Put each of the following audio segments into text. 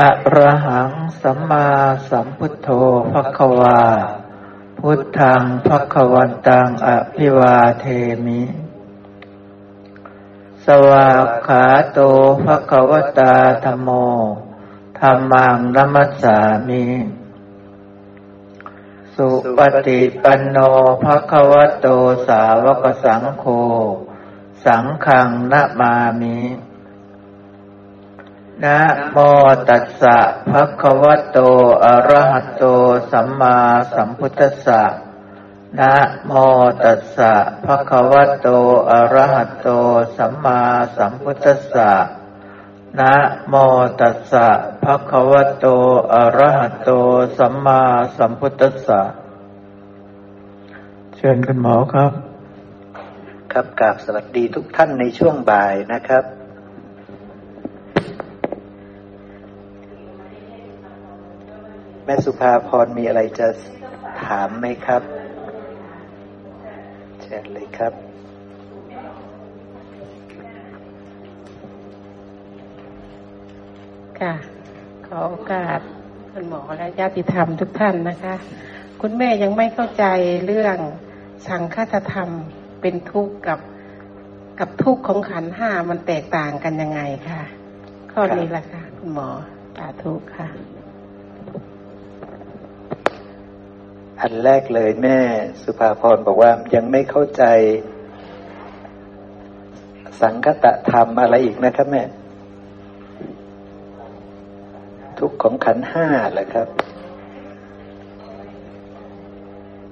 อะระหังสัมมาสัมพุทโธภควา พุทธังภควันตังอภิวาเทมิ สวากขาโตภควตาธโมธรรมังนัมัสสามิ สุปฏิปันโนภควโตสาวกสังโฆ สังฆังนามามิ นะโมตัสสะภะคะวะโต อะระหะโต สัมมาสัมพุทธัสสะนะโมตัสสะภะคะวะโต อะระหะโต สัมมาสัมพุทธัสสะนะโมตัสสะภะคะวะโต อะระหะโต สัมมาสัมพุทธัสสะเชิญคุณหมอครับ ครับกราบสวัสดีทุกท่านในช่วงบ่ายนะครับ แม่สุภาพรมีอะไรจะถามไหมครับ เชิญเลยครับ ค่ะ ขอโอกาสคุณหมอและญาติธรรมทุกท่านนะคะ คุณแม่ยังไม่เข้าใจเรื่องสังฆตธรรมเป็นทุกข์กับกับทุกข์ของขันห้ามันแตกต่างกันยังไงค่ะข้อนี้ละค่ะ คุณหมอสาธุค่ะ อันแรกเลยแม่ สุภาพรบอกว่ายังไม่เข้าใจ สังคตะธรรมอะไรอีกนะครับแม่ ทุกของขันห้าเหรอครับ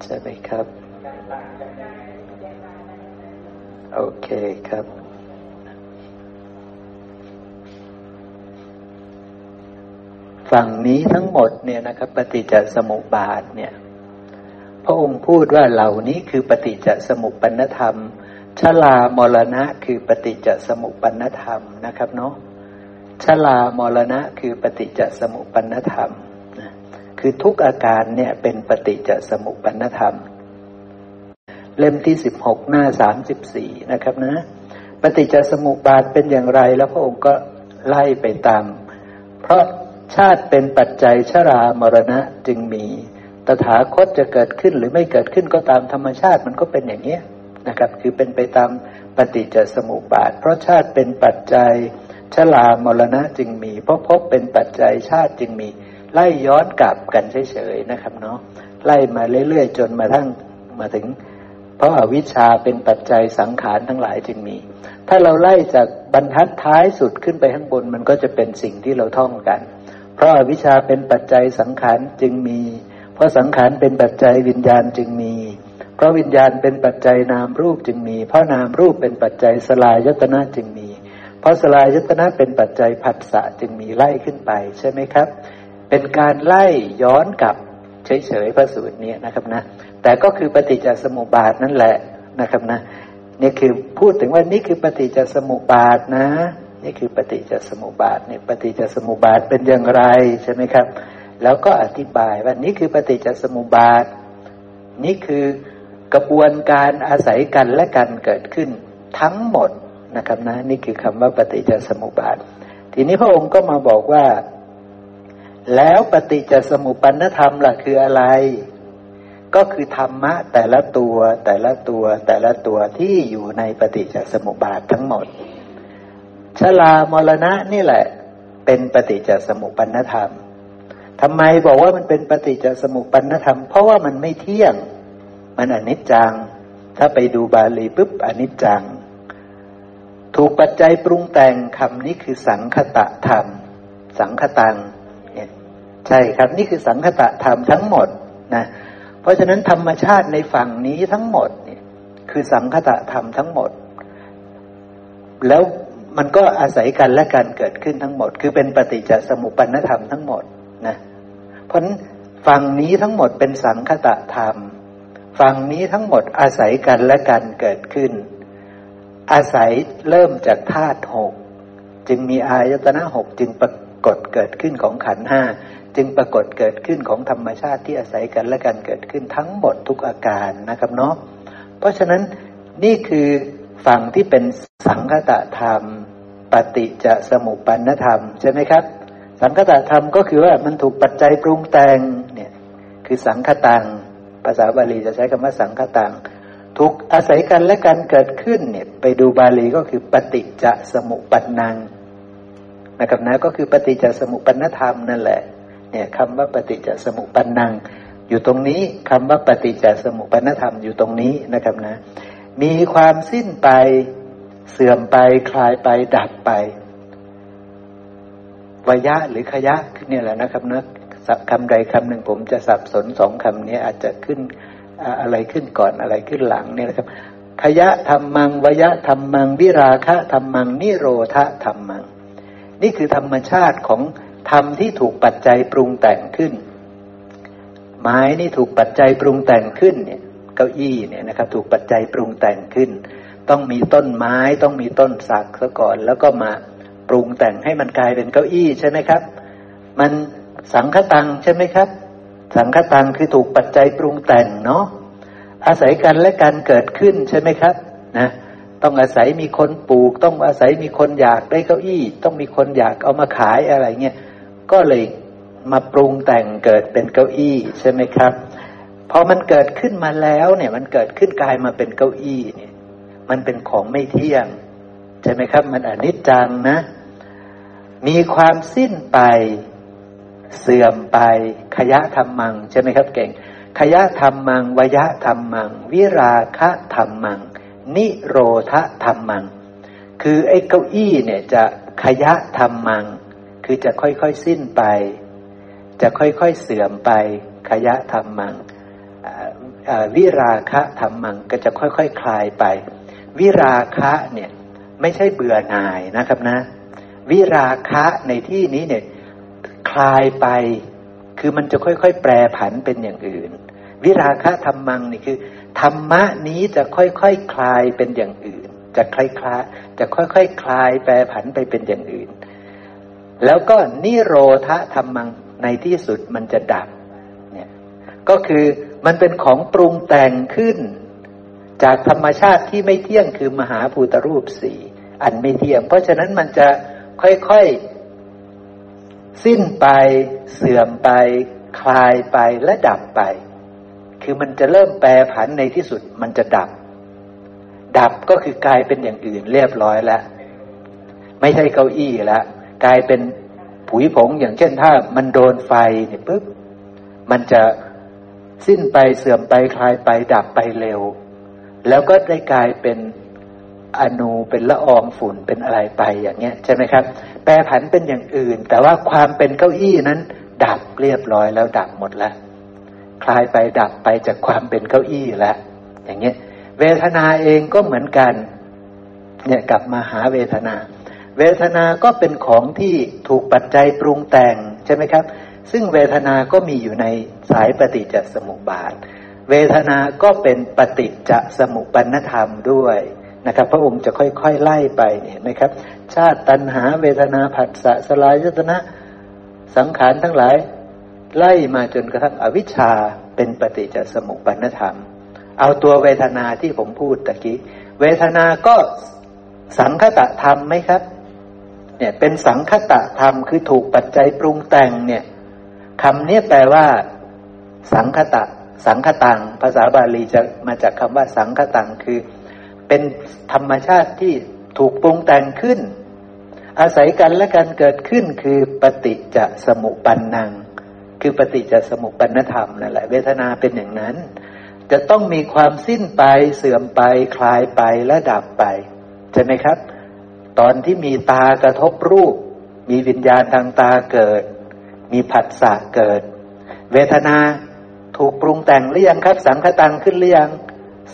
ใช่ไหมครับ โอเคครับฝั่งนี้ทั้งหมดเนี่ยนะครับ ปฏิจจสมุปบาทเนี่ย พระองค์พูดว่าเหล่านี้คือปฏิจจสมุปปนธรรม ชลามรณะคือปฏิจจสมุปปนธรรมนะครับเนาะชลามรณะคือปฏิจจสมุปปนธรรม คือทุกอาการเนี่ยเป็นปฏิจจสมุปปนธรรม เล่มที่สิบหกหน้าสามสิบสี่นะครับนะ ปฏิจจสมุปบาทเป็นอย่างไร แล้วพระองค์ก็ไล่ไปตาม เพราะชาติเป็นปัจจัยชรามรณะจึงมี ตถาคตจะเกิดขึ้นหรือไม่เกิดขึ้นก็ตามธรรมชาติมันก็เป็นอย่างนี้นะครับ คือเป็นไปตามปฏิจจสมุปบาท เพราะชาติเป็นปัจจัยชรามรณะจึงมีเพราะพบเป็นปัจจัยชาติจึงมี ไล่ย้อนกลับกันเฉยๆนะครับเนาะไล่มาเรื่อยๆจนมาทั้งมาถึง เพราะอาวิชชาเป็นปัจจัยสังขารทั้งหลายจึงมี ถ้าเราไล่จากบรรทัดท้ายสุดขึ้นไปข้างบนมันก็จะเป็นสิ่งที่เราท่องกัน เพราะอาวิชชาเป็นปัจจัยสังขารจึงมี เพราะสังขารเป็นปัจจัยวิญญาณจึงมี เพราะวิญญาณเป็นปัจจัยนามรูปจึงมี เพราะนามรูปเป็นปัจจัยสลายยตนะจึงมี เพราะสลายยตนะเป็นปัจจัยผัสสะจึงมีไล่ขึ้นไปใช่ไหมครับ เป็นการไล่ย้อนกลับเฉยๆพระสูตรนี้นะครับนะ แต่ก็คือปฏิจจสมุปบาทนั่นแหละนะครับนะนี่คือพูดถึงว่านี่คือปฏิจจสมุปบาทนะ นี่คือปฏิจจสมุปบาทเนี่ยปฏิจจสมุปบาทเป็นอย่างไรใช่ไหมครับ แล้วก็อธิบายว่านี่คือปฏิจจสมุปบาท นี่คือกระบวนการอาศัยกันและกันเกิดขึ้นทั้งหมดนะครับนะนี่คือคำว่าปฏิจจสมุปบาท ทีนี้พระองค์ก็มาบอกว่า แล้วปฏิจจสมุปปนธรรมล่ะคืออะไร ก็คือธรรมะแต่ละตัวแต่ละตัวแต่ละตัวที่อยู่ในปฏิจจสมุปบาททั้งหมดชลามรณะนี่แหละ เป็นปฏิจจสมุปปนธรรม ทำไมบอกว่ามันเป็นปฏิจจสมุปปนธรรม เพราะว่ามันไม่เที่ยง มันอนิจจัง ถ้าไปดูบาลีปุ๊บอนิจจัง ถูกปัจจัยปรุงแต่งคำนี้คือสังคตะธรรม สังคตังใช่ครับนี่คือสังคตะธรรมทั้งหมดนะเพราะฉะนั้นธรรมชาติในฝั่งนี้ทั้งหมดเนี่ยคือสังคตะธรรมทั้งหมด แล้วมันก็อาศัยกันและการเกิดขึ้นทั้งหมด คือเป็นปฏิจจสมุปปนธรรมทั้งหมด นะเพราะฝั่งนี้ทั้งหมดเป็นสังคตะธรรม ฝั่งนี้ทั้งหมดอาศัยกันและกันเกิดขึ้น อาศัยเริ่มจากธาตุหกจึงมีอายตนะหกจึงปรากฏเกิดขึ้นของขันห้าจึงปรากฏเกิดขึ้นของธรรมชาติที่อาศัยกันและกันเกิดขึ้นทั้งหมดทุกอาการนะครับเนาะเพราะฉะนั้นนี่คือฝั่งที่เป็นสังคตะธรรม ปฏิจจสมุปปนธรรม ใช่ไหมครับ สังคตธรรมก็คือว่ามันถูกปัจจัยปรุงแต่งเนี่ยคือสังคตัง ภาษาบาลีจะใช้คำว่าสังคตังถูกอาศัยกันและการเกิดขึ้นเนี่ยไปดูบาลีก็คือปฏิจจสมุปปนังนะครับนะก็คือปฏิจจสมุปปนธรรมนั่นแหละเนี่ยคำว่าปฏิจจสมุปปนัง อยู่ตรงนี้คำว่าปฏิจจสมุปปนธรรมอยู่ตรงนี้นะครับนะ มีความสิ้นไปเสื่อมไปคลายไปดับไป วยะหรือขยะเนี่ยแหละนะครับเนะคำใดคำหนึ่งผมจะสับสนสองคำนี้อาจจะขึ้นอะไรขึ้นก่อนอะไรขึ้นหลังเนี่ยนะครับขยะธรรมังวยะธรรมังวิราคะธรรมังนิโรธธรรมัง นี่คือธรรมชาติของธรรมที่ถูกปัจจัยปรุงแต่งขึ้น ไม้นี่ถูกปัจจัยปรุงแต่งขึ้นเนี่ยเก้าอี้เนี่ยนะครับถูกปัจจัยปรุงแต่งขึ้น ต้องมีต้นไม้ต้องมีต้นสักซะก่อนแล้วก็มา รุงแต่งให้มันกลายเป็นเก้าอี้ใช่ไหมครับ มันสังคตังใช่ไหมครับ สังคตังคือถูกปัจจัยปรุงแต่งเนาะอาศัยกันและการเกิดขึ้นใช่ไหมครับนะต้องอาศัยมีคนปลูก ต้องอาศัยมีคนอยากได้เก้าอี้ ต้องมีคนอยากเอามาขายอะไรเงี้ยก็เลยมาปรุงแต่งเกิดเป็นเก้าอี้ใช่ไหมครับพอมันเกิดขึ้นมาแล้วเนี่ย มันเกิดขึ้นกลายมาเป็นเก้าอี้เนี่ย มันเป็นของไม่เที่ยง ใช่ไหมครับ มันอนิจจังนะ มีความสิ้นไป เสื่อมไป ขยะธรรมัง ใช่ไหมครับเก่ง ขยะธรรมังวยะธรรมัง วิราคะธรรมัง นิโรธธรรมัง คือไอ้เก้าอี้เนี่ยจะขยะธรรมัง คือจะค่อยๆสิ้นไป จะค่อยๆเสื่อมไป ขยะธรรมังวิราคะธรรมังก็จะค่อยๆคคลายไป วิราคะเนี่ยไม่ใช่เบื่อหน่ายนะครับนะ วิราคะในที่นี้เนี่ย คลายไป คือมันจะค่อยๆ แปรผันเป็นอย่างอื่น วิราคะธรรมังนี่คือ ธรรมะนี้จะค่อยๆคคลายเป็นอย่างอื่น จะคล้ายๆจะค่อยๆคคลายแปรผันไปเป็นอย่างอื่น แล้วก็นิโรธธรรมังในที่สุดมันจะดับ เนี่ย ก็คือมันเป็นของปรุงแต่งขึ้น จากธรรมชาติที่ไม่เที่ยงคือมหาภูตรูปสี่อันไม่เที่ยง เพราะฉะนั้นมันจะ ค่อยๆ สิ้นไป เสื่อมไป คลายไปและดับไป คือมันจะเริ่มแปรผันในที่สุดมันจะดับ ดับก็คือกลายเป็นอย่างอื่นเรียบร้อยแล้ว ไม่ใช่เก้าอี้แล้วกลายเป็นผุยผงอย่างเช่นถ้ามันโดนไฟเนี่ยปุ๊บมันจะสิ้นไปเสื่อมไปคลายไปดับไปเร็ว แล้วก็ได้กลายเป็น อนูเป็นละอองฝุ่นเป็นอะไรไปอย่างเงี้ยใช่ไหมครับ แปรผันเป็นอย่างอื่น แต่ว่าความเป็นเก้าอี้นั้น ดับเรียบร้อยแล้วดับหมดแล้วคลายไปดับไปจากความเป็นเก้าอี้แล้วอย่างเงี้ย เวทนาเองก็เหมือนกัน เนี่ยกลับมาหาเวทนา เวทนาก็เป็นของที่ถูกปัจจัยปรุงแต่งใช่ไหมครับ ซึ่งเวทนาก็มีอยู่ในสายปฏิจจสมุปบาท เวทนาก็เป็นปฏิจจสมุปปนธรรมด้วย นะครับ พระองค์จะค่อยๆไล่ไปเนี่ยนะครับ ชาติตัณหาเวทนาผัสสะสลายยตนะสังขารทั้งหลาย ไล่มาจนกระทั่งอวิชชาเป็นปฏิจจสมุปปนธรรม เอาตัวเวทนาที่ผมพูดตะกี้ เวทนาก็สังคตะธรรมไหมครับ เนี่ยเป็นสังคตะธรรมคือถูกปัจจัยปรุงแต่งเนี่ยคำนี้แปลว่า สังคตะ สังคตัง ภาษาบาลีจะมาจากคำว่า สังคตังคือ เป็นธรรมชาติที่ถูกปรุงแต่งขึ้น อาศัยกันและการเกิดขึ้นคือปฏิจจสมุปันนัง คือปฏิจจสมุปปันธรรมนั่นแหละเวทนาเป็นอย่างนั้น จะต้องมีความสิ้นไปเสื่อมไปคลายไปและดับไป ใช่ไหมครับ ตอนที่มีตากระทบรูป มีวิญญาณทางตาเกิด มีผัสสะเกิด เวทนาถูกปรุงแต่งหรือยังครับ สังคตังขึ้นหรือยัง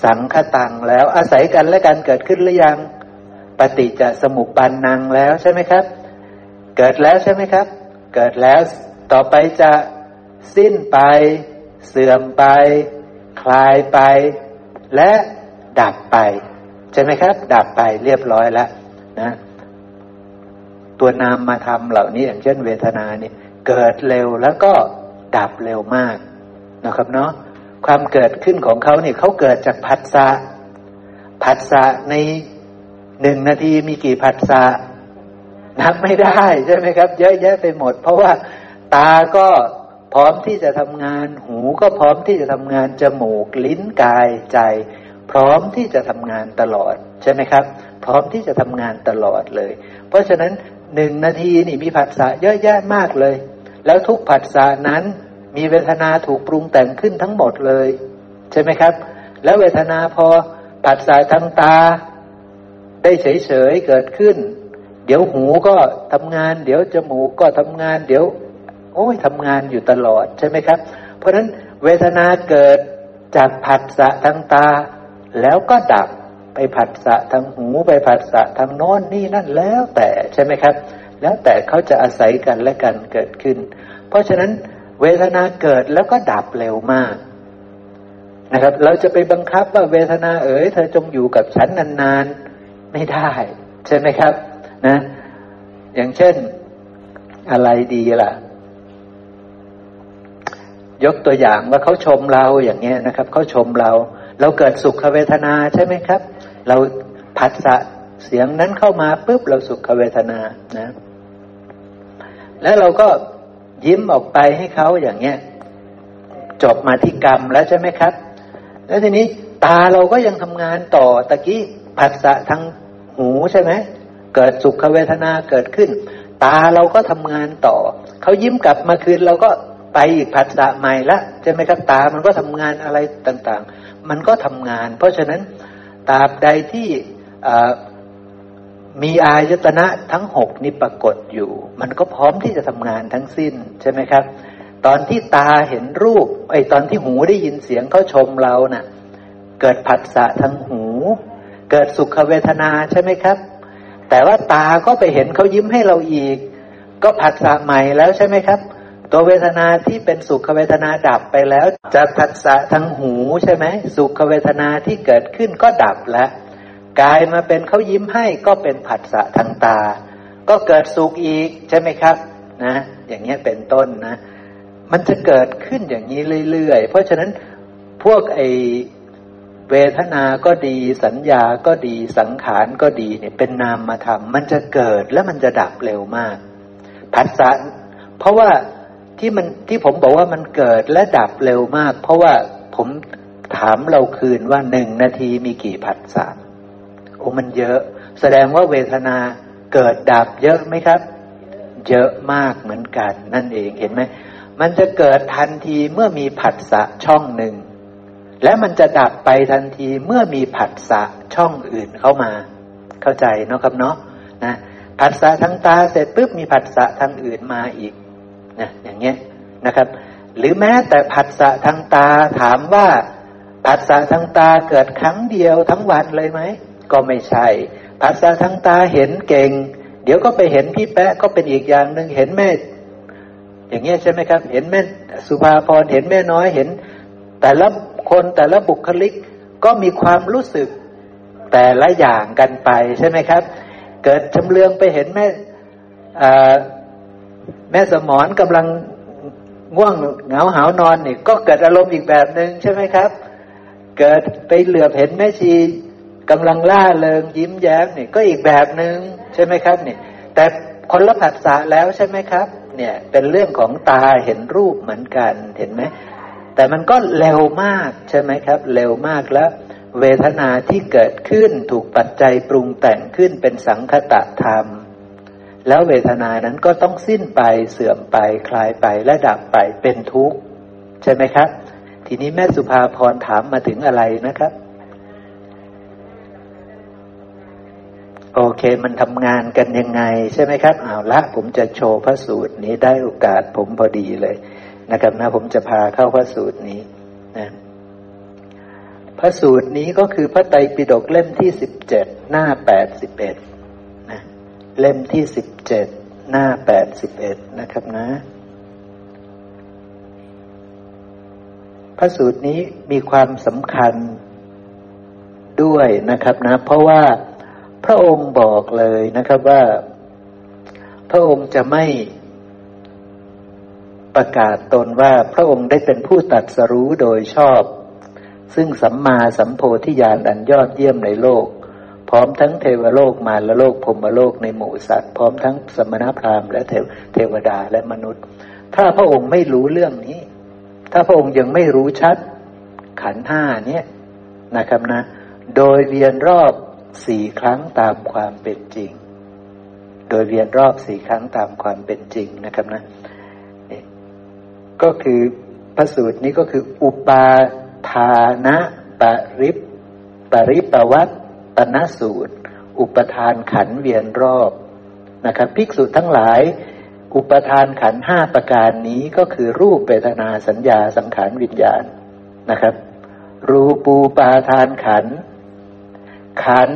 สังคตังแล้วอาศัยกันและกันเกิดขึ้นหรือยัง ปฏิจจสมุปปันนังแล้วใช่ไหมครับ เกิดแล้วใช่ไหมครับ เกิดแล้วต่อไปจะสิ้นไป เสื่อมไป คลายไป และดับไป ใช่ไหมครับ ดับไปเรียบร้อยแล้วนะตัวนามมาทำเหล่านี้อย่างเช่นเวทนานี่เกิดเร็วแล้วก็ดับเร็วมากนะครับเนาะ ความเกิดขึ้นของเขาเนี่ยเขาเกิดจากผัสสะผัสสะในหนึ่งนาทีมีกี่ผัสสะนับไม่ได้ใช่ไหมครับ เยอะแยะไปหมด เพราะว่าตาก็พร้อมที่จะทำงาน หูก็พร้อมที่จะทำงานจมูกลิ้นกายใจ พร้อมที่จะทำงานตลอดใช่ไหมครับ พร้อมที่จะทำงานตลอดเลย เพราะฉะนั้นหนึ่งนาทีนี่มีผัสสะเยอะแยะมากเลย แล้วทุกผัสสะนั้น มีเวทนาถูกปรุงแต่งขึ้นทั้งหมดเลย ใช่ไหมครับ แล้วเวทนาพอผัสสะทางตา ได้เฉยๆเกิดขึ้น เดี๋ยวหูก็ทำงาน เดี๋ยวจมูกก็ทำงาน เดี๋ยว โอ้ยทำงานอยู่ตลอดใช่ไหมครับ เพราะฉะนั้นเวทนาเกิดจากผัสสะทางตา แล้วก็ดับไปผัสสะทางหูไปผัสสะทางโน้นนี่นั่นแล้วแต่ใช่ไหมครับ แล้วแต่เขาจะอาศัยกันและกันเกิดขึ้น เพราะฉะนั้น เวทนาเกิดแล้วก็ดับเร็วมากนะครับ เราจะไปบังคับว่าเวทนาเอ๋ยเธอจงอยู่กับฉันนานๆไม่ได้ ใช่ไหมครับ นะ อย่างเช่นอะไรดีล่ะ ยกตัวอย่างว่าเขาชมเราอย่างเงี้ยนะครับเขาชมเรา เราเกิดสุขเวทนาใช่ไหมครับ เราผัสสะเสียงนั้นเข้ามาปุ๊บเราสุขเวทนานะ แล้วเราก็ ยิ้มออกไปให้เขาอย่างเงี้ย จบมาที่กรรมแล้วใช่ไหมครับ แล้วทีนี้ตาเราก็ยังทำงานต่อตะกี้ผัสสะทางหูใช่ไหมเกิดสุขเวทนาเกิดขึ้น ตาเราก็ทำงานต่อเขายิ้มกลับมาคืนเราก็ไปอีกผัสสะใหม่ละใช่ไหมครับตามันก็ทำงานอะไรต่างๆ มันก็ทำงาน เพราะฉะนั้นตราบใดที่ มีอายตนะทั้งหกนี่ปรากฏอยู่ มันก็พร้อมที่จะทำงานทั้งสิ้นใช่ไหมครับ ตอนที่ตาเห็นรูป ไอ้ตอนที่หูได้ยินเสียงเขาชมเรานะ่ะ เกิดผัสสะทางหู เกิดสุขเวทนาใช่ไหมครับ แต่ว่าตาก็ไปเห็นเขายิ้มให้เราอีก ก็ผัสสะใหม่แล้วใช่ไหมครับตัวเวทนาที่เป็นสุขเวทนาดับไปแล้วจะผัสสะทางหูใช่ไหมสุขเวทนาที่เกิดขึ้นก็ดับแล้ว กายมาเป็นเขายิ้มให้ก็เป็นผัสสะทางตา ก็เกิดสุขอีกใช่ไหมครับนะ อย่างเงี้ยเป็นต้นนะ มันจะเกิดขึ้นอย่างนี้เรื่อยๆ เพราะฉะนั้นพวกไอเวทนาก็ดีสัญญาก็ดีสังขารก็ดีเนี่ยเป็นนามธรรมมันจะเกิดแล้วมันจะดับเร็วมากผัสสะเพราะว่าที่มันที่ผมบอกว่ามันเกิดและดับเร็วมาก เพราะว่าผมถามเราคืนว่าหนึ่งนาทีมีกี่ผัสสะ โอ้มันเยอะ แสดงว่าเวทนาเกิดดับเยอะไหมครับ เยอะมากเหมือนกัน นั่นเองเห็นไหมมันจะเกิดทันทีเมื่อมีผัสสะช่องหนึ่ง และมันจะดับไปทันทีเมื่อมีผัสสะช่องอื่นเข้ามา เข้าใจเนาะครับเนาะนะผัสสะทางตาเสร็จปุ๊บมีผัสสะทางอื่นมาอีกนะอย่างเงี้ยนะครับ หรือแม้แต่ผัสสะทางตาถามว่าผัสสะทางตาเกิดครั้งเดียวทั้งวันเลยไหม ก็ไม่ใช่ภาษาทางตาเห็นเก่ง เดี๋ยวก็ไปเห็นพี่แปะก็เป็นอีกอย่างหนึ่งเห็นแม่ อย่างเงี้ยใช่ไหมครับ เห็นแม่สุภาพรเห็นแม่น้อยเห็น แต่ละคนแต่ละบุคลิกก็มีความรู้สึกแต่ละอย่างกันไปใช่ไหมครับ เกิดชำเลืองไปเห็นแม่แม่สมอนกำลังง่วงเหงาหานอนนี่ก็เกิดอารมณ์อีกแบบหนึ่งใช่ไหมครับ เกิดไปเหลือบเห็นแม่ชี กำลังล่าเริงยิ้มแย้มเนี่ยก็อีกแบบหนึง่งใช่ไหมครับเนี่ยแต่คนละผัสสะแล้วใช่ไหมครับ เนี่ยเป็นเรื่องของตาเห็นรูปเหมือนกันเห็นไหมแต่มันก็เร็วมากใช่ไหมครับ เร็วมากแล้ว เวทนาที่เกิดขึ้นถูกปัจจัยปรุงแต่งขึ้นเป็นสังคตะธรรม แล้วเวทนานั้นก็ต้องสิ้นไปเสื่อมไปคลายไปและดับไปเป็นทุกข์ ใช่ไหมครับ ทีนี้แม่สุภาพรถามมาถึงอะไรนะครับ โอเค มันทำงานกันยังไง ใช่ไหมครับเอาละผมจะโชว์พระสูตรนี้ได้โอกาสผมพอดีเลยนะครับนะผมจะพาเข้าพระสูตรนี้นะพระสูตรนี้ก็คือพระไตรปิฎกเล่มที่สิบเจ็ดหน้าแปดสิบเอ็ดนะเล่มที่สิบเจ็ดหน้าแปดสิบเอ็ดนะครับนะ พระสูตรนี้มีความสำคัญด้วยนะครับนะ เพราะว่า พระองค์บอกเลยนะครับว่า พระองค์จะไม่ประกาศตนว่าพระองค์ได้เป็นผู้ตัดสรู้โดยชอบ ซึ่งสัมมาสัมโพธิญาณอันยอดเยี่ยมในโลก พร้อมทั้งเทวโลกมารโลกพรมโลกในหมู่สัตว์ พร้อมทั้งสมณพราหมณ์และเทวดาและมนุษย์ ถ้าพระองค์ไม่รู้เรื่องนี้ ถ้าพระองค์ยังไม่รู้ชัดขันห้าเนี่ยนะครับนะ โดยเวียนรอบ สี่ครั้งตามความเป็นจริง โดยเวียนรอบสี่ครั้งตามความเป็นจริงนะครับนะก็คือพระสูตรนี้ก็คือ อุปาทานะปริปปริปวัตตนสูตร อุปทานขันเวียนรอบนะครับภิกษุทั้งหลาย อุปทานขันห้าประการนี้ก็คือรูปเวทนาสัญญาสังขารวิญญาณนะครับ รูปูปาทานขัน ขัน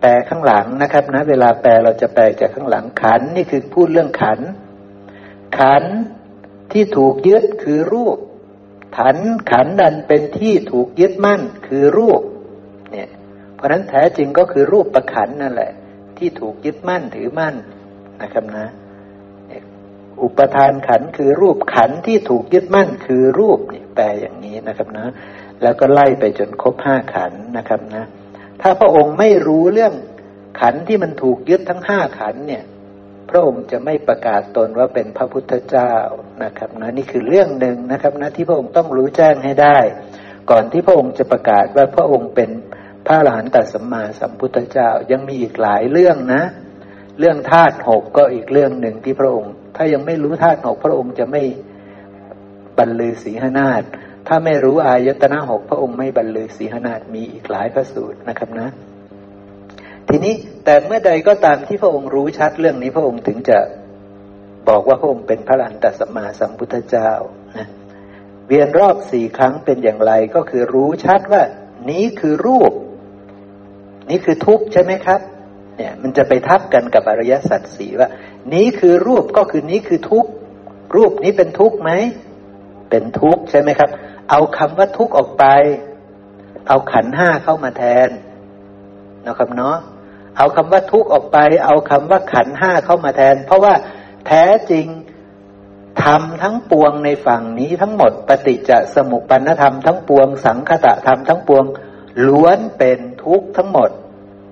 แปลข้างหลังนะครับนะ เวลาแปลเราจะแปลจากข้างหลังขันนี่คือพูดเรื่องขัน ขันที่ถูกยึดคือรูป ขันขันดันเป็นที่ถูกยึดมั่นคือรูป เนี่ย เพราะนั้นแท้จริงก็คือรูปประขันนั่นแหละ ที่ถูกยึดมั่นถือมั่นนะครับนะอุปทานขันคือรูปขันที่ถูกยึดมั่นคือรูปเนี่ยแปลอย่างนี้นะครับนะ แล้วก็ไล่ไปจนครบห้าขันนะครับนะ ถ้าพระองค์ไม่รู้เรื่องขันที่มันถูกยึดทั้งห้าขันเนี่ย พระองค์จะไม่ประกาศตนว่าเป็นพระพุทธเจ้านะครับนะนี่คือเรื่องหนึ่งนะครับนะที่พระองค์ต้องรู้แจ้งให้ได้ ก่อนที่พระองค์จะประกาศว่าพระองค์เป็นพระอรหันตสัมมาสัมพุทธเจ้ายังมีอีกหลายเรื่องนะ เรื่องธาตุหกก็อีกเรื่องหนึ่งที่พระองค์ ถ้ายังไม่รู้ธาตุหกพระองค์จะไม่บรรลือศีหนาฏ ถ้าไม่รู้อายตนะหกพระองค์ไม่บรรลือสีหนาฏมีอีกหลายพระสูตรนะครับนะ ทีนี้แต่เมื่อใดก็ตามที่พระองค์รู้ชัดเรื่องนี้พระองค์ถึงจะบอกว่าพระองค์เป็นพระลันตสัมมาสัมพุทธเจ้านะเวียนรอบสี่ครั้งเป็นอย่างไรก็คือรู้ชัดว่า นี้คือรูป นี้คือทุกข์ใช่ไหมครับ เนี่ย มันจะไปทับกันกับอริยสัจสีว่า นี้คือรูปก็คือนี้คือทุกข์รูปนี้เป็นทุกข์ไหมเป็นทุกข์ใช่ไหมครับ เอาคำว่าทุกข์ออกไป เอาขันห้าเข้ามาแทนนะครับเนาะเอาคำว่าทุกข์ออกไป เอาคำว่าขันห้าเข้ามาแทน เพราะว่าแท้จริงธรรมทั้งปวงในฝั่งนี้ทั้งหมดปฏิจจสมุปปนธรรมทั้งปวง สังคตะธรรมทั้งปวง ล้วนเป็นทุกข์ทั้งหมด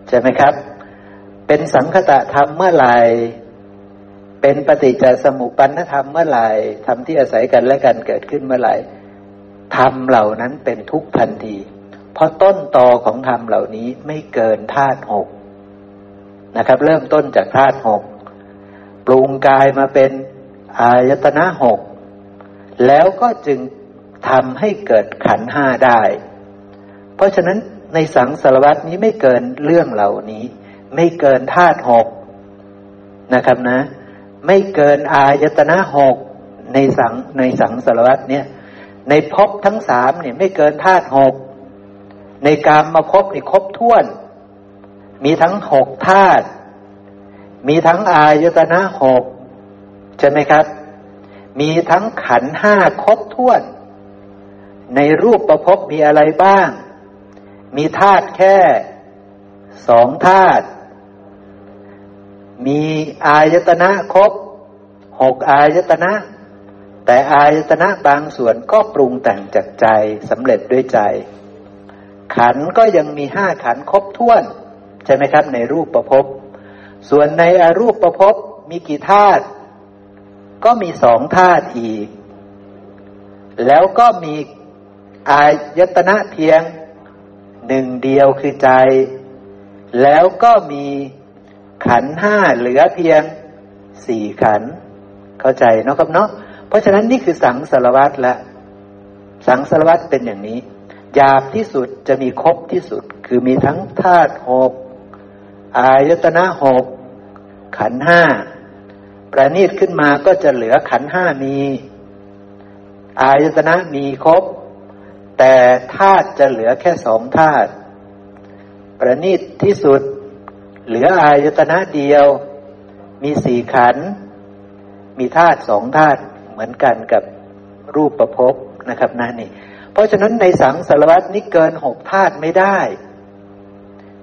ใช่ไหมครับ เป็นสังคตะธรรมเมื่อไหร่เป็นปฏิจจสมุปปนธรรมเมื่อไหร่ธรรมที่อาศัยกันและกันเกิดขึ้นเมื่อไหร่ ธรรมเหล่านั้นเป็นทุกทันที เพราะต้นตอของธรรมเหล่านี้ไม่เกินธาตุหกนะครับ เริ่มต้นจากธาตุหกปรุงกายมาเป็นอายตนะหกแล้วก็จึงทำให้เกิดขันห้าได้ เพราะฉะนั้นในสังสารวัตนี้ไม่เกินเรื่องเหล่านี้ ไม่เกินธาตุหกนะครับนะ ไม่เกินอายตนะหกในสังในสังสารวัตเนี่ย ในภพทั้งสามเนี่ยไม่เกินธาตุหกในการมาพบนี่ครบถ้วน มีทั้งหกธาตุมีทั้งอายตนะหกใช่ไหมครับ มีทั้งขันห้าครบถ้วน ในรูปประพบมีอะไรบ้าง มีธาตุแค่สองธาตุมีอายตนะครบหกอายตนะ แต่อายตนะบางส่วนก็ปรุงแต่งจากใจสำเร็จด้วยใจ ขันก็ยังมีห้าขันครบถ้วน ใช่ไหมครับ ในรูปประพบส่วนในอรูปประพบมีกี่ธาตุก็มีสองธาตุอีก แล้วก็มีอายตนะเพียงหนึ่งเดียวคือใจ แล้วก็มีขันห้าเหลือเพียงสี่ขัน เข้าใจเนาะครับเนาะ เพราะฉะนั้นนี่คือสังสารวัตรละ สังสารวัตรเป็นอย่างนี้หยาบที่สุดจะมีครบที่สุด คือมีทั้งธาตุหกอายตนะหกขันห้าประณีตขึ้นมาก็จะเหลือขันห้ามี อายตนะมีครบ แต่ธาตุจะเหลือแค่สองธาตุประณีตที่สุด เหลืออายตนะเดียว มีสี่ขัน มีธาตุสองธาตุ เหมือนกันกับรูปประพบนะครับนั่นนี่ เพราะฉะนั้นในสังสารวัตนี้เกินหกธาตุไม่ได้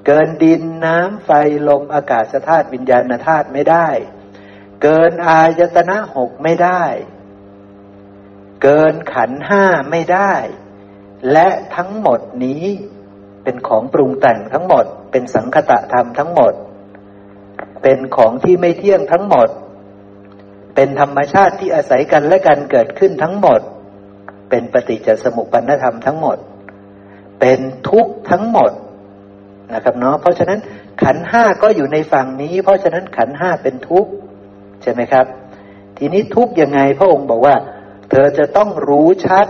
เกินดินน้ำไฟลมอากาศธาตุวิญญาณธาตุไม่ได้ เกินอายตนะหกไม่ได้ เกินขันห้าไม่ได้ และทั้งหมดนี้เเป็นของปรุงแต่งทั้งหมด เป็นสังคตะธรรมทั้งหมด เป็นของที่ไม่เที่ยงทั้งหมด เป็นธรรมชาติที่อาศัยกันและกันเกิดขึ้นทั้งหมด เป็นปฏิจจสมุปปนธรรมทั้งหมด เป็นทุกข์ทั้งหมดนะครับเนาะเพราะฉะนั้นขันห้าก็อยู่ในฝั่งนี้ เพราะฉะนั้นขันห้าเป็นทุกข์ใช่ไหมครับ ทีนี้ทุกข์ยังไงพระองค์บอกว่า เธอจะต้องรู้ชัด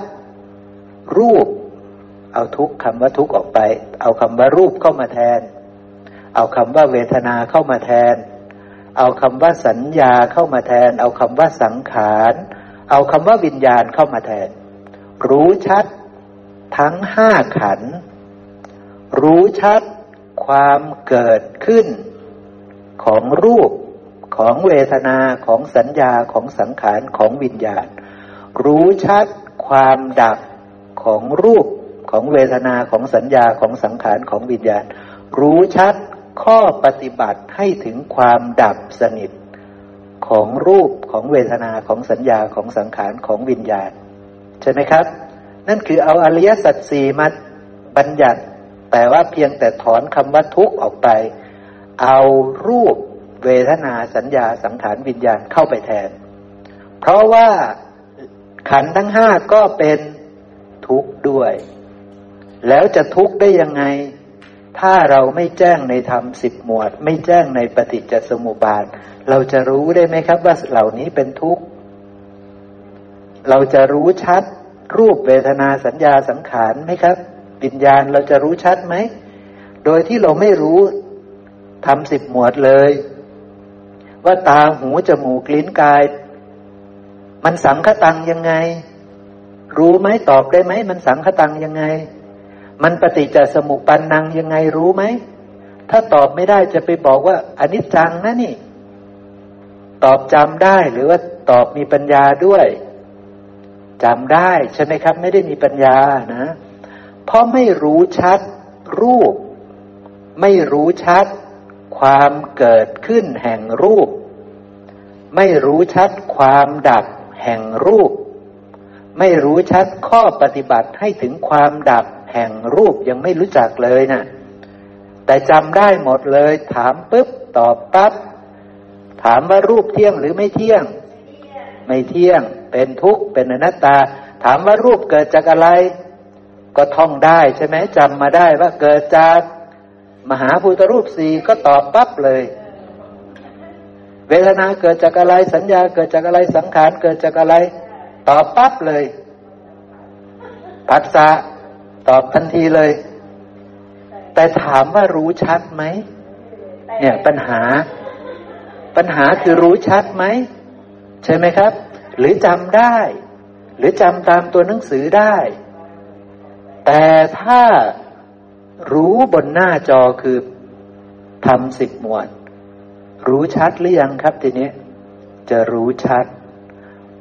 รูป เอาทุกคำว่าทุกออกไป เอาคำว่ารูปเข้ามาแทน เอาคำว่าเวทนาเข้ามาแทน เอาคำว่าสัญญาเข้ามาแทน เอาคำว่าสังขาร เอาคำว่าวิญญาณเข้ามาแทน รู้ชัดทั้งห้าขัน รู้ชัดความเกิดขึ้นของรูปของเวทนาของสัญญาของสังขารของวิญญาณ รู้ชัดความดับของรูปของเวทนาของสัญญาของสังขารของวิญญาณ รู้ชัด ข้อปฏิบัติให้ถึงความดับสนิทของรูปของเวทนาของสัญญาของสังขารของวิญญาณ ใช่ไหมครับ นั่นคือเอาอริยสัจสี่มาบัญญัติ แต่ว่าเพียงแต่ถอนคำว่าทุกข์ออกไป เอารูปเวทนาสัญญาสังขารวิญญาณเข้าไปแทน เพราะว่าขันทั้งห้าก็เป็นทุกข์ด้วย แล้วจะทุกข์ได้ยังไง ถ้าเราไม่แจ้งในธรรมสิบหมวด ไม่แจ้งในปฏิจจสมุปบาท เราจะรู้ได้ไหมครับว่าเหล่านี้เป็นทุกข์ เราจะรู้ชัด รูปเวทนาสัญญาสังขารไหมครับวิญญาณเราจะรู้ชัดไหม โดยที่เราไม่รู้ทำสิบหมวดเลย ว่าตาหูจมูกลิ้นกาย มันสังคตังยังไง รู้ไหมตอบได้ไหม มันสังคตังยังไง มันปฏิจจสมุปปันนังยังไงรู้ไหม ถ้าตอบไม่ได้จะไปบอกว่าอนิจจังนะนี่ ตอบจำได้หรือว่าตอบมีปัญญาด้วยจำได้ใช่ไหมครับ ไม่ได้มีปัญญานะ เพราะไม่รู้ชัดรูป ไม่รู้ชัด ความเกิดขึ้นแห่งรูป ไม่รู้ชัดความดับแห่งรูป ไม่รู้ชัดข้อปฏิบัติให้ถึงความดับ แห่งรูปยังไม่รู้จักเลยนะแต่จำได้หมดเลย ถามปุ๊บตอบปั๊บถามว่ารูปเที่ยงหรือไม่เที่ยง ไม่เที่ยง เป็นทุกข์เป็นอนัตตา ถามว่ารูปเกิดจากอะไร ก็ท่องได้ใช่ไหมจำมาได้ว่าเกิดจากมหาภูตรูปสี่ก็ตอบปั๊บเลย เวทนาเกิดจากอะไรสัญญาเกิดจากอะไรสังขารเกิดจากอะไร ตอบปั๊บเลยปัสสะ ตอบทันทีเลย แต่ถามว่ารู้ชัดไหมเนี่ยปัญหา ปัญหาคือรู้ชัดไหมใช่ไหมครับ หรือจำได้ หรือจำตามตัวหนังสือได้ แต่ถ้ารู้บนหน้าจอคือทำสิบหมวด รู้ชัดหรือยังครับทีนี้จะรู้ชัด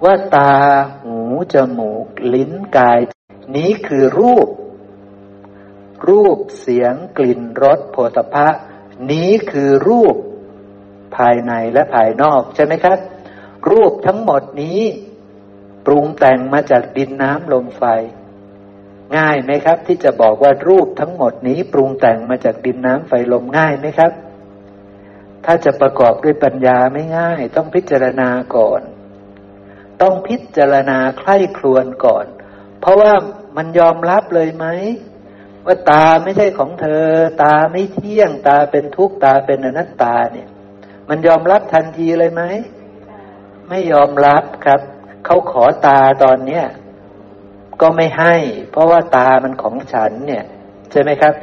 ว่าตา หู จมูก ลิ้น กาย นี้คือรูป รูปเสียงกลิ่นรสโผฏฐะนี้คือรูปภายในและภายนอกใช่ไหมครับ รูปทั้งหมดนี้ปรุงแต่งมาจากดินน้ำลมไฟ ง่ายไหมครับ ที่จะบอกว่ารูปทั้งหมดนี้ปรุงแต่งมาจากดินน้ำไฟลมง่ายไหมครับ ถ้าจะประกอบด้วยปัญญาไม่ง่าย ต้องพิจารณาก่อน ต้องพิจารณาใคร่ครวญก่อน เพราะว่ามันยอมรับเลยไหม ว่าตาไม่ใช่ของเธอ ตาไม่เที่ยงตาเป็นทุกข์ตาเป็นอนัตตาเนี่ย มันยอมรับทันทีเลยไหมไม่ยอมรับครับเขาขอตาตอนเนี้ยก็ไม่ให้ เพราะว่าตามันของฉันเนี่ย ใช่ไหมครับ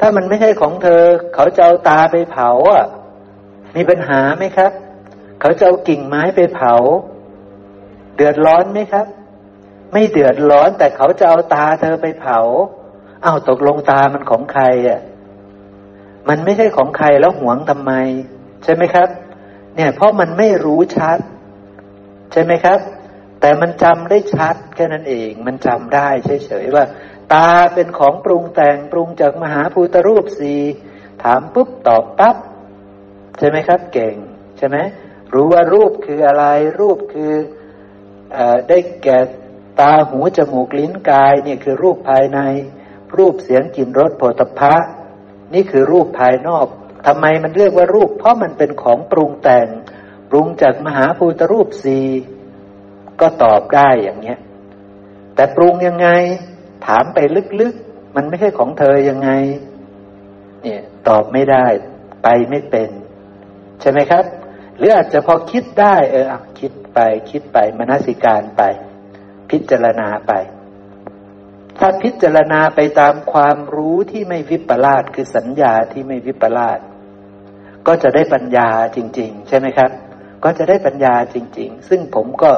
ถ้ามันไม่ใช่ของเธอ เขาจะเอาตาไปเผาอะ มีปัญหาไหมครับ เขาจะเอากิ่งไม้ไปเผา เดือดร้อนไหมครับ ไม่เดือดร้อนแต่เขาจะเอาตาเธอไปเผา อ้าวตกลงตามันของใครอะ มันไม่ใช่ของใครแล้วหวงทำไม ใช่ไหมครับ เนี่ย เพราะมันไม่รู้ชัด ใช่ไหมครับ แต่มันจำได้ชัดแค่นั้นเอง มันจำได้เฉยๆว่า ตาเป็นของปรุงแต่งปรุงจากมหาภูตรูปสีถามปุ๊บตอบปั๊บใช่ไหมครับ เก่ง ใช่ไหมรู้ว่ารูปคืออะไร รูปคืออได้แก่ตาหูจมูกลิ้นกายเนี่ยคือรูปภายใน รูปเสียงกลิ่นรสโผฏฐะนี่คือรูปภายนอกทำไมมันเรียกว่ารูป เพราะมันเป็นของปรุงแต่ง ปรุงจากมหาภูตรูปสีก็ตอบได้อย่างเนี้ย แต่ปรุงยังไง ถามไปลึกๆ มันไม่ใช่ของเธอยังไง เนี่ยตอบไม่ได้ ไปไม่เป็น ใช่ไหมครับ หรืออาจจะพอคิดได้ เอออคิดไป คิดไปมนสิการไป พิจารณาไป ถ้าพิจารณาไปตามความรู้ที่ไม่วิปลาสคือสัญญาที่ไม่วิปลาสก็จะได้ปัญญาจริง ๆ ใช่ไหมครับ ก็จะได้ปัญญาจริง ๆ ซึ่งผมก็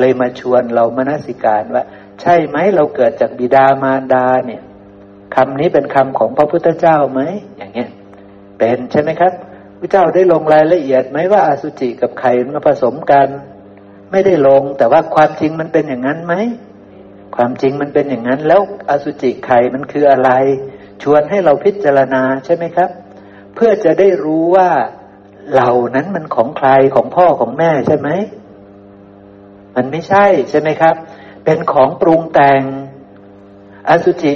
เลยมาชวนเรามนสิการว่า ใช่ไหมเราเกิดจากบิดามารดาเนี่ยคำนี้เป็นคำของพระพุทธเจ้าไหมอย่างเงี้ยเป็นใช่ไหมครับพระเจ้าได้ลงรายละเอียดไหมว่าอาสุจิกับไข่มาผสมกัน ไม่ได้ลงแต่ว่าความจริงมันเป็นอย่างนั้นไหม ความจริงมันเป็นอย่างนั้น แล้วอสุจิไข่มันคืออะไร ชวนให้เราพิจารณาใช่ไหมครับ เพื่อจะได้รู้ว่าเหล่านั้นมันของใครของพ่อของแม่ใช่ไหมมันไม่ใช่ใช่ไหมครับ เป็นของปรุงแต่ง อสุจิ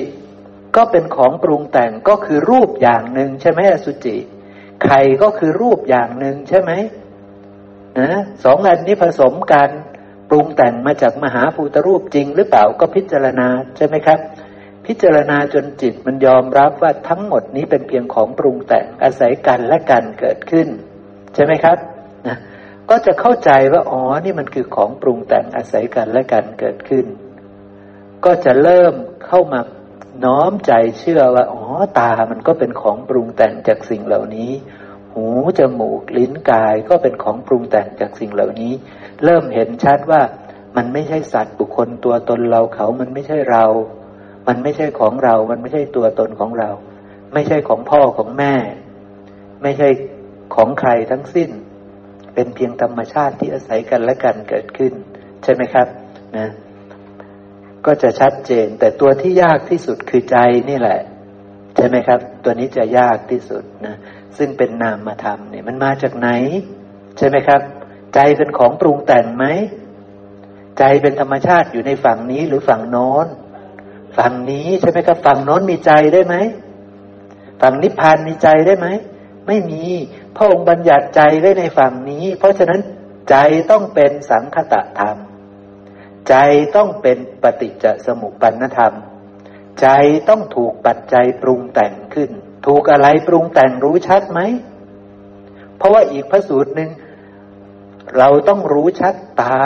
ก็เป็นของปรุงแต่งก็คือรูปอย่างหนึ่งใช่ไหมอสุจิ ไข่ก็คือรูปอย่างหนึ่งใช่ไหมนะสองอันนี้ผสมกัน ปรุงแต่งมาจากมหาภูตรูปจริงหรือเปล่าก็พิจารณาใช่ไหมครับ พิจารณาจนจิตมันยอมรับว่าทั้งหมดนี้เป็นเพียงของปรุงแต่งอาศัยกันและกันเกิดขึ้น ใช่ไหมครับนะก็จะเข้าใจว่าอ๋อนี่มันคือของปรุงแต่งอาศัยกันและกันเกิดขึ้น ก็จะเริ่มเข้ามาน้อมใจเชื่อว่าอ๋อตามันก็เป็นของปรุงแต่งจากสิ่งเหล่านี้ หูจมูกลิ้นกายก็เป็นของปรุงแต่งจากสิ่งเหล่านี้ เริ่มเห็นชัดว่ามันไม่ใช่สัตว์บุคคลตัวตนเราเขามันไม่ใช่เรา มันไม่ใช่ของเรา มันไม่ใช่ตัวตนของเรา ไม่ใช่ของพ่อของแม่ ไม่ใช่ของใครทั้งสิ้น เป็นเพียงธรรมชาติที่อาศัยกันและกันเกิดขึ้น ใช่ไหมครับนะก็จะชัดเจน แต่ตัวที่ยากที่สุดคือใจนี่แหละ ใช่ไหมครับ ตัวนี้จะยากที่สุดนะซึ่งเป็นนามธรรมเนี่ยมันมาจากไหน ใช่ไหมครับ ใจเป็นของปรุงแต่งไหม ใจเป็นธรรมชาติอยู่ในฝั่งนี้หรือฝั่งโน้น ฝั่งนี้ใช่ไหมครับ ฝั่งโน้นมีใจได้ไหม ฝั่งนิพพานมีใจได้ไหม ไม่มี พระองค์บัญญัติใจไว้ในฝั่งนี้ เพราะฉะนั้นใจต้องเป็นสังคตะธรรม ใจต้องเป็นปฏิจจสมุปปนธรรม ใจต้องถูกปัจจัยปรุงแต่งขึ้น ถูกอะไรปรุงแต่งรู้ชัดไหม เพราะว่าอีกพระสูตรหนึ่ง เราต้องรู้ชัดตา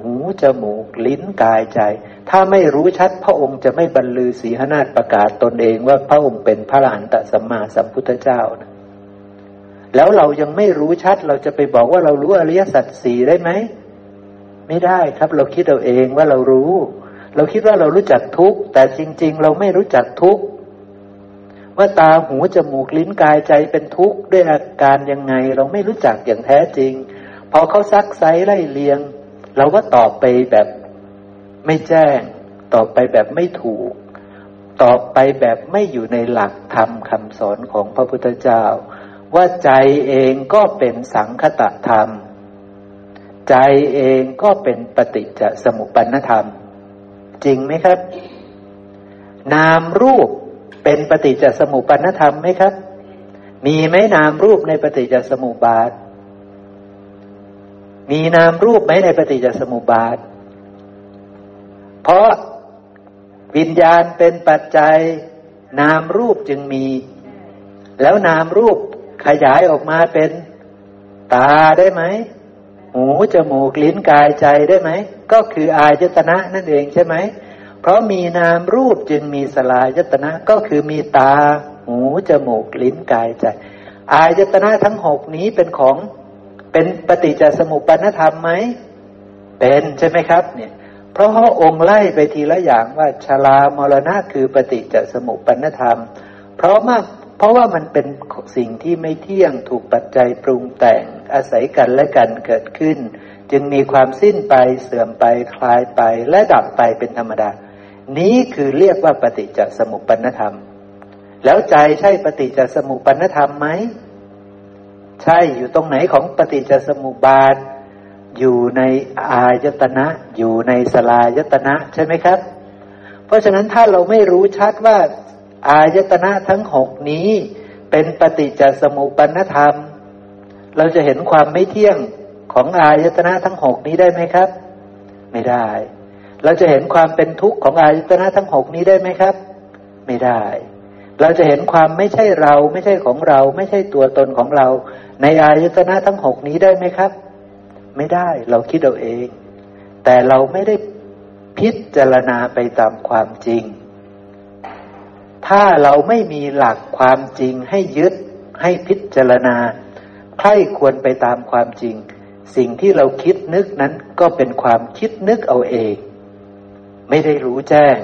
หู จมูก ลิ้นกายใจ ถ้าไม่รู้ชัดพระองค์จะไม่บรรลือศีหนาฏประกาศตนเองว่าพระองค์เป็นพระหลานตสัมมาสัมพุทธเจ้านะแล้วเรายังไม่รู้ชัดเราจะไปบอกว่าเรารู้อริยสัจสี่ได้ไหม ไม่ได้ครับเราคิดเอาเองว่าเรารู้ เราคิดว่าเรารู้จักทุกแต่จริง ๆ เราไม่รู้จักทุกว่าตาหูจมูกลิ้นกายใจเป็นทุกข์ด้วยอาการยังไง เราไม่รู้จักอย่างแท้จริง พอเขาซักไซไล่เลียง เราก็ตอบไปแบบไม่แจ้ง ตอบไปแบบไม่ถูก ตอบไปแบบไม่อยู่ในหลักธรรมคำสอนของพระพุทธเจ้า ว่าใจเองก็เป็นสังคตธรรม ใจเองก็เป็นปฏิจจสมุปปนธรรม จริงไหมครับ นามรูปเป็นปฏิจจสมุปปนธรรมไหมครับ มีไหมนามรูปในปฏิจจสมุปบาท มีนามรูปไหมในปฏิจจสมุปบาท เพราะวิญญาณเป็นปัจจัย นามรูปจึงมี แล้วนามรูปขยายออกมาเป็นตาได้ไหม หูจมูกลิ้นกายใจได้ไหม ก็คืออายตนะนั่นเองใช่ไหม เพราะมีนามรูปจึงมีสลายตนะก็คือมีตา หูจมูกลิ้นกายใจ อายตนะทั้งหกนี้เป็นของ เป็นปฏิจจสมุปปนธรรมไหมเป็นใช่ไหมครับ เนี่ย เพราะพระองค์ไล่ไปทีละอย่างว่าชรามรณะคือปฏิจจสมุปปนธรรม เพราะมากเพราะว่ามันเป็นสิ่งที่ไม่เที่ยงถูกปัจจัยปรุงแต่งอาศัยกันและกันเกิดขึ้น จึงมีความสิ้นไปเสื่อมไปคลายไปและดับไปเป็นธรรมดา นี้คือเรียกว่าปฏิจจสมุปปนธรรม แล้วใจใช่ปฏิจจสมุปปนธรรมไหม ใช่อยู่ตรงไหนของปฏิจจสมุปบาท อยู่ในอายตนะ อยู่ในสลายตนะใช่ไหมครับ เพราะฉะนั้นถ้าเราไม่รู้ชัดว่า อายตนะทั้งหกนี้เป็นปฏิจจสมุปนธรรม เราจะเห็นความไม่เที่ยงของอายตนะทั้งหกนี้ได้ไหมครับ ไม่ได้ เราจะเห็นความเป็นทุกข์ของอายตนะทั้งหกนี้ได้ไหมครับ ไม่ได้ เราจะเห็นความไม่ใช่เราไม่ใช่ของเรา ไม่ใช่ตัวตนของเรา ในอายตนะทั้งหกนี้ได้ไหมครับ ไม่ได้เราคิดเอาเอง แต่เราไม่ได้พิจารณาไปตามความจริง ถ้าเราไม่มีหลักความจริงให้ยึดให้พิจารณาใครควรไปตามความจริง สิ่งที่เราคิดนึกนั้นก็เป็นความคิดนึกเอาเอง ไม่ได้รู้แจ้ง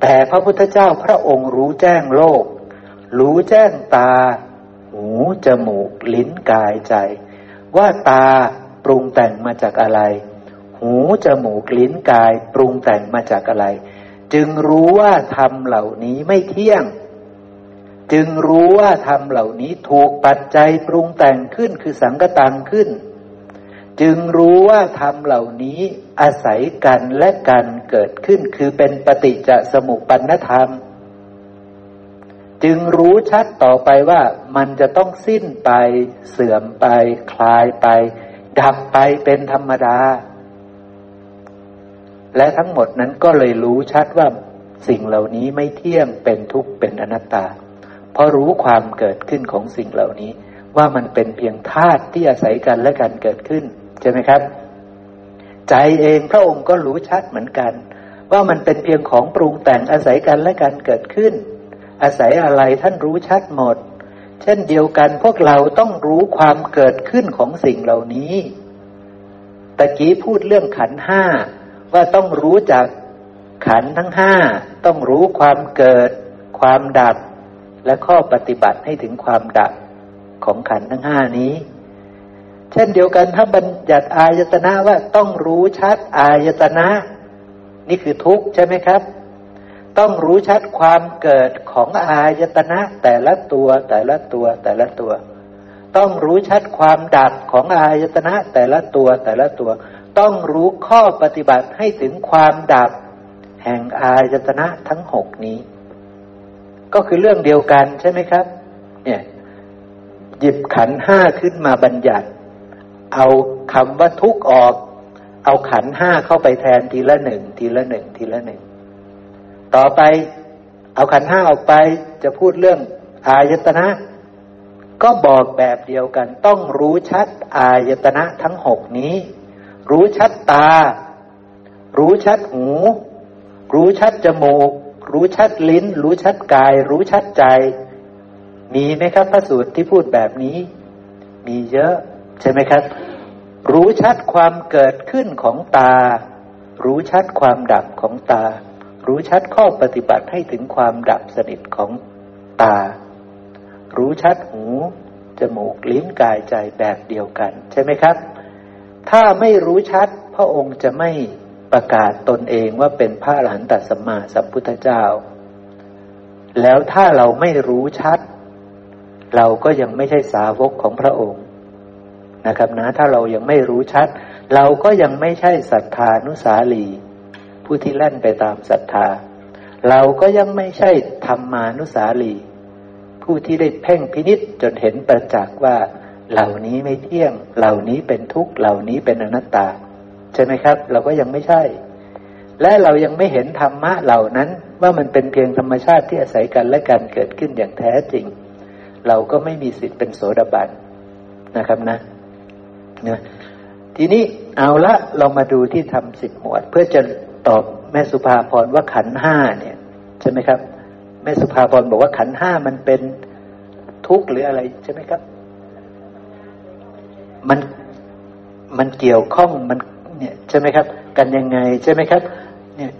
แต่พระพุทธเจ้าพระองค์รู้แจ้งโลก รู้แจ้งตา หูจมูก ลิ้นกายใจ ว่าตาปรุงแต่งมาจากอะไร หูจมูกลิ้นกาย ปรุงแต่งมาจากอะไร จึงรู้ว่าธรรมเหล่านี้ไม่เที่ยง จึงรู้ว่าธรรมเหล่านี้ถูกปัจจัยปรุงแต่งขึ้นคือสังกตังขึ้น จึงรู้ว่าธรรมเหล่านี้ อาศัยกันและกันเกิดขึ้นคือเป็นปฏิจจสมุปปนธรรม จึงรู้ชัดต่อไปว่ามันจะต้องสิ้นไปเสื่อมไป คลายไป ดับไปเป็นธรรมดา และทั้งหมดนั้นก็เลยรู้ชัดว่าสิ่งเหล่านี้ไม่เที่ยงเป็นทุกข์เป็นอนัตตา เพราะรู้ความเกิดขึ้นของสิ่งเหล่านี้ ว่ามันเป็นเพียงธาตุที่อาศัยกันและกันเกิดขึ้น ใช่ไหมครับ ใจเองพระองค์ก็รู้ชัดเหมือนกัน ว่ามันเป็นเพียงของปรุงแต่งอาศัยกันและกันเกิดขึ้น อาศัยอะไรท่านรู้ชัดหมด เช่นเดียวกันพวกเราต้องรู้ความเกิดขึ้นของสิ่งเหล่านี้ตะกี้พูดเรื่องขันห้าว่าต้องรู้จักขันทั้งห้าต้องรู้ความเกิด ความดับ และข้อปฏิบัติให้ถึงความดับของขันทั้งห้านี้ เช่นเดียวกันถ้าบัญญัติอายตนะว่าต้องรู้ชัดอายตนะ นี่คือทุกข์ใช่ไหมครับ ต้องรู้ชัดความเกิดของอายตนะ แต่ละตัวแต่ละตัวแต่ละตัว ต้องรู้ชัดความดับของอายตนะแต่ละตัวแต่ละตัว ต้องรู้ข้อปฏิบัติให้ถึงความดับ แห่งอายตนะทั้งหกนี้ ก็คือเรื่องเดียวกันใช่ไหมครับ เนี่ยหยิบขันห้าขึ้นมาบัญญัติ เอาคำว่าทุกออก เอาขันห้าเข้าไปแทนทีละหนึ่งทีละหนึ่งทีละหนึ่งต่อไป เอาขันห้าออกไปจะพูดเรื่อง อายตนะ ก็บอกแบบเดียวกัน ต้องรู้ชัดอายตนะทั้งหกนี้ รู้ชัดตา รู้ชัดหู รู้ชัดจมูก รู้ชัดลิ้น รู้ชัดกาย รู้ชัดใจ มีไหมครับพระสูตรที่พูดแบบนี้ มีเยอะ ใช่ไหมครับ รู้ชัดความเกิดขึ้นของตา รู้ชัดความดับของตา รู้ชัดข้อปฏิบัติให้ถึงความดับสนิทของตา รู้ชัดหูจมูกลิ้นกายใจแบบเดียวกัน ใช่ไหมครับ ถ้าไม่รู้ชัด พระองค์จะไม่ประกาศตนเองว่าเป็นพระอรหันตสัมมาสัมพุทธเจ้า แล้วถ้าเราไม่รู้ชัด เราก็ยังไม่ใช่สาวกของพระองค์ นะครับนะถ้าเรายังไม่รู้ชัด เราก็ยังไม่ใช่ศรัทธานุสาลีผู้ที่แล่นไปตามศรัทธา เราก็ยังไม่ใช่ธรรมานุสาลี ผู้ที่ได้เพ่งพินิษจนเห็นประจักษ์ว่า เหล่านี้ไม่เที่ยง เหล่านี้เป็นทุกข์เหล่านี้เป็นอนัตตา ใช่ไหมครับ เราก็ยังไม่ใช่ และเรายังไม่เห็นธรรมะเหล่านั้น ว่ามันเป็นเพียงธรรมชาติที่อาศัยกันและการเกิดขึ้นอย่างแท้จริง เราก็ไม่มีสิทธิ์เป็นโสดาบันนะครับนะ นะทีนี้เอาละเรามาดูที่ทำสิบหมวด เพื่อจะตอบแม่สุภาพรว่าขันห้าเนี่ย ใช่ไหมครับ แม่สุภาพรบอกว่าขันห้ามันเป็นทุกข์หรืออะไรใช่ไหมครับ มันมันเกี่ยวข้องมันเนี่ยใช่ไหมครับ กันยังไงใช่ไหมครับ เนี่ย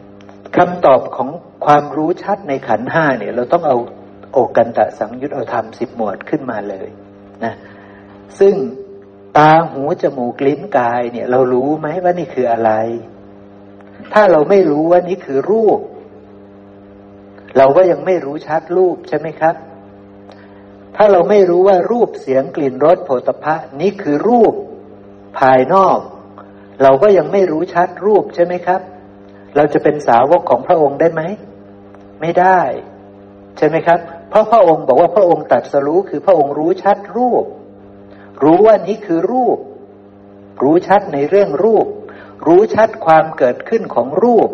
คำตอบของความรู้ชัดในขันห้าเนี่ย เราต้องเอาโอกันตะสังยุตเอาธรรมสิบหมวดขึ้นมาเลยนะซึ่ง ตาหูจมูกลิ้นกายเนี่ย เรารู้ไหมว่านี่คืออะไร ถ้าเราไม่รู้ว่านี่คือรูป เราก็ยังไม่รู้ชัดรูปใช่ไหมครับ ถ้าเราไม่รู้ว่ารูปเสียงกลิ่นรสโผฏฐะนี้คือรูปภายนอก เราก็ยังไม่รู้ชัดรูปใช่ไหมครับ เราจะเป็นสาวกของพระองค์ได้ไหม ไม่ได้ ใช่ไหมครับ เพราะพระองค์บอกว่าพระองค์ตรัสรู้คือพระองค์รู้ชัดรูป รู้ว่านี้คือรูป รู้ชัดในเรื่องรูป รู้ชัดความเกิดขึ้นของรูป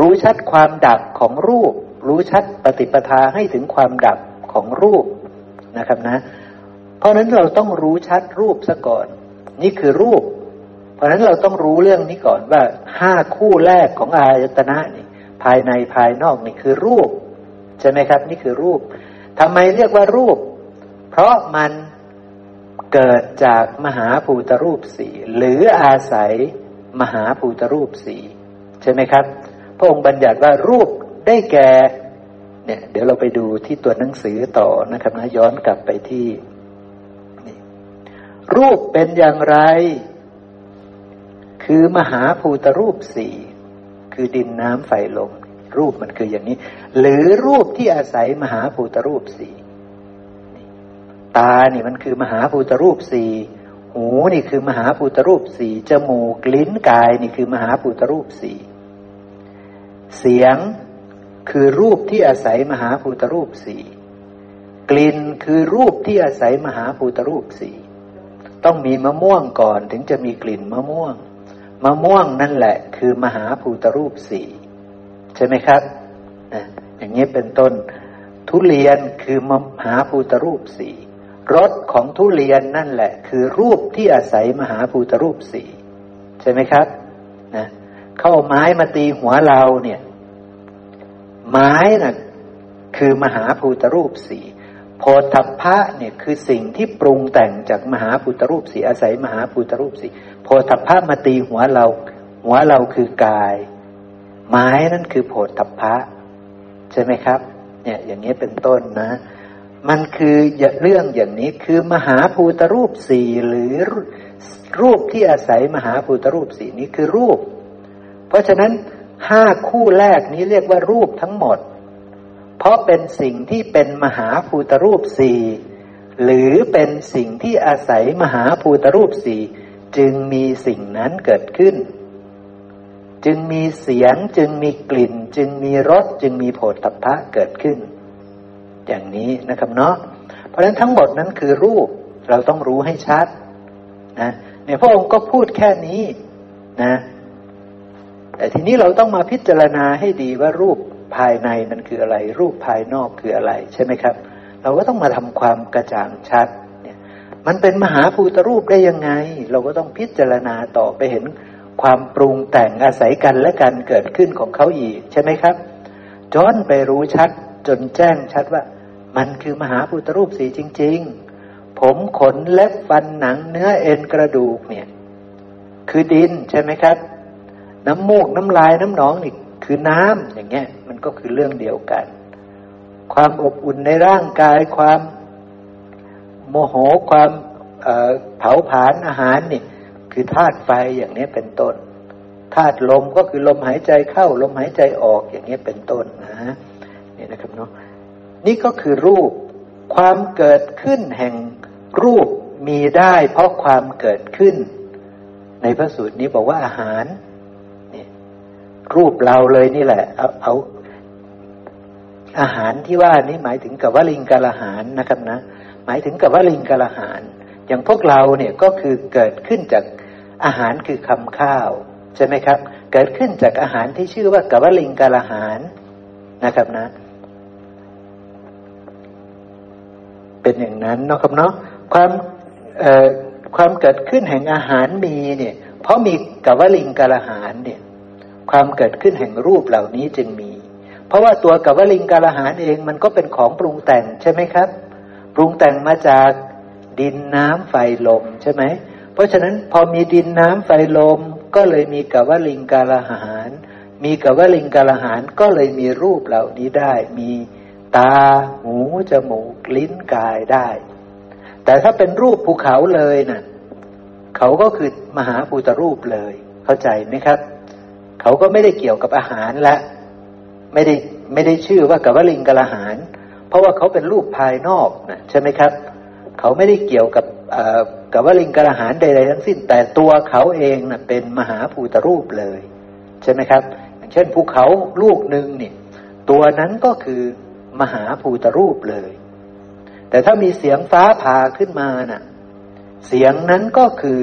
รู้ชัดความดับของรูป รู้ชัดปฏิปทาให้ถึงความดับของรูปนะครับนะ เพราะนั้นเราต้องรู้ชัดรูปซะก่อน นี่คือรูป เพราะนั้นเราต้องรู้เรื่องนี้ก่อนว่าห้าคู่แรกของอายตนะนี่ภายในภายนอกนี่คือรูปใช่ไหมครับ นี่คือรูปทำไมเรียกว่ารูป เพราะมัน เกิดจากมหาภูตรูปสีหรืออาศัยมหาภูตรูปสีใช่ไหมครับ พระองค์บัญญัติว่ารูปได้แก่เนี่ยเดี๋ยวเราไปดูที่ตัวหนังสือต่อนะครับนะย้อนกลับไปที่ รูปเป็นอย่างไร คือมหาภูตรูปสี่คือดินน้ำไฟลมรูปมันคืออย่างนี้ หรือรูปที่อาศัยมหาภูตรูปสี่ ตานี่มันคือมหาภูตรูปสี่หูนี่คือมหาภูตรูปสี่จมูกลิ้นกายนี่คือมหาภูตรูปสี่เสียงคือรูปที่อาศัยมหาภูตรูปสี่กลิ่นคือรูปที่อาศัยมหาภูตรูปสี่ต้องมีมะม่วงก่อนถึงจะมีกลิ่นมะม่วง มะม่วงนั่นแหละ คือมหาภูตรูปสี่ใช่ไหมครับนะอย่างนี้เป็นต้น ทุเรียนคือมหาภูตรูปสี่ รสของทุเรียนนั่นแหละ คือรูปที่อาศัยมหาภูตรูปสี่ใช่ไหมครับนะเข้าไม้มาตีหัวเราเนี่ย ไม้นะ่ะคือมหาภูตรูปสี่โพธพะเนี่ยคือสิ่งที่ปรุงแต่งจากมหาภูตรูปสี่อาศัยมหาภูตรูปสี่โพธพะมาตีหัวเรา หัวเราคือกาย ไม้นั่นคือโพธพะใช่ไหมครับ เนี่ย อย่างนี้เป็นต้นนะ มันคือเรื่องอย่างนี้คือมหาภูตรูปสี่หรือรูปที่อาศัยมหาภูตรูปสี่นี้คือรูป เพราะฉะนั้นห้าคู่แรกนี้เรียกว่ารูปทั้งหมด เพราะเป็นสิ่งที่เป็นมหาภูตรูปสี่หรือเป็นสิ่งที่อาศัยมหาภูตรูปสี่จึงมีสิ่งนั้นเกิดขึ้น จึงมีเสียงจึงมีกลิ่น จึงมีรสจึงมีโผฏฐัพพะเกิดขึ้น อย่างนี้นะครับเนาะเพราะฉะนั้นทั้งหมดนั้นคือรูปเราต้องรู้ให้ชัดนะเนี่ยพระองค์ก็พูดแค่นี้นะ แต่ทีนี้เราต้องมาพิจารณาให้ดีว่ารูปภายในมันคืออะไร รูปภายนอกคืออะไร ใช่ไหมครับ เราก็ต้องมาทำความกระจ่างชัดเนี่ยมันเป็นมหาภูตรูปได้ยังไง เราก็ต้องพิจารณาต่อไปเห็นความปรุงแต่งอาศัยกันและกันเกิดขึ้นของเขาอีก ใช่ไหมครับจนไปรู้ชัดจนแจ้งชัดว่า มันคือมหาภูตรูปสีจริง ๆ ผมขนเล็บฟันหนังเนื้อเอ็นกระดูกเนี่ย คือดินใช่ไหมครับ น้ำมูกน้ำลายน้ำหนองนี่คือน้ำอย่างเงี้ย มันก็คือเรื่องเดียวกัน ความอบอุ่นในร่างกายความโมโหความเผาผลาญอาหารนี่คือธาตุไฟอย่างนี้เป็นต้นธาตุลมก็คือลมหายใจเข้า ลมหายใจออกอย่างนี้เป็นต้นนะนี่นะครับเนาะ นี่ก็คือรูป ความเกิดขึ้นแห่งรูปมีได้เพราะความเกิดขึ้น ในพระสูตรนี้บอกว่าอาหารนี่รูปเราเลยนี่แหละ เอาเอาอาหารที่ว่านี้หมายถึงกับว่าลิงกาลาหารนะครับนะ หมายถึงกับว่าลิงกาลาหาร อย่างพวกเราเนี่ยก็คือเกิดขึ้นจากอาหารคือคำข้าวใช่ไหมครับ เกิดขึ้นจากอาหารที่ชื่อว่ากับว่าลิงกาลาหารนะครับนะ เป็นอย่างนั้นนะครับเนาะความความเกิดขึ้นแห่งอาหารมีเนี่ย เพราะมีกับวลิงกาลหารเนี่ย ความเกิดขึ้นแห่งรูปเหล่านี้จึงมี เพราะว่าตัวกับวลิงกาลหารเองมันก็เป็นของปรุงแต่งใช่ไหมครับ ปรุงแต่งมาจากดินน้ำไฟลมใช่ไหมเพราะฉะนั้นพอมีดินน้ำไฟลมก็เลยมีกับวลิงกาลหาร มีกับวลิงกาลหารก็เลยมีรูปเหล่านี้ได้มี ตา หู จมูก ลิ้น กายได้ แต่ถ้าเป็นรูปภูเขาเลยนะ่ะ เขาก็คือมหาภูตรูปเลย เข้าใจไหมครับ เขาก็ไม่ได้เกี่ยวกับอาหารละ ไม่ได้ไม่ได้ชื่อว่ากับวลิงกะลาหาร เพราะว่าเขาเป็นรูปภายนอกนะใช่ไหมครับ เขาไม่ได้เกี่ยวกับกับวลิงกะลาหารใดๆทั้งสิ้น แต่ตัวเขาเองนะเป็นมหาภูตรูปเลย ใช่ไหมครับ อย่างเช่นภูเขาลูกหนึ่งเนี่ย ตัวนั้นก็คือ มหาภูตรูปเลย แต่ถ้ามีเสียงฟ้าผ่าขึ้นมานะ่ะ เสียงนั้นก็คือ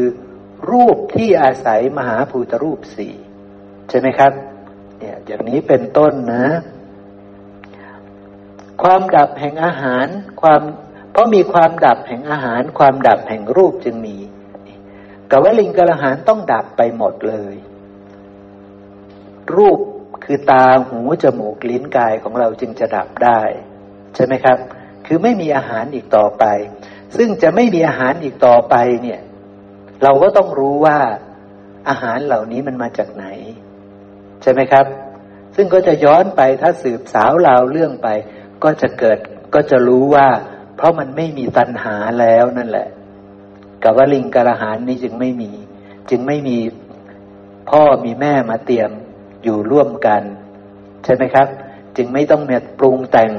รูปที่อาศัยมหาภูตรูปสี่ใช่ไหมครับ เนี่ยอย่างนี้เป็นต้นนะ ความดับแห่งอาหาร ความ เพราะมีความดับแห่งอาหาร ความดับแห่งรูปจึงมีกวลิงกระหารต้องดับไปหมดเลย รูป คือตาหูจมูกลิ้นกายของเราจึงจะดับได้ ใช่ไหมครับ คือไม่มีอาหารอีกต่อไป ซึ่งจะไม่มีอาหารอีกต่อไปเนี่ย เราก็ต้องรู้ว่าอาหารเหล่านี้มันมาจากไหน ใช่ไหมครับ ซึ่งก็จะย้อนไปถ้าสืบสาวราวเรื่องไป ก็จะเกิดก็จะรู้ว่า เพราะมันไม่มีตัณหาแล้วนั่นแหละกับว่าลิงกระหารนี้จึงไม่มี จึงไม่มีพ่อมีแม่มาเตรียม อยู่ร่วมกัน ใช่ไหมครับ จึงไม่ต้องเมีปรุงแต่ง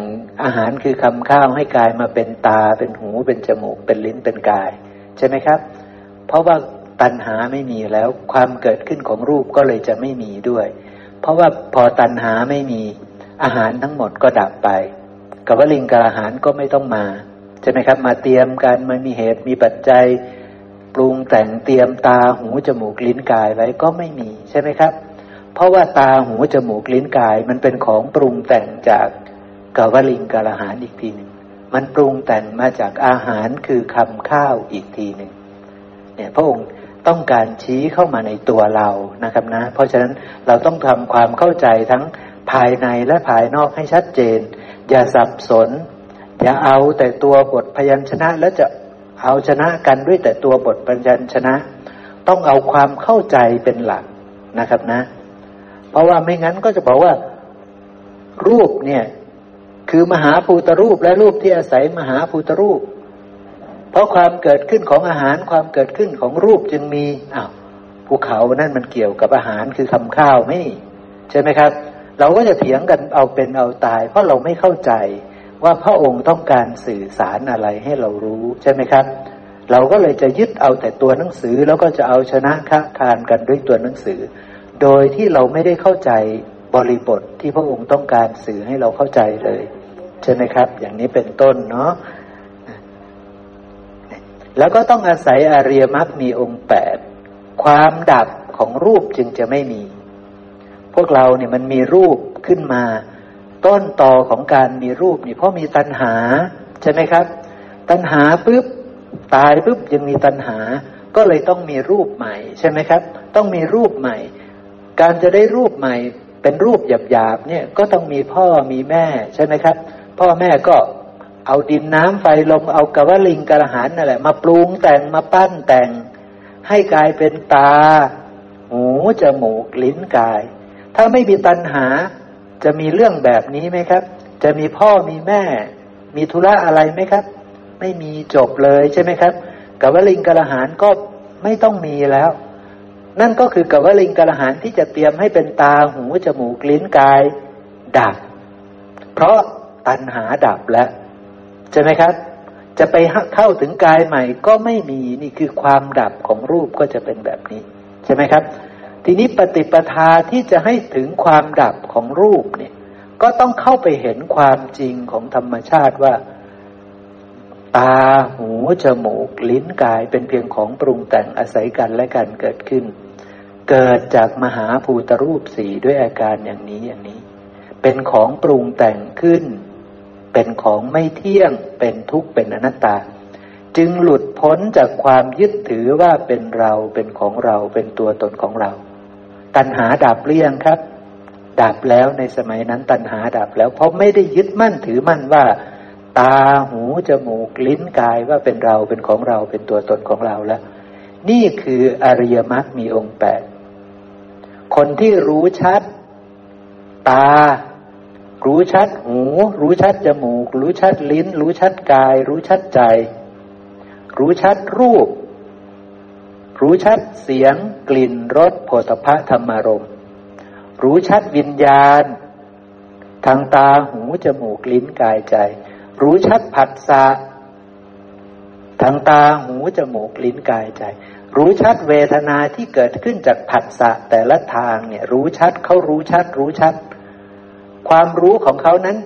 อาหารคือคำข้าวให้กายมาเป็นตาเป็นหูเป็นจมูก เป็นลิ้นเป็นกาย ใช่ไหมครับ เพราะว่าตัณหาไม่มีแล้วความเกิดขึ้นของรูปก็เลยจะไม่มีด้วย เพราะว่าพอตัณหาไม่มีอาหารทั้งหมดก็ดับไปกับว่าลิงกับอาหารก็ไม่ต้องมา ใช่ไหมครับ มาเตรียมกันมันมีเหตุมีปัจจัย ปรุงแต่งเตรียมตาหูจมูกลิ้นกายไว้ก็ไม่มีใช่ไหมครับ เพราะว่าตาหูจมูกลิ้นกาย มันเป็นของปรุงแต่งจากกาวลิงกาลาหารอีกทีหนึ่งมันปรุงแต่งมาจากอาหารคือคำข้าวอีกทีหนึ่งเนี่ยพระองค์ต้องการชี้เข้ามาในตัวเรานะครับนะ เพราะฉะนั้นเราต้องทำความเข้าใจทั้งภายในและภายนอกให้ชัดเจน อย่าสับสน อย่าเอาแต่ตัวบทพยัญชนะแล้วจะเอาชนะกันด้วยแต่ตัวบทพยัญชนะ ต้องเอาความเข้าใจเป็นหลักนะครับนะ ราะว่าไม่งั้นก็จะบอกว่า รูปเนี่ย คือมหาภูตรูปและรูปที่อาศัยมหาภูตรูป เพราะความเกิดขึ้นของอาหารความเกิดขึ้นของรูปจึงมีอ้าวภูเขานั่นมันเกี่ยวกับอาหารคือคำข้าวไม่ใช่ไหมครับ เราก็จะเถียงกันเอาเป็นเอาตาย เพราะเราไม่เข้าใจว่าพระองค์ต้องการสื่อสารอะไรให้เรารู้ใช่ไหมครับ เราก็เลยจะยึดเอาแต่ตัวหนังสือแล้วก็จะเอาชนะค้าคานกันด้วยตัวหนังสือ โดยที่เราไม่ได้เข้าใจบริบทที่พระองค์ต้องการสื่อให้เราเข้าใจเลย ใช่ไหมครับ อย่างนี้เป็นต้นเนาะแล้วก็ต้องอาศัยอาริยมรรคมีองค์แปดความดับของรูปจึงจะไม่มี พวกเราเนี่ยมันมีรูปขึ้นมา ต้นต่อของการมีรูปนี่เพราะมีตัณหา ใช่ไหมครับ ตัณหาปุ๊บตายปุ๊บยังมีตัณหา ก็เลยต้องมีรูปใหม่ ใช่ไหมครับ ต้องมีรูปใหม่ การจะได้รูปใหม่เป็นรูปหยาบๆเนี่ยก็ต้องมีพ่อมีแม่ใช่ไหมครับ พ่อแม่ก็เอาดินน้ำไฟลมเอากระวลิงกระหานนั่นแหละ มาปรุงแต่งมาปั้นแต่ง ให้กลายเป็นตา หูจมูกลิ้นกาย ถ้าไม่มีตัณหา จะมีเรื่องแบบนี้ไหมครับ จะมีพ่อมีแม่ มีธุระอะไรไหมครับ ไม่มีจบเลยใช่ไหมครับกวลิงกระหานก็ไม่ต้องมีแล้ว นั่นก็คือกับวลิงกระหารที่จะเตรียมให้เป็นตาหูจมูกลิ้นกาย ดับ เพราะตัณหาดับแล้วใช่ไหมครับ จะไปเข้าถึงกายใหม่ก็ไม่มีนี่คือความดับของรูปก็จะเป็นแบบนี้ ใช่ไหมครับ ทีนี้ปฏิปทาที่จะให้ถึงความดับของรูปเนี่ย ก็ต้องเข้าไปเห็นความจริงของธรรมชาติว่าตา หู จมูก ลิ้น กาย เป็นเพียงของปรุงแต่งอาศัยกันและกันเกิดขึ้น เกิดจากมหาภูตรูปสี่ด้วยอาการอย่างนี้อย่างนี้ เป็นของปรุงแต่งขึ้น เป็นของไม่เที่ยง เป็นทุกข์เป็นอนัตตา จึงหลุดพ้นจากความยึดถือว่าเป็นเราเป็นของเราเป็นตัวตนของเรา ตัณหาดับเรี่ยงครับ ดับแล้วในสมัยนั้นตัณหาดับแล้ว เพราะไม่ได้ยึดมั่นถือมั่นว่า ตาหูจมูกลิ้นกายว่าเป็นเราเป็นของเราเป็นตัวตนของเราแล้ว นี่คืออริยมรรคมีองค์แปด คนที่รู้ชัด ตา รู้ชัดหู รู้ชัดจมูก รู้ชัดลิ้น รู้ชัดกาย รู้ชัดใจ รู้ชัดรูป รู้ชัดเสียง กลิ่นรสโผฏฐะธรรมารมรู้ชัดวิญญาณ ทางตาหูจมูกลิ้นกายใจ รู้ชัดผัสสะทางตาหูจมูกลิ้นกายใจ รู้ชัดเวทนาที่เกิดขึ้นจากผัสสะแต่ละทางเนี่ย รู้ชัดเขารู้ชัด รู้ชัด ความรู้ของเขานั้น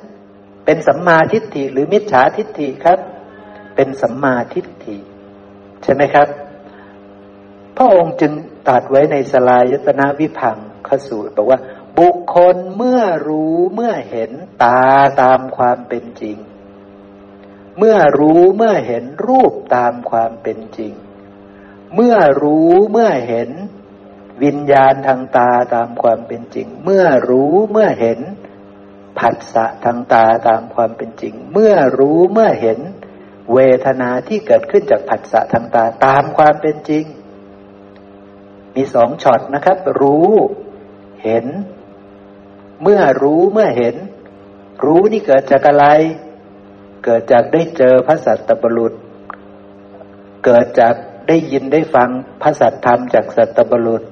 เป็นสัมมาทิฏฐิหรือมิจฉาทิฏฐิครับ เป็นสัมมาทิฏฐิ ใช่ไหมครับ พระองค์จึงตัดไว้ในสลายตนาวิพังขสูตรบอกว่า บุคคลเมื่อรู้เมื่อเห็นตาตามความเป็นจริง เมื่อรู้เมื่อเห็นรูปตามความเป็นจริง เมื่อรู้เมื่อเห็นวิญญาณทางตาตามความเป็นจริง เมื่อรู้เมื่อเห็นผัสสะทางตาตามความเป็นจริง เมื่อรู้เมื่อเห็น เวทนาที่เกิดขึ้นจากผัสสะทางตาตามความเป็นจริง มีสองช็อตนะครับ รู้เห็น เมื่อรู้เมื่อเห็น รู้นี่เกิดจากอะไร เกิดจากได้เจอพระสัตตบรุษ เกิดจาก ได้ยินได้ฟังพระสัตธรรมจากสัตตบรุษ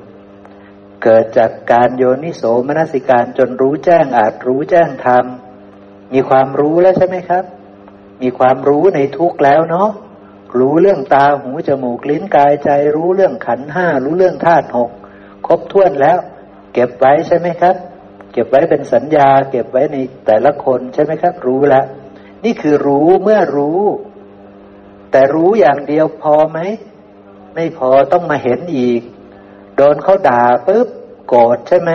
เกิดจากการโยนิโสมนสิการจนรู้แจ้งอาจรู้แจ้งธรรม มีความรู้แล้วใช่ไหมครับ มีความรู้ในทุกแล้วเนาะรู้เรื่องตาหูจมูกลิ้นกายใจ รู้เรื่องขันห้ารู้เรื่องธาตุหกครบถ้วนแล้ว เก็บไว้ใช่ไหมครับ เก็บไว้เป็นสัญญา เก็บไว้ในแต่ละคนใช่ไหมครับ รู้แล้วนี่คือรู้เมื่อรู้ แต่รู้อย่างเดียวพอไหม ไม่พอต้องมาเห็นอีก โดนเขาด่าปุ๊บโกรธใช่ไหม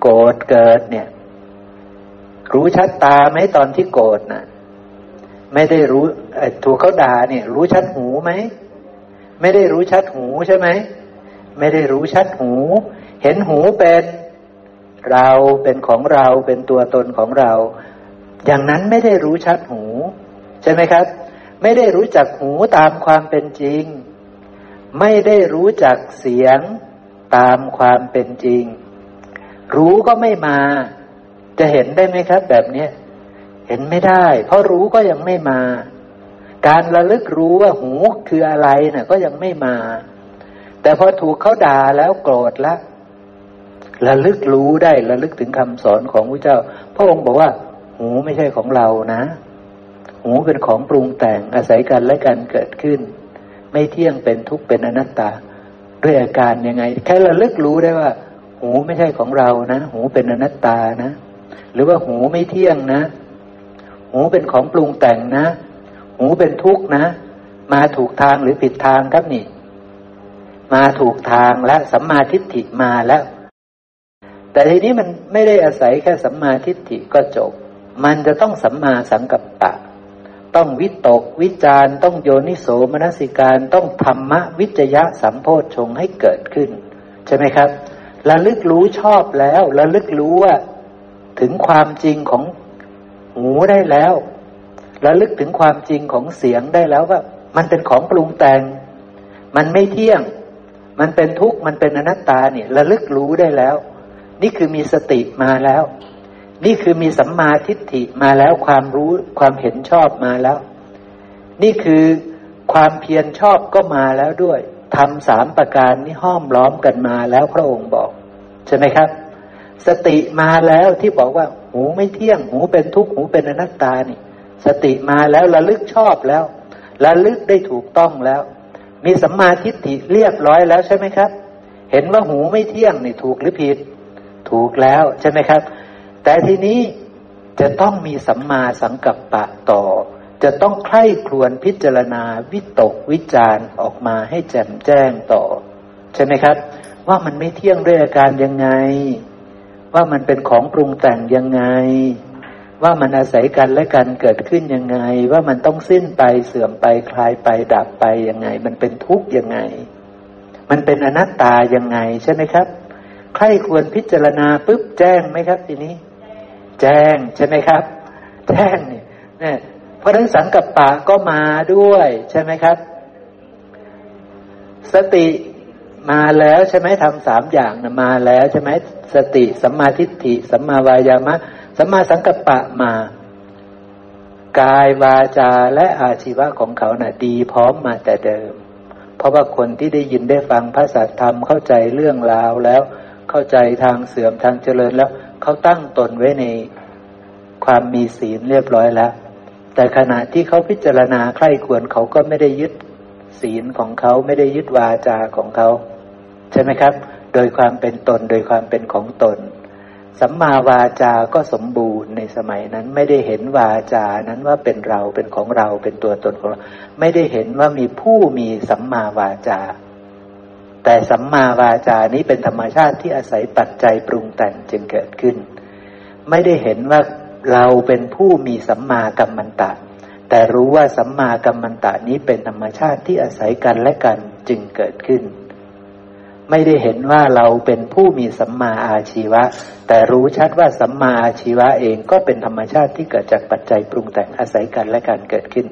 โกรธเกิดเนี่ย รู้ชัดตาไหมตอนที่โกรธนะ่ะ ไม่ได้รู้ถูกเขาด่าเนี่ย รู้ชัดหูไหมไม่ได้รู้ชัดหูใช่ไหมไม่ได้รู้ชัดหู เห็นหูเป็นเราเป็นของเราเป็นตัวตนของเรา อย่างนั้นไม่ได้รู้ชัดหู ใช่ไหมครับ ไม่ได้รู้จักหูตามความเป็นจริง ไม่ได้รู้จักเสียงตามความเป็นจริง รู้ก็ไม่มา จะเห็นได้ไหมครับ แบบนี้เห็นไม่ได้ เพราะรู้ก็ยังไม่มา การระลึกรู้ว่าหูคืออะไรนะ่ะ ก็ยังไม่มา แต่พอถูกเขาด่าแล้วโกรธแล้วระลึกรู้ได้ระลึกถึงคำสอนของพระเจ้า พระองค์บอกว่า หูไม่ใช่ของเรานะ หูเป็นของปรุงแต่งอาศัยกันและกันเกิดขึ้น ไม่เที่ยงเป็นทุกข์เป็นอนัตตา ด้วยอาการยังไง แค่ระลึกรู้ได้ว่า หูไม่ใช่ของเรานะ หูเป็นอนัตตานะ หรือว่าหูไม่เที่ยงนะ หูเป็นของปรุงแต่งนะ หูเป็นทุกข์นะ มาถูกทางหรือผิดทางครับนี่ มาถูกทางและสัมมาทิฏฐิมาแล้ว แต่ทีนี้มันไม่ได้อาศัยแค่สัมมาทิฏฐิก็จบ มันจะต้องสัมมาสังกัปปะ ต้องวิตกวิจารต้องโยนิโสมนสิการต้องธรรมะวิจยะสัมโพชฌงให้เกิดขึ้น ใช่ไหมครับระลึกรู้ชอบแล้วระลึกรู้ว่า ถึงความจริงของหูได้แล้วระลึกถึงความจริงของเสียงได้แล้วว่า มันเป็นของปรุงแต่ง มันไม่เที่ยง มันเป็นทุกข์มันเป็นอนัตตาเนี่ยระลึกรู้ได้แล้ว นี่คือมีสติมาแล้ว นี่คือมีสัมมาทิฏฐิมาแล้วความรู้ความเห็นชอบมาแล้ว นี่คือความเพียรชอบก็มาแล้วด้วยทำสามประการนี้ห้อมล้อมกันมาแล้วพระองค์บอก ใช่ไหมครับ สติมาแล้วที่บอกว่า หูไม่เที่ยง หูเป็นทุกข์หูเป็นอนัตตานี่ สติมาแล้วระลึกชอบแล้วระลึกได้ถูกต้องแล้ว มีสัมมาทิฏฐิเรียบร้อยแล้วใช่ไหมครับ เห็นว่าหูไม่เที่ยงนี่ถูกหรือผิด ถูกแล้วใช่ไหมครับ แต่ทีนี้จะต้องมีสัมมาสังกัปปะต่อ จะต้องใคร่ครวญพิจารณาวิตกวิจารออกมาให้แจ่มแจ้งต่อ ใช่ไหมครับ ว่ามันไม่เที่ยงด้วยอาการยังไง ว่ามันเป็นของปรุงแต่งยังไง ว่ามันอาศัยกันและกันเกิดขึ้นยังไง ว่ามันต้องสิ้นไปเสื่อมไปคลายไปดับไปยังไง มันเป็นทุกข์ยังไง มันเป็นอนัตตายังไงใช่ไหมครับใครควรพิจารณาปุ๊บแจ้งไหมครับ ทีนี้ แจ้งใช่ไหมครับ แจ้งเนี่ยเนี่ยเพราะนั้นสังกับปะก็มาด้วย ใช่ไหมครับ สติมาแล้วใช่ไหมทำสามอย่างนะมาแล้วใช่ไหมสติสัมมาทิฏฐิสัมมาวายามะสัมมาสังกัปปะมา กายวาจาและอาชีวะของเขานะ่ะ ดีพร้อมมาแต่เดิม เพราะว่าคนที่ได้ยินได้ฟังพระสัทธรรมเข้าใจเรื่องราวแล้ว เข้าใจทางเสื่อมทางเจริญแล้ว เขาตั้งตนไว้ในความมีศีลเรียบร้อยแล้ว แต่ขณะที่เขาพิจารณาใคร่ควรเขาก็ไม่ได้ยึดศีลของเขาไม่ได้ยึดวาจาของเขา ใช่ไหมครับ โดยความเป็นตนโดยความเป็นของตน สัมมาวาจาก็สมบูรณ์ในสมัยนั้น ไม่ได้เห็นวาจานั้นว่าเป็นเราเป็นของเราเป็นตัวตนของเรา ไม่ได้เห็นว่ามีผู้มีสัมมาวาจา แต่สัมมาวาจานี้เป็นธรรมชาติที่อาศัยปัจจัยปรุงแต่งจึงเกิดขึ้น ไม่ได้เห็นว่าเราเป็นผู้มีสัมมากัมมันตะ แต่รู้ว่าสัมมากัมมันตะนี้เป็นธรรมชาติที่อาศัยกันและกันจึงเกิดขึ้น ไม่ได้เห็นว่าเราเป็นผู้มีสัมมาอาชีวะ แต่รู้ชัดว่าสัมมาอาชีวะเองก็เป็นธรรมชาติที่เกิดจากปัจจัยปรุงแต่งอาศัยกันและการเกิดขึ้น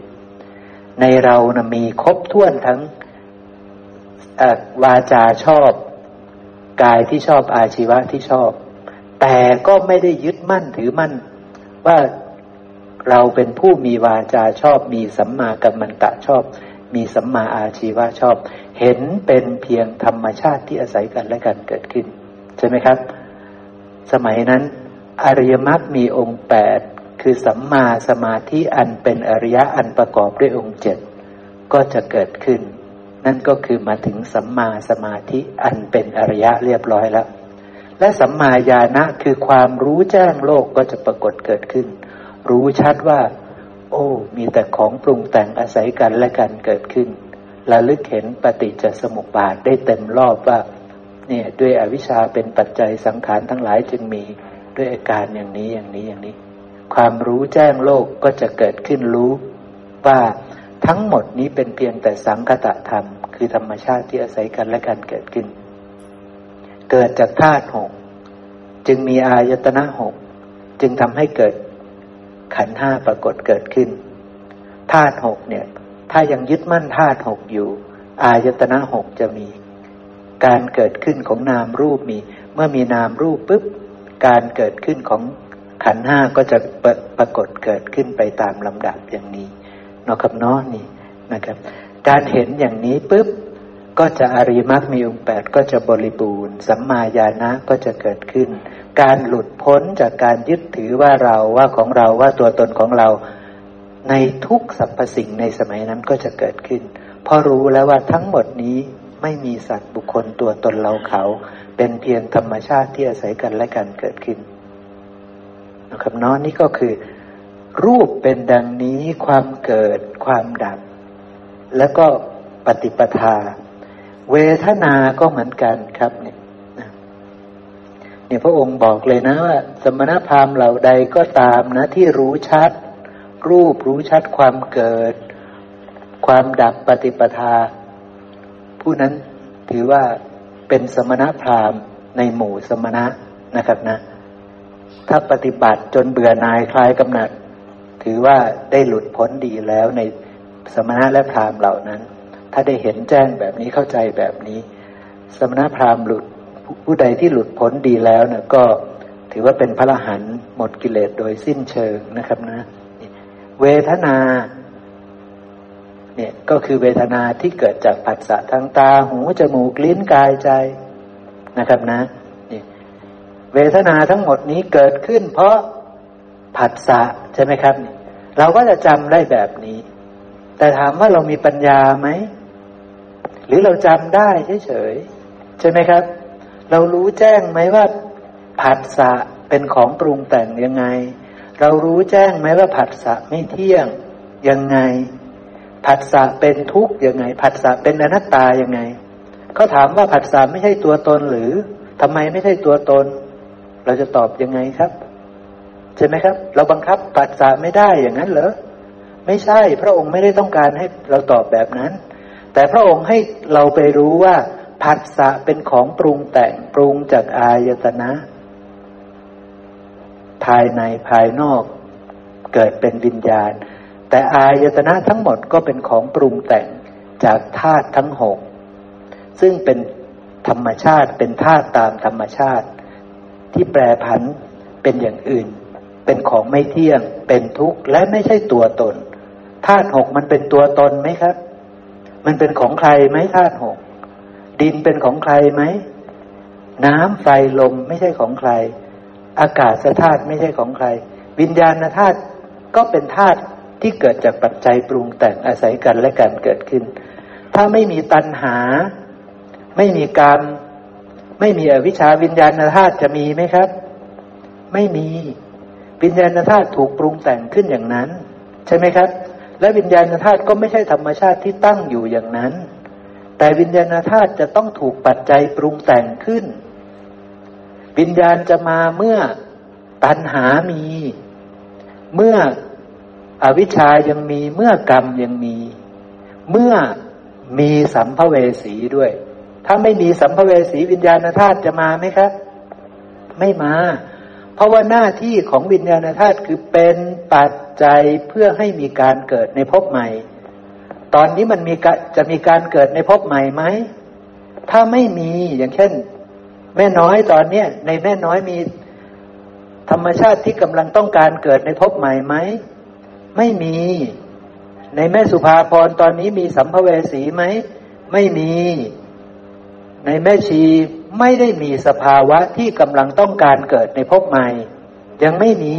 ในเรานะมีครบถ้วนทั้ง วาจาชอบ กายที่ชอบอาชีวะที่ชอบ แต่ก็ไม่ได้ยึดมั่นถือมั่น ว่าเราเป็นผู้มีวาจาชอบ มีสัมมากัมมันตะชอบ มีสัมมาอาชีวะชอบ เห็นเป็นเพียงธรรมชาติที่อาศัยกันและกันเกิดขึ้น ใช่ไหมครับ สมัยนั้น อริยมรรคมีองค์แปดคือสัมมาสมาธิอันเป็นอริยะอันประกอบด้วยองค์เจ็ดก็จะเกิดขึ้น นั่นก็คือมาถึงสัมมาสมาธิอันเป็นอริยะเรียบร้อยแล้ว และสัมมาญาณะคือความรู้แจ้งโลกก็จะปรากฏเกิดขึ้น รู้ชัดว่า โอ้ มีแต่ของปรุงแต่งอาศัยกันและกันเกิดขึ้นระลึกเห็นปฏิจจสมุปบาทได้เต็มรอบว่า เนี่ยด้วยอวิชชาเป็นปัจจัยสังขารทั้งหลายจึงมีด้วยอาการอย่างนี้อย่างนี้อย่างนี้ ความรู้แจ้งโลกก็จะเกิดขึ้นรู้ว่า ทั้งหมดนี้เป็นเพียงแต่สังคตะธรรม คือธรรมชาติที่อาศัยกันและกันเกิดขึ้น เกิดจากธาตุหกจึงมีอายตนะหกจึงทำให้เกิดขันห้าปรากฏเกิดขึ้นธาตุหกเนี่ย ถ้ายังยึดมั่นธาตุหกอยู่ อายตนะหกจะมี การเกิดขึ้นของนามรูปมี เมื่อมีนามรูปปุ๊บการเกิดขึ้นของขันห้าก็จะปรปรากฏเกิดขึ้นไปตามลำดับอย่างนี้ นอกกับน้อนี่นะครับ การเห็นอย่างนี้ปุ๊บก็จะอริมักมีองค์แปดก็จะบริบูรณ์ สัมมาญาณะก็จะเกิดขึ้น การหลุดพ้นจากการยึดถือว่าเราว่าของเราว่าตัวตนของเรา ในทุกสรรพสิ่งในสมัยนั้นก็จะเกิดขึ้น เพราะรู้แล้วว่าทั้งหมดนี้ไม่มีสัตว์บุคคลตัวตนเราเขา เป็นเพียงธรรมชาติที่อาศัยกันและกันเกิดขึ้นนะครับน้อนี่ก็คือ รูปเป็นดังนี้ความเกิดความดับ แล้วก็ปฏิปทา เวทนาก็เหมือนกันครับเนี่ยเนี่ยพระองค์บอกเลยนะว่า สมณพราหมณ์เหล่าใดก็ตามนะ ที่รู้ชัด รูปรู้ชัดความเกิด ความดับปฏิปทา ผู้นั้นถือว่าเป็นสมณพราหมณ์ในหมู่สมณะนะครับนะ ถ้าปฏิบัติจนเบื่อนายคลายกำหนัด ถือว่าได้หลุดพ้นดีแล้วในสมณะและพราหมณ์เหล่านั้น ถ้าได้เห็นแจ้งแบบนี้เข้าใจแบบนี้ สมณะพราหมณ์หลุดผู้ใดที่หลุดพ้นดีแล้วเนี่ยก็ถือว่าเป็นพระอรหันต์หมดกิเลสโดยสิ้นเชิงนะครับนะ เวทนาเนี่ยก็คือเวทนาที่เกิดจากผัสสะทางตาหูจมูกลิ้นกายใจนะครับนะนี่เวทนาทั้งหมดนี้เกิดขึ้น เพราะผัสสะใช่ไหมครับ เราก็จะจำได้แบบนี้ แต่ถามว่าเรามีปัญญาไหม หรือเราจำได้เฉยๆใช่ไหมครับ เรารู้แจ้งไหมว่าผัสสะเป็นของปรุงแต่งยังไง เรารู้แจ้งไหมว่าผัสสะไม่เที่ยงยังไง ผัสสะเป็นทุกข์ยังไง ผัสสะเป็นอนัตตายังไงเขาถามว่าผัสสะไม่ใช่ตัวตนหรือทำไมไม่ใช่ตัวตน เราจะตอบยังไงครับ ใช่ไหมครับ เราบังคับผัสสะไม่ได้อย่างนั้นเหรอไม่ใช่ พระองค์ไม่ได้ต้องการให้เราตอบแบบนั้น แต่พระองค์ให้เราไปรู้ว่าผัสสะเป็นของปรุงแต่งปรุงจากอายตนะ ภายในภายนอกเกิดเป็นวิญญาณ แต่อายตนะทั้งหมดก็เป็นของปรุงแต่งจากธาตุทั้งหกซึ่งเป็นธรรมชาติเป็นธาตุตามธรรมชาติ ที่แปรผันเป็นอย่างอื่น เป็นของไม่เที่ยง เป็นทุกข์และไม่ใช่ตัวตนธาตุหกมันเป็นตัวตนไหมครับ มันเป็นของใครไหมธาตุหกดินเป็นของใครไหมน้ำไฟลมไม่ใช่ของใคร อากาศธาตุไม่ใช่ของใคร วิญญาณธาตุก็เป็นธาตุที่เกิดจากปัจจัยปรุงแต่งอาศัยกันและกันเกิดขึ้น ถ้าไม่มีตัณหา ไม่มีกรรม ไม่มีอวิชชาวิญญาณธาตุจะมีไหมครับ ไม่มี วิญญาณธาตุถูกปรุงแต่งขึ้นอย่างนั้น ใช่ไหมครับ และวิญญาณธาตุก็ไม่ใช่ธรรมชาติที่ตั้งอยู่อย่างนั้น แต่วิญญาณธาตุจะต้องถูกปัจจัยปรุงแต่งขึ้น วิญญาณจะมาเมื่อตัณหามี เมื่ออวิชชายังมีเมื่อกรรมยังมี เมื่อมีสัมภเวสีด้วย ถ้าไม่มีสัมภเวสีวิญญาณธาตุจะมาไหมครับ ไม่มา เพราะว่าหน้าที่ของวิญญาณธาตุคือเป็นปัจจัยเพื่อให้มีการเกิดในภพใหม่ ตอนนี้มันมีจะมีการเกิดในภพใหม่ไหม ถ้าไม่มีอย่างเช่น แม่น้อยตอนเนี้ยในแม่น้อยมีธรรมชาติที่กำลังต้องการเกิดในภพใหม่ไหม ไม่มี ในแม่สุภาพรตอนนี้มีสัมภเวสีไหม ไม่มี ในแม่ชี ไม่ได้มีสภาวะที่กำลังต้องการเกิดในภพใหม่ ยังไม่มี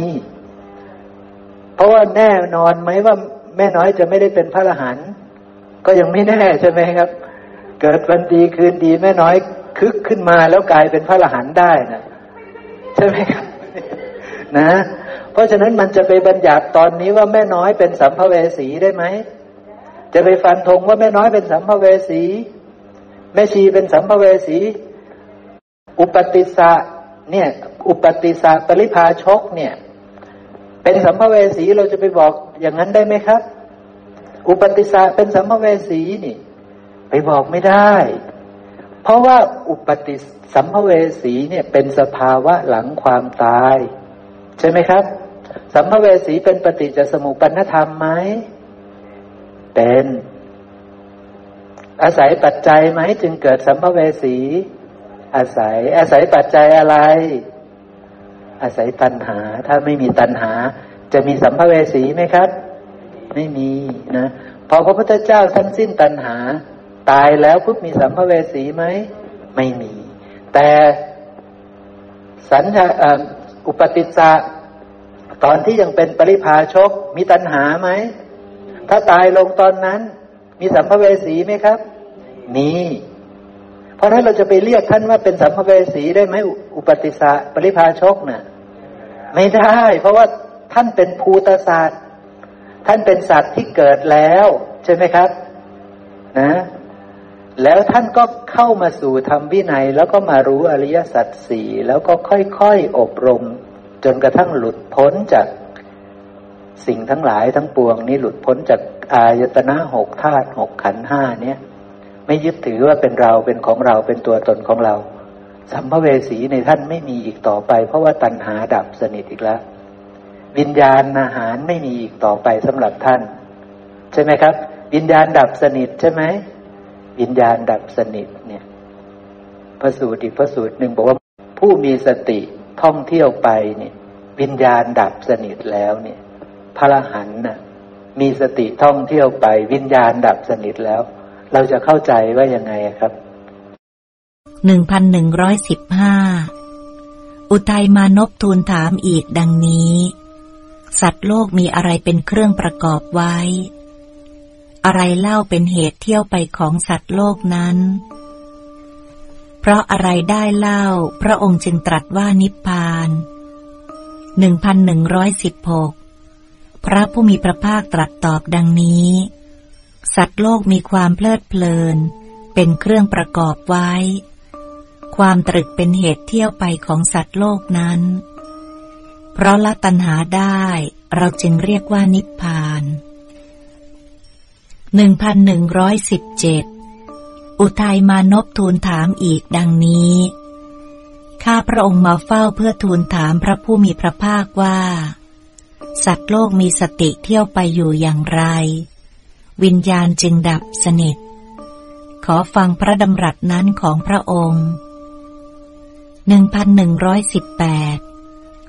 เพราะว่าแน่นอนไหมว่าแม่น้อยจะไม่ได้เป็นพระอรหันต์ก็ยังไม่แน่ใช่ไหมครับ เกิดวันดีคืนดีแม่น้อยคึกขึ้นมาแล้วกลายเป็นพระอรหันต์ได้นะใช่ไหมครับนะ เพราะฉะนั้นมันจะไปบัญญัติตอนนี้ว่าแม่น้อยเป็นสัมภเวสีได้ไหมจะไปฟันธงว่าแม่น้อยเป็นสัมภเวสี แม่ชีเป็นสัมภเวสี อุปติสะเนี่ยอุปติสะปริภาชกเนี่ย เป็นสัมภเวสีเราจะไปบอกอย่างนั้นได้ไหมครับ อุปติสะเป็นสัมภเวสีนี่ ไปบอกไม่ได้ เพราะว่าอุปติสัมภเวสีเนี่ยเป็นสภาวะหลังความตาย ใช่ไหมครับ สัมภเวสีเป็นปฏิจจสมุปปนธรรมไหมเป็นอาศัยปัจจัยไหมจึงเกิดสัมภเวสี อาศัย อาศัยปัจจัยอะไร อาศัยตัณหา ถ้าไม่มีตัณหา จะมีสัมภเวสีไหมครับ ไม่มีนะพอพระพุทธเจ้าท่านสิ้นตัณหา ตายแล้วปุ๊บมีสัมภเวสีไหมไม่มี แต่สัญญาอุปติสสะตอนที่ยังเป็นปริพาชก มีตัณหาไหม ถ้าตายลงตอนนั้น มีสัมภเวสีไหมครับ มี ราะนั้นเราจะไปเรียกท่านว่าเป็นสัมภเวสีได้ไหมอุปติสสะปริพาชกเนะ่ะไม่ได้ เพราะว่าท่านเป็นภูตศาสตร์ท่านเป็นสัตว์ที่เกิดแล้ว ใช่ไหมครับ นะ แล้วท่านก็เข้ามาสู่ธรรมวินัย แล้วก็มารู้อริยสัจสี่แล้วก็ค่อยๆอบรม จนกระทั่งหลุดพ้นจากสิ่งทั้งหลายทั้งปวงนี้หลุดพ้นจากอายตนะหกธาตุหกขันห้าเนี่ย ไม่ยึดถือว่าเป็นเราเป็นของเราเป็นตัวตนของเรา สัมภเวสีในท่านไม่มีอีกต่อไป เพราะว่าตัณหาดับสนิทอีกแล้ว วิญญาณอาหารไม่มีอีกต่อไปสำหรับท่าน ใช่ไหมครับ วิญญาณดับสนิทใช่ไหมวิญญาณดับสนิทเนี่ยพระสูตรอีกพระสูตรหนึ่งบอกว่าผู้มีสติท่องเที่ยวไปเนี่ย วิญญาณดับสนิทแล้วเนี่ย พระหันน่ะมีสติท่องเที่ยวไป วิญญาณดับสนิทแล้ว เราจะเข้าใจว่ายังไงครับหนึ่งพันหนึ่งร้อยสิบห้าอุทัยมานพทูลถามอีกดังนี้ สัตว์โลกมีอะไรเป็นเครื่องประกอบไว้ อะไรเล่าเป็นเหตุเที่ยวไปของสัตว์โลกนั้น เพราะอะไรได้เล่า พระองค์จึงตรัสว่านิพพานหนึ่งพันหนึ่งร้อยสิบหกพระผู้มีพระภาคตรัสตอบดังนี้ สัตว์โลกมีความเพลิดเพลิน เป็นเครื่องประกอบไว้ ความตรึกเป็นเหตุเที่ยวไปของสัตว์โลกนั้น เพราะละตัณหาได้เราจึงเรียกว่านิพพานหนึ่งพันหนึ่งร้อยสิบเจ็ดอุทัยมานพทูลถามอีกดังนี้ ข้าพระองค์มาเฝ้าเพื่อทูลถามพระผู้มีพระภาคว่า สัตว์โลกมีสติเที่ยวไปอยู่อย่างไร วิญญาณจึงดับสนิท ขอฟังพระดำรัสนั้นของพระองค์หนึ่งพันหนึ่งร้อยสิบแปด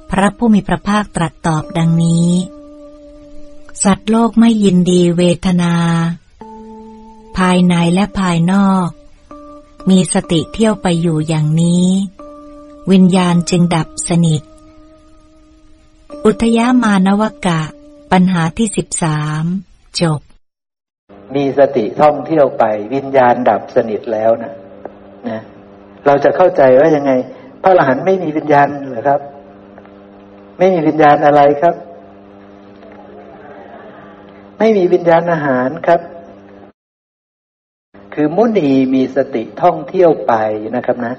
พระผู้มีพระภาคตรัสตอบดังนี้ สัตว์โลกไม่ยินดีเวทนา ภายในและภายนอก มีสติเที่ยวไปอยู่อย่างนี้ วิญญาณจึงดับสนิท อุทยามานวกะ ปัญหาที่สิบสามจบ มีสติท่องเที่ยวไป วิญญาณดับสนิทแล้วนะนะเราจะเข้าใจว่ายังไง พระอรหันต์ไม่มีวิญญาณเหรอครับ ไม่มีวิญญาณอะไรครับ ไม่มีวิญญาณอาหารครับ คือมุนีมีสติท่องเที่ยวไปนะครับนะ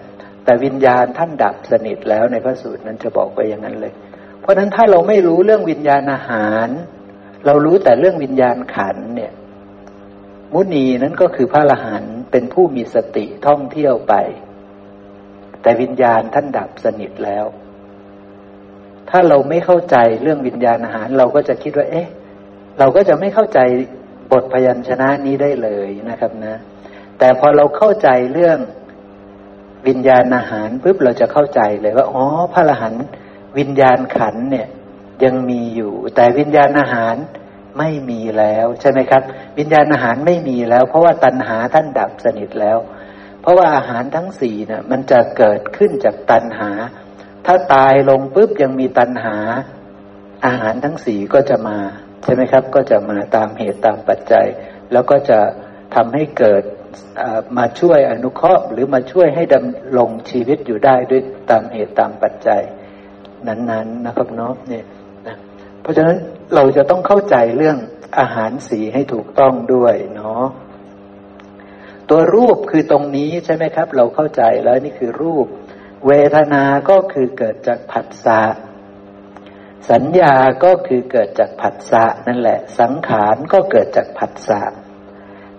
แต่วิญญาณท่านดับสนิทแล้วในพระสูตรนั้นจะบอกไปอย่างนั้นเลย เพราะฉะนั้นถ้าเราไม่รู้เรื่องวิญญาณอาหาร เรารู้แต่เรื่องวิญญาณขันเนี่ย มุนีนั้นก็คือพระอรหันต์เป็นผู้มีสติท่องเที่ยวไป แต่วิญญาณท่านดับสนิทแล้ว ถ้าเราไม่เข้าใจเรื่องวิญญาณอาหาร เราก็จะคิดว่า เอ๊ะ เราก็จะไม่เข้าใจบทพยัญชนะนี้ได้เลยนะครับนะ แต่พอเราเข้าใจเรื่องวิญญาณอาหารปุ๊บเราจะเข้าใจเลยว่าอ๋อพระอรหันต์วิญญาณขันเนี่ยยังมีอยู่ แต่วิญญาณอาหาร ไม่มีแล้วใช่ไหมครับ วิญญาณอาหารไม่มีแล้ว เพราะว่าตัณหาท่านดับสนิทแล้ว เพราะว่าอาหารทั้งสี่เนี่ยมันจะเกิดขึ้นจากตัณหา ถ้าตายลงปุ๊บยังมีตัณหา อาหารทั้งสี่ก็จะมาใช่ไหมครับ ก็จะมาตามเหตุตามปัจจัย แล้วก็จะทำให้เกิดมาช่วยอนุเคราะห์หรือมาช่วยให้ดำรงชีวิตอยู่ได้ด้วยตามเหตุตามปัจจัย นั้นๆนนะครับเนาะเนี่ย ราะฉะนั้นเราจะต้องเข้าใจเรื่องอาหารสีให้ถูกต้องด้วยเนาะตัวรูปคือตรงนี้ใช่ไหมครับ เราเข้าใจแล้วนี่คือรูป เวทนาก็คือเกิดจากผัสสะสัญญาก็คือเกิดจากผัสสะนั่นแหละ สังขารก็เกิดจากผัสสะ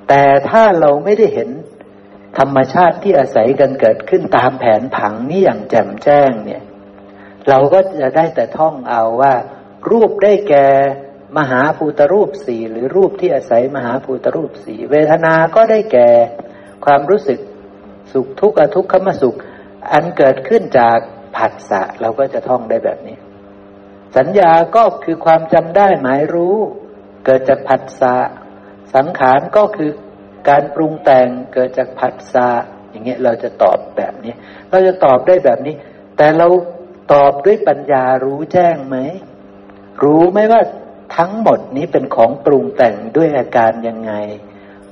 แต่ถ้าเราไม่ได้เห็นธรรมชาติที่อาศัยกันเกิดขึ้นตามแผนผังนี่อย่างแจ่มแจ้งเนี่ย เราก็จะได้แต่ท่องเอาว่า รูปได้แก่มหาภูตรูปสี่หรือรูปที่อาศัยมหาภูตรูปสี่เวทนา ก็ได้แก่ ความรู้สึกสุขทุกข์อทุกขมสุข อันเกิดขึ้นจากผัสสะเราก็จะท่องได้แบบนี้ สัญญาก็คือความจำได้หมายรู้ เกิดจากผัสสะสังขารก็คือการปรุงแต่งเกิดจากผัสสะอย่างเงี้ยเราจะตอบแบบนี้ เราจะตอบได้แบบนี้ แต่เราตอบด้วยปัญญารู้แจ้งไหม รู้ไหมว่าทั้งหมดนี้เป็นของปรุงแต่งด้วยอาการยังไง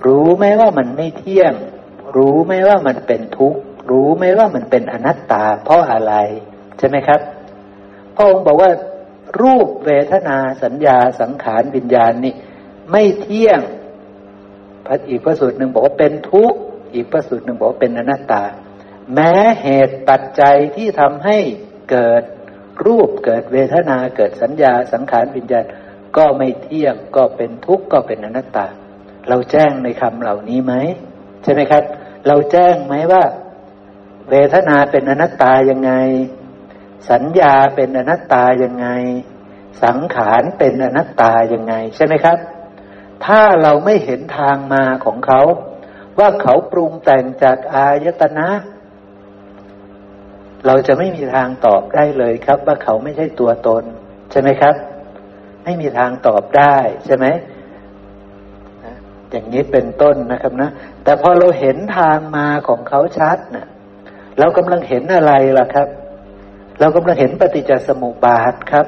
รู้ไหมว่ามันไม่เที่ยง รู้ไหมว่ามันเป็นทุกข์ รู้ไหมว่ามันเป็นอนัตตา เพราะอะไร ใช่ไหมครับ พระองค์บอกว่า รูปเวทนาสัญญาสังขารวิญญาณนี่ไม่เที่ยงพระอีกพระสูตรหนึ่งบอกว่าเป็นทุกข์ อีกพระสูตรหนึ่งบอกว่าเป็นอนัตตา แม้เหตุปัจจัยที่ทำให้เกิด รูปเกิดเวทนาเกิดสัญญาสังขารวิญญาณก็ไม่เที่ยงก็เป็นทุกข์ก็เป็นอนัตตา เราแจ้งในคำเหล่านี้ไหมใช่ไหมครับ เราแจ้งไหมว่า เวทนาเป็นอนัตตายังไง สัญญาเป็นอนัตตายังไง สังขารเป็นอนัตตายังไง ใช่ไหมครับ ถ้าเราไม่เห็นทางมาของเขา ว่าเขาปรุงแต่งจากอายตนะ เราจะไม่มีทางตอบได้เลยครับว่าเขาไม่ใช่ตัวตน ใช่ไหมครับ ไม่มีทางตอบได้ใช่ไหมอย่างนี้เป็นต้นนะครับนะ แต่พอเราเห็นทางมาของเขาชัดนะเรากำลังเห็นอะไรล่ะครับ เรากำลังเห็นปฏิจจสมุปบาทครับ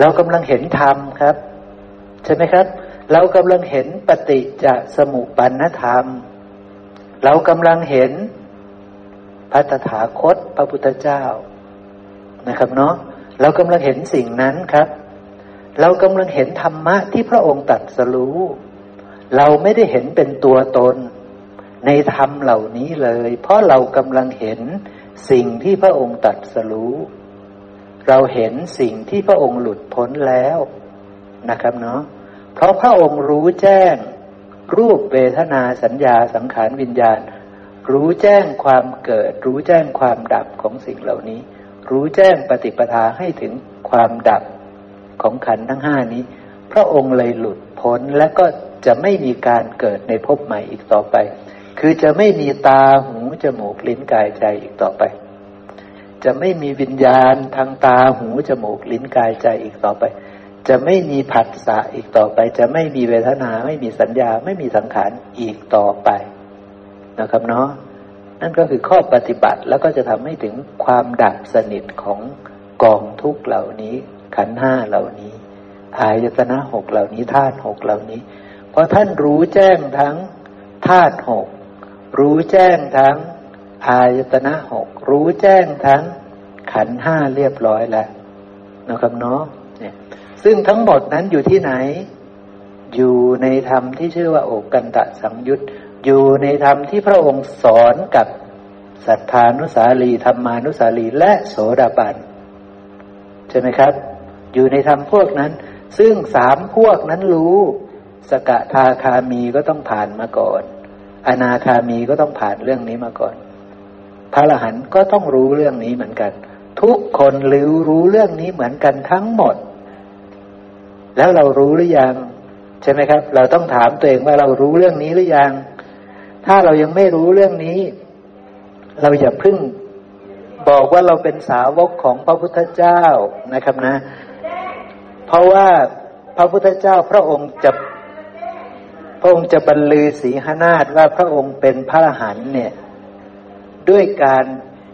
เรากำลังเห็นธรรมครับ ใช่ไหมครับ เรากำลังเห็นปฏิจจสมุปปนธรรม เรากำลังเห็น ระตถาคตพระพุทธเจ้านะครับเนาะเรากำลังเห็นสิ่งนั้นครับ เรากำลังเห็นธรรมะที่พระองค์ตัดสรู้ เราไม่ได้เห็นเป็นตัวตน ในธรรมเหล่านี้เลย เพราะเรากำลังเห็นสิ่งที่พระองค์ตัดสรู้ เราเห็นสิ่งที่พระองค์หลุดพ้นแล้วนะครับเนาะเพราะพระองค์รู้แจ้งรูปเวทนาสัญญาสังขารวิญญาณ รู้แจ้งความเกิด รู้แจ้งความดับของสิ่งเหล่านี้ รู้แจ้งปฏิปทาให้ถึงความดับของขันทั้งห้านี้ พระองค์เลยหลุดพ้นและก็จะไม่มีการเกิดในภพใหม่อีกต่อไป คือจะไม่มีตาหูจมูกลิ้นกายใจอีกต่อไป จะไม่มีวิญญาณทางตาหูจมูกลิ้นกายใจอีกต่อไป จะไม่มีผัสสะอีกต่อไป จะไม่มีเวทนา ไม่มีสัญญา ไม่มีสังขารอีกต่อไป นะครับเนาะนั่นก็คือข้อปฏิบัติแล้วก็จะทำให้ถึงความดับสนิทของกองทุกเหล่านี้ ขันห้าเหล่านี้อายตนะหกเหล่านี้ธาตุหกเหล่านี้พอท่านรู้แจ้งทั้งธาตุหกรู้แจ้งทั้งอายตนะหกรู้แจ้งทั้งขันห้าเรียบร้อยแล้วนะครับเนาะเนี่ยซึ่งทั้งหมดนั้นอยู่ที่ไหน อยู่ในธรรมที่ชื่อว่าโอกันตะสังยุต อยู่ในธรรมที่พระองค์สอนกับศรัทธานุสาลีธรรมานุสาลีและโสดาบันใช่ไหมครับ อยู่ในธรรมพวกนั้น ซึ่งสามพวกนั้นรู้ สกทาคามีก็ต้องผ่านมาก่อน อนาคามีก็ต้องผ่านเรื่องนี้มาก่อน พระอรหันต์ก็ต้องรู้เรื่องนี้เหมือนกัน ทุกคนรู้รู้เรื่องนี้เหมือนกันทั้งหมด แล้วเรารู้หรือยัง ใช่ไหมครับ เราต้องถามตัวเองว่าเรารู้เรื่องนี้หรือยัง ถ้าเรายังไม่รู้เรื่องนี้ เราอย่าพึ่งบอกว่าเราเป็นสาวกของพระพุทธเจ้านะครับนะ เพราะว่าพระพุทธเจ้าพระองค์จะพระองค์จะบรรลือศีหนาฏว่าพระองค์เป็นพระอรหันต์เนี่ย ด้วยการ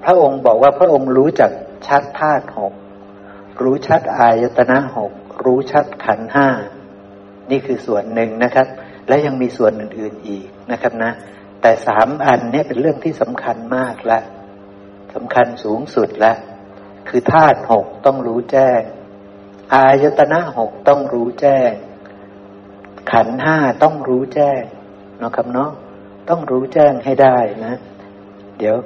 พระองค์บอกว่าพระองค์รู้จักชัดธาตุหกรู้ชัดอายตนะหกรู้ชัดขันห้านี่คือส่วนหนึ่งนะครับ และยังมีส่วนอื่น ๆอีกนะครับนะ แต่สามอันนี้เป็นเรื่องที่สำคัญมากและสำคัญสูงสุดแล้วคือธาตุหกต้องรู้แจ้ง อายตนะหกต้องรู้แจ้ง ขันห้าต้องรู้แจ้งเนาะครับเนาะต้องรู้แจ้งให้ได้นะ เดี๋ยว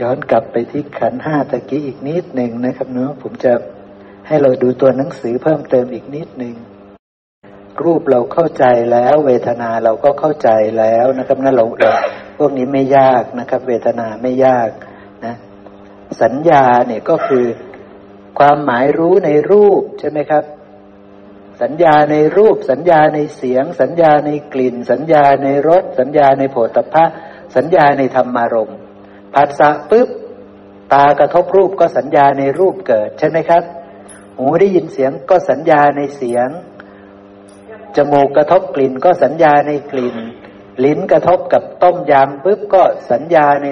ย้อนกลับไปที่ขันห้าตะกี้อีกนิดหนึ่งนะครับเนาะผมจะให้เราดูตัวหนังสือเพิ่มเติมอีกนิดหนึ่ง รูปเราเข้าใจแล้ว เวทนาเราก็เข้าใจแล้วนะครับนั่นเราเราพวกนี้ไม่ยากนะครับ เวทนาไม่ยากนะสัญญาเนี่ยก็คือความหมายรู้ในรูปใช่ไหมครับ สัญญาในรูป สัญญาในเสียง สัญญาในกลิ่น สัญญาในรส สัญญาในโผฏฐะสัญญาในธรรมารมผัสสะปุ๊บตากระทบรูปก็สัญญาในรูปเกิด ใช่ไหมครับ หูได้ยินเสียงก็สัญญาในเสียง จมูกกระทบกลิ่นก็สัญญาในกลิ่น ลิ้นกระทบกับต้มยำปุ๊บก็สัญญาใน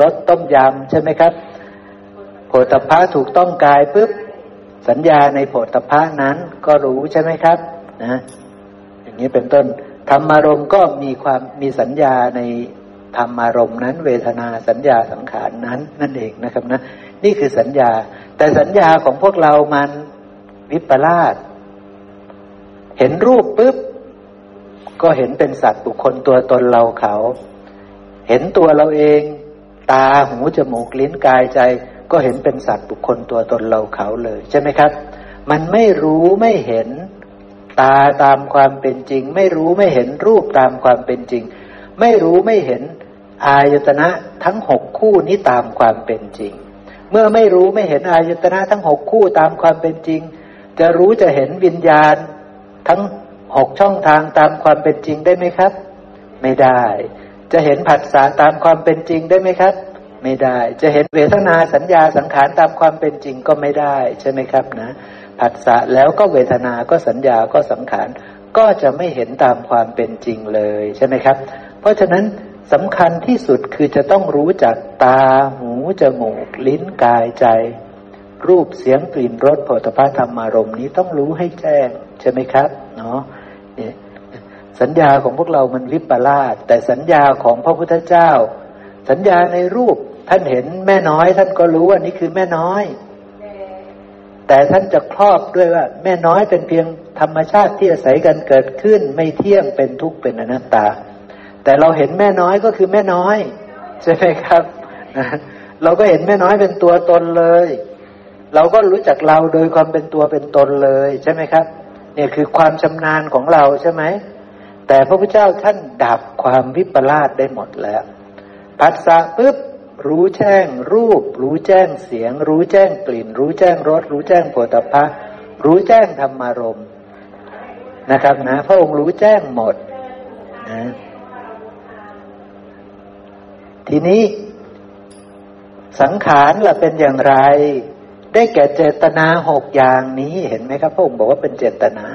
รสต้มยำใช่ไหมครับโผฏฐะถูกต้องกายปุ๊บสัญญาในโผฏฐะนั้นก็รู้ใช่ไหมครับนะอย่างนี้เป็นต้นธรรมารมณ์ก็มีความมีสัญญาในธรรมารมณ์นั้น เวทนาสัญญาสังขารนั้นนั่นเองนะครับนะ นี่คือสัญญา แต่สัญญาของพวกเรามันวิปลาส เห็นรูปปุ๊บก็เห็นเป็นสัตว์บุคคลตัวตนเราเขา เห็นตัวเราเอง ตาหูจมูกลิ้นกายใจ ก็เห็นเป็นสัตว์บุคคลตัวตนเราเขาเลย ใช่ไหมครับ มันไม่รู้ไม่เห็นตาตามความเป็นจริง ไม่รู้ไม่เห็นรูปตามความเป็นจริง ไม่รู้ไม่เห็นอายตนะทั้งหกคู่นี้ตามความเป็นจริง เมื่อไม่รู้ไม่เห็นอายตนะทั้งหกคู่ตามความเป็นจริง จะรู้จะเห็นวิญญาณ ทั้งหกช่องทางตามความเป็นจริงได้ไหมครับ ไม่ได้ จะเห็นผัสสะตามความเป็นจริงได้ไหมครับ ไม่ได้ จะเห็นเวทนาสัญญาสังขารตามความเป็นจริงก็ไม่ได้ใช่ไหมครับนะผัสสะแล้วก็เวทนาก็สัญญาก็สังขารก็จะไม่เห็นตามความเป็นจริงเลยใช่ไหมครับ เพราะฉะนั้นสำคัญที่สุดคือจะต้องรู้จักตาหูจมูก ลิ้นกายใจ รูปเสียงกลิ่นรสโผฏฐัพธรรมารมณ์นี้ต้องรู้ให้แจ้ง ใช่ไหมครับเนาะสัญญาของพวกเรามันวิปลาสแต่สัญญาของพระพุทธเจ้า สัญญาในรูปท่านเห็นแม่น้อย ท่านก็รู้ว่านี่คือแม่น้อย แต่ท่านจะครอบด้วยว่า แม่น้อยเป็นเพียงธรรมชาติที่อาศัยกันเกิดขึ้น ไม่เที่ยงเป็นทุกข์เป็นอนัตตา แต่เราเห็นแม่น้อยก็คือแม่น้อย ใช่ไหมครับเราก็เห็นแม่น้อยเป็นตัวตนเลย เราก็รู้จักเราโดยความเป็นตัวเป็นตนเลย ใช่ไหมครับ เนี่ยคือความชำนาญของเราใช่ไหม แต่พระพุทธเจ้าท่านดับความวิปลาสได้หมดแล้วผัสสะปุ๊บรู้แจ้งรูป รู้แจ้งเสียง รู้แจ้งกลิ่น รู้แจ้งรส รู้แจ้งโผฏฐะรู้แจ้งธรรมารมนะครับนะ พระองค์รู้แจ้งหมดนะทีนี้สังขารล่ะเป็นอย่างไร ได้แก่เจตนาหกอย่างนี้เห็นไหมครับพระองค์บอกว่าเป็นเจตนา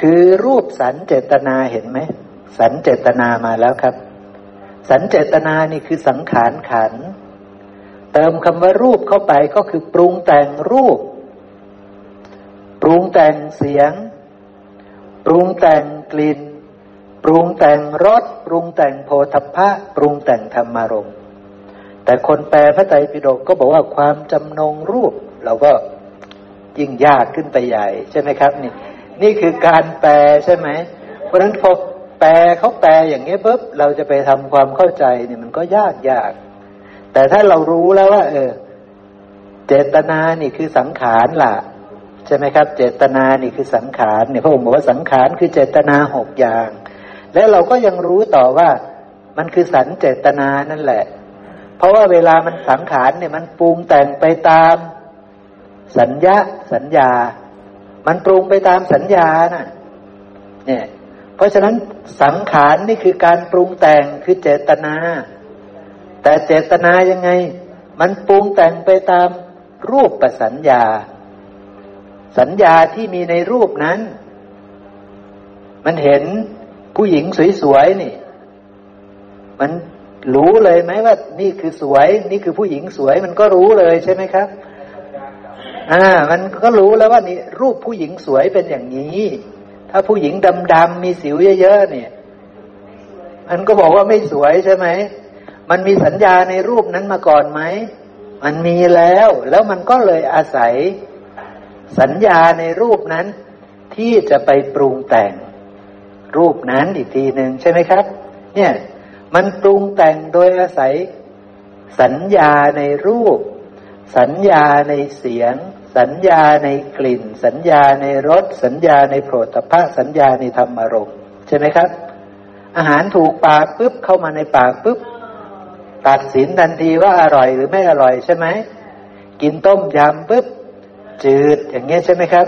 คือรูปสันเจตนาเห็นไหมสันเจตนามาแล้วครับ สันเจตนานี่คือสังขารขัน เติมคำว่ารูปเข้าไปก็คือปรุงแต่งรูป ปรุงแต่งเสียง ปรุงแต่งกลิ่น ปรุงแต่งรสปรุงแต่งโพธพะ ปรุงแต่งธรรมารม แต่คนแปลพระไตรปิฎกก็บอกว่าความจำนงรูป เราก็ยิ่งยากขึ้นไปใหญ่ ใช่ไหมครับ นี่ นี่คือการแปลใช่ไหม เพราะฉะนั้นพอแปลเขาแปลอย่างนี้ปุ๊บเราจะไปทำความเข้าใจเนี่ยมันก็ยากยาก แต่ถ้าเรารู้แล้วว่า เออ เจตนานี่คือสังขารล่ะ ใช่ไหมครับ เจตนานี่คือสังขารเนี่ยพระองค์บอกว่าสังขารคือเจตนาหกอย่าง และเราก็ยังรู้ต่อว่ามันคือสันเจตนานั่นแหละ เพราะว่าเวลามันสังขารเนี่ยมันปรุงแต่งไปตามสัญญาสัญญา มันปรุงไปตามสัญญาน่ะ เนี่ย เพราะฉะนั้นสังขารนี่คือการปรุงแต่งคือเจตนา แต่เจตนายังไง มันปรุงแต่งไปตามรูปประสัญญา สัญญาที่มีในรูปนั้น มันเห็นผู้หญิงสวยๆนี่ มัน รู้เลยไหมว่า นี่คือสวย นี่คือผู้หญิงสวย มันก็รู้เลยใช่ไหมครับ อ่า มันก็รู้แล้วว่านี่รูปผู้หญิงสวยเป็นอย่างนี้ ถ้าผู้หญิงดำๆมีสิวเยอะๆเนี่ย มันก็บอกว่าไม่สวยใช่ไหมมันมีสัญญาในรูปนั้นมาก่อนไหม มันมีแล้ว แล้วมันก็เลยอาศัยสัญญาในรูปนั้น ที่จะไปปรุงแต่งรูปนั้นอีกทีหนึ่งใช่ไหมครับ เนี่ย มันปรุงแต่งโดยอาศัย สัญญาในรูป สัญญาในเสียง สัญญาในกลิ่น สัญญาในรส สัญญาในโผฏฐะสัญญาในธรรมารมณ์ใช่ไหมครับ อาหารถูกปากปุ๊บเข้ามาในปากปุ๊บตัดสินทันทีว่าอร่อยหรือไม่อร่อยใช่ไหมกินต้มยำปุ๊บจืดอย่างเงี้ยใช่ไหมครับ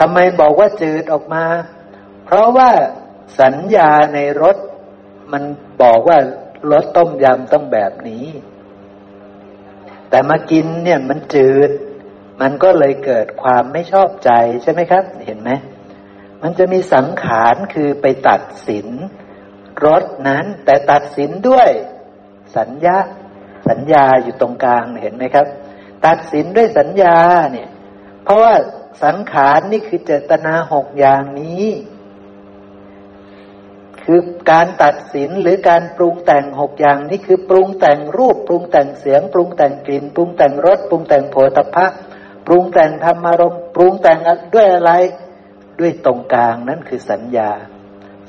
ทำไมบอกว่าจืดออกมา เพราะว่าสัญญาในรส มันบอกว่ารสต้มยำต้องแบบนี้ แต่มากินเนี่ยมันจืด มันก็เลยเกิดความไม่ชอบใจใช่ไหมครับ เห็นไหมมันจะมีสังขารคือไปตัดสินรสนั้น แต่ตัดสินด้วย สัญญา สัญญาอยู่ตรงกลางเห็นไหมครับ ตัดสินด้วยสัญญาเนี่ย เพราะว่าสังขารนี่คือเจตนาหกอย่างนี้ คือการตัดสินหรือการปรุงแต่งหกอย่างนี่คือปรุงแต่งรูป ปรุงแต่งเสียง ปรุงแต่งกลิ่น ปรุงแต่งรสปรุงแต่งโผฏฐะปรุงแต่งธรรมารมปรุงแต่งด้วยอะไรด้วยตรงกลางนั่นคือสัญญา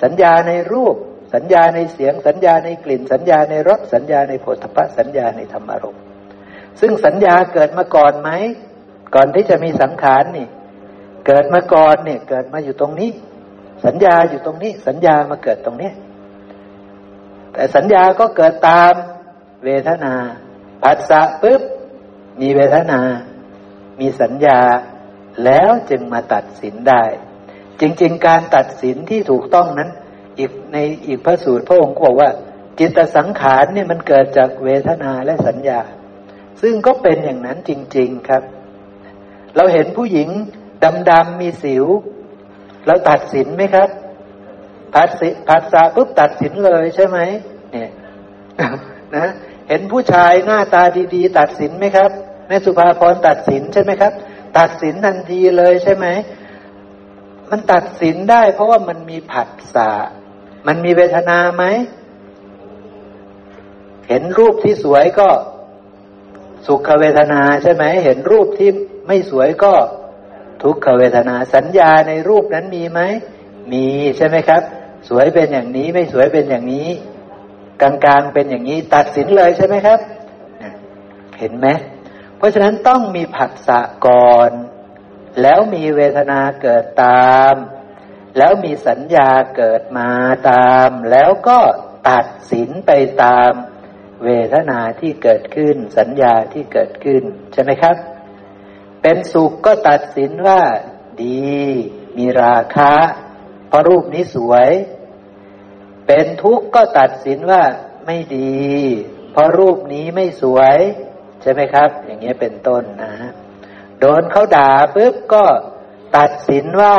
สัญญาในรูป สัญญาในเสียง สัญญาในกลิ่น สัญญาในรสสัญญาในโผฏฐะสัญญาในธรรมารมซึ่งสัญญาเกิดมาก่อนไหมก่อนที่จะมีสังขารนี่ เกิดมาก่อนเนี่ยเกิดมาอยู่ตรงนี้ สัญญาอยู่ตรงนี้ สัญญามาเกิดตรงนี้ แต่สัญญาก็เกิดตามเวทนาผัสสะปุ๊บมีเวทนา มีสัญญา แล้วจึงมาตัดสินได้ จริง ๆ การตัดสินที่ถูกต้องนั้น อีกในอีกพระสูตรพระองค์บอกว่า จิตสังขารเนี่ยมันเกิดจากเวทนาและสัญญา ซึ่งก็เป็นอย่างนั้นจริง ๆครับ เราเห็นผู้หญิงดำๆมีสิว เราตัดสินไหมครับผัสสิผัสสะปุ๊บตัดสินเลยใช่ไหมเนี่ยนะเห็นผู้ชายหน้าตาดีๆ ตัดสินไหมครับแม่สุภาพรตัดสินใช่ไหมครับ ตัดสินทันทีเลยใช่ไหมมันตัดสินได้ เพราะว่ามันมีผัสสะมันมีเวทนาไหมเห็นรูปที่สวยก็สุขเวทนาใช่ไหม เห็นรูปที่ไม่สวยก็ ทุกขเวทนาสัญญาในรูปนั้นมีไหม มีใช่ไหมครับ สวยเป็นอย่างนี้ไม่สวยเป็นอย่างนี้ กลางๆเป็นอย่างนี้ ตัดสินเลยใช่ไหมครับ เห็นไหมเพราะฉะนั้นต้องมีผัสสะก่อน แล้วมีเวทนาเกิดตาม แล้วมีสัญญาเกิดมาตาม แล้วก็ตัดสินไปตามเวทนาที่เกิดขึ้น สัญญาที่เกิดขึ้นใช่ไหมครับ เป็นสุขก็ตัดสินว่าดี มีราคะเพราะรูปนี้สวย เป็นทุกข์ก็ตัดสินว่าไม่ดี เพราะรูปนี้ไม่สวย ใช่ไหมครับ อย่างเงี้ยเป็นต้นนะโดนเขาด่าปุ๊บก็ตัดสินว่า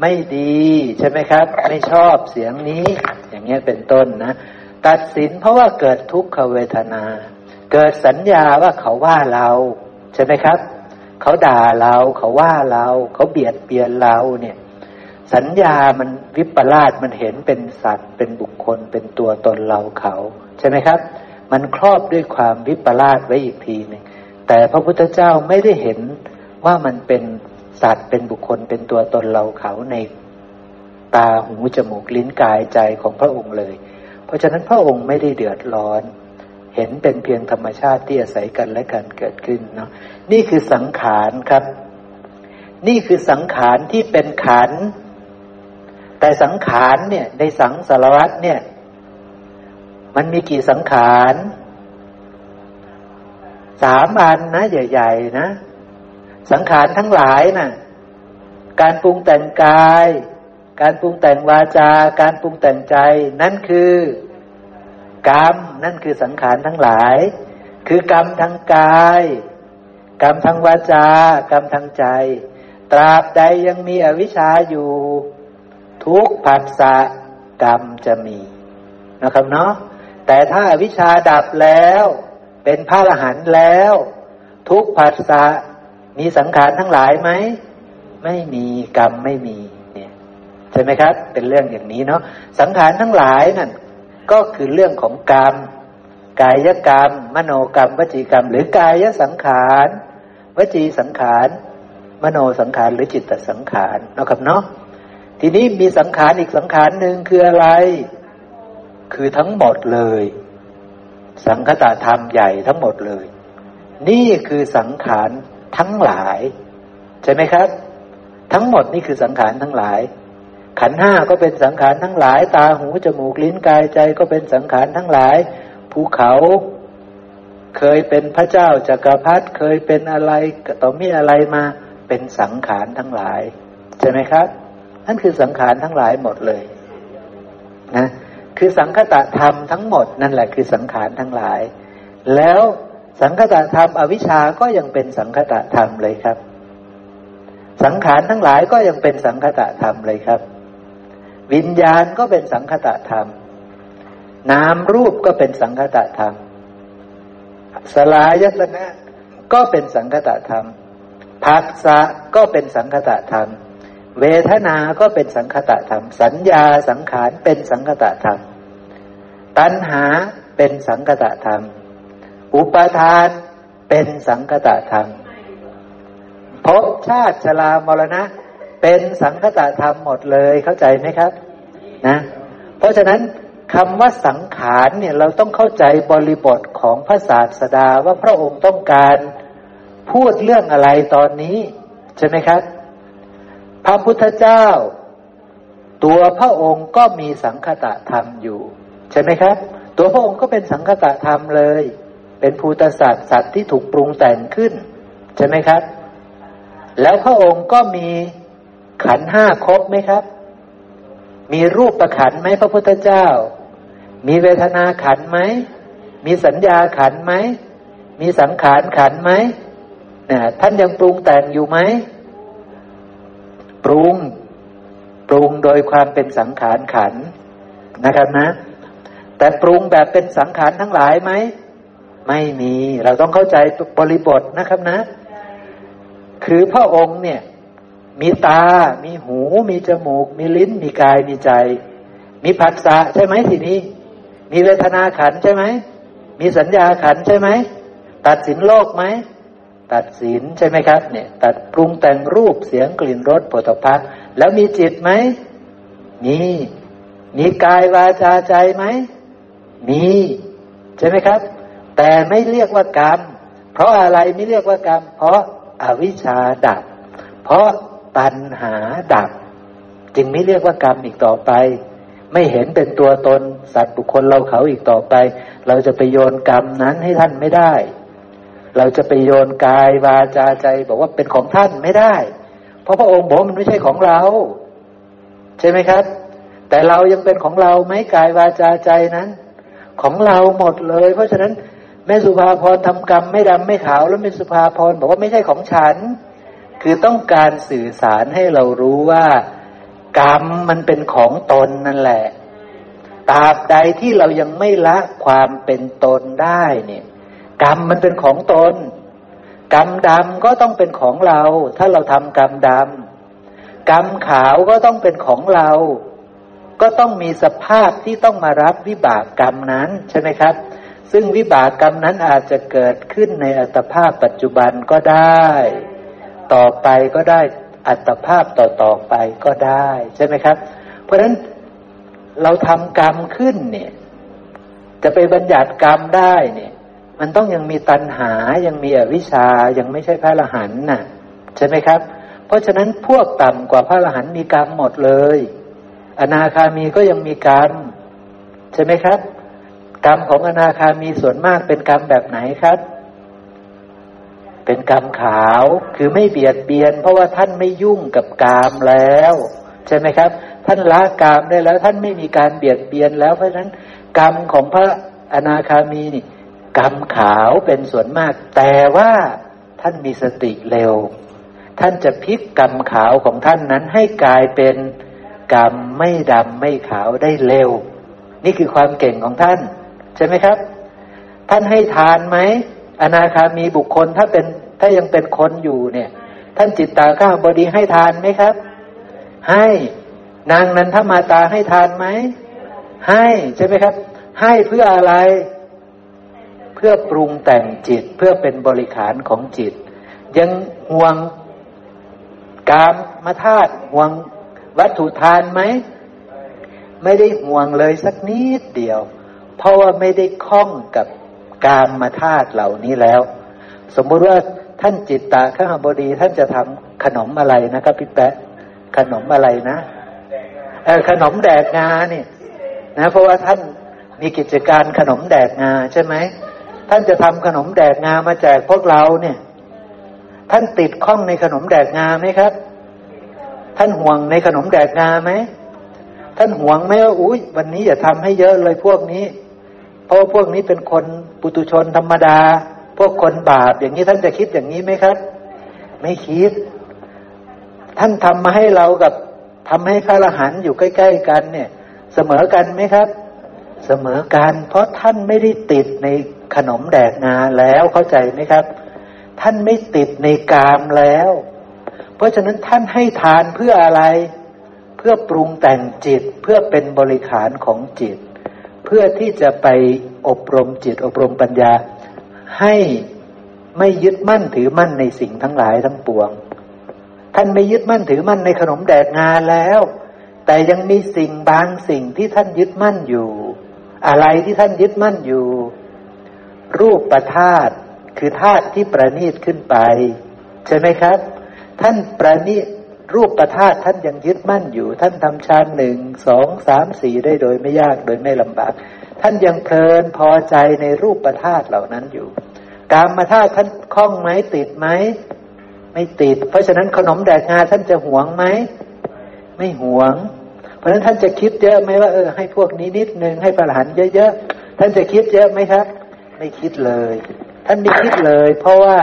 ไม่ดี ใช่ไหมครับ ไม่ชอบเสียงนี้ อย่างเงี้ยเป็นต้นนะตัดสินเพราะว่าเกิดทุกขเวทนา เกิดสัญญาว่าเขาว่าเรา ใช่ไหมครับ เขาด่าเรา เขาว่าเรา เขาเบียดเบียนเราเนี่ย สัญญามันวิปลาสมันเห็นเป็นสัตว์ เป็นบุคคล เป็นตัวตนเราเขา ใช่ไหมครับ มันครอบด้วยความวิปลาสไว้อีกทีหนึ่งแต่พระพุทธเจ้าไม่ได้เห็นว่ามันเป็นสัตว์เป็นบุคคลเป็นตัวตนเราเขาในตาหูจมูกลิ้นกายใจของพระองค์เลย เพราะฉะนั้นพระองค์ไม่ได้เดือดร้อน เห็นเป็นเพียงธรรมชาติที่อาศัยกันและกันเกิดขึ้นเนาะนี่คือสังขารครับ นี่คือสังขารที่เป็นขัน แต่สังขารเนี่ยในสังสารวัตเนี่ย มันมีกี่สังขารสามอันนะ ใหญ่ ๆ นะ สังขารทั้งหลายนะ่ะ การปรุงแต่งกาย การปรุงแต่งวาจา การปรุงแต่งใจ นั่นคือ กรรม นั่นคือสังขารทั้งหลาย คือกรรมทางกาย กรรมทางวาจา กรรมทางใจ ตราบใดยังมีอวิชชาอยู่ ทุกผัสสะกรรมจะมีนะครับเนาะแต่ถ้าอวิชชาดับแล้ว เป็นพระอรหันต์แล้ว ทุกผัสสะมีสังขารทั้งหลายไหมไม่มีกรรมไม่มีเนี่ยใช่ไหมครับ เป็นเรื่องอย่างนี้เนาะสังขารทั้งหลายนั่น ก็คือเรื่องของกรรมกายกรรม มโนกรรม วจีกรรม หรือกายสังขาร วจีสังขาร มโนสังขารหรือจิตตสังขารนะครับเนาะทีนี้มีสังขารอีกสังขารหนึ่งคืออะไร คือทั้งหมดเลย สังคตธรรมใหญ่ทั้งหมดเลย นี่คือสังขารทั้งหลาย ใช่ไหมครับ ทั้งหมดนี่คือสังขารทั้งหลาย ขันห้าก็เป็นสังขารทั้งหลาย ตาหูจมูกลิ้นกายใจก็เป็นสังขารทั้งหลาย ภูเขาเคยเป็นพระเจ้าจากักรพรรดิเคยเป็นอะไรต่อมีอะไรมาเป็นสังขารทั้งหลาย ใช่ไหมครับนั่นคือสังขารทั้งหลายหมดเลยนะคือสังคตะธรรมทั้งหมดนั่นแหละคือสังขารทั้งหลาย แล้วสังคตะธรรมอวิชาก็ยังเป็นสังคตะธรรมเลยครับ สังขารทั้งหลายก็ยังเป็นสังคตะธรรมเลยครับ วิญญาณก็เป็นสังคตะธรรม นามรูปก็เป็นสังคตะธรรม สลายตนะก็เป็นสังคตะธรรมภัสสะก็เป็นสังคตะธรรม เวทนา ก็เป็นสังคตะธรรม สัญญาสังขารเป็นสังคตะธรรม ตัณหาเป็นสังคตะธรรม อุปาทานเป็นสังคตะธรรมภพชาติชรามรณะ เป็นสังคตธรรมหมดเลยเข้าใจไหมครับ นะ เพราะฉะนั้นคำว่าสังขารเนี่ยเราต้องเข้าใจบริบทของพระศาสดาว่าพระองค์ต้องการพูดเรื่องอะไรตอนนี้ ใช่ไหมครับ พระพุทธเจ้า ตัวพระองค์ก็มีสังคตะธรรมอยู่ ใช่ไหมครับ ตัวพระองค์ก็เป็นสังคตะธรรมเลย เป็นภูตสัตว์สัตว์ที่ถูกปรุงแต่งขึ้น ใช่ไหมครับ แล้วพระองค์ก็มี ขันห้าครบไหมครับ มีรูปประขันไหมพระพุทธเจ้า มีเวทนาขันไหม มีสัญญาขันไหม มีสังขารขันไหมนี่ยท่านยังปรุงแต่งอยู่ไหม ปรุง ปรุงโดยความเป็นสังขารขันนะครับนะ แต่ปรุงแบบเป็นสังขารทั้งหลายไหม ไม่มี เราต้องเข้าใจบริบทนะครับนะ คือพระองค์เนี่ย มีตา มีหู มีจมูก มีลิ้น มีกาย มีใจ มีผัสสะใช่ไหมทีนี้ มีเวทนาขันใช่ไหม มีสัญญาขันใช่ไหม ตัดสินโลกไหม ตัดสินใช่ไหมครับ เนี่ย ตัดปรุงแต่งรูปเสียงกลิ่นรสผลิตภัณฑ์แล้วมีจิตไหม มี มีกายวาจาใจไหม มี ใช่ไหมครับ แต่ไม่เรียกว่ากรรม เพราะอะไรไม่เรียกว่ากรรม เพราะอาวิชชาดับ เพราะ ตัณหาดับ จึงไม่เรียกว่ากรรมอีกต่อไป ไม่เห็นเป็นตัวตนสัตว์บุคคลเราเขาอีกต่อไป เราจะไปโยนกรรมนั้นให้ท่านไม่ได้ เราจะไปโยนกายวาจาใจ บอกว่าเป็นของท่านไม่ได้ เพราะพระองค์บอกมันไม่ใช่ของเรา ใช่ไหมครับ แต่เรายังเป็นของเราไหมกายวาจาใจนั้น ของเราหมดเลย เพราะฉะนั้นแม่สุภาพรทำกรรมไม่ดำไม่ขาวแล้วแม่สุภาพรบอกว่าไม่ใช่ของฉัน คือต้องการสื่อสารให้เรารู้ว่า กรรมมันเป็นของตนนั่นแหละตราบใดที่เรายังไม่ละความเป็นตนได้เนี่ย กรรมมันเป็นของตน กรรมดำก็ต้องเป็นของเรา ถ้าเราทำกรรมดำกรรมขาวก็ต้องเป็นของเรา ก็ต้องมีสภาพที่ต้องมารับวิบากกรรมนั้นใช่ไหมครับ ซึ่งวิบากกรรมนั้นอาจจะเกิดขึ้นในอัตภาพปัจจุบันก็ได้ ต่อไปก็ได้อัตภาพต่อต่อไปก็ได้ใช่ไหมครับ เพราะฉะนั้นเราทำกรรมขึ้นเนี่ย จะไปบัญญัติกรรมได้เนี่ย มันต้องยังมีตัณหายังมีอวิชชายังไม่ใช่พระอรหันต์น่ะ ใช่ไหมครับ เพราะฉะนั้นพวกต่ำกว่าพระอรหันต์มีกรรมหมดเลย อนาคามีก็ยังมีกรรมใช่ไหมครับ กรรมของอนาคามีส่วนมากเป็นกรรมแบบไหนครับ เป็นกรรมขาวคือไม่เบียดเบียน เพราะว่าท่านไม่ยุ่งกับกามแล้ว ใช่ไหมครับ ท่านละกามได้แล้ว ท่านไม่มีการเบียดเบียนแล้วเพราะฉะนั้นกรรมของพระอนาคามีนี่กรรมขาวเป็นส่วนมาก แต่ว่าท่านมีสติเร็ว ท่านจะพลิกกรรมขาวของท่านนั้นให้กลายเป็นกรรมไม่ดำไม่ขาวได้เร็ว นี่คือความเก่งของท่าน ใช่ไหมครับ ท่านให้ทานไหม อนาคามีบุคคลถ้าเป็นถ้ายังเป็นคนอยู่เนี่ย ท่านจิตตาข้าบดีให้ทานไหมครับ ให้นางนันทมาตาให้ทานไหม ให้ใช่ไหมครับ ให้เพื่ออะไร เพื่อปรุงแต่งจิตเพื่อเป็นบริขารของจิต ยังห่วงกามมาธาตุห่วงวัตถุทานไหม ไม่ได้ห่วงเลยสักนิดเดียว เพราะว่าไม่ได้คล้องกับ กามมาธาตุเหล่านี้แล้ว สมมุติว่าท่านจิตตาข้าบดีท่านจะทำขนมอะไรนะครับพี่แป๊ะขนมอะไรนะเออขนมแดกงาเนี่ยนะเพราะว่าท่านมีกิจการขนมแดกงาใช่ไหมท่านจะทำขนมแดกงามาแจกพวกเราเนี่ย ท่านติดข้องในขนมแดกงาไหมครับ ท่านห่วงในขนมแดกงาไหมท่านห่วงไหมว่าอุ้ยวันนี้อย่าทำให้เยอะเลยพวกนี้ เพราะพวกนี้เป็นคนปุตุชนธรรมดา พวกคนบาปอย่างนี้ท่านจะคิดอย่างนี้ไหมครับ ไม่คิด ท่านทำมาให้เรากับทำให้พระอรหันต์อยู่ใกล้ ๆ กัน เนี่ย เสมอกันไหมครับ เสมอกัน เพราะท่านไม่ได้ติดในขนมแดกงาแล้วเข้าใจไหมครับ ท่านไม่ติดในกามแล้ว เพราะฉะนั้นท่านให้ทานเพื่ออะไร เพื่อปรุงแต่งจิตเพื่อเป็นบริขารของจิต เพื่อที่จะไปอบรมจิตอบรมปัญญา ให้ไม่ยึดมั่นถือมั่นในสิ่งทั้งหลายทั้งปวง ท่านไม่ยึดมั่นถือมั่นในขนมแดกงาแล้ว แต่ยังมีสิ่งบางสิ่งที่ท่านยึดมั่นอยู่ อะไรที่ท่านยึดมั่นอยู่ รูปประธาตคือธาตุที่ประณีตขึ้นไป ใช่ไหมครับ ท่านประณีต รูปประธาตุท่านยังยึดมั่นอยู่ ท่านทำฌานหนึ่งสองสามสี่ได้โดยไม่ยากโดยไม่ลำบาก ท่านยังเพลินพอใจในรูปประธาตุเหล่านั้นอยู่กามมาธาตุท่านคล้องไหมติดไหมไม่ติด เพราะฉะนั้นขนมแดกงาท่านจะหวงไหมไม่หวง เพราะฉะนั้นท่านจะคิดเยอะไหมว่าเออให้พวกนี้นิดนึงให้ประหารเยอะๆท่านจะคิดเยอะไหมครับ ไม่คิดเลย ท่านไม่คิดเลย เพราะว่า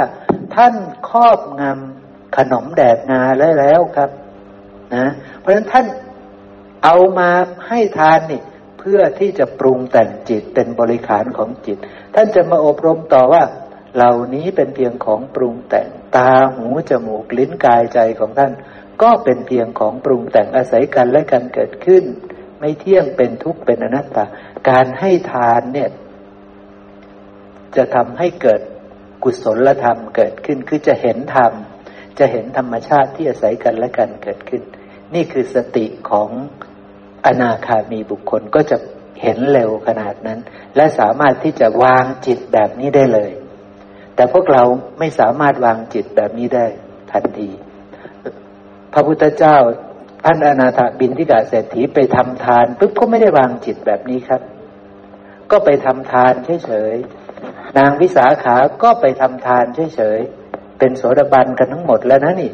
ท่านครอบงำ ขนมแดกงาแล้วแล้วครับนะเพราะฉะนั้นท่านเอามาให้ทานนี่เพื่อที่จะปรุงแต่งจิตเป็นบริขารของจิต ท่านจะมาอบรมต่อว่า เหล่านี้เป็นเพียงของปรุงแต่งตาหูจมูกลิ้นกายใจของท่าน ก็เป็นเพียงของปรุงแต่งอาศัยกันและกันเกิดขึ้น ไม่เที่ยงเป็นทุกข์เป็นอนัตตา การให้ทานเนี่ยจะทำให้เกิดกุศลธรรมเกิดขึ้นคือจะเห็นธรรม จะเห็นธรรมชาติที่อาศัยกันและกันเกิดขึ้น นี่คือสติของอนาคามีบุคคลก็จะเห็นเร็วขนาดนั้น และสามารถที่จะวางจิตแบบนี้ได้เลย แต่พวกเราไม่สามารถวางจิตแบบนี้ได้ทันทีพระพุทธเจ้าท่านอนาถบินทิกาเศรษฐีไปทำทานปุ๊บก็ไม่ได้วางจิตแบบนี้ครับ ก็ไปทำทานเฉยๆนางวิสาขาก็ไปทำทานเฉยๆ เป็นโสดาบันกันทั้งหมดแล้วนะนี่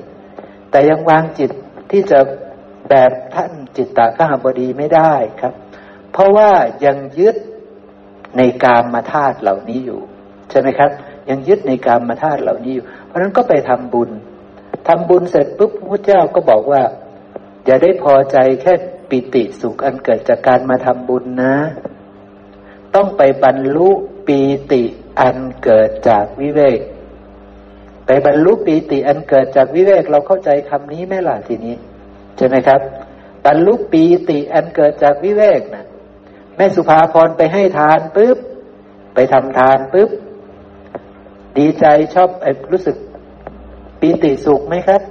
แต่ยังวางจิตที่จะแบบท่านจิตตาข้าบดีไม่ได้ครับ เพราะว่ายังยึดในกามมาธาตุเหล่านี้อยู่ ใช่ไหมครับ ยังยึดในกามมาธาตุเหล่านี้อยู่ เพราะนั้นก็ไปทำบุญทำบุญเสร็จปุ๊บพระเจ้าก็บอกว่า อย่าได้พอใจแค่ปิติสุขอันเกิดจากการมาทำบุญนะ ต้องไปบรรลุปีติอันเกิดจากวิเวก ไปบรรลุปีติอันเกิดจากวิเวกเราเข้าใจคำนี้ไหมล่ะทีนี้ ใช่ไหมครับ บรรลุปีติอันเกิดจากวิเวกนะแม่สุภาพรไปให้ทานปุ๊บไปทำทานปุ๊บดีใจชอบอรู้สึกปีติสุขไหมครับ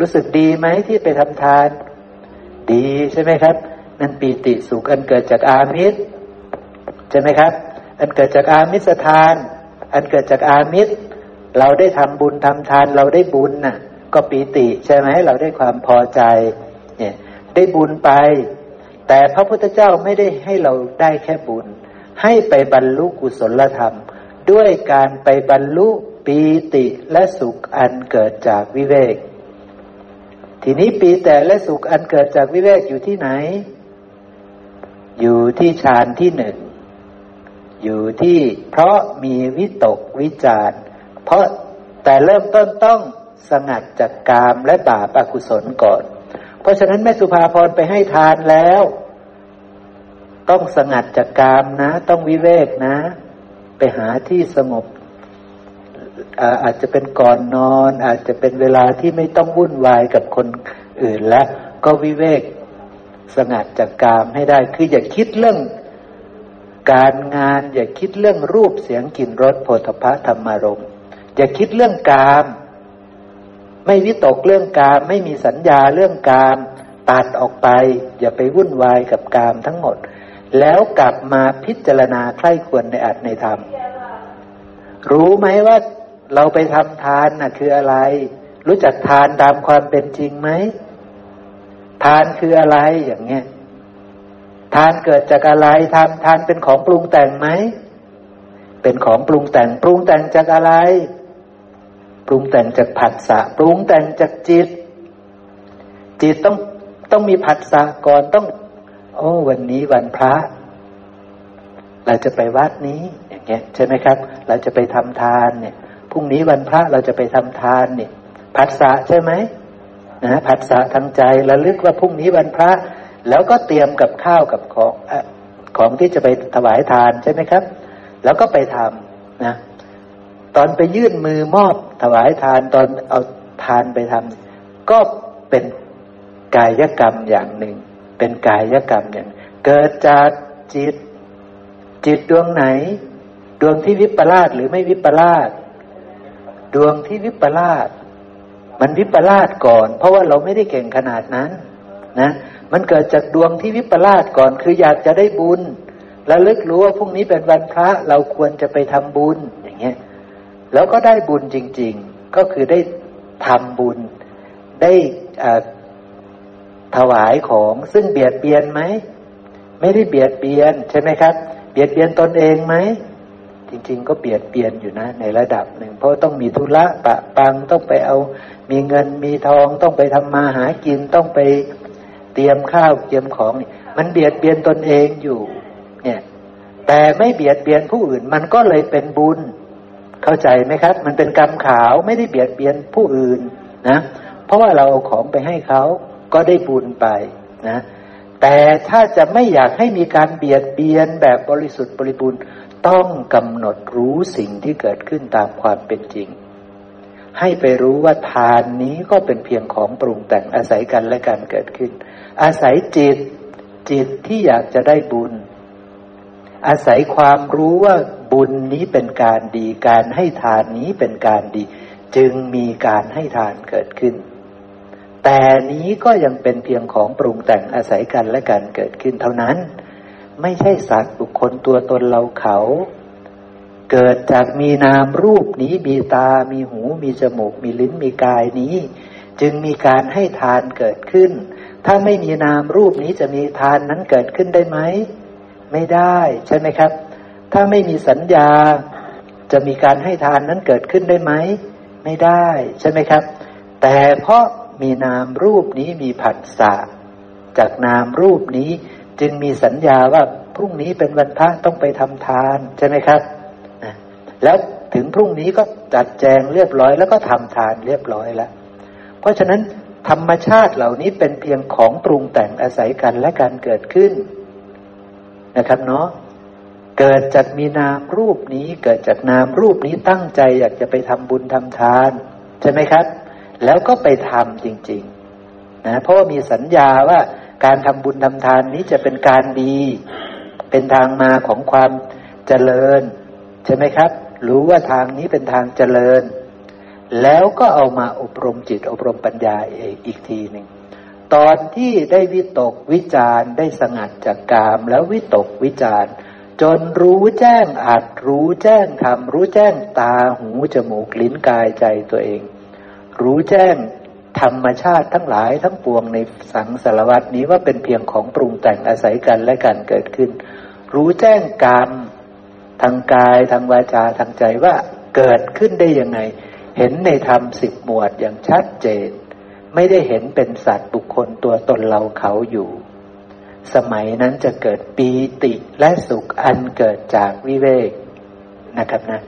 รู้สึกดีไหมที่ไปทำทาน ดีใช่ไหมครับ นั่นปีติสุขอันเกิดจากอามิตรใช่ไหมครับ อันเกิดจากอามิสทาน อันเกิดจากอามิตร เราได้ทำบุญทำทานเราได้บุญน่ะ ก็ปีติใช่ไหมเราได้ความพอใจ เนี่ย ได้บุญไป แต่พระพุทธเจ้าไม่ได้ให้เราได้แค่บุญ ให้ไปบรรลุกุศลธรรม ด้วยการไปบรรลุปีติและสุขอันเกิดจากวิเวก ทีนี้ปีแต่และสุขอันเกิดจากวิเวกอยู่ที่ไหน อยู่ที่ฌานที่หนึ่งอยู่ที่เพราะมีวิตกวิจาร เพราะแต่เริ่มต้นต้องสงัดจากกามและบาปอกุศลก่อน เพราะฉะนั้นแม่สุภาพรไปให้ทานแล้ว ต้องสงัดจากกามนะ ต้องวิเวกนะ ไปหาที่สงบอาจจะเป็นก่อนนอน อาจจะเป็นเวลาที่ไม่ต้องวุ่นวายกับคนอื่นแล้วก็วิเวกสงัดจากกามให้ได้ คืออย่าคิดเรื่องการงาน อย่าคิดเรื่องรูปเสียงกลิ่นรสโผฏฐะธรรมารม อย่าคิดเรื่องกาม ไม่วิตกเรื่องกาม ไม่มีสัญญาเรื่องกาม ตัดออกไป อย่าไปวุ่นวายกับกามทั้งหมด แล้วกลับมาพิจารณาใคร่ควรในอัตในธรรม รู้ไหมว่าเราไปทำทานน่ะ คืออะไร รู้จักทานตามความเป็นจริงไหม ทานคืออะไรอย่างเงี้ยทานเกิดจากอะไรทานทานเป็นของปรุงแต่งไหม เป็นของปรุงแต่ง ปรุงแต่งจากอะไร ปรุงแต่งจากผัสสะปรุงแต่งจากจิต จิตต้องต้องมีผัสสะก่อนต้อง โอ้ วันนี้วันพระ เราจะไปวัดนี้ อย่างเงี้ยใช่ไหมครับ เราจะไปทำทานเนี่ยพรุ่งนี้วันพระเราจะไปทำทานเนี่ยผัสสะใช่ไหมนะผัสสะทางใจระลึกว่าพรุ่งนี้วันพระ แล้วก็เตรียมกับข้าวกับของอของที่จะไปถวายทานใช่ไหมครับ แล้วก็ไปทำนะ ตอนไปยื่นมือมอบถวายทานตอนเอาทานไปทำก็เป็นกายกรรมอย่างหนึ่ง เป็นกายกรรมอย่าง เกิดจากจิต จิตดวงไหน ดวงที่วิปลาสหรือไม่วิปลาสดวงที่วิปลาสมันวิปลาสก่อน เพราะว่าเราไม่ได้เก่งขนาดนั้น นะ มันเกิดจากดวงที่วิปลาสก่อน คืออยากจะได้บุญแล้วลึกรู้ว่าพรุ่งนี้เป็นวันพระเราควรจะไปทำบุญอย่างเงี้ย แล้วก็ได้บุญจริง ๆ ก็คือได้ทำบุญ ได้ถวายของซึ่งเบียดเบียนไหม ไม่ได้เบียดเบียนใช่ไหมครับ เบียดเบียนตนเองไหม จริง ๆ ก็เบียดเบียนอยู่นะในระดับหนึ่ง เพราะต้องมีธุระปะปังต้องไปเอา มีเงินมีทองต้องไปทำมาหากินต้องไปเตรียมข้าวเตรียมของมันเบียดเบียนตนเองอยู่ เนี่ย แต่ไม่เบียดเบียนผู้อื่น มันก็เลยเป็นบุญ เข้าใจไหมครับ มันเป็นกรรมขาวไม่ได้เบียดเบียนผู้อื่นนะเพราะว่าเราเอาของไปให้เขาก็ได้บุญไปนะแต่ถ้าจะไม่อยากให้มีการเบียดเบียนแบบบริสุทธิ์บริบูรณ์ต้องกำหนดรู้สิ่งที่เกิดขึ้นตามความเป็นจริง ให้ไปรู้ว่าทานนี้ก็เป็นเพียงของปรุงแต่งอาศัยกันและการเกิดขึ้น อาศัยจิตจิตที่อยากจะได้บุญ อาศัยความรู้ว่าบุญนี้เป็นการดี การให้ทานนี้เป็นการดี จึงมีการให้ทานเกิดขึ้น แต่นี้ก็ยังเป็นเพียงของปรุงแต่งอาศัยกันและการเกิดขึ้นเท่านั้น ไม่ใช่สัตว์บุคคลตัวตนเราเขา เกิดจากมีนามรูปนี้มีตา มีหู มีจมูก มีลิ้น มีกายนี้ จึงมีการให้ทานเกิดขึ้น ถ้าไม่มีนามรูปนี้จะมีทานนั้นเกิดขึ้นได้ไหม ไม่ได้ใช่ไหมครับ ถ้าไม่มีสัญญา จะมีการให้ทานนั้นเกิดขึ้นได้ไหม ไม่ได้ใช่ไหมครับ แต่เพราะมีนามรูปนี้มีผัสสะจากนามรูปนี้จึงมีสัญญาว่าพรุ่งนี้เป็นวันพระต้องไปทำทานใช่ไหมครับ แล้วถึงพรุ่งนี้ก็จัดแจงเรียบร้อยแล้วก็ทำทานเรียบร้อยแล้ว เพราะฉะนั้นธรรมชาติเหล่านี้เป็นเพียงของปรุงแต่งอาศัยกันและการเกิดขึ้น นะครับเนาะเกิดจากมีนามรูปนี้ เกิดจากนามรูปนี้ตั้งใจอยากจะไปทำบุญทำทาน ใช่ไหมครับ แล้วก็ไปทำจริง ๆ นะเพราะว่ามีสัญญาว่าการทำบุญทำทานนี้จะเป็นการดี เป็นทางมาของความเจริญ ใช่ไหมครับ รู้ว่าทางนี้เป็นทางเจริญ แล้วก็เอามาอบรมจิตอบรมปัญญาเองอีกทีหนึ่ง ตอนที่ได้วิตกวิจารได้สงัดจากกามแล้ววิตกวิจารจนรู้แจ้งอัดรู้แจ้งทำรู้แจ้งตาหูจมูกลิ้นกายใจตัวเอง รู้แจ้งธรรมชาติทั้งหลายทั้งปวงในสังสารวัตนี้ว่าเป็นเพียงของปรุงแต่งอาศัยกันและกันเกิดขึ้น รู้แจ้งกรรมทางกายทางวาจาทางใจว่าเกิดขึ้นได้ยังไง เห็นในธรรมสิบหมวดอย่างชัดเจน ไม่ได้เห็นเป็นสัตว์บุคคลตัวตนเราเขาอยู่ สมัยนั้นจะเกิดปีติและสุขอันเกิดจากวิเวกนะครับนะ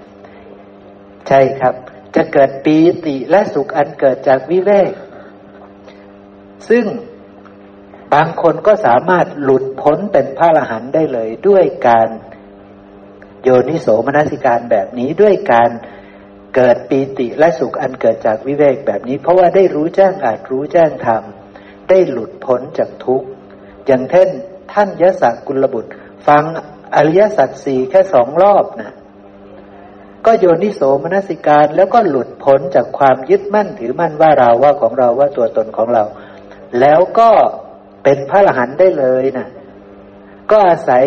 ใช่ครับ จะเกิดปีติและสุขอันเกิดจากวิเวก ซึ่งบางคนก็สามารถหลุดพ้นเป็นพระอรหันต์ได้เลยด้วยการโยนิโสมนสิการแบบนี้ด้วยการ เกิดปีติและสุขอันเกิดจากวิเวกแบบนี้ เพราะว่าได้รู้แจ้งอาจรู้แจ้งธรรมได้หลุดพ้นจากทุกข์อย่างเช่นท่านยศกุลบุตร ฟังอริยสัจสี่แค่สองรอบนะก็โยนิโสมนสิการแล้วก็หลุดพ้นจากความยึดมั่นถือมั่นว่าเราว่าของเราว่าตัวตนของเรา แล้วก็เป็นพระอรหันต์ได้เลยนะก็อาศัย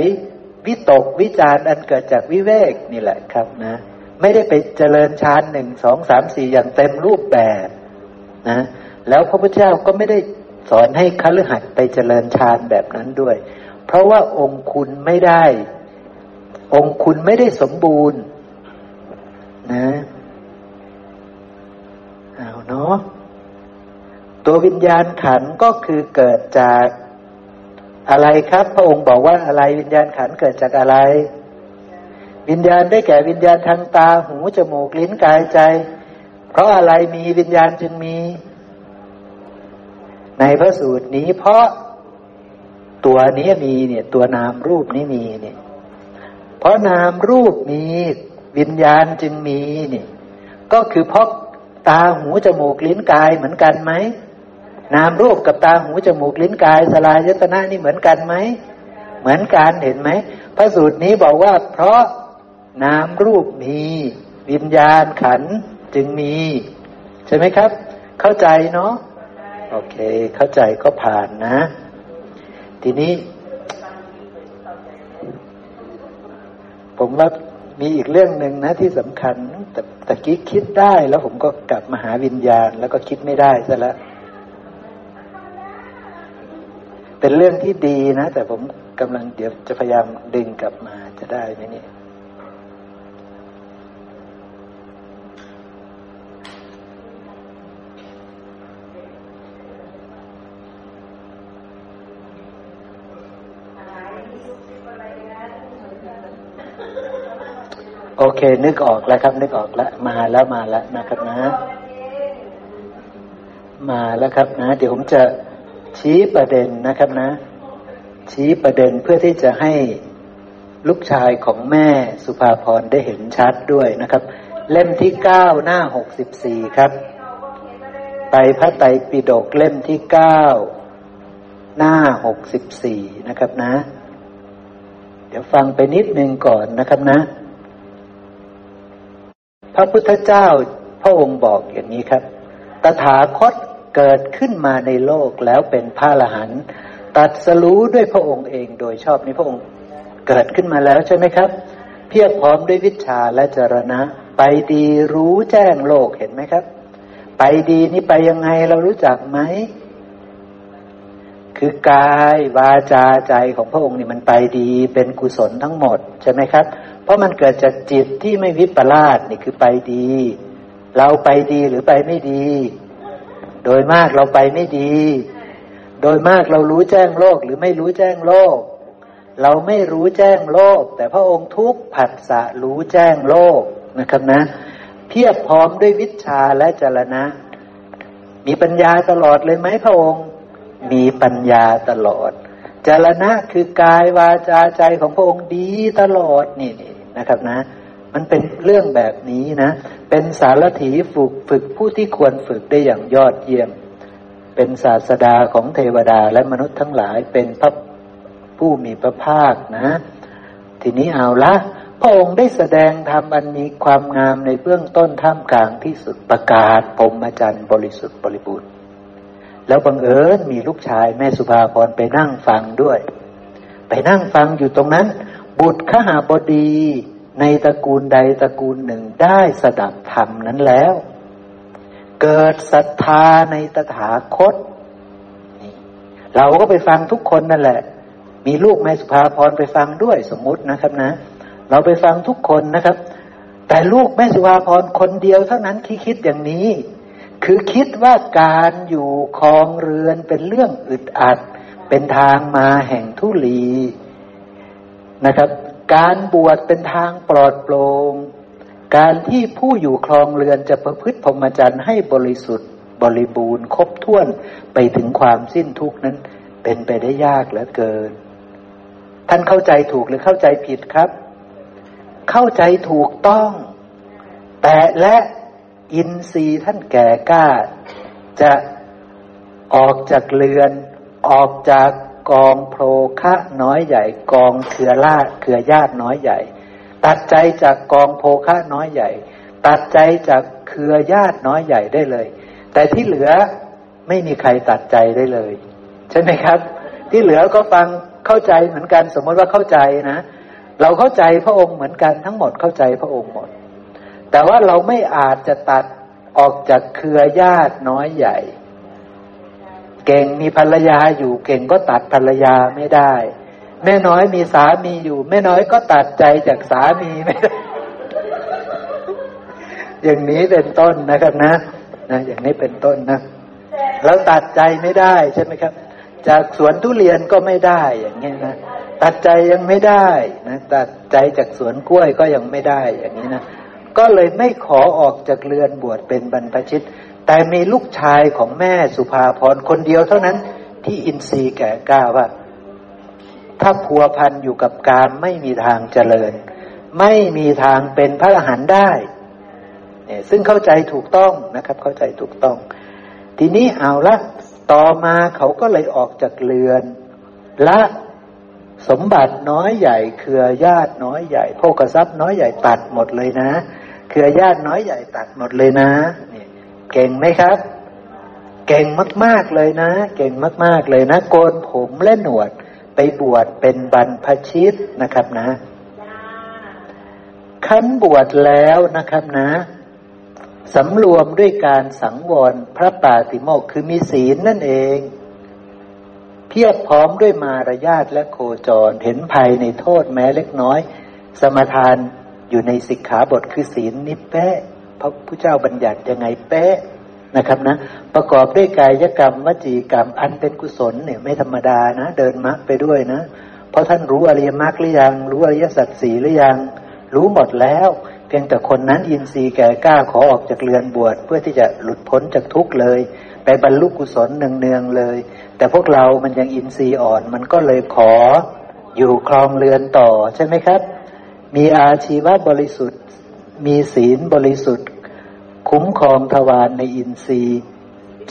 วิตกวิจารอันเกิดจากวิเวกนี่แหละครับนะ ไม่ได้ไปเจริญฌานหนึ่งสองสามสี่อย่างเต็มรูปแบบนะแล้วพระพุทธเจ้าก็ไม่ได้สอนให้คฤหัสถ์ไปเจริญฌานแบบนั้นด้วย เพราะว่าองค์คุณไม่ได้ องค์คุณไม่ได้สมบูรณ์ นะเอาเนาะตัววิญญาณขันก็คือเกิดจากอะไรครับ พระองค์บอกว่าอะไรวิญญาณขันเกิดจากอะไร วิญญาณได้แก่วิญญาณทางตาหูจมูกลิ้นกายใจ เพราะอะไรมีวิญญาณจึงมี ในพระสูตรนี้ เพราะตัวนี้มีเนี่ย ตัวนามรูปนี้มีเนี่ย เพราะนามรูปมีวิญญาณจึงมีนี่ก็คือเพราะตาหูจมูกลิ้นกายเหมือนกันไหมนามรูปกับตาหูจมูกลิ้นกายสลายยตนะนี่เหมือนกันไหมเหมือนกันเห็นไหมพระสูตรนี้บอกว่า เพราะ นามรูปมี วิญญาณขันจึงมี ใช่ไหมครับ เข้าใจเนาะโอเค เข้าใจก็ผ่านนะ ทีนี้ ผมว่ามีอีกเรื่องหนึ่งนะที่สำคัญแต่ตะกี้คิดได้แล้วผมก็กลับมาหาวิญญาณ แล้วก็คิดไม่ได้ซะแล้วเป็นเรื่องที่ดีนะ แต่ผมกำลังเดี๋ยวจะพยายามดึงกลับมาจะได้ไหมเนี่ย โอเค นึกออกแล้วครับ นึกออกแล้ว มาแล้วมาแล้วนะครับนะ มาแล้วครับนะ เดี๋ยวผมจะชี้ประเด็นนะครับนะ ชี้ประเด็นเพื่อที่จะให้ลูกชายของแม่สุภาพรได้เห็นชัดด้วยนะครับ เล่มที่เก้าหน้าหกสิบสี่ครับไตพระไตรปิฎกเล่มที่เก้าหน้าหกสิบสี่นะครับนะ เดี๋ยวฟังไปนิดนึงก่อนนะครับนะ พระพุทธเจ้าพระองค์บอกอย่างนี้ครับ ตถาคตเกิดขึ้นมาในโลกแล้วเป็นพระอรหันต์ตัดสรู้ด้วยพระองค์เองโดยชอบนี้พระองค์เกิดขึ้นมาแล้วใช่ไหมครับ เพียบพร้อมด้วยวิชาและจรณะ ไปดีรู้แจ้งโลกเห็นไหมครับ ไปดีนี่ไปยังไงเรารู้จักไหมคือกายวาจาใจของพระองค์นี่มันไปดีเป็นกุศลทั้งหมดใช่ไหมครับ เพราะมันเกิดจากจิตที่ไม่วิปลาสนี่คือไปดี เราไปดีหรือไปไม่ดี โดยมากเราไปไม่ดี โดยมากเรารู้แจ้งโลกหรือไม่รู้แจ้งโลก เราไม่รู้แจ้งโลก แต่พระองค์ทุกผัสสะรู้แจ้งโลกนะครับนะ เพียบพร้อมด้วยวิชาและจรณะ มีปัญญาตลอดเลยไหมพระองค์ มีปัญญาตลอดจรณะคือกายวาจาใจของพระองค์ดีตลอดนี่นี่ นะครับนะ มันเป็นเรื่องแบบนี้นะ เป็นสารถีฝึกฝึกผู้ที่ควรฝึกได้อย่างยอดเยี่ยม เป็นศาสดาของเทวดาและมนุษย์ทั้งหลายเป็นพระผู้มีพระภาคนะ ทีนี้เอาละพระองค์ได้แสดงธรรมอันมีความงามในเบื้องต้นท่ามกลางที่สุดประกาศพรมอาจารย์บริสุทธิ์บริบูรณ์แล้วบังเอิญมีลูกชายแม่สุภาพรไปนั่งฟังด้วย ไปนั่งฟังอยู่ตรงนั้น บุตรขหาบดีในตระกูลใดตระกูลหนึ่งได้สดับธรรมนั้นแล้ว เกิดศรัทธาในตถาคตเราก็ไปฟังทุกคนนั่นแหละ มีลูกแม่สุภาพรไปฟังด้วยสมมุตินะครับนะ เราไปฟังทุกคนนะครับ แต่ลูกแม่สุภาพรคนเดียวเท่านั้นที่คิดอย่างนี้ คือคิดว่าการอยู่คลองเรือนเป็นเรื่องอึดอัด เป็นทางมาแห่งทุลี นะครับ การบวชเป็นทางปลอดโปรง่งการที่ผู้อยู่คลองเรือนจะประพฤติพรหมจรรย์ให้บริสุทธิ์บริบูรณ์ครบถ้วนไปถึงความสิ้นทุกนั้น เป็นไปได้ยากเหลือเกิน ท่านเข้าใจถูกหรือเข้าใจผิดครับ เข้าใจถูกต้อง แต่และอินทรีย์ท่านแก่กล้า จะออกจากเรือน ออกจาก กองโพคะน้อยใหญ่ กองเครือลาเครือญาติน้อยใหญ่ ตัดใจจากกองโพคะน้อยใหญ่ ตัดใจจากเครือญาติน้อยใหญ่ได้เลย แต่ที่เหลือไม่มีใครตัดใจได้เลย ใช่ไหมครับ ที่เหลือก็ฟังเข้าใจเหมือนกัน สมมติว่าเข้าใจนะ เราเข้าใจพระองค์เหมือนกันทั้งหมดเข้าใจพระองค์หมด แต่ว่าเราไม่อาจจะตัดออกจากเครือญาติน้อยใหญ่ เก่งมีภรรยาอยู่เก่งก็ตัดภรรยาไม่ได้ แม่น้อยมีสามีอยู่แม่น้อยก็ตัดใจจากสามีไม่ได้อย่างนี้เป็นต้นนะครับนะนะอย่างนี้เป็นต้นนะเราตัดใจไม่ได้ใช่ไหมครับ จากสวนทุเรียนก็ไม่ได้อย่างนี้นะตัดใจยังไม่ได้นะตัดใจจากสวนกล้วยก็ยังไม่ได้อย่างนี้นะก็เลยไม่ขอออกจากเรือนบวชเป็นบรรพชิต แต่มีลูกชายของแม่สุภาพรคนเดียวเท่านั้นที่อินทรีย์แก่กล้าว่า ถ้าพัวพันอยู่กับการไม่มีทางเจริญ ไม่มีทางเป็นพระอรหันต์ได้เนี่ยซึ่งเข้าใจถูกต้องนะครับ เข้าใจถูกต้อง ทีนี้เอาละต่อมาเขาก็เลยออกจากเรือน ละสมบัติน้อยใหญ่ เครือญาติน้อยใหญ่โภกทรัพย์น้อยใหญ่ตัดหมดเลยนะ เครือญาติน้อยใหญ่ตัดหมดเลยนะนี่ เก่งไหมครับ เก่งมาก ๆเลยนะ เก่งมาก ๆเลยนะ โกนผมและหนวด ไปบวชเป็นบรรพชิตนะครับนะขั้นบวชแล้วนะครับนะสำรวมด้วยการสังวรพระปาติโมกคือมีศีลนั่นเอง เพียบพร้อมด้วยมารยาทและโคจรเห็นภัยในโทษแม้เล็กน้อย สมทานอยู่ในสิกขาบทคือศีลนิเป๊ะ พระพุทธเจ้าบัญญัติยังไงเป๊ะนะครับนะ ประกอบด้วยกายกรรมวจีกรรมอันเป็นกุศลเนี่ยไม่ธรรมดานะ เดินมรรคไปด้วยนะ เพราะท่านรู้อริยมรรคหรือยัง รู้อริยสัจสี่หรือยัง รู้หมดแล้ว เพียงแต่คนนั้นยินทรีย์แก่กล้าขอออกจากเรือนบวชเพื่อที่จะหลุดพ้นจากทุกข์เลย ไปบรรลุกุศลเนืองๆเลย แต่พวกเรามันยังอินทรีย์อ่อน มันก็เลยขออยู่คลองเรือนต่อใช่ไหมครับ มีอาชีวะบริสุทธิ์ มีศีลบริสุทธิ์ คุ้มครองทวารในอินทรีย์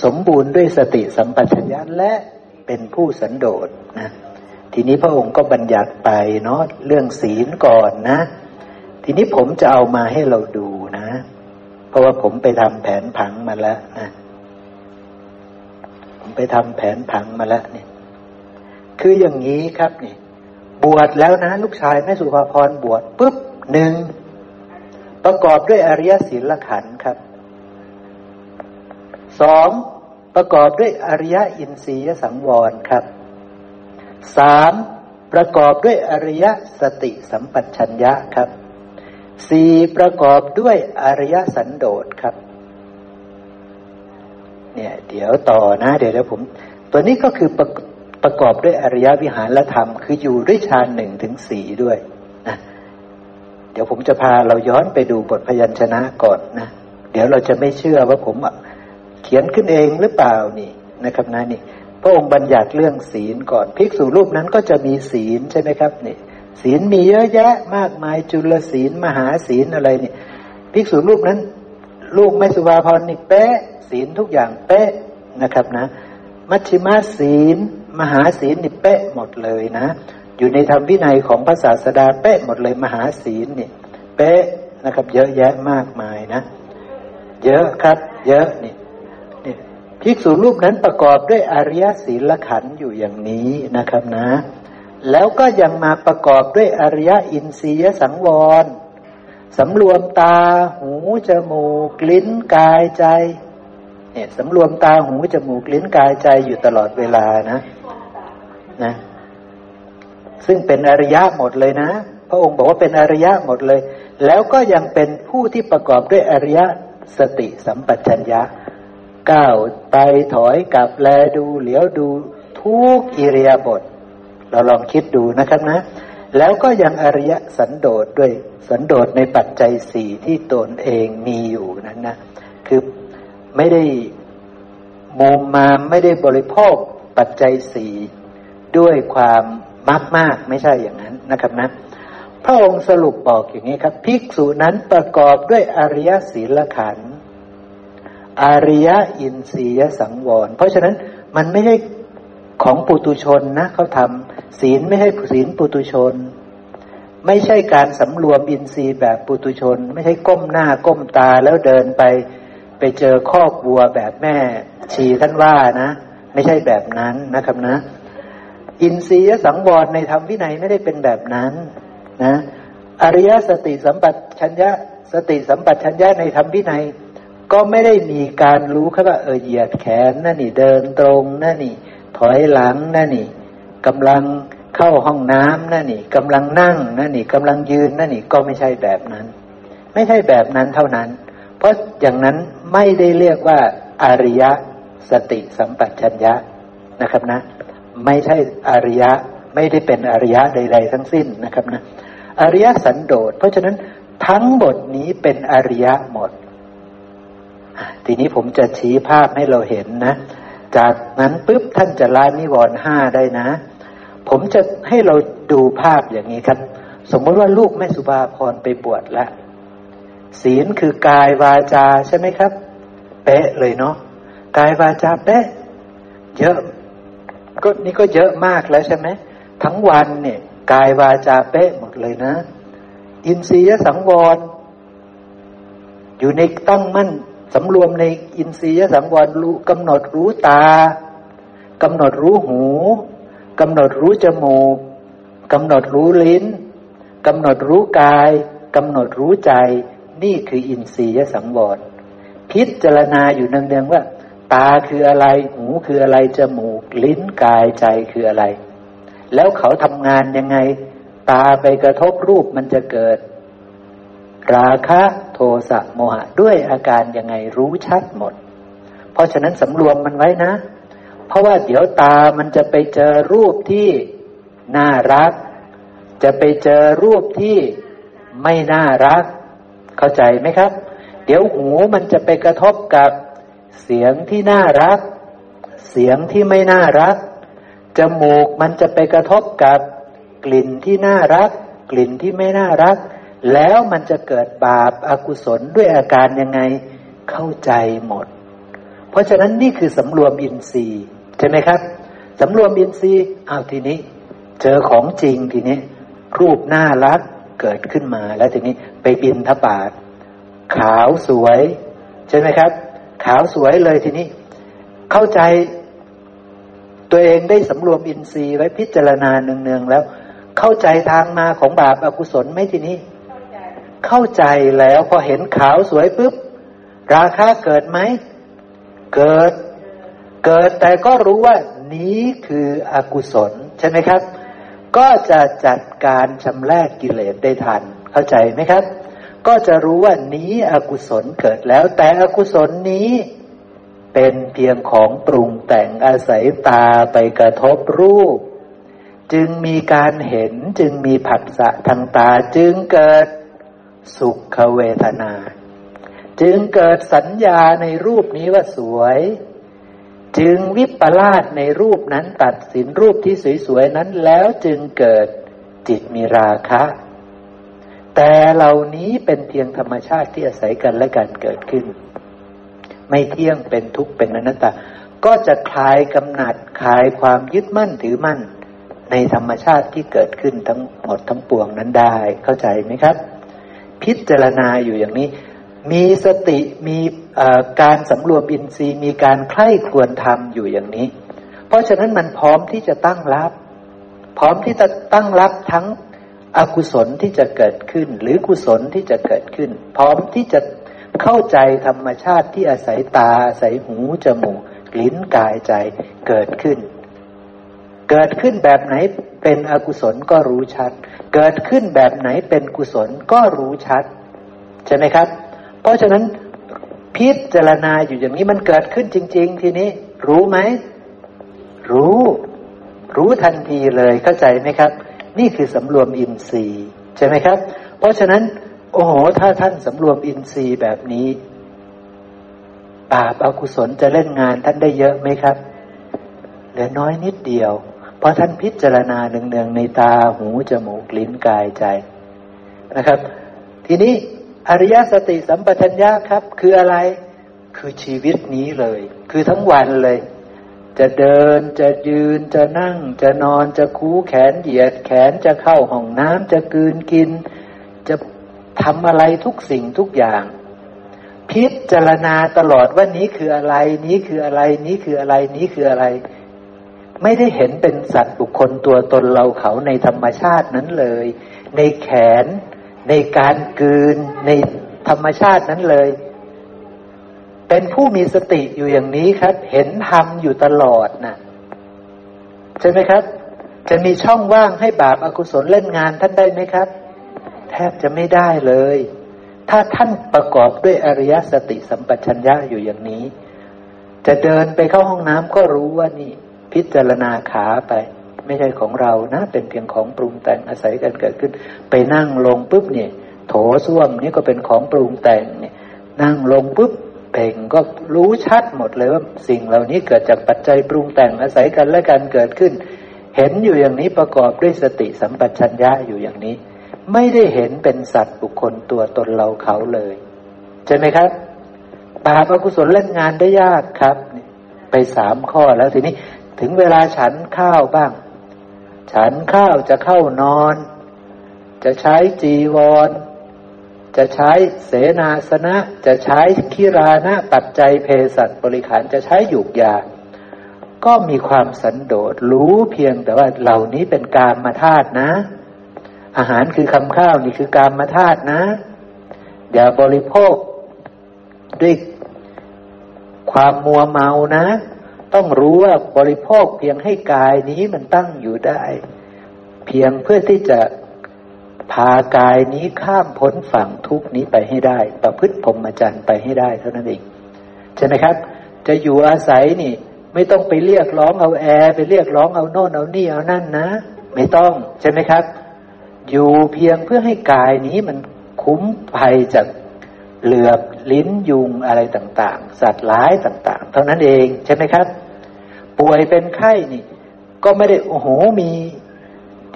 สมบูรณ์ด้วยสติสัมปชัญญะและเป็นผู้สันโดษนะทีนี้พระองค์ก็บัญญัติไปเนาะเรื่องศีลก่อนนะ ทีนี้ผมจะเอามาให้เราดูนะ เพราะว่าผมไปทำแผนผังมาแล้วนะผมไปทำแผนผังมาแล้วเนี่ย คืออย่างนี้ครับนี่บวชแล้วนะ ลูกชายแม่สุภาพรบวชปุ๊บหนึ่ง ประกอบด้วยอริยศีลขันธ์ครับสองประกอบด้วยอริยอินทรียสังวรครับสามประกอบด้วยอริยสติสัมปชัญญะครับสี่ประกอบด้วยอริยสันโดษครับ เนี่ย เดี๋ยวต่อนะ เดี๋ยวแล้วผม ตัวนี้ก็คือประประกอบด้วยอริยวิหารธรรม คืออยู่ด้วยฌานหนึ่งถึงสี่ด้วย ดี๋ยวผมจะพาเราย้อนไปดูบทพยัญชนะก่อนนะ เดี๋ยวเราจะไม่เชื่อว่าผมเขียนขึ้นเองหรือเปล่านี่นะครับนะนี่ พระองค์บัญญัติเรื่องศีลก่อนภิกษุรูปนั้นก็จะมีศีลใช่ไหมครับนี่ศีลมีเยอะแยะมากมายจุลศีลมหาศีลอะไรเนี่ยภิกษุรูปนั้น ลูกไม่สุภาพรนี่เป๊ะศีลทุกอย่างเป๊ะนะครับนะ มัชชิมาศีล มหาศีลนี่เป๊ะหมดเลยนะ อยู่ในธรรมวินัยของพระศาสดาเป๊ะหมดเลยมหาศีลเนี่ยเป๊ะนะครับ เยอะแยะมากมายนะ เยอะครับ เยอะนี่นี่ภิกษุรูปนั้นประกอบด้วยอริยศีลขันธ์อยู่อย่างนี้นะครับนะ แล้วก็ยังมาประกอบด้วยอริยอินทรียสังวรสำรวมตาหูจมูกลิ้นกายใจเนี่ยสำรวมตาหูจมูกลิ้นกายใจอยู่ตลอดเวลานะนะ ซึ่งเป็นอริยะหมดเลยนะ พระองค์บอกว่าเป็นอริยะหมดเลย แล้วก็ยังเป็นผู้ที่ประกอบด้วยอริยสติสัมปชัญญะก้าวไปถอยกลับแลดูเหลียวดูทุกอิริยาบถเราลองคิดดูนะครับนะ แล้วก็ยังอริยสันโดษด้วยสันโดษในปัจจัยสี่ที่ตนเองมีอยู่นั้นนะ คือไม่ได้มุมมาไม่ได้บริโภคปัจจัยสี่ด้วยความ มากมากไม่ใช่อย่างนั้นนะครับนะพระองค์สรุปบอกอย่างนี้ครับ ภิกษุนั้นประกอบด้วยอริยศีลขันธ์อริยอินทรียสังวร เพราะฉะนั้นมันไม่ใช่ของปุตุชนนะเขาทำศีลไม่ใช่ศีลปุตุชน ไม่ใช่การสำรวมอินทรีย์แบบปุตุชน ไม่ใช่ก้มหน้าก้มตาแล้วเดินไป ไปเจอคอกวัวแบบแม่ชีท่านว่านะ ไม่ใช่แบบนั้นนะครับนะ อินทรียสังวรในธรรมวินัยไม่ได้เป็นแบบนั้นนะอริยสติสัมปชัญญะสติสัมปชัญญะในธรรมวินัย ก็ไม่ได้มีการรู้ครับว่าเออเหยียดแขนนั่นนี่เดินตรงนั่นนี่ถอยหลังนั่นนี่กำลังเข้าห้องน้ำนั่นนี่กำลังนั่งนั่นนี่กำลังยืนนั่นนี่ก็ไม่ใช่แบบนั้น ไม่ใช่แบบนั้นเท่านั้น เพราะอย่างนั้นไม่ได้เรียกว่าอริยสติสัมปชัญญะนะครับนะ ไม่ใช่อริยะไม่ได้เป็นอริยะใด ๆ ทั้งสิ้นนะครับนะอริยสันโดษเพราะฉะนั้นทั้งหมดนี้เป็นอริยะหมด ทีนี้ผมจะชี้ภาพให้เราเห็นนะ จากนั้นปุ๊บท่านจะละนิวรณ์ห้าได้นะ ผมจะให้เราดูภาพอย่างนี้ครับ สมมติว่าลูกแม่สุภาพรไปบวชแล้วศีลคือกายวาจาใช่ไหมครับ เป๊ะเลยเนาะกายวาจาเป๊ะเยอะ ก็นี่ก็เยอะมากแล้วใช่ไหมทั้งวันเนี่ยกายวาจาเป๊ะหมดเลยนะ อินทรียสังวร อยู่ในตั้งมั่นสำรวมในอินทรียสังวรรู้กำหนดรู้ตากำหนดรู้หูกำหนดรู้จมูกกำหนดรู้ลิ้นกำหนดรู้กายกำหนดรู้ใจ นี่คืออินทรียสังวร พิจารณาอยู่เนืองๆว่า ตาคืออะไร หูคืออะไร จมูก ลิ้นกายใจคืออะไร แล้วเขาทำงานยังไง ตาไปกระทบรูปมันจะเกิด ราคะโทสะโมหะ ด้วยอาการยังไงรู้ชัดหมด เพราะฉะนั้นสำรวมมันไว้นะ เพราะว่าเดี๋ยวตามันจะไปเจอรูปที่น่ารัก จะไปเจอรูปที่ไม่น่ารัก เข้าใจไหมครับ เดี๋ยวหูมันจะไปกระทบกับ เสียงที่น่ารัก เสียงที่ไม่น่ารัก จมูกมันจะไปกระทบกับกลิ่นที่น่ารัก กลิ่นที่ไม่น่ารัก แล้วมันจะเกิดบาปอากุศลด้วยอาการยังไงเข้าใจหมด เพราะฉะนั้นนี่คือสำรวมอินทรีย์ใช่ไหมครับสำรวมอินทรีย์เอาทีนี้ เจอของจริงทีนี้ รูปน่ารักเกิดขึ้นมาแล้วทีนี้ไปบินทบาทขาวสวย ใช่ไหมครับ ขาวสวยเลยทีนี้ เข้าใจตัวเองได้สำรวมอินทรีย์ไว้พิจารณาเนืองๆแล้ว เข้าใจทางมาของบาปอกุศลไหมทีนี้ เข้าใจแล้วพอเห็นขาวสวยปุ๊บราคาเกิดไหม เกิด เกิดแต่ก็รู้ว่านี้คืออกุศล ใช่ไหมครับ ก็จะจัดการชำระกกิเลสได้ทัน เข้าใจไหมครับ ก็จะรู้ว่านี้อกุศลเกิดแล้ว แต่อกุศลนี้เป็นเพียงของปรุงแต่งอาศัยตาไปกระทบรูป จึงมีการเห็นจึงมีผัสสะทางตาจึงเกิดสุขเวทนา จึงเกิดสัญญาในรูปนี้ว่าสวย จึงวิปลาสในรูปนั้นตัดสินรูปที่สวยๆนั้นแล้วจึงเกิดจิตมีราคะ แต่เหล่านี้เป็นเพียงธรรมชาติที่อาศัยกันและกันเกิดขึ้น ไม่เที่ยงเป็นทุกข์เป็นอนัตตา ก็จะคลายกำหนัดคลายความยึดมั่นถือมั่น ในธรรมชาติที่เกิดขึ้นทั้งหมดทั้งปวงนั้นได้ เข้าใจไหมครับ พิจารณาอยู่อย่างนี้ มีสติมีการสำรวมอินทรีย์ มีการใคร่ควรทำอยู่อย่างนี้ เพราะฉะนั้นมันพร้อมที่จะตั้งรับ พร้อมที่จะตั้งรับทั้ง อกุศลที่จะเกิดขึ้น หรือกุศลที่จะเกิดขึ้น พร้อมที่จะเข้าใจธรรมชาติที่อาศัยตาอาศัยหูจมูกลิ้นกายใจเกิดขึ้น เกิดขึ้นแบบไหนเป็นอกุศลก็รู้ชัด เกิดขึ้นแบบไหนเป็นกุศลก็รู้ชัด ใช่ไหมครับ เพราะฉะนั้นพิจารณาอยู่อย่างนี้มันเกิดขึ้นจริง ๆ ทีนี้ รู้ไหม รู้ รู้ทันทีเลยเข้าใจไหมครับ นี่คือสำรวมอินทรีย์ใช่ไหมครับ เพราะฉะนั้น โอ้โห ถ้าท่านสำรวมอินทรีย์แบบนี้บาปอากุศลจะเล่นงานท่านได้เยอะไหมครับเหลือน้อยนิดเดียว เพราะท่านพิจารณาเนืองๆในตาหูจมูกลิ้นกายใจนะครับ ทีนี้อริยสติสัมปชัญญะครับ คืออะไรคือชีวิตนี้เลย คือทั้งวันเลย จะเดินจะยืนจะนั่ง จะนอนจะคูแขนเหยียดแขนจะเข้าห้องน้ำจะกืนกิน จะทำอะไรทุกสิ่งทุกอย่าง พิจารณาตลอดว่านี้คืออะไร นี้คืออะไร นี้คืออะไร นี้คืออะไร ไม่ได้เห็นเป็นสัตว์บุคคลตัวตนเราเขาในธรรมชาตินั้นเลย ในแขน ในการกืน ในธรรมชาตินั้นเลย เป็นผู้มีสติอยู่อย่างนี้ครับ เห็นธรรมอยู่ตลอดนะใช่ไหมครับ จะมีช่องว่างให้บาปอากุศลเล่นงานท่านได้ไหมครับ แทบจะไม่ได้เลย ถ้าท่านประกอบด้วยอริยสติสัมปชัญญะอยู่อย่างนี้ จะเดินไปเข้าห้องน้ำก็รู้ว่านี่ พิจารณาขาไป ไม่ใช่ของเรานะ เป็นเพียงของปรุงแต่งอาศัยกันเกิดขึ้น ไปนั่งลงปุ๊บเนี่ย โถส้วมนี่ก็เป็นของปรุงแต่งเนี่ย นั่งลงปุ๊บ เป่งก็รู้ชัดหมดเลยว่าสิ่งเหล่านี้เกิดจากปัจจัยปรุงแต่งอาศัยกันและกันเกิดขึ้น เห็นอยู่อย่างนี้ประกอบด้วยสติสัมปชัญญะอยู่อย่างนี้ ไม่ได้เห็นเป็นสัตว์บุคคลตัวตนเราเขาเลย ใช่ไหมครับบาปอกุศลเล่นงานได้ยากครับ ไปสามข้อแล้วทีนี้ถึงเวลาฉันข้าวบ้าง ฉันข้าวจะเข้านอน จะใช้จีวร จะใช้เสนาสนะ จะใช้คิรานะปัจจัยเพศัตบริขารจะใช้หยุกยา ก็มีความสันโดษรู้เพียงแต่ว่าเหล่านี้เป็นการมาธาตุนะ อาหารคือคำข้าวนี่คือการมาธาตุนะอย่าบริโภคด้วยความมัวเมานะ ต้องรู้ว่าบริโภคเพียงให้กายนี้มันตั้งอยู่ได้ เพียงเพื่อที่จะ พากายนี้ข้ามพ้นฝั่งทุกนี้ไปให้ได้ ประพฤติพรหมจรรย์ไปให้ได้เท่านั้นเองใช่ไหมครับ จะอยู่อาศัยนี่ ไม่ต้องไปเรียกร้องเอาแอร์ไปเรียกร้องเอาโน่นเอานี่เอานั่นนะ ไม่ต้องใช่ไหมครับ อยู่เพียงเพื่อให้กายนี้มันคุ้มภัยจากเหลือบลิ้นยุงอะไรต่างๆ สัตว์ร้ายต่าง ๆ เท่านั้นเองใช่ไหมครับ ป่วยเป็นไข้นี่ ก็ไม่ได้โอ้โหมี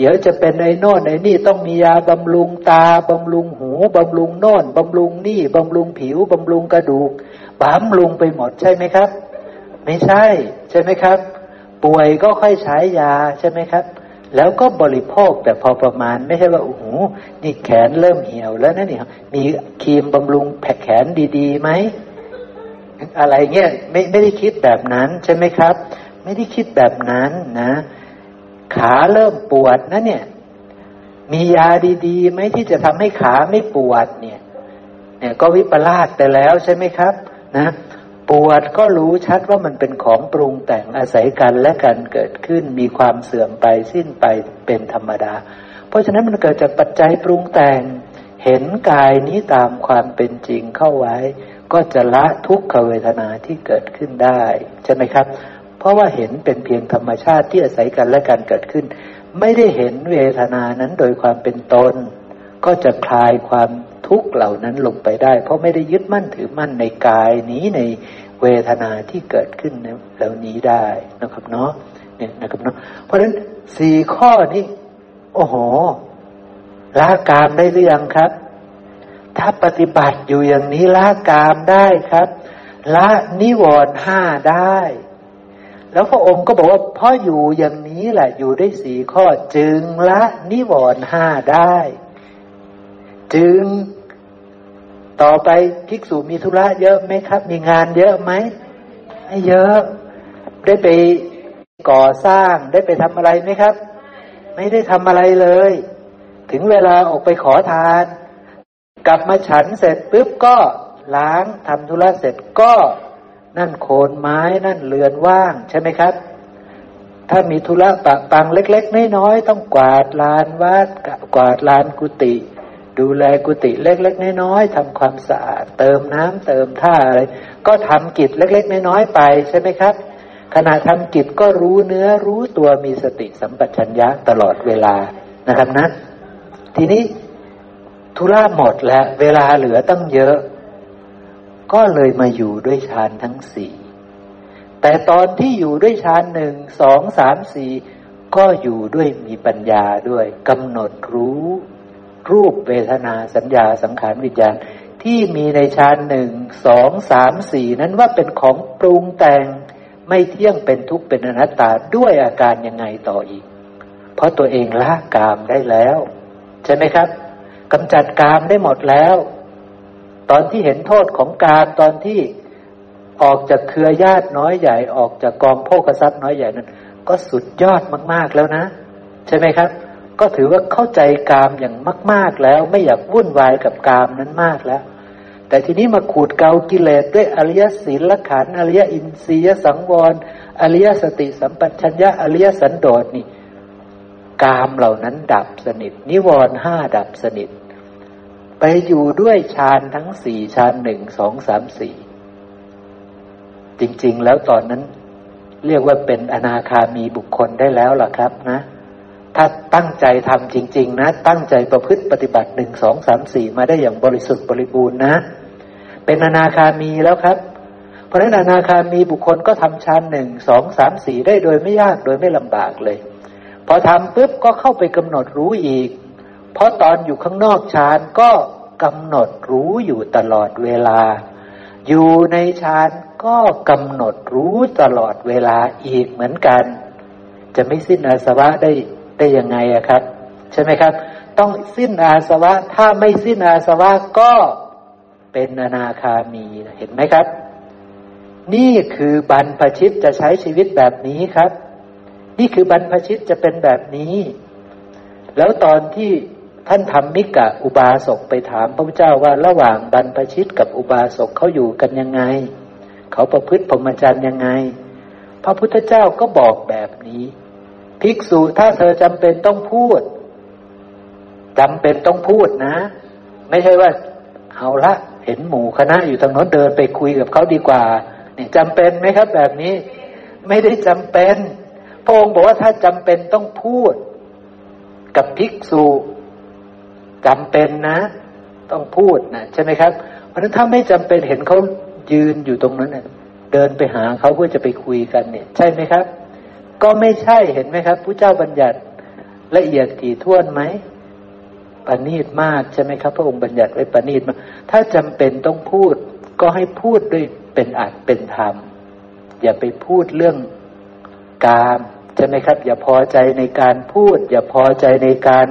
เดี๋ยวจะเป็นไอ้โน่นไอ้นี่ต้องมียาบำรุงตาบำรุงหูบำรุงโน่นบำรุงนี่บำรุงผิวบำรุงกระดูกบำรุงไปหมดใช่ไหมครับ ไม่ใช่ ใช่ไหมครับ ป่วยก็ค่อยใช้ยาใช่ไหมครับ แล้วก็บริโภคแต่พอประมาณไม่ใช่ว่าโอ้โหนี่แขนเริ่มเหี่ยวแล้วนะนี่มีครีมบำรุงแผแขนดีๆไหมอะไรเงี้ยไม่ไม่ได้คิดแบบนั้นใช่ไหมครับ ไม่ได้คิดแบบนั้นนะ ขาเริ่มปวดนะเนี่ย มียาดีๆไหมที่จะทำให้ขาไม่ปวดเนี่ย เนี่ยก็วิปลาสไปแล้วใช่ไหมครับ นะปวดก็รู้ชัดว่ามันเป็นของปรุงแต่งอาศัยกันและกันเกิดขึ้นมีความเสื่อมไปสิ้นไปเป็นธรรมดา เพราะฉะนั้นมันเกิดจากปัจจัยปรุงแต่ง เห็นกายนี้ตามความเป็นจริงเข้าไว้ ก็จะละทุกขเวทนาที่เกิดขึ้นได้ ใช่ไหมครับ เพราะว่าเห็นเป็นเพียงธรรมชาติที่อาศัยกันและกันเกิดขึ้น ไม่ได้เห็นเวทนานั้นโดยความเป็นตน ก็จะคลายความทุกข์เหล่านั้นลงไปได้ เพราะไม่ได้ยึดมั่นถือมั่นในกายนี้ในเวทนาที่เกิดขึ้นเหล่านี้ได้นะครับเนาะเนี่ยนะครับเนาะเพราะฉะนั้นสี่ข้อนี้ โอ้โหละกามได้หรือยังครับ ถ้าปฏิบัติอยู่อย่างนี้ละกามได้ครับละนิวรณ์ห้าได้ แล้วพระองค์ก็บอกว่าพ่ออยู่อย่างนี้แหละอยู่ได้สี่ข้อจึงละนิวรณ์ห้าได้ จึงต่อไปภิกษุมีธุระเยอะไหมครับ มีงานเยอะไหมไม่เยอะ ได้ไปก่อสร้างได้ไปทำอะไรไหมครับ ไม่ได้ทำอะไรเลย ถึงเวลาออกไปขอทาน กลับมาฉันเสร็จปุ๊บก็ล้างทำธุระเสร็จก็ นั่นโคนไม้นั่นเรือนว่างใช่ไหมครับ ถ้ามีธุระปะปังเล็ก ๆ น้อยๆต้องกวาดลานวัดกวาดลานกุฏิดูแลกุฏิเล็ก ๆ น้อยๆทำความสะอาด เติมน้ำเติมท่าอะไรก็ทำกิจเล็ก ๆ น้อยๆไปใช่ไหมครับ ขณะทำกิจก็รู้เนื้อรู้ตัวมีสติสัมปชัญญะตลอดเวลานะครับนะทีนี้ธุระหมดแล้ว เวลาเหลือตั้งเยอะ ก็เลยมาอยู่ด้วยฌานทั้งสี่แต่ตอนที่อยู่ด้วยฌานหนึ่งสองสามสี่ก็อยู่ด้วยมีปัญญาด้วยกำหนดรู้ รูปเวทนาสัญญาสังขารวิญญาณที่มีในฌานหนึ่งสองสามสี่นั้นว่าเป็นของปรุงแต่งไม่เที่ยงเป็นทุกข์เป็นอนัตตาด้วยอาการยังไงต่ออีก เพราะตัวเองละกามได้แล้ว ใช่ไหมครับกำจัดกามได้หมดแล้ว ตอนที่เห็นโทษของการตอนที่ออกจากเครือญาติน้อยใหญ่ออกจากกองโภคทรัพย์น้อยใหญ่นั้น ก็สุดยอดมาก ๆแล้วนะ ใช่ไหมครับ ก็ถือว่าเข้าใจกามอย่างมาก ๆแล้ว ไม่อยากวุ่นวายกับกามนั้นมากแล้ว แต่ทีนี้มาขูดเกากิเลสด้วยอริยศีลขันอริยอินทรียสังวร อริยสติสัมปชัญญะอริยสันโดษนี่กามเหล่านั้นดับสนิท นิวรณ์ห้าดับสนิท ไปอยู่ด้วยฌานทั้งสี่ฌานหนึ่งสองสามสี่จริง ๆ แล้วตอนนั้น เรียกว่าเป็นอนาคามีบุคคลได้แล้วล่ะครับนะ ถ้าตั้งใจทำจริง ๆ นะ ตั้งใจประพฤติปฏิบัติหนึ่งสองสามสี่มาได้อย่างบริสุทธิ์บริบูรณ์นะ เป็นอนาคามีแล้วครับ เพราะฉะนั้นอนาคามีบุคคลก็ทำฌานหนึ่งสองสามสี่ได้โดยไม่ยากโดยไม่ลำบากเลย พอทำปุ๊บก็เข้าไปกำหนดรู้อีก เพราะตอนอยู่ข้างนอกฌานก็กำหนดรู้อยู่ตลอดเวลา อยู่ในฌานก็กำหนดรู้ตลอดเวลาอีกเหมือนกัน จะไม่สิ้นอาสวะได้ได้ยังไงอะครับ ใช่ไหมครับ ต้องสิ้นอาสวะ ถ้าไม่สิ้นอาสวะก็เป็นอนาคามีเห็นไหมครับ นี่คือบรรพชิตจะใช้ชีวิตแบบนี้ครับ นี่คือบรรพชิตจะเป็นแบบนี้ แล้วตอนที่ ท่านทำมิกะอุบาสกไปถามพระพุทธเจ้าว่าระหว่างบรรพชิตกับอุบาสกเขาอยู่กันยังไง เขาประพฤติพรหมจรรย์ยังไง พระพุทธเจ้าก็บอกแบบนี้ ภิกษุถ้าเธอจำเป็นต้องพูดจำเป็นต้องพูดนะ ไม่ใช่ว่า เอาละเห็นหมู่คณะอยู่ทางโน้นเดินไปคุยกับเขาดีกว่าเนี่ยจำเป็นไหมครับแบบนี้ ไม่ได้จำเป็นพระองค์บอกว่าถ้าจำเป็นต้องพูด กับภิกษุ จำเป็นนะ ต้องพูดนะใช่ไหมครับเพราะฉะนั้นถ้าไม่จำเป็นเห็นเขายืนอยู่ตรงนั้นเน่ยเดินไปหาเขาเพื่อจะไปคุยกันเนี่ย ใช่ไหมครับ ก็ไม่ใช่เห็นไหมครับผู้เจ้าบัญญัติละเอียดถี่ถ้วนไหมปณีตมากใช่ไหมครับ พระองค์บัญญัติไว้ปณีตมากถ้าจำเป็นต้องพูด ก็ให้พูดด้วยเป็นอัดเป็นธรรม อย่าไปพูดเรื่องกามใช่ไหมครับ อย่าพอใจในการพูด อย่าพอใจในการ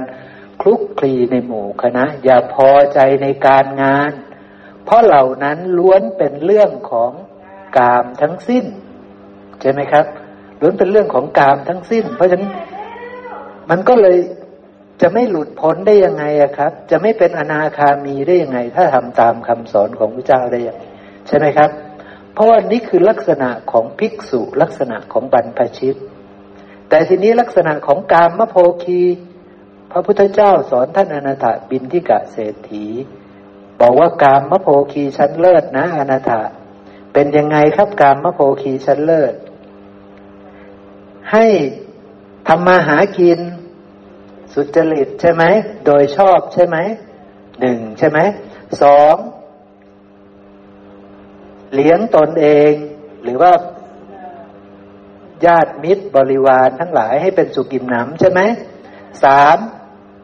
คลุกคลีในหมู่คณะ อย่าพอใจในการงาน เพราะเหล่านั้นล้วนเป็นเรื่องของกามทั้งสิ้น ใช่ไหมครับล้วนเป็นเรื่องของกามทั้งสิ้น เพราะฉะนั้นมันก็เลยจะไม่หลุดพ้นได้ยังไงอะครับ จะไม่เป็นอนาคามีได้ยังไง ถ้าทำตามคำสอนของพระเจ้าได้ยังใช่ไหมครับ เพราะว่านี่คือลักษณะของภิกษุลักษณะของบรรพชิต แต่ทีนี้ลักษณะของกามมโพคี พระพุทธเจ้าสอนท่านอนาถบินทิกะเศรษฐี บอกว่ากามมโพคีชั้นเลิศนะอนาถเป็นยังไงครับกามมโพคีชั้นเลิศ ให้ทำมาหากินสุจริตใช่ไหม โดยชอบใช่ไหมหนึ่งใช่ไหมสองเลี้ยงตนเอง หรือว่าญาติมิตรบริวารทั้งหลายให้เป็นสุกิมหนำใช่ไหมสาม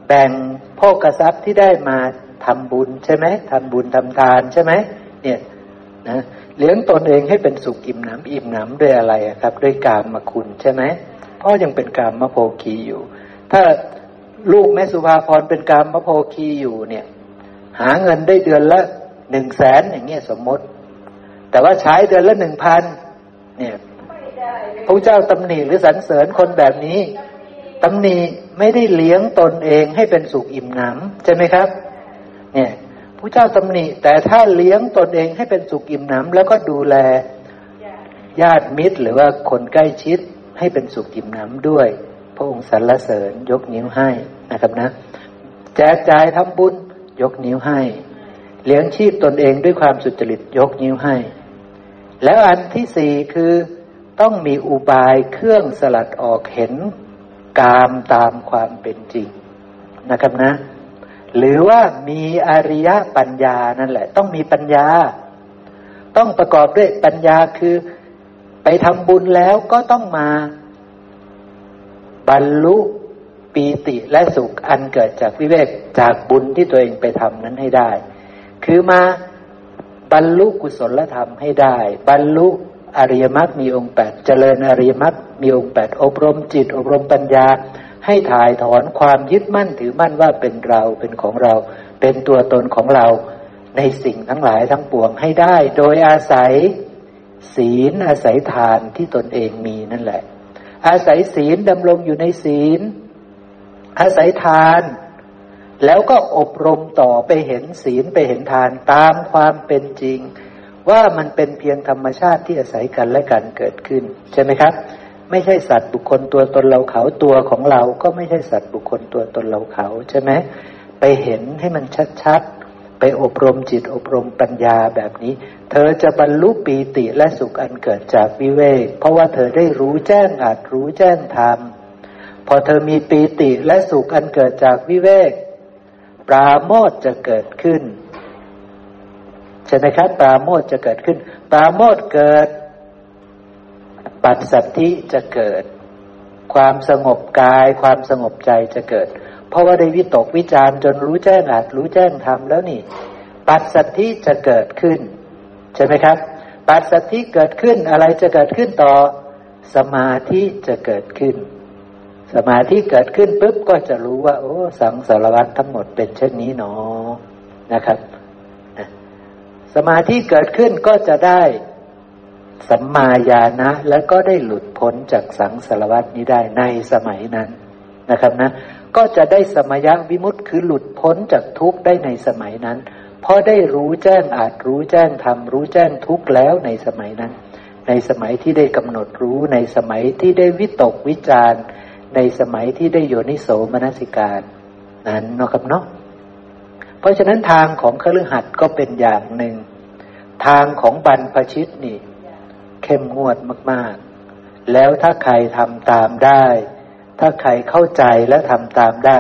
แบ่งโภกทรัพย์ที่ได้มาทำบุญใช่ไหมทำบุญทำทานใช่ไหมเนี่ยนะเลี้ยงตนเองให้เป็นสุขอิ่มหนำอิ่มหนำด้วยอะไรครับ ด้วยกามมาคุณใช่ไหมพราะยังเป็นกามมโพคีอยู่ ถ้าลูกแม่สุภาพรเป็นกามมโพคีอยู่เนี่ย หาเงินได้เดือนละหนึ่งแสนอย่างเงี้ยสมมติ แต่ว่าใช้เดือนละหนึ่งพันเนี่ยพระเจ้าตำหนิหรือสรรเสริญคนแบบนี้ ตำหนิไม่ได้เลี้ยงตนเองให้เป็นสุขอิ่มหนำใช่ไหมครับ เนี่ยพระเจ้าตำหนิแต่ถ้าเลี้ยงตนเองให้เป็นสุขอิ่มหนำแล้วก็ดูแลญาติมิตร หรือว่าคนใกล้ชิดให้เป็นสุขอิ่มหนำด้วย พระองค์สรรเสริญยกนิ้วให้นะครับนะแจกจ่ายทำบุญยกนิ้วให้ เลี้ยงชีพตนเองด้วยความสุจริตยกนิ้วให้ แล้วอันที่สี่คือต้องมีอุบายเครื่องสลัดออกเห็น กามตามความเป็นจริงนะครับนะ หรือว่ามีอริยปัญญานั่นแหละ ต้องมีปัญญา ต้องประกอบด้วยปัญญาคือไปทำบุญแล้วก็ต้องมาบรรลุปีติและสุขอันเกิดจากวิเวกจากบุญที่ตัวเองไปทำนั้นให้ได้ คือมาบรรลุกุศลธรรมให้ได้ บรรลุ อริยมรรคมีองค์แปดเจริญอริยมรรคมีองค์แปดอบรมจิต อบรมปัญญา ให้ถ่ายถอนความยึดมั่นถือมั่นว่าเป็นเราเป็นของเรา เป็นตัวตนของเรา ในสิ่งทั้งหลายทั้งปวงให้ได้ โดยอาศัยศีลอาศัยทานที่ตนเองมีนั่นแหละ อาศัยศีลดำรงอยู่ในศีล อาศัยทาน แล้วก็อบรมต่อไปเห็นศีลไปเห็นทานตามความเป็นจริง ว่ามันเป็นเพียงธรรมชาติที่อาศัยกันและกันเกิดขึ้น ใช่ไหมครับ ไม่ใช่สัตว์บุคคลตัวตนเราเขาตัวของเราก็ไม่ใช่สัตว์บุคคลตัวตนเราเขาใช่ไหมไปเห็นให้มันชัดๆ ไปอบรมจิตอบรมปัญญาแบบนี้ เธอจะบรรลุปีติและสุขอันเกิดจากวิเวกเพราะว่าเธอได้รู้แจ้งอาจรู้แจ้งธรรมพอเธอมีปีติและสุขอันเกิดจากวิเวกปราโมทจะเกิดขึ้น ใช่ไหมครับปราโมทจะเกิดขึ้น ปราโมทเกิด ปัจสัทธิจะเกิด ความสงบกาย ความสงบใจจะเกิด เพราะว่าได้วิตกวิจารจนรู้แจ้งอาจรู้แจ้งธรรมแล้วนี่ ปัจสัทธิจะเกิดขึ้น ใช่ไหมครับ ปัจสัทธิเกิดขึ้นอะไรจะเกิดขึ้นต่อ สมาธิจะเกิดขึ้น สมาธิเกิดขึ้นปุ๊บก็จะรู้ว่า โอ้ สังสารวัตทั้งหมดเป็นเช่นนี้เนาะนะครับ สมาธิเกิดขึ้นก็จะได้สัมมาญาณะแล้วก็ได้หลุดพ้นจากสังสารวัตนี้ได้ในสมัยนั้นนะครับนะ ก็จะได้สมยวิมุตต์คือหลุดพ้นจากทุกข์ได้ในสมัยนั้น เพราะได้รู้แจ้งอาจรู้แจ้งทำรู้แจ้งทุกข์แล้วในสมัยนั้น ในสมัยที่ได้กำหนดรู้ในสมัยที่ได้วิตกวิจารในสมัยที่ได้โยนิโสมนสิการ นั้นนะครับเนาะ เพราะฉะนั้นทางของคฤหัสถ์ก็เป็นอย่างหนึ่ง ทางของบรรพชิตนี่ เข้มงวดมากๆ แล้วถ้าใครทำตามได้ ถ้าใครเข้าใจและทำตามได้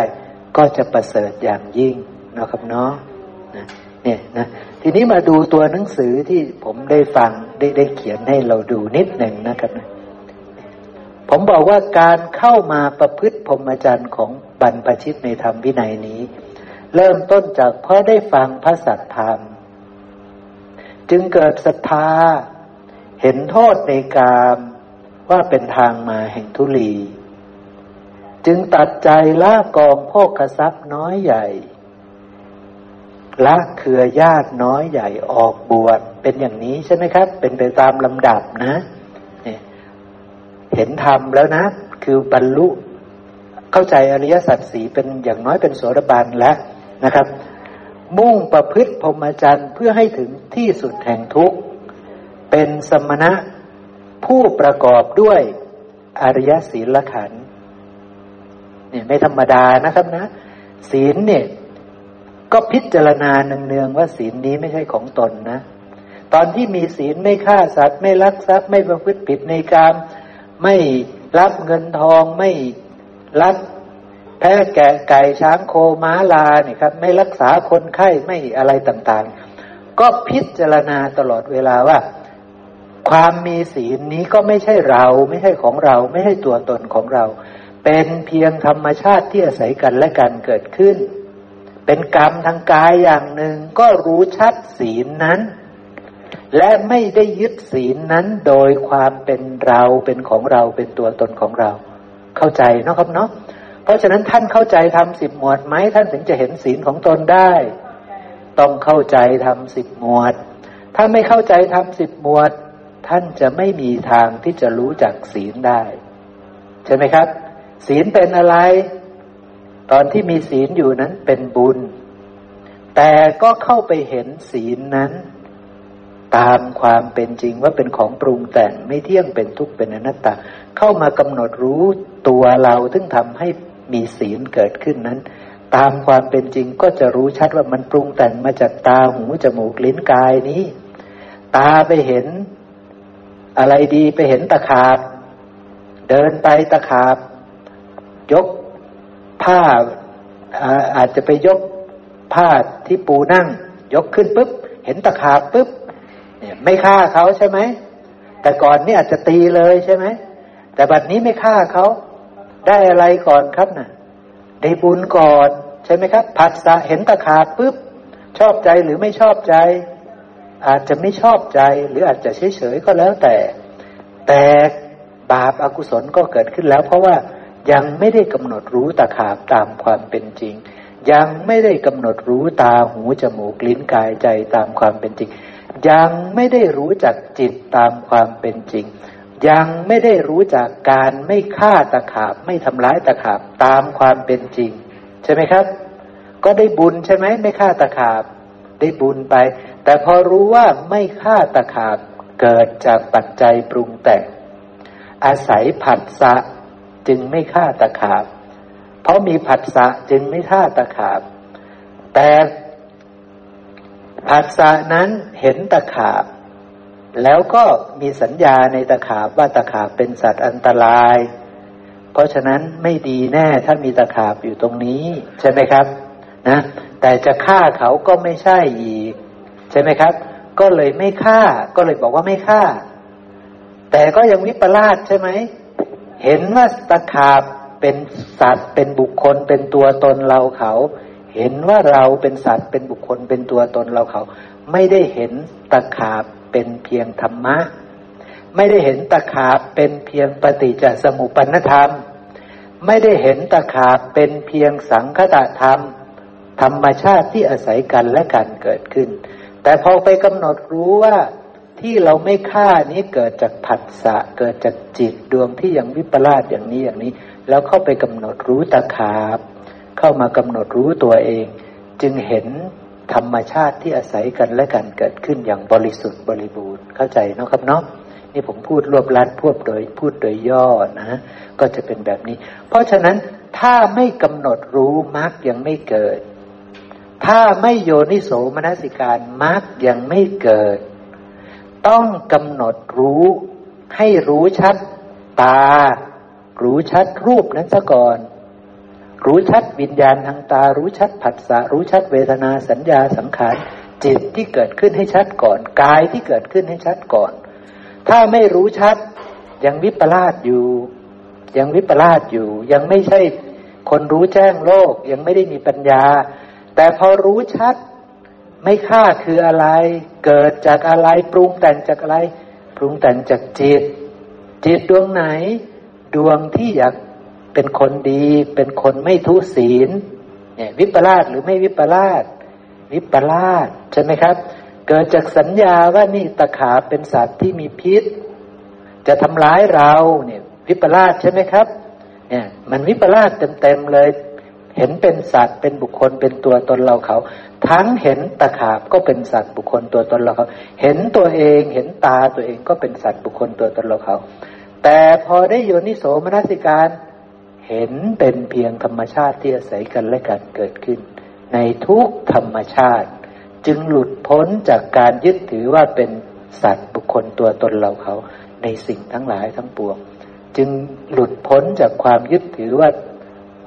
ก็จะประเสริฐอย่างยิ่งนะครับเนาะเนี่ยนะทีนี้มาดูตัวหนังสือที่ผมได้ฟังได้ได้เขียนให้เราดูนิดหนึ่งนะครับนะผมบอกว่าการเข้ามาประพฤติพรหมจรรย์ของบรรพชิตในธรรมวินัยนี้ เริ่มต้นจากเพราะได้ฟังพระสัทธรรม จึงเกิดศรัทธา เห็นโทษในกามว่าเป็นทางมาแห่งทุลี จึงตัดใจละกองโภคทรัพย์น้อยใหญ่ ละเครือญาติน้อยใหญ่ออกบวชเป็นอย่างนี้ใช่ไหมครับ เป็นไปตามลำดับนะ เห็นธรรมแล้วนะ คือบรรลุเข้าใจอริยสัจสีเป็นอย่างน้อยเป็นโสดาบันแล้ว นะครับ มุ่งประพฤติพรหมจรรย์เพื่อให้ถึงที่สุดแห่งทุกข์เป็นสมณะผู้ประกอบด้วยอริยศีลขันเนี่ยไม่ธรรมดานะครับนะ ศีลเนี่ยก็พิจารณาเนืองๆว่าศีลนี้ไม่ใช่ของตนนะ ตอนที่มีศีลไม่ฆ่าสัตว์ไม่ลักทรัพย์ไม่ประพฤติผิดในการไม่รับเงินทองไม่ลัก แพ้แกะไก่ช้างโคม้าลาเนี่ยครับ ไม่รักษาคนไข้ไม่อะไรต่างๆ ก็พิจารณาตลอดเวลาว่า ความมีศีลนี้ก็ไม่ใช่เรา ไม่ใช่ของเรา ไม่ใช่ตัวตนของเรา เป็นเพียงธรรมชาติที่อาศัยกันและกันเกิดขึ้น เป็นกรรมทางกายอย่างหนึ่งก็รู้ชัดศีลนั้น และไม่ได้ยึดศีลนั้นโดยความเป็นเราเป็นของเราเป็นตัวตนของเรา เข้าใจนะครับเนาะ เพราะฉะนั้นท่านเข้าใจทำสิบหมวดไหมท่านถึงจะเห็นศีลของตนได้ ต้องเข้าใจทำสิบหมวด ถ้าไม่เข้าใจทำสิบหมวด ท่านจะไม่มีทางที่จะรู้จักศีลได้ ใช่ไหมครับ ศีลเป็นอะไร ตอนที่มีศีลอยู่นั้นเป็นบุญ แต่ก็เข้าไปเห็นศีลนั้น ตามความเป็นจริงว่าเป็นของปรุงแต่งไม่เที่ยงเป็นทุกข์เป็นอนัตตาเข้ามากำหนดรู้ตัวเราซึ่งทำให้ มีศีลเกิดขึ้นนั้น ตามความเป็นจริงก็จะรู้ชัดว่ามันปรุงแต่งมาจากตาหูจมูกลิ้นกายนี้ ตาไปเห็น อะไรดีไปเห็นตะขาบ เดินไปตะขาบ ยกผ้าอาจจะไปยกผ้าที่ปูนั่ง ยกขึ้นปุ๊บ เห็นตะขาบปุ๊บเนี่ยไม่ฆ่าเขาใช่ไหมแต่ก่อนนี่อาจจะตีเลยใช่ไหมแต่บัดนี้ไม่ฆ่าเขา ได้อะไรก่อนครับนะ่ะ ได้บุญก่อน ใช่ไหมครับผัสสะเห็นตะขาบปุ๊บชอบใจหรือไม่ชอบใจ อาจจะไม่ชอบใจ หรืออาจจะเฉยเฉยก็แล้วแต่ แต่บาปอากุศลก็เกิดขึ้นแล้ว เพราะว่ายังไม่ได้กำหนดรู้ตะขาบตามความเป็นจริง ยังไม่ได้กำหนดรู้ตาหูจมูกลิ้นกายใจตามความเป็นจริง ยังไม่ได้รู้จักจิตตามความเป็นจริง ยังไม่ได้รู้จักการไม่ฆ่าตะขาบไม่ทำร้ายตะขาบตามความเป็นจริง ใช่ไหมครับ ก็ได้บุญใช่ไหมไม่ฆ่าตะขาบ ได้บุญไป แต่พอรู้ว่าไม่ฆ่าตะขาบเกิดจากปัจจัยปรุงแต่ง อาศัยผัสสะจึงไม่ฆ่าตะขาบ เพราะมีผัสสะจึงไม่ฆ่าตะขาบ แต่ผัสสะนั้นเห็นตะขาบ แล้วก็มีสัญญาในตะขาบว่าตะขาบเป็นสัตว์อันตราย เพราะฉะนั้นไม่ดีแน่ถ้ามีตะขาบอยู่ตรงนี้ ใช่ไหมครับนะแต่จะฆ่าเขาก็ไม่ใช่อีก ใช่ไหมครับ ก็เลยไม่ฆ่า ก็เลยบอกว่าไม่ฆ่า แต่ก็ยังวิปลาสใช่ไหมเห็นว่าตะขาบเป็นสัตว์เป็นบุคคลเป็นตัวตนเราเขา เห็นว่าเราเป็นสัตว์เป็นบุคคลเป็นตัวตนเราเขา ไม่ได้เห็นตะขาบ เป็นเพียงธรรมะ ไม่ได้เห็นตะขาบเป็นเพียงปฏิจจสมุปนธรรม ไม่ได้เห็นตะขาบเป็นเพียงสังคตธรรม ธรรมชาติที่อาศัยกันและกันเกิดขึ้น แต่พอไปกำหนดรู้ว่าที่เราไม่ฆ่านี้เกิดจากผัสสะเกิดจากจิตดวงที่ยังวิปลาสอย่างนี้อย่างนี้ แล้วเข้าไปกำหนดรู้ตะขาบ เข้ามากำหนดรู้ตัวเอง จึงเห็น ธรรมชาติที่อาศัยกันและกันเกิดขึ้นอย่างบริสุทธิ์บริบูรณ์เข้าใจนะครับเนาะนี่ผมพูดรวบลัดพูดโดยพูดโดยย่อนะก็จะเป็นแบบนี้ เพราะฉะนั้นถ้าไม่กำหนดรู้มรรคยังไม่เกิด ถ้าไม่โยนิโสมนสิการมรรคยังไม่เกิด ต้องกำหนดรู้ให้รู้ชัดตา รู้ชัดรูปนั้นซะก่อน รู้ชัดวิญญาณทางตา รู้ชัดผัสสะรู้ชัดเวทนาสัญญาสังขารจิตที่เกิดขึ้นให้ชัดก่อนกายที่เกิดขึ้นให้ชัดก่อน ถ้าไม่รู้ชัดยังวิปลาสอยู่ ยังวิปลาสอยู่ ยังไม่ใช่คนรู้แจ้งโลกยังไม่ได้มีปัญญา แต่พอรู้ชัดไม่ค่าคืออะไร เกิดจากอะไรปรุงแต่งจากอะไร ปรุงแต่งจากจิต จิตดวงไหน ดวงที่อยาก เป็นคนดี เป็นคนไม่ทุศีลเนี่ยวิปลาสหรือไม่วิปลาสวิปลาสใช่ไหมครับ เกิดจากสัญญาว่านี่ตะขาเป็นสัตว์ที่มีพิษ จะทำร้ายเราเนี่ย วิปลาสใช่ไหมครับ เนี่ย มันวิปลาสเต็มๆเลย เห็นเป็นสัตว์เป็นบุคคลเป็นตัวตนเราเขา ทั้งเห็นตะขาบก็เป็นสัตว์บุคคลตัวตนเราเขา เห็นตัวเองเห็นตาตัวเองก็เป็นสัตว์บุคคลตัวตนเราเขา แต่พอได้โยนิโสมนสิการ เห็นเป็นเพียงธรรมชาติที่อาศัยกันและกันเกิดขึ้น ในทุกธรรมชาติ จึงหลุดพ้นจากการยึดถือว่าเป็นสัตว์บุคคลตัวตนเราเขา ในสิ่งทั้งหลายทั้งปวง จึงหลุดพ้นจากความยึดถือว่า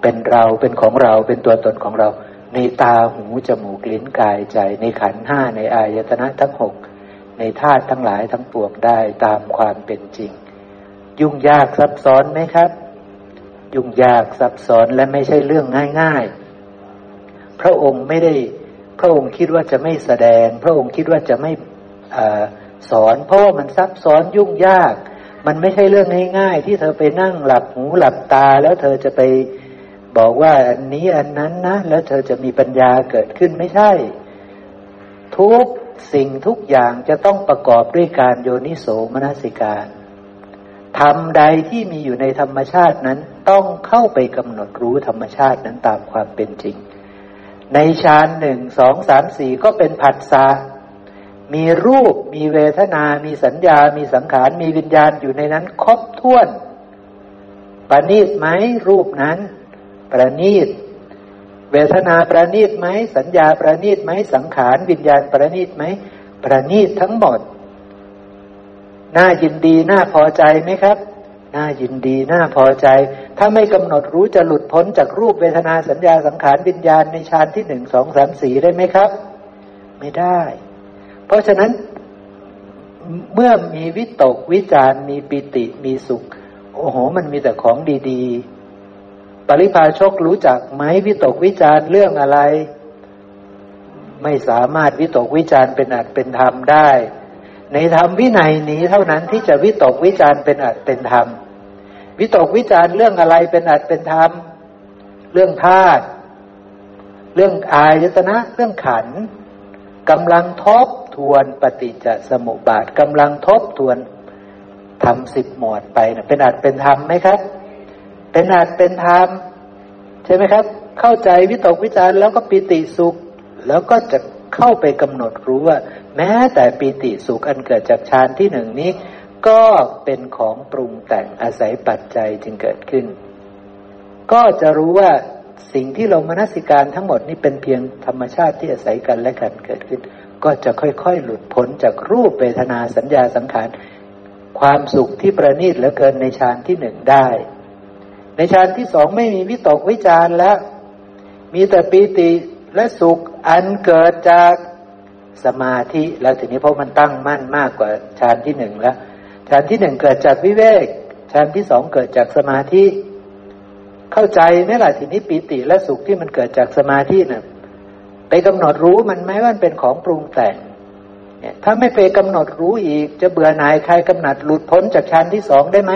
เป็นเราเป็นของเราเป็นตัวตนของเรา ในตาหูจมูกลิ้นกายใจ ในขันห้าในอายตนะทั้งหกในธาตุทั้งหลายทั้งปวงได้ตามความเป็นจริง ยุ่งยากซับซ้อนไหมครับ ยุ่งยากซับซ้อนและไม่ใช่เรื่องง่ายๆ พระองค์ไม่ได้ พระองค์คิดว่าจะไม่แสดง พระองค์คิดว่าจะไม่สอน เพราะว่ามันซับซ้อนยุ่งยาก มันไม่ใช่เรื่องง่าย ๆ ที่เธอไปนั่งหลับหูหลับตา แล้วเธอจะไปบอกว่าอันนี้อันนั้นนะ แล้วเธอจะมีปัญญาเกิดขึ้นไม่ใช่ ทุกสิ่งทุกอย่างจะต้องประกอบด้วยการโยนิโสมนสิการ ทำใดที่มีอยู่ในธรรมชาตินั้นต้องเข้าไปกำหนดรู้ธรรมชาตินั้นตามความเป็นจริง ในฌานหนึ่งสองสามสี่ก็เป็นผัสสะมีรูปมีเวทนา มีสัญญา มีสังขาร มีวิญญาณอยู่ในนั้น ครบถ้วน ประณีตไหมรูปนั้น ประณีต เวทนาประณีตไหมสัญญาประณีตไหมสังขาร วิญญาณประณีตไหมประณีตทั้งหมด น่ายินดีน่าพอใจไหมครับ น่ายินดีน่าพอใจ ถ้าไม่กำหนดรู้จะหลุดพ้นจากรูปเวทนาสัญญาสังขารวิญญาณในฌานที่หนึ่งสองสามสี่ได้ไหมครับ ไม่ได้ เพราะฉะนั้นเมื่อมีวิตกวิจารมีปิติมีสุข โอ้โห มันมีแต่ของดีๆ ปริพาชกรู้จักไหมวิตกวิจารเรื่องอะไร ไม่สามารถวิตกวิจารเป็นอัตเป็นธรรมได้ ในธรรมวินัยนี้เท่านั้นที่จะวิตกวิจารเป็นอัตเป็นธรรม วิตกวิจารเรื่องอะไรเป็นอัตเป็นธรรม เรื่องธาตุเรื่องอายตนะ เรื่องขันกำลังทบทวนปฏิจจสมุปบาทกำลังทบทวนทำสิบหมวดไปนะเป็นอาจเป็นธรรมไหมครับ เป็นอาจเป็นธรรม ใช่ไหมครับ เข้าใจวิตกวิจารแล้วก็ปิติสุข แล้วก็จะเข้าไปกำหนดรู้ว่า แม้แต่ปิติสุขอันเกิดจากฌานที่หนึ่งนี้ ก็เป็นของปรุงแต่งอาศัยปัจจัยจึงเกิดขึ้น ก็จะรู้ว่าสิ่งที่เรามนสิการทั้งหมดนี่เป็นเพียงธรรมชาติที่อาศัยกันและกันเกิดขึ้น ก็จะค่อยๆ หลุดพ้นจากรูปเวทนาสัญญาสังขารความสุขที่ประณีตเหลือเกินในฌานที่หนึ่งได้ ในฌานที่สองไม่มีวิตกวิจารแล้ว มีแต่ปีติและสุขอันเกิดจาก สมาธิแล้วทีนี้เพราะมันตั้งมั่นมากกว่าฌานที่หนึ่งแล้วฌานที่หนึ่งเกิดจากวิเวกฌานที่สองเกิดจากสมาธิ เข้าใจไหมล่ะทีนี้ปีติและสุขที่มันเกิดจากสมาธินะ่ะไปกำหนดรู้มันไหมว่ามันเป็นของปรุงแต่งถ้าไม่ไปกำหนดรู้อีก จะเบื่อหน่ายใครกำหนัดหลุดพ้นจากชั้นที่สองได้ไหม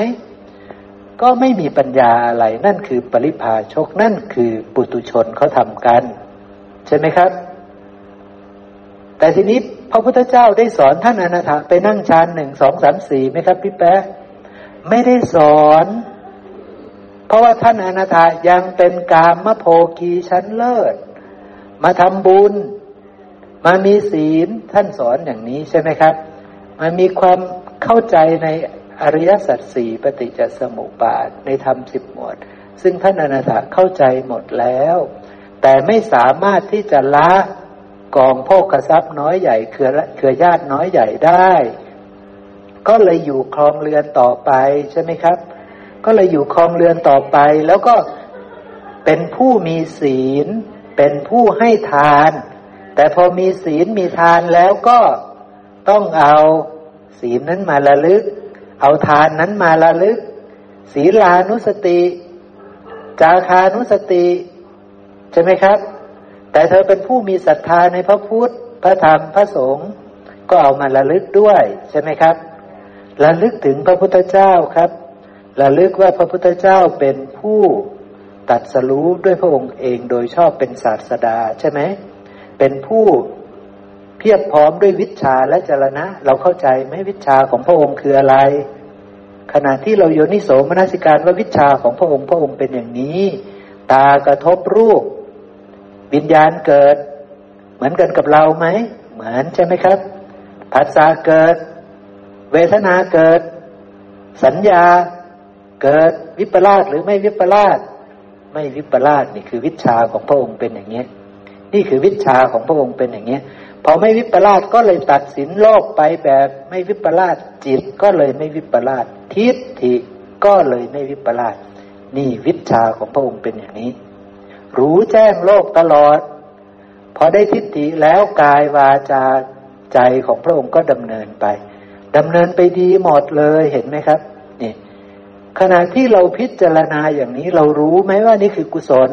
ก็ไม่มีปัญญาอะไรนั่นคือปริพาชกนั่นคือปุตุชนเขาทำกัน ใช่ไหมครับ แต่ทีนี้พระพุทธเจ้าได้สอนท่านอนาถาไปนั่งฌานหนึ่งสองสามสี่ไหมครับพี่แป๊ะไม่ได้สอน เพราะว่าท่านอนาถายังเป็นกามโภคีชั้นเลิศ มาทำบุญ มามีศีลท่านสอนอย่างนี้ใช่ไหมครับมามีความเข้าใจในอริยสัจสี่ปฏิจจสมุปบาทในธรรมสิบหมวด ซึ่งท่านอนาถาเข้าใจหมดแล้ว แต่ไม่สามารถที่จะละ กองโภคทรัพย์น้อยใหญ่เครือเครือญาติน้อยใหญ่ได้ ก็เลยอยู่คลองเรือนต่อไปใช่ไหมครับ ก็เลยอยู่คลองเรือนต่อไป แล้วก็เป็นผู้มีศีล เป็นผู้ให้ทาน แต่พอมีศีลมีทานแล้วก็ต้องเอาศีลนั้นมาละลึก เอาทานนั้นมาละลึก ศีลานุสติ จาคานุสติ ใช่ไหมครับ แต่เธอเป็นผู้มีศรัทธาในพระพุทธ พระธรรม พระสงฆ์ก็เอามาละลึกด้วยใช่ไหมครับ ระลึกถึงพระพุทธเจ้าครับ ระลึกว่าพระพุทธเจ้าเป็นผู้ตัดสรู้ด้วยพระองค์เองโดยชอบเป็นศาสดาใช่ไหม เป็นผู้เพียบพร้อมด้วยวิชาและจรณะ เราเข้าใจไหมวิชาของพระองค์คืออะไร ขณะที่เราโยนิโสมนสิการว่าวิชาของพระองค์พระองค์เป็นอย่างนี้ ตากระทบรูป วิญญาณเกิด เหมือนกันกับเราไหม เหมือนใช่ไหมครับภาษาเกิด เวทนาเกิด สัญญาเกิดวิปลาสหรือไม่วิปลาสไม่วิปลาสนี่คือวิชาของพระองค์เป็นอย่างนี้นี่คือวิชาของพระองค์เป็นอย่างนี้พอไม่วิปลาสก็เลยตัดสินโลกไปแบบไม่วิปลาสจิตก็เลยไม่วิปลาสทิฏฐิก็เลยไม่วิปลาสนี่วิชาของพระองค์เป็นอย่างนี้ รู้แจ้งโลกตลอด พอได้ทิฏฐิแล้วกายวาจาใจของพระองค์ก็ดำเนินไปดำเนินไปดีหมดเลยเห็นไหมครับนี่ขณะที่เราพิจารณาอย่างนี้เรารู้ไหมว่านี่คือกุศล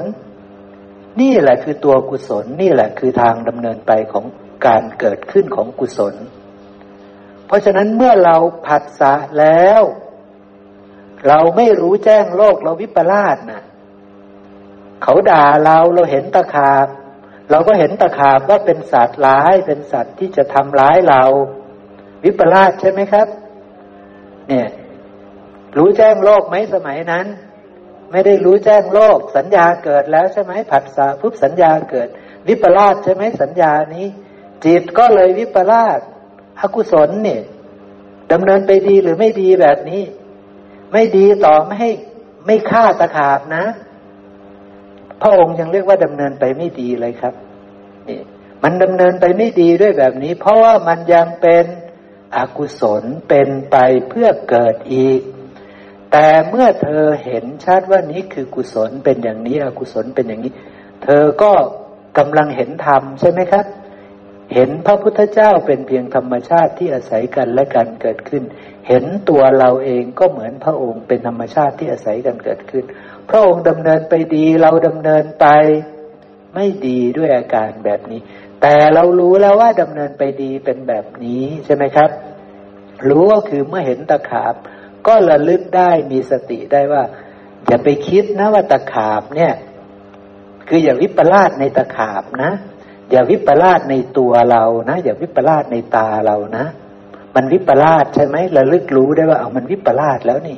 นี่แหละคือตัวกุศล นี่แหละคือทางดำเนินไปของการเกิดขึ้นของกุศล เพราะฉะนั้นเมื่อเราผัสสะแล้ว เราไม่รู้แจ้งโลกเราวิปลาสนะ เขาด่าเราเราเห็นตะขาบ เราก็เห็นตะขาบว่าเป็นสัตว์ร้ายเป็นสัตว์ที่จะทำร้ายเรา วิปลาสใช่ไหมครับ เนี่ย รู้แจ้งโลกไหมสมัยนั้น ไม่ได้รู้แจ้งโลก สัญญาเกิดแล้วใช่ไหมผัสสะปุ๊บสัญญาเกิด วิปลาสใช่ไหมสัญญานี้ จิตก็เลยวิปลาสอกุศลเนี่ยดำเนินไปดีหรือไม่ดีแบบนี้ ไม่ดีต่อไม่ให้ไม่ฆ่าตะขาบนะ พระองค์ยังเรียกว่าดำเนินไปไม่ดีเลยครับนี่มันดำเนินไปไม่ดีด้วยแบบนี้ เพราะว่ามันยังเป็นอกุศลเป็นไปเพื่อเกิดอีก แต่เมื่อเธอเห็นชัดว่านี้คือกุศลเป็นอย่างนี้อกุศลเป็นอย่างนี้ เธอก็กำลังเห็นธรรมใช่ไหมครับ เห็นพระพุทธเจ้าเป็นเพียงธรรมชาติที่อาศัยกันและกันเกิดขึ้น เห็นตัวเราเองก็เหมือนพระองค์เป็นธรรมชาติที่อาศัยกันเกิดขึ้น พระองค์ดำเนินไปดีเราดำเนินไป ไม่ดีด้วยอาการแบบนี้ แต่เรารู้แล้วว่าดำเนินไปดีเป็นแบบนี้ใช่ไหมครับ รู้ก็คือเมื่อเห็นตะขาบ ก็ระลึกได้มีสติได้ว่า อย่าไปคิดนะว่าตะขาบเนี่ย คืออย่าวิปลาสในตะขาบนะ อย่าวิปลาสในตัวเรานะ อย่าวิปลาสในตาเรานะ มันวิปลาสใช่ไหมระลึกรู้ได้ว่าเอามันวิปลาสแล้วนี่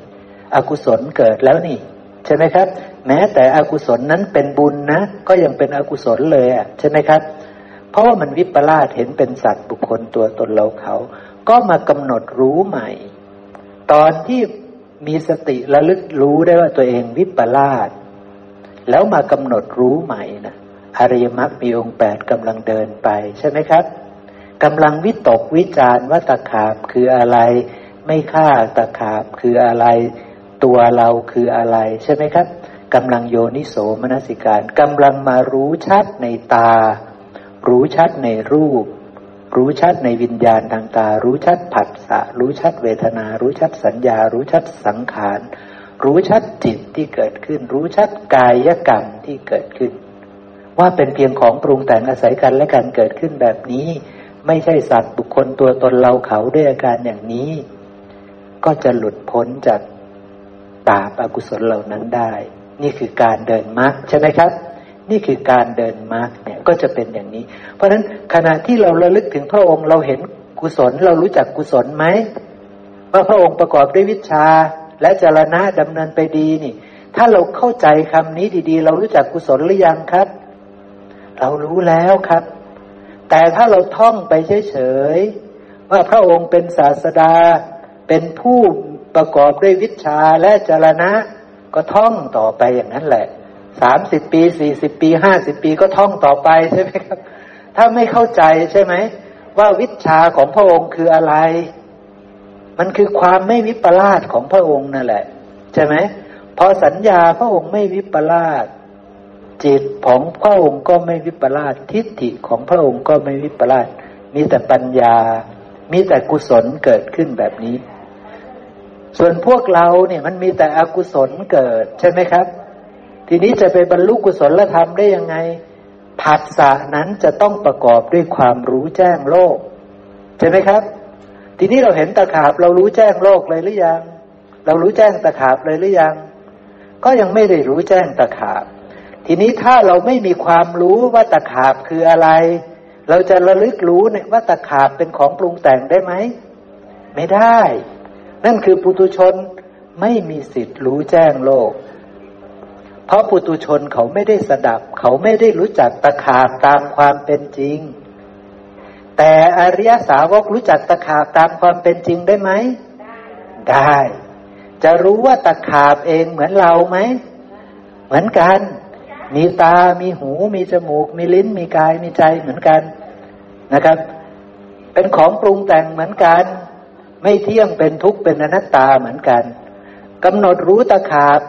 อกุศลเกิดแล้วนี่ ใช่ไหมครับ แม้แต่อกุศลนั้นเป็นบุญนะ ก็ยังเป็นอกุศลเลยอะใช่ไหมครับ เพราะว่ามันวิปลาสเห็นเป็นสัตว์บุคคลตัวตนเราเขา ก็มากำหนดรู้ใหม่ ตอนที่มีสติระลึกรู้ได้ว่าตัวเองวิปลาสแล้วมากำหนดรู้ใหม่นะอริยมรรคมีองค์แปดกำลังเดินไปใช่ไหมครับกำลังวิตกวิจารว่าตะขาบคืออะไร ไม่ฆ่าตะขาบคืออะไร ตัวเราคืออะไรใช่ไหมครับกำลังโยนิโสมนสิการกำลังมารู้ชัดในตา รู้ชัดในรูป รู้ชัดในวิญญาณทางตา รู้ชัดผัสสะรู้ชัดเวทนา รู้ชัดสัญญา รู้ชัดสังขาร รู้ชัดจิตที่เกิดขึ้น รู้ชัดกายกรรมที่เกิดขึ้น ว่าเป็นเพียงของปรุงแต่งอาศัยกันและการเกิดขึ้นแบบนี้ ไม่ใช่สัตว์บุคคลตัวตนเราเขาด้วยอาการอย่างนี้ ก็จะหลุดพ้นจาก บาปอกุศลเหล่านั้นได้ นี่คือการเดินมรรคใช่ไหมครับ นี่คือการเดินมรรคเนี่ยก็จะเป็นอย่างนี้ เพราะฉะนั้นขณะที่เราระลึกถึงพระองค์เราเห็นกุศลเรารู้จักกุศลไหมว่าพระองค์ประกอบด้วยวิชาและจรณะดำเนินไปดีนี่ ถ้าเราเข้าใจคำนี้ดีๆ เรารู้จักกุศลหรือยังครับ เรารู้แล้วครับ แต่ถ้าเราท่องไปเฉยๆว่าพระองค์เป็นศาสดาเป็นผู้ ประกอบด้วยวิชาและจรณะ ก็ท่องต่อไปอย่างนั้นแหละสามสิบปีสี่สิบปีห้าสิบปีก็ท่องต่อไปใช่ไหมครับ ถ้าไม่เข้าใจใช่ไหม ว่าวิชาของพระองค์คืออะไร มันคือความไม่วิปลาสของพระองค์นั่นแหละ ใช่ไหมพอสัญญาพระองค์ไม่วิปลาสจิตของพระองค์ก็ไม่วิปลาสทิฏฐิของพระองค์ก็ไม่วิปลาสมีแต่ปัญญา มีแต่กุศลเกิดขึ้นแบบนี้ ส่วนพวกเราเนี่ยมันมีแต่อกุศลเกิดใช่ไหมครับ ทีนี้จะไปบรรลุกุศลธรรมได้ยังไงผัสสะนั้นจะต้องประกอบด้วยความรู้แจ้งโลก ใช่ไหมครับ ทีนี้เราเห็นตะขาบเรารู้แจ้งโลกเลยหรือยัง เรารู้แจ้งตะขาบเลยหรือยัง ก็ยังไม่ได้รู้แจ้งตะขาบ ทีนี้ถ้าเราไม่มีความรู้ว่าตะขาบคืออะไร เราจะระลึกรู้เนี่ยว่าตะขาบเป็นของปรุงแต่งได้ไหม ไม่ได้ นั่นคือปุตุชนไม่มีสิทธิ์รู้แจ้งโลก เพราะปุตุชนเขาไม่ได้สดับ เขาไม่ได้รู้จักตะขาบตามความเป็นจริง แต่อริยสาวกรู้จักตะขาบตามความเป็นจริงได้ไหม ได้ จะรู้ว่าตะขาบเองเหมือนเราไหม เหมือนกัน มีตา มีหู มีจมูก มีลิ้น มีกาย มีใจเหมือนกันนะครับ เป็นของปรุงแต่งเหมือนกัน ไม่เที่ยงเป็นทุกข์เป็นอนัตตาเหมือนกันกำหนดรู้ตะขาบ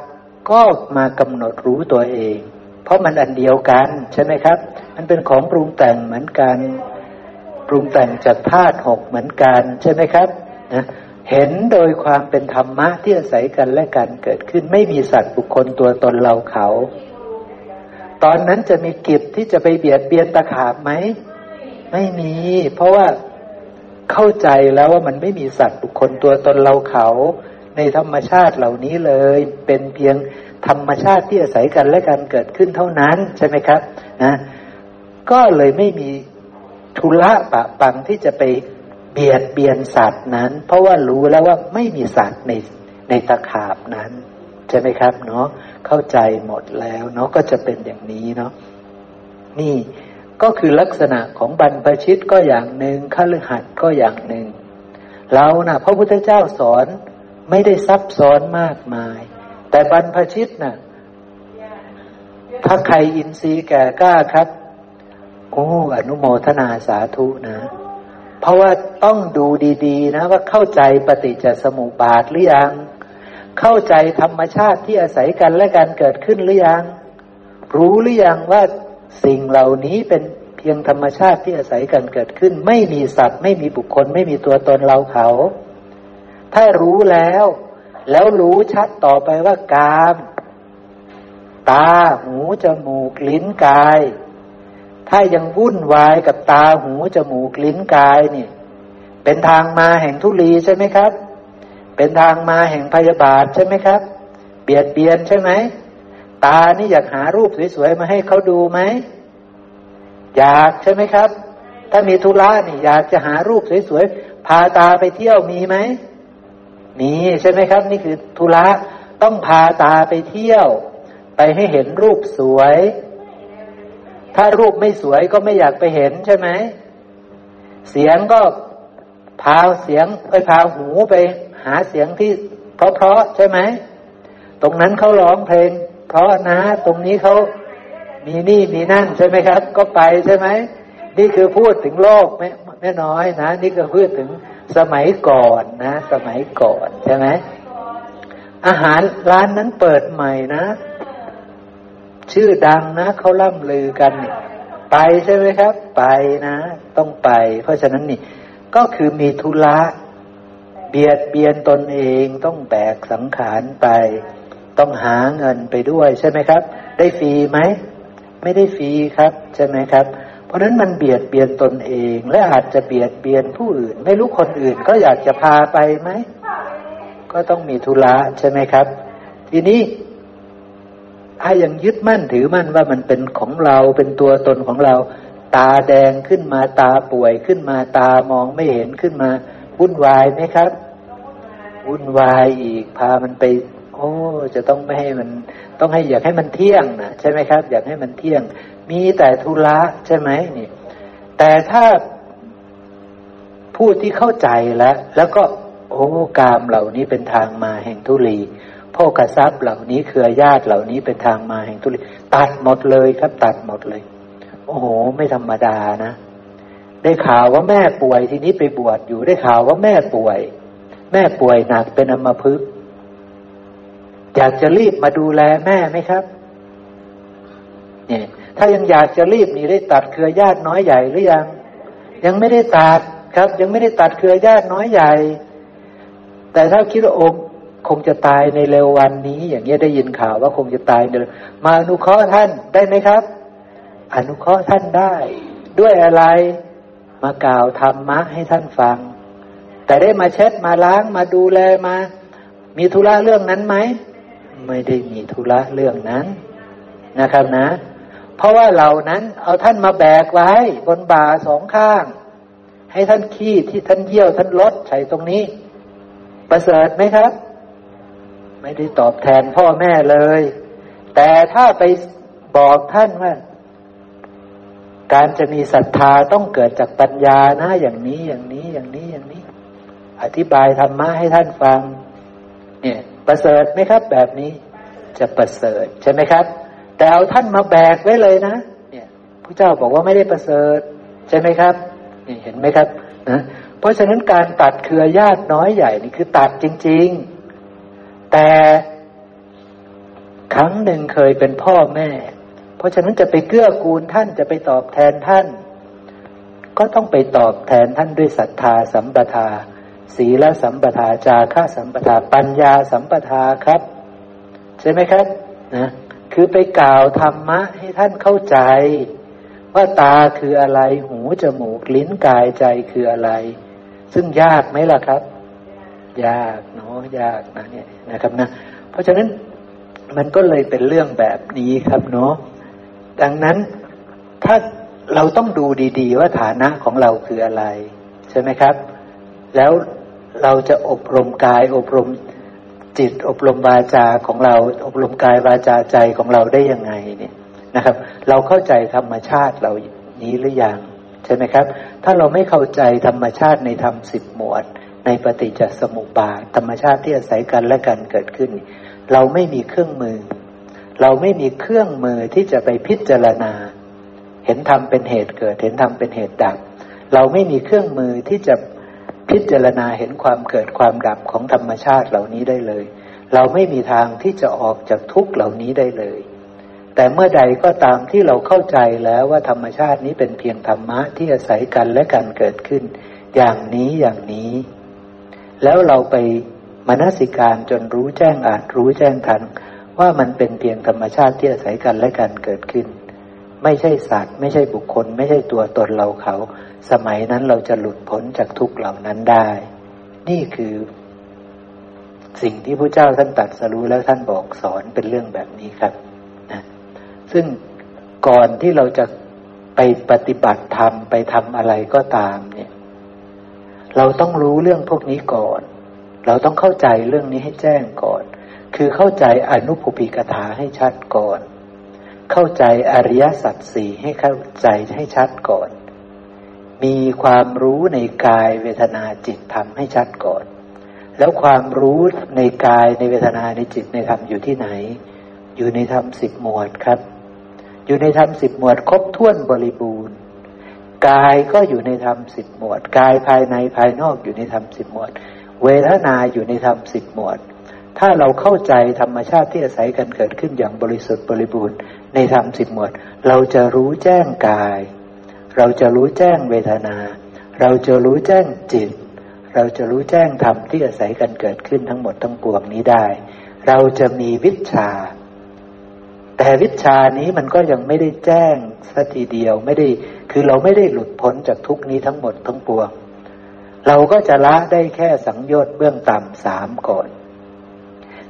ก็มากำหนดรู้ตัวเอง เพราะมันอันเดียวกันใช่ไหมครับ มันเป็นของปรุงแต่งเหมือนกัน ปรุงแต่งจากธาตุหกเหมือนกันใช่ไหมครับนะเห็นโดยความเป็นธรรมะที่อาศัยกันและกันเกิดขึ้นไม่มีสัตว์บุคคลตัวตนเราเขา ตอนนั้นจะมีกิจที่จะไปเบียดเบียนตะขาบไหม ไม่มี เพราะว่า เข้าใจแล้วว่ามันไม่มีสัตว์บุคคลตัวตนเราเขา ในธรรมชาติเหล่านี้เลย เป็นเพียงธรรมชาติที่อาศัยกันและกันเกิดขึ้นเท่านั้นใช่ไหมครับนะก็เลยไม่มีทุละปะปังที่จะไปเบียดเบียนสัตว์นั้น เพราะว่ารู้แล้วว่าไม่มีสัตว์ในในตะขาบนั้น ใช่ไหมครับเนาะเข้าใจหมดแล้วเนาะก็จะเป็นอย่างนี้เนาะนี่ ก็คือลักษณะของบรรพชิตก็อย่างหนึ่งขฤหัสก็อย่างหนึ่ง เรานะ่ะ พระพุทธเจ้าสอนไม่ได้ซับซ้อนมากมาย แต่บรรพชิตนะ่ะ ถ้าใครอินทรีย์แก่กล้าครับ โอ้อนุโมทนาสาธุนะ เพราะว่าต้องดูดีๆ นะ ว่าเข้าใจปฏิจจสมุปบาทหรือยัง เข้าใจธรรมชาติที่อาศัยกันและการเกิดขึ้นหรือยัง รู้หรือยังว่า สิ่งเหล่านี้เป็นเพียงธรรมชาติที่อาศัยกันเกิดขึ้น ไม่มีสัตว์ ไม่มีบุคคล ไม่มีตัวตนเราเขา ถ้ารู้แล้ว แล้วรู้ชัดต่อไปว่ากามตา หู จมูก ลิ้น กาย ถ้ายังวุ่นวายกับตา หู จมูก ลิ้น กายนี่ เป็นทางมาแห่งทุลีใช่ไหมครับ เป็นทางมาแห่งพยาบาทใช่ไหมครับ เบียดเบียนใช่ไหม ตานี่อยากหารูปสวยๆมาให้เขาดูไหม อยากใช่ไหมครับ ถ้ามีธุระนี่ อยากจะหารูปสวยๆพาตาไปเที่ยวมีไหมมีใช่ไหมครับ นี่คือธุระต้องพาตาไปเที่ยว ไปให้เห็นรูปสวย ถ้ารูปไม่สวยก็ไม่อยากไปเห็นใช่ไหมเสียงก็พาเสียงไปพาหูไปหาเสียงที่เพราะๆใช่ไหม ตรงนั้นเขาร้องเพลง เพราะนะ ตรงนี้เขามีนี่มีนั่นใช่ไหมครับ ก็ไปใช่ไหมนี่คือพูดถึงโลกไม่ไม่น้อยนะ นี่ก็พูดถึงสมัยก่อนนะ สมัยก่อนใช่ไหมอาหารร้านนั้นเปิดใหม่นะ ชื่อดังนะเขาล่ำลือกัน ไปใช่ไหมครับ ไปนะ ต้องไป เพราะฉะนั้นนี่ ก็คือมีธุระเบียดเบียนตนเองต้องแบกสังขารไป ต้องหาเงินไปด้วยใช่ไหมครับ ได้ฟรีไหม ไม่ได้ฟรีครับ ใช่ไหมครับ เพราะนั้นมันเบียดเบียนตนเอง และอาจจะเบียดเบียนผู้อื่น ไม่รู้คนอื่นก็อยากจะพาไปไหม ก็ต้องมีธุระใช่ไหมครับ ทีนี้ถ้ายังยึดมั่นถือมั่นว่ามันเป็นของเราเป็นตัวตนของเรา ตาแดงขึ้นมาตาป่วยขึ้นมาตามองไม่เห็นขึ้นมาวุ่นวายไหมครับวุ่นวายอีกพามันไป อ้จะต้องไม่ให้มันต้องให้อยากให้มันเที่ยงนะใช่ไหมครับ อยากให้มันเที่ยง มีแต่ธุระใช่ไหมนี่ แต่ถ้าผู้ที่เข้าใจแล้ว แล้วก็โอ้กามเหล่านี้เป็นทางมาแห่งทุลีพ่อกระซับเหล่านี้เครือญาติเหล่านี้เป็นทางมาแห่งทุลีตัดหมดเลยครับ ตัดหมดเลย โอ้โห ไม่ธรรมดานะ ได้ข่าวว่าแม่ป่วยทีนี้ไปบวชอยู่ได้ข่าวว่าแม่ป่วย แม่ป่วยหนักเป็นอัมพฤกษ์ อยากจะรีบมาดูแลแม่ไหมครับ เนี่ย ถ้ายังอยากจะรีบนี่ได้ตัดเครือญาติน้อยใหญ่หรือยัง ยังไม่ได้ตัดครับ ยังไม่ได้ตัดเครือญาติน้อยใหญ่ แต่ถ้าคิดว่าองค์คงจะตายในเร็ววันนี้ อย่างเงี้ยได้ยินข่าวว่าคงจะตายเร็วมาอนุเคราะห์ท่านได้ไหมครับ อนุเคราะห์ท่านได้ ด้วยอะไรมากล่าวธรรมะให้ท่านฟัง แต่ได้มาเช็ดมาล้างมาดูแลมา มีธุระเรื่องนั้นไหม ไม่ได้มีธุระเรื่องนั้นนะครับนะ เพราะว่าเหล่านั้นเอาท่านมาแบกไว้บนบ่าสองข้าง ให้ท่านขี้ที่ท่านเยี่ยวท่านลดใส่ตรงนี้ ประเสริฐไหมครับ ไม่ได้ตอบแทนพ่อแม่เลย แต่ถ้าไปบอกท่านว่าการจะมีศรัทธาต้องเกิดจากปัญญานะ อย่างนี้อย่างนี้อย่างนี้อย่างนี้ อธิบายธรรมะให้ท่านฟัง เนี่ย ประเสริฐไหมครับ แบบนี้จะประเสริฐใช่ไหมครับ แต่เอาท่านมาแบกไว้เลยนะ เนี่ยพระเจ้าบอกว่าไม่ได้ประเสริฐ ใช่ไหมครับนี่เห็นไหมครับนะเพราะฉะนั้นการตัดเครือญาติน้อยใหญ่นี่คือตัดจริง ๆ แต่ครั้งหนึ่งเคยเป็นพ่อแม่ เพราะฉะนั้นจะไปเกื้อกูลท่านจะไปตอบแทนท่าน ก็ต้องไปตอบแทนท่านด้วยศรัทธาสัมปทา ศีลสัมปทาจาค่าสัมปทาปัญญาสัมปทาครับ ใช่ไหมครับนะคือไปกล่าวธรรมะให้ท่านเข้าใจ ว่าตาคืออะไรหูจมูกลิ้นกายใจคืออะไร ซึ่งยากไหมล่ะครับ ยากเนาะยากนะเนี่ยนะครับนะ เพราะฉะนั้นมันก็เลยเป็นเรื่องแบบนี้ครับเนาะดังนั้นถ้าเราต้องดูดี ๆ ว่าฐานะของเราคืออะไร ใช่ไหมครับ แล้ว เราจะอบรมกาย อบรมจิต อบรมวาจาของเรา อบรมกายวาจาใจของเราได้ยังไงเนี่ยนะครับ เราเข้าใจธรรมชาติเรานี้หรือยังใช่ไหมครับ ถ้าเราไม่เข้าใจธรรมชาติในธรรมสิบหมวด ในปฏิจจสมุปบาทธรรมชาติที่อาศัยกันและกันเกิดขึ้น เราไม่มีเครื่องมือ เราไม่มีเครื่องมือที่จะไปพิจารณา เห็นธรรมเป็นเหตุเกิด เห็นธรรมเป็นเหตุดับ เราไม่มีเครื่องมือที่จะ พิจารณาเห็นความเกิดความดับของธรรมชาติเหล่านี้ได้เลย เราไม่มีทางที่จะออกจากทุกเหล่านี้ได้เลย แต่เมื่อใดก็ตามที่เราเข้าใจแล้วว่าธรรมชาตินี้เป็นเพียงธรรมะที่อาศัยกันและกันเกิดขึ้น อย่างนี้อย่างนี้ แล้วเราไปมนสิการจนรู้แจ้งอาจรู้แจ้งทันว่ามันเป็นเพียงธรรมชาติที่อาศัยกันและกันเกิดขึ้น ไม่ใช่สัตว์ ไม่ใช่บุคคล ไม่ใช่ตัวตนเราเขา สมัยนั้นเราจะหลุดพ้นจากทุกเหล่านั้นได้ นี่คือ สิ่งที่พระเจ้าท่านตัดสรู้แล้วท่านบอกสอนเป็นเรื่องแบบนี้ครับซึ่งก่อนที่เราจะไปปฏิบัติธรรมไปทำอะไรก็ตาม เนี่ย เราต้องรู้เรื่องพวกนี้ก่อน เราต้องเข้าใจเรื่องนี้ให้แจ้งก่อน คือเข้าใจอนุภูปิกถาให้ชัดก่อน เข้าใจอริยสัจสี่ให้เข้าใจให้ชัดก่อน มีความรู้ในกายเวทนาจิตธรรมให้ชัดก่อน แล้วความรู้ในกายในเวทนาในจิตในธรรมอยู่ที่ไหน อยู่ในธรรมสิบหมวดครับ อยู่ในธรรมสิบหมวดครบถ้วนบริบูรณ์กายก็อยู่ในธรรมสิบหมวด กายภายในภายนอกอยู่ในธรรมสิบหมวด เวทนาอยู่ในธรรมสิบหมวด ถ้าเราเข้าใจธรรมชาติที่อาศัยกันเกิดขึ้นอย่างบริสุทธิ์บริบูรณ์ในธรรมสิบหมวด เราจะรู้แจ้งกาย เราจะรู้แจ้งเวทนา เราจะรู้แจ้งจิต เราจะรู้แจ้งธรรมที่อาศัยกันเกิดขึ้นทั้งหมดทั้งปวงนี้ได้ เราจะมีวิชา แต่วิชานี้มันก็ยังไม่ได้แจ้งสักทีเดียวไม่ได้ คือเราไม่ได้หลุดพ้นจากทุกนี้ทั้งหมดทั้งปวง เราก็จะละได้แค่สังโยชน์เบื้องต่ำสามก่อน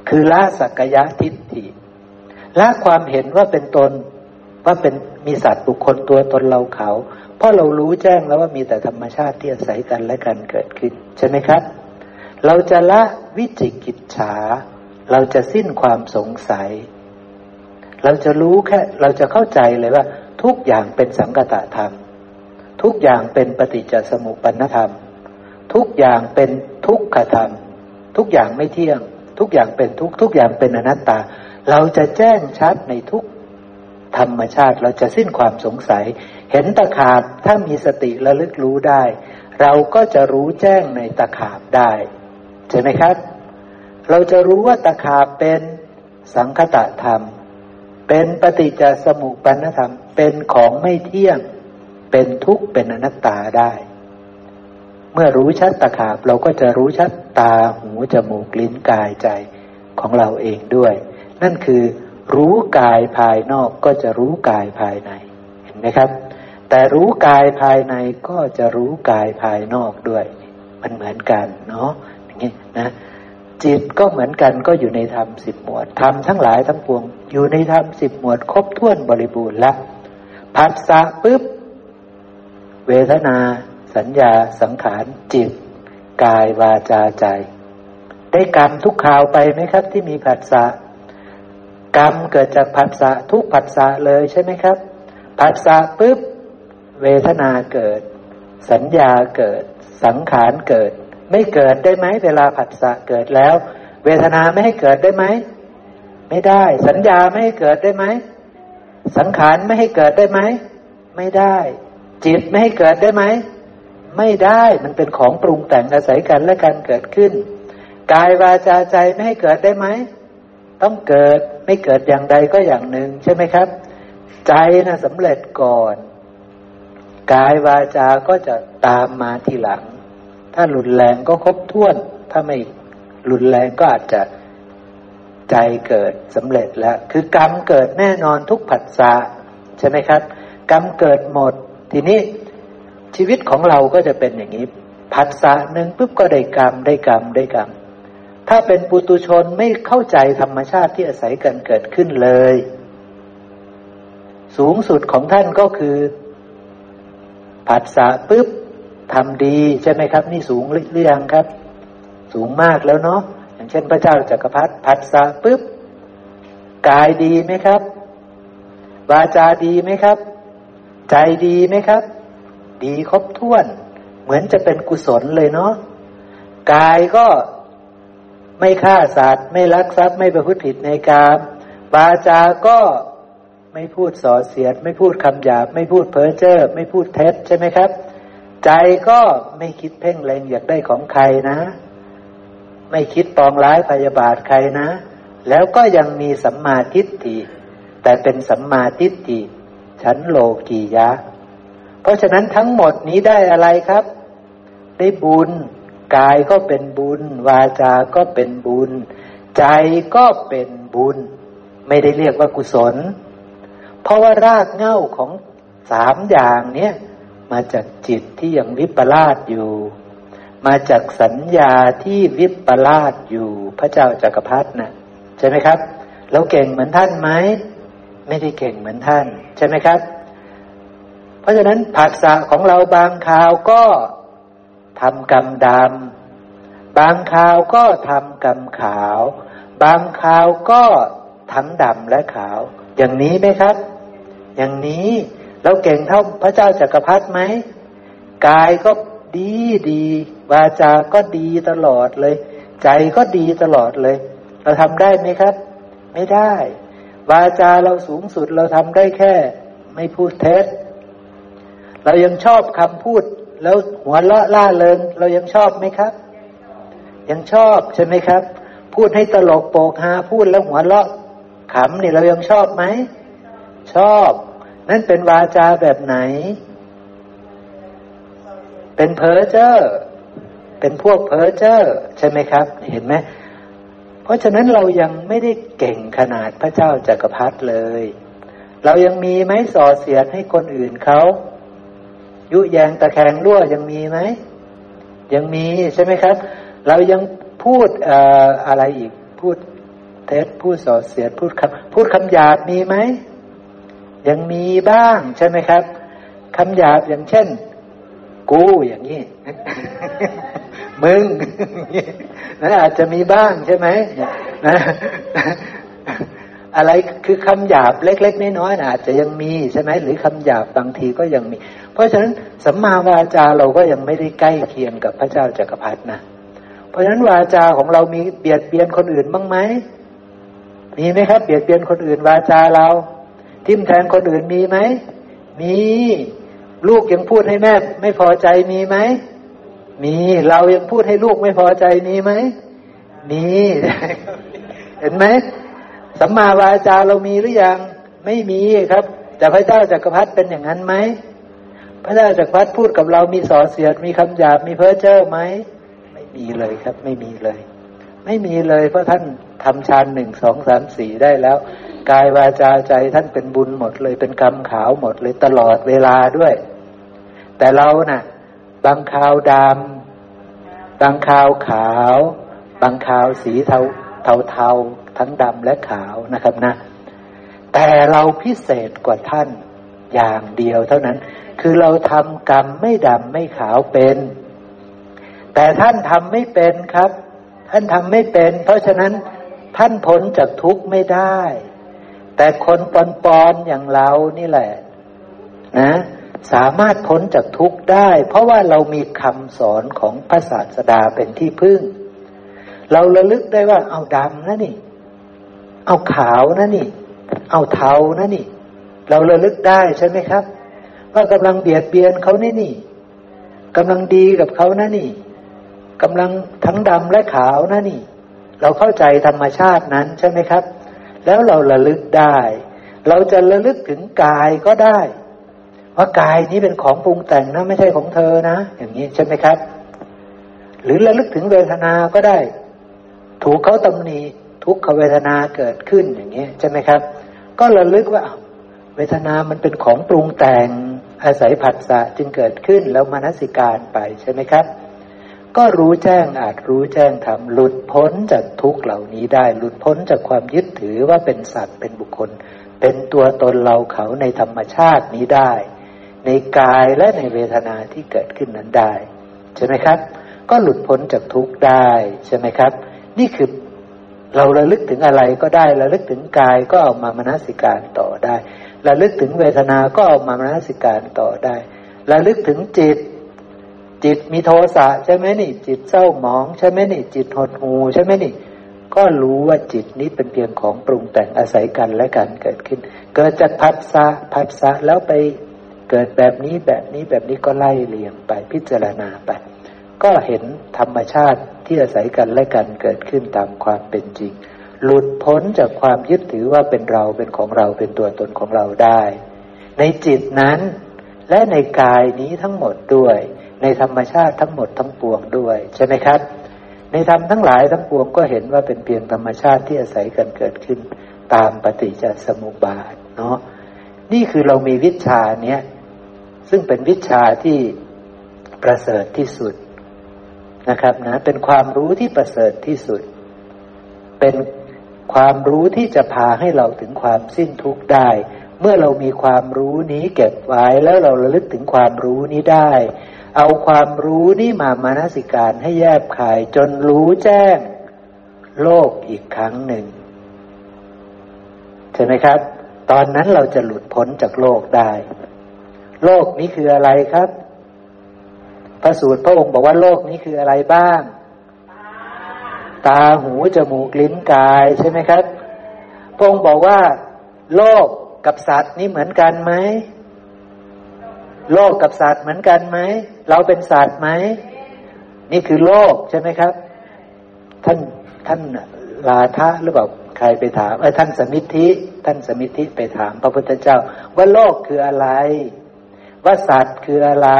คือละสักยะทิฏฐิละความเห็นว่าเป็นตนว่าเป็น มีสัตว์บุคคลตัวตนเราเขา เพราะเรารู้แจ้งแล้วว่ามีแต่ธรรมชาติที่อาศัยกันและกันเกิดขึ้น ใช่ไหมครับ เราจะละวิจิกิจฉา เราจะสิ้นความสงสัย เราจะรู้แค่เราจะเข้าใจเลยว่า ทุกอย่างเป็นสังกตธรรม ทุกอย่างเป็นปฏิจจสมุปปนธรรม ทุกอย่างเป็นทุกขธรรม ทุกอย่างไม่เที่ยง ทุกอย่างเป็นทุกทุกอย่างเป็นอนัตตา เราจะแจ้งชัดในทุก ธรรมชาติเราจะสิ้นความสงสัย เห็นตะขาบถ้ามีสติระลึกรู้ได้ เราก็จะรู้แจ้งในตะขาบได้ ใช่ไหมครับ เราจะรู้ว่าตะขาบเป็นสังคตะธรรม เป็นปฏิจจสมุปปนธรรม เป็นของไม่เที่ยง เป็นทุกข์เป็นอนัตตาได้ เมื่อรู้ชัดตะขาบเราก็จะรู้ชัดตาหูจมูกลิ้นกายใจของเราเองด้วย นั่นคือ รู้กายภายนอกก็จะรู้กายภายในเห็นไหมครับ แต่รู้กายภายในก็จะรู้กายภายนอกด้วย มันเหมือนกันเนาะอย่างนี้นะจิตก็เหมือนกันก็อยู่ในธรรมสิบหมวดธรรมทั้งหลายทั้งปวง อยู่ในธรรมสิบหมวดครบถ้วนบริบูรณ์แล้วผัสสะปุ๊บ เวทนา สัญญาสังขารจิต กายวาจาใจ ได้กรรมทุกข่าวไปไหมครับที่มีผัสสะ กรรมเกิดจากผัสสะทุกผัสสะเลยใช่ไหมครับผัสสะปุ๊บเวทนาเกิด สัญญาเกิด สังขารเกิด ไม่เกิดได้ไหมเวลาผัสสะเกิดแล้ว เวทนาไม่ให้เกิดได้ไหมไม่ได้ สัญญาไม่ให้เกิดได้ไหมสังขารไม่ให้เกิดได้ไหมไม่ได้ จิตไม่ให้เกิดได้ไหมไม่ได้มันเป็นของปรุงแต่งอาศัยกันและการเกิดขึ้นกายวาจาใจไม่ให้เกิดได้ไหมต้องเกิด ไม่เกิดอย่างใดก็อย่างหนึ่ง ใช่ไหมครับ ใจนะสำเร็จก่อน กายวาจาก็จะตามมาทีหลัง ถ้ารุนแรงก็ครบถ้วน ถ้าไม่รุนแรงก็อาจจะใจเกิดสำเร็จแล้ว คือกรรมเกิดแน่นอนทุกผัสสะใช่ไหมครับ กรรมเกิดหมด ทีนี้ชีวิตของเราก็จะเป็นอย่างนี้ผัสสะหนึ่งปุ๊บก็ได้กรรมได้กรรมได้กรรม ถ้าเป็นปุตุชนไม่เข้าใจธรรมชาติที่อาศัยกันเกิดขึ้นเลย สูงสุดของท่านก็คือผัสสะปุ๊บทำดีใช่ไหมครับ นี่สูงหรือยังครับ สูงมากแล้วเนาะอย่างเช่นพระเจ้าจากักรพรรดิผัสสะปุ๊บกายดีไหมครับ วาจาดีไหมครับ ใจดีไหมครับ ดีครบถ้วน เหมือนจะเป็นกุศลเลยเนาะกายก็ ไม่ฆ่าสัตว์ ไม่ลักทรัพย์ไม่ประพฤติผิดในกามวาจาก็ไม่พูดส่อเสียด ไม่พูดคำหยาบ ไม่พูดเพ้อเจ้อไม่พูดเท็จใช่ไหมครับ ใจก็ไม่คิดเพ่งเล็งอยากได้ของใครนะ ไม่คิดปองร้ายพยาบาทใครนะ แล้วก็ยังมีสัมมาทิฏฐิแต่เป็นสัมมาทิฏฐิชั้นโลกียะ เพราะฉะนั้นทั้งหมดนี้ได้อะไรครับ ได้บุญ กายก็เป็นบุญ วาจาก็เป็นบุญ ใจก็เป็นบุญ ไม่ได้เรียกว่ากุศล เพราะว่ารากเหง้าของสามอย่างเนี้ยมาจากจิตที่ยังวิปลาสอยู่ มาจากสัญญาที่วิปลาสอยู่ พระเจ้าจากักรพรรดินะใช่ไหมครับ เราเก่งเหมือนท่านไหมไม่ได้เก่งเหมือนท่าน ใช่ไหมครับ เพราะฉะนั้นผัสสะของเราบางคราวก็ ทำกรรมดำบางคราวก็ทำกรรมขาว บางคราวก็ทั้งดำและขาว อย่างนี้ไหมครับ อย่างนี้เราเก่งเท่าพระเจ้าจากักรพรรดิไหมกายก็ดีดีวาจาก็ดีตลอดเลย ใจก็ดีตลอดเลย เราทำได้ไหมครับ ไม่ได้ วาจาเราสูงสุดเราทำได้แค่ ไม่พูดเท็จเรายังชอบคำพูด แล้วหัวเราะล่าเริงเรายังชอบไหมครับ ยังชอบใช่ไหมครับ พูดให้ตลกโปกฮาพูดแล้วหัวเราะขำเนี่ยเรายังชอบไหม ชอบ นั่นเป็นวาจาแบบไหน เป็นเพอเจอร์เป็นพวกเพอเจอร์ใช่ไหมครับ เห็นไหมเพราะฉะนั้นเรายังไม่ได้เก่งขนาดพระเจ้าจากักรพรรดิเลย เรายังมีไหมส่อเสียดให้คนอื่นเขา ยุแยงตะแคงรั่วยังมีไหมยังมีใช่ไหมครับ เรายังพูดออะไรอีกพูดเท็จพูดส่อเสียดพูดคำพูดคำหยาบมีไหมยังมีบ้างใช่ไหมครับคำหยาบอย่างเช่น กูอย่างนี้ มึงนั่นอาจจะมีบ้างใช่ไหมนะอะไรคือคำหยาบเล็ก ๆ น้อยๆอาจจะยังมีใช่ไหมหรือคำหยาบบางทีก็ยังมี เพราะฉะนั้นสัมมาวาจาเราก็ยังไม่ได้ใกล้เคียงกับพระเจ้าจากักรพรรดินะเพราะฉะนั้นวาจาของเรามีเบียดเบียนคนอื่นบ้างไหมมีไหมครับ เบียดเบียนคนอื่นวาจาเรา ทิมแทงคนอื่นมีไหมมีลูกยังพูดให้แม่ไม่พอใจมีไหมมีเรายังพูดให้ลูกไม่พอใจมีไหมมีเห็นไหมสัมมาวาจาเรามีหรือยังไม่มีครับ แต่พระเจ้าจักรพรรดิเป็นอย่างนั้นไหม พระเจ้าจักรพรรดิพูดกับเรามีสอเสียดมีคำหยาบมีเพ้อเจ้อไหมไม่มีเลยครับ ไม่มีเลย ไม่มีเลยเพราะท่านทำฌานหนึ่งสองสามสี่ได้แล้วกายวาจาใจท่านเป็นบุญหมดเลยเป็นกรรมขาวหมดเลยตลอดเวลาด้วย แต่เรานะ่ะ บางคราวดำบางคราวขาว บางคราวสีเทาเทาเทาทั้งดำและขาวนะครับนะ แต่เราพิเศษกว่าท่านอย่างเดียวเท่านั้น คือเราทำกรรมไม่ดำไม่ขาวเป็น แต่ท่านทำไม่เป็นครับ ท่านทำไม่เป็น เพราะฉะนั้นท่านพ้นจากทุกข์ไม่ได้ แต่คนปอนปอนอย่างเรานี่แหละ นะ สามารถพ้นจากทุกข์ได้ เพราะว่าเรามีคำสอนของพระศาสดาเป็นที่พึ่ง เราระลึกได้ว่าเอาดำนะนี่ เอาขาวนะนี่ เอาเทานะนี่ เราระลึกได้ใช่ไหมครับ ว่ากำลังเบียดเบียนเขานี่นี่กำลังดีกับเขานะนี่กำลังทั้งดำและขาวนะนี่ เราเข้าใจธรรมชาตินั้นใช่ไหมครับ แล้วเราระลึกได้ เราจะระลึกถึงกายก็ได้ ว่ากายนี้เป็นของปรุงแต่งนะไม่ใช่ของเธอนะ อย่างนี้ใช่ไหมครับ หรือระลึกถึงเวทนาก็ได้ ถูกเขาตำหนิทุกขเวทนาเกิดขึ้นอย่างนี้ใช่ไหมครับ ก็ระลึกว่า เวทนามันเป็นของปรุงแต่ง อาศัยผัสสะจึงเกิดขึ้นแล้วมนสิการไปใช่ไหมครับ ก็รู้แจ้งอาจรู้แจ้งทำหลุดพ้นจากทุกเหล่านี้ได้ หลุดพ้นจากความยึดถือว่าเป็นสัตว์เป็นบุคคล เป็นตัวตนเราเขาในธรรมชาตินี้ได้ ในกายและในเวทนาที่เกิดขึ้นนั้นได้ ใช่ไหมครับ ก็หลุดพ้นจากทุกได้ใช่ไหมครับ นี่คือเราระลึกถึงอะไรก็ได้ระลึกถึงกายก็เอามามนสิการต่อได้ ระลึกถึงเวทนา ก็เอามามนสิการต่อได้ระลึกถึงจิต จิตมีโทสะใช่ไหมนี่ จิตเศร้าหมอง ใช่ไหมนี่ จิตหดหูใช่ไหมนี่ ก็รู้ว่าจิตนี้เป็นเพียงของปรุงแต่งอาศัยกันและกันเกิดขึ้น เกิดจากพัฒสะพัฒสะแล้วไปเกิดแบบนี้แบบนี้แบบนี้ก็ไล่เลียงไปพิจารณาไป ก็เห็นธรรมชาติที่อาศัยกันและกันเกิดขึ้นตามความเป็นจริง หลุดพ้นจากความยึดถือว่าเป็นเราเป็นของเราเป็นตัวตนของเราได้ ในจิตนั้น และในกายนี้ทั้งหมดด้วย ในธรรมชาติทั้งหมดทั้งปวงด้วย ใช่ไหมครับ ในธรรมทั้งหลายทั้งปวงก็เห็นว่าเป็นเพียงธรรมชาติที่อาศัยกันเกิดขึ้น ตามปฏิจจสมุปบาทเนาะนี่คือเรามีวิชาเนี้ยซึ่งเป็นวิชาที่ประเสริฐที่สุดนะครับนะเป็นความรู้ที่ประเสริฐที่สุด เป็น ความรู้ที่จะพาให้เราถึงความสิ้นทุกข์ได้ เมื่อเรามีความรู้นี้เก็บไว้แล้วเราระลึกถึงความรู้นี้ได้ เอาความรู้นี้มามานาสิการให้แยบขายจนรู้แจ้งโลกอีกครั้งหนึ่งใช่ไหมครับ ตอนนั้นเราจะหลุดพ้นจากโลกได้ โลกนี้คืออะไรครับ พระสูตรพระองค์บอกว่าโลกนี้คืออะไรบ้าง ตาหู จมูกลิ้นกายใช่ไหมครับพระองค์บอกว่า โลกกับสัตว์นี่เหมือนกันไหมโลกกับสัตว์เหมือนกันไหมเราเป็นสัตว์ไหมนี่คือโลกใช่ไหมครับ ท่านท่านลาทะหรือเปล่าใครไปถามเออท่านสมิทธิท่านสมิทธิไปถามพระพุทธเจ้า ว่าโลกคืออะไร ว่าสัตว์คืออะไร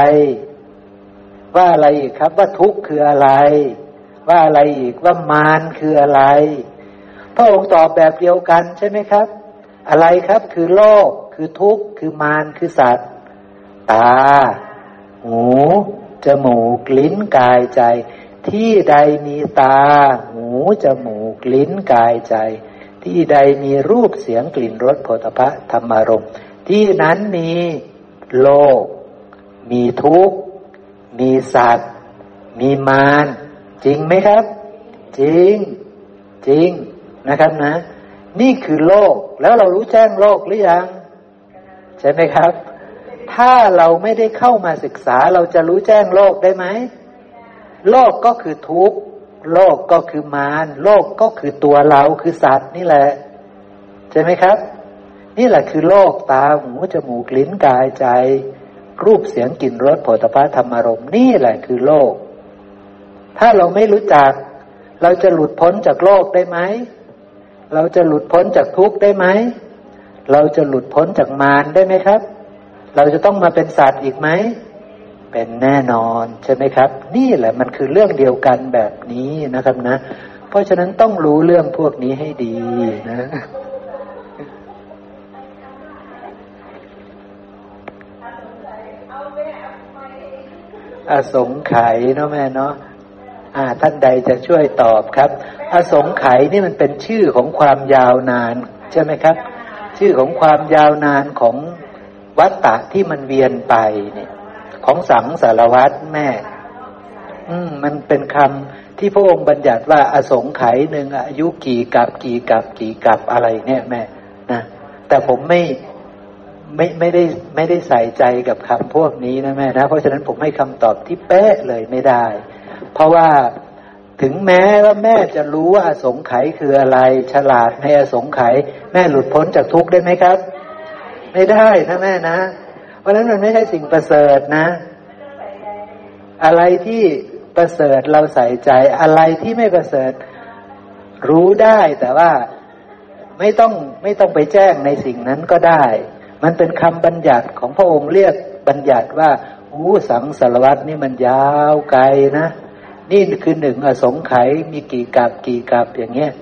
ว่าอะไรครับ ว่าทุกข์คืออะไร ว่าอะไรอีกว่ามารคืออะไร พระองค์ตอบแบบเดียวกันใช่ไหมครับ อะไรครับคือโลกคือทุกข์คือมารคือสัตว์ ตา หูจมูกลิ้นกายใจ ที่ใดมีตา หูจมูกลิ้นกายใจ ที่ใดมีรูปเสียงกลิ่นรสผลิตภัณฑ์ธรรมารมที่นั้นมีโลก มีทุกข์ มีสัตว์ มีมาร จริงไหมครับ จริง จริงนะครับนะ นี่คือโลกแล้วเรารู้แจ้งโลกหรือยัง ใช่ไหมครับ ถ้าเราไม่ได้เข้ามาศึกษาเราจะรู้แจ้งโลกได้ไหม โลกก็คือทุกข์โลกก็คือมารโลกก็คือตัวเราคือสัตว์นี่แหละ ใช่ไหมครับ นี่แหละคือโลกตาหูจมูกลิ้นกายใจ รูปเสียงกลิ่นรสผลิตภัณฑ์ธรรมารมนี่แหละคือโลก ถ้าเราไม่รู้จัก เราจะหลุดพ้นจากโลกได้ไหม เราจะหลุดพ้นจากทุกข์ได้ไหม เราจะหลุดพ้นจากมารได้ไหมครับ เราจะต้องมาเป็นสัตว์อีกไหม เป็นแน่นอนใช่ไหมครับ นี่แหละมันคือเรื่องเดียวกันแบบนี้นะครับนะ เพราะฉะนั้นต้องรู้เรื่องพวกนี้ให้ดีนะอสงไขยเนาะแม่เนาะ อ่า ท่านใดจะช่วยตอบครับ อสงไขยนี่มันเป็นชื่อของความยาวนาน ใช่ไหมครับ ชื่อของความยาวนานของวัตตะที่มันเวียนไปเนี่ย ของสังสารวัตรแม่ อืม มันเป็นคำที่พระองค์บัญญัติว่าอสงไขยหนึ่งอายุกี่กับกี่กับกี่กับอะไรเนี่ยแม่นะแต่ผมไม่ไม่ไม่ได้ไม่ได้ใส่ใจกับคำพวกนี้นะแม่นะ เพราะฉะนั้นผมให้คำตอบที่เป๊ะเลยไม่ได้ เพราะว่าถึงแม้ว่าแม่จะรู้ว่าอสงไขยคืออะไร ฉลาดในอสงไขยแม่หลุดพ้นจากทุกข์ได้ไหมครับ ไม่ได้นะแม่นะ เพราะฉะนั้นมันไม่ใช่สิ่งประเสริฐนะ อะไรที่ประเสริฐเราใส่ใจอะไรที่ไม่ประเสริฐ รู้ได้แต่ว่าไม่ต้องไม่ต้องไปแจ้งในสิ่งนั้นก็ได้ มันเป็นคำบัญญัติของพระองค์เรียกบัญญัติว่าอู้สังสารวัตนี่มันยาวไกลนะ นี่คือหนึ่งอสงไขยมีกี่กับกี่กับอย่างเงี้ย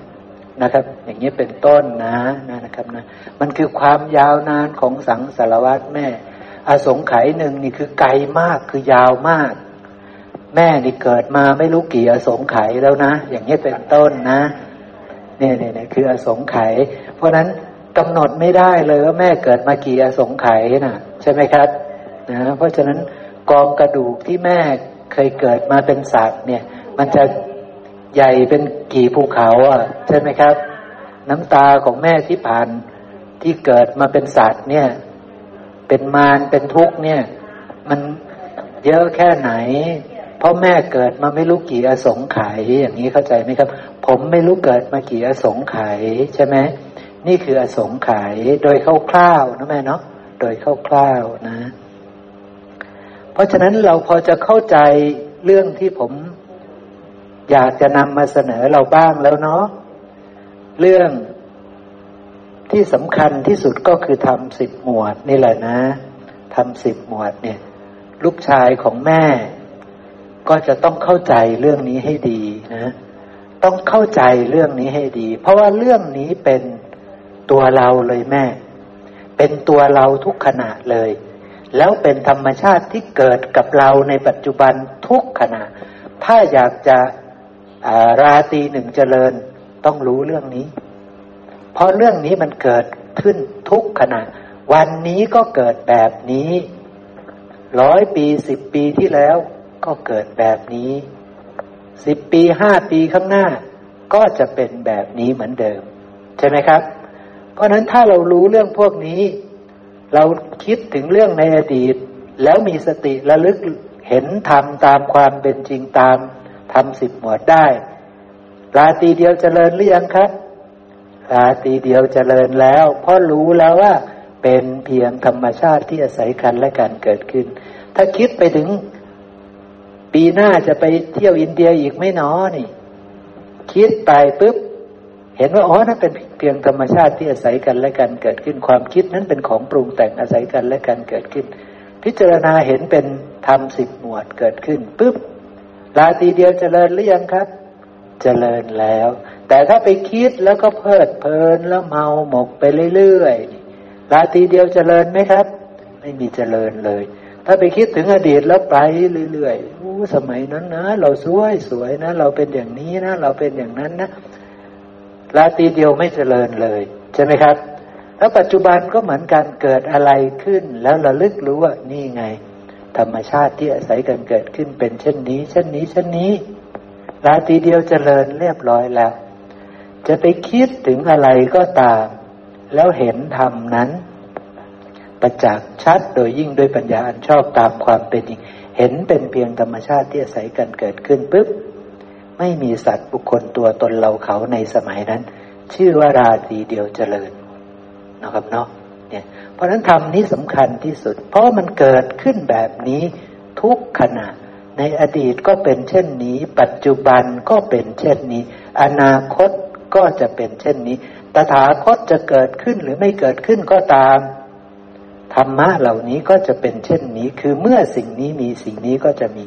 นะครับ อย่างเงี้ยเป็นต้นนะนะครับนะ มันคือความยาวนานของสังสารวัตแม่ อสงไขยหนึ่งนี่คือไกลมากคือยาวมาก แม่นี่เกิดมาไม่รู้กี่อสงไขยแล้วนะ อย่างนี้ยเป็นต้นนะเนี่ยเนี่ยเนี่ยคืออสงไขยเพราะนั้นกำหนดไม่ได้เลยว่าแม่เกิดมากี่อสงไขยนะใช่ไหมครับนะเพราะฉะนั้นกองกระดูกที่แม่ เคยเกิดมาเป็นสัตว์เนี่ย มันจะใหญ่เป็นกี่ภูเขาอะใช่ไหมครับ น้ำตาของแม่ที่ผ่านที่เกิดมาเป็นสัตว์เนี่ย เป็นมารเป็นทุกข์เนี่ย มันเยอะแค่ไหนเพราะแม่เกิดมาไม่รู้กี่อสงไขยอย่างนี้เข้าใจไหมครับ ผมไม่รู้เกิดมากี่อสงไขยใช่ไหมนี่คืออสงไขยโดยคร่าวๆนะแม่เนาะโดยคร่าวๆนะ เพราะฉะนั้นเราพอจะเข้าใจเรื่องที่ผมอยากจะนำมาเสนอเราบ้างแล้วเนาะเรื่องที่สำคัญที่สุดก็คือทำสิบหมวดนี่แหละนะทำสิบหมวดเนี่ย ลูกชายของแม่ ก็จะต้องเข้าใจเรื่องนี้ให้ดีนะ ต้องเข้าใจเรื่องนี้ให้ดี เพราะว่าเรื่องนี้เป็นตัวเราเลยแม่ เป็นตัวเราทุกขณะเลย แล้วเป็นธรรมชาติที่เกิดกับเราในปัจจุบันทุกขณะ ถ้าอยากจะราตีหนึ่งเจริญต้องรู้เรื่องนี้ เพราะเรื่องนี้มันเกิดขึ้นทุกขณะ วันนี้ก็เกิดแบบนี้ร้อยปีสิบปีที่แล้วก็เกิดแบบนี้สิบปีห้าปีข้างหน้า ก็จะเป็นแบบนี้เหมือนเดิม ใช่ไหมครับ เพราะนั้นถ้าเรารู้เรื่องพวกนี้ เราคิดถึงเรื่องในอดีต แล้วมีสติระลึกเห็นธรรมตามความเป็นจริงตามทำสิบหมวดได้ราตีเดียวเจริญหรือยังครับราตีเดียวเจริญแล้วเพราะรู้แล้วว่าเป็นเพียงธรรมชาติที่อาศัยกันและการเกิดขึ้น ถ้าคิดไปถึงปีหน้าจะไปเที่ยวอินเดียอีกไม่น้อนี่ คิดไปปุ๊บ เห็นว่าอ๋อนั่นเป็นเพียงธรรมชาติที่อาศัยกันและกันเกิดขึ้นความคิดนั้นเป็นของปรุงแต่งอาศัยกันและกันเกิดขึ้น พิจารณาเห็นเป็นธรรมสิบหมวดเกิดขึ้นปุ๊บราตีเดียวเจริญหรือยังครับ เจริญแล้ว แต่ถ้าไปคิดแล้วก็เพลิดเพลินแล้วเมาหมกไปเรื่อยๆราตีเดียวเจริญไหมครับ ไม่มีเจริญเลย ถ้าไปคิดถึงอดีตแล้วไปเรื่อยๆอู้สมัยนั้นนะ เราสวยสวยนะ เราเป็นอย่างนี้นะ เราเป็นอย่างนั้นนะ ราตีเดียวไม่เจริญเลย ใช่ไหมครับ แล้วปัจจุบันก็เหมือนกันเกิดอะไรขึ้น แล้วระลึกรู้ว่านี่ไง ธรรมชาติที่อาศัยกันเกิดขึ้นเป็นเช่นนี้ เช่นนี้เช่นนี้ ราตีเดียวเจริญเรียบร้อยแล้ว จะไปคิดถึงอะไรก็ตาม แล้วเห็นธรรมนั้น ประจักษ์ชัดโดยยิ่งด้วยปัญญาอันชอบตามความเป็นจริงเห็นเป็นเพียงธรรมชาติที่อาศัยกันเกิดขึ้นปุ๊บ ไม่มีสัตว์บุคคลตัวตนเราเขาในสมัยนั้น ชื่อว่าราตีเดียวเจริญนะครับเนาะเนี่ยเพราะฉะนั้นธรรมนี้สำคัญที่สุด เพราะมันเกิดขึ้นแบบนี้ทุกขณะ ในอดีตก็เป็นเช่นนี้ ปัจจุบันก็เป็นเช่นนี้ อนาคตก็จะเป็นเช่นนี้ ตถาคตจะเกิดขึ้นหรือไม่เกิดขึ้นก็ตาม ธรรมะเหล่านี้ก็จะเป็นเช่นนี้ คือเมื่อสิ่งนี้มีสิ่งนี้ก็จะมี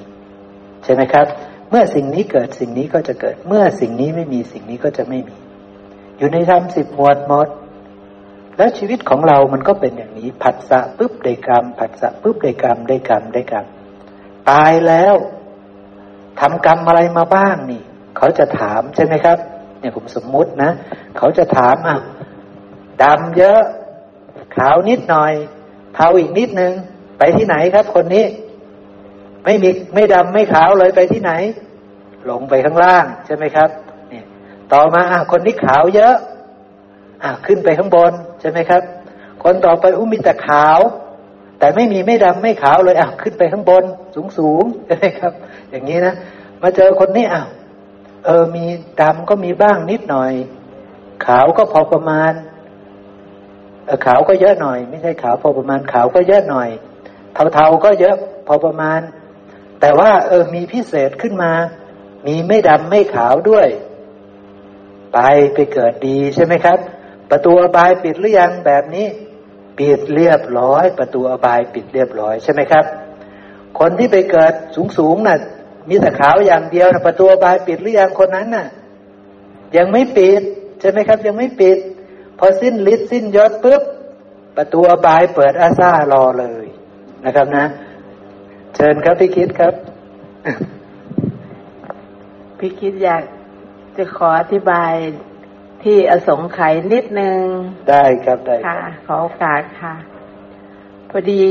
ใช่ไหมครับ เมื่อสิ่งนี้เกิดสิ่งนี้ก็จะเกิด เมื่อสิ่งนี้ไม่มีสิ่งนี้ก็จะไม่มี อยู่ในธรรมสิบหมวดหมด แล้วชีวิตของเรามันก็เป็นอย่างนี้ ผัสสะปุ๊บได้กรรม ผัสสะปุ๊บได้กรรมได้กรรมได้กรรม ตายแล้วทำกรรมอะไรมาบ้างนี่ เขาจะถามใช่ไหมครับ เนี่ยผมสมมุตินะ เขาจะถามอะดำเยอะ ขาวนิดหน่อยเทาอีกนิดนึง ไปที่ไหนครับคนนี้ ไม่มีไม่ดำไม่ขาวเลยไปที่ไหน หลงไปข้างล่างใช่ไหมครับเนี่ยต่อมาอะคนนี้ขาวเยอะ อะขึ้นไปข้างบนใช่ไหมครับ คนต่อไปอุ้มมีแต่ขาว แต่ไม่มีไม่ดำไม่ขาวเลยอะขึ้นไปข้างบน สูงสูงใช่ไหมครับ อย่างนี้นะมาเจอคนนี้อะเออมีดำก็มีบ้างนิดหน่อย ขาวก็พอประมาณเออขาวก็เยอะหน่อย ไม่ใช่ขาวพอประมาณขาวก็เยอะหน่อย เทาๆก็เยอะพอประมาณ แต่ว่าเออมีพิเศษขึ้นมา มีไม่ดำไม่ขาวด้วย ไปไปเกิดดีใช่ไหมครับ ประตูอบายปิดหรือยังแบบนี้ปิดเรียบร้อย ประตูอบายปิดเรียบร้อยใช่ไหมครับ คนที่ไปเกิดสูงสูงน่ะ มีแต่ขาวอย่างเดียวนะประตูอบายปิดหรือยังคนนั้นน่ะ ยังไม่ปิดใช่ไหมครับ ยังไม่ปิด พอสิ้นฤทธิ์สิ้นยศปุ๊บประตูอบายเปิดอาซารอเลยนะครับนะ เชิญครับพี่คิดครับ พี่คิดอยากจะขออธิบายที่อสงไขยนิดนึง ได้ครับได้ค่ะ ขอโอกาสค่ะ พอดี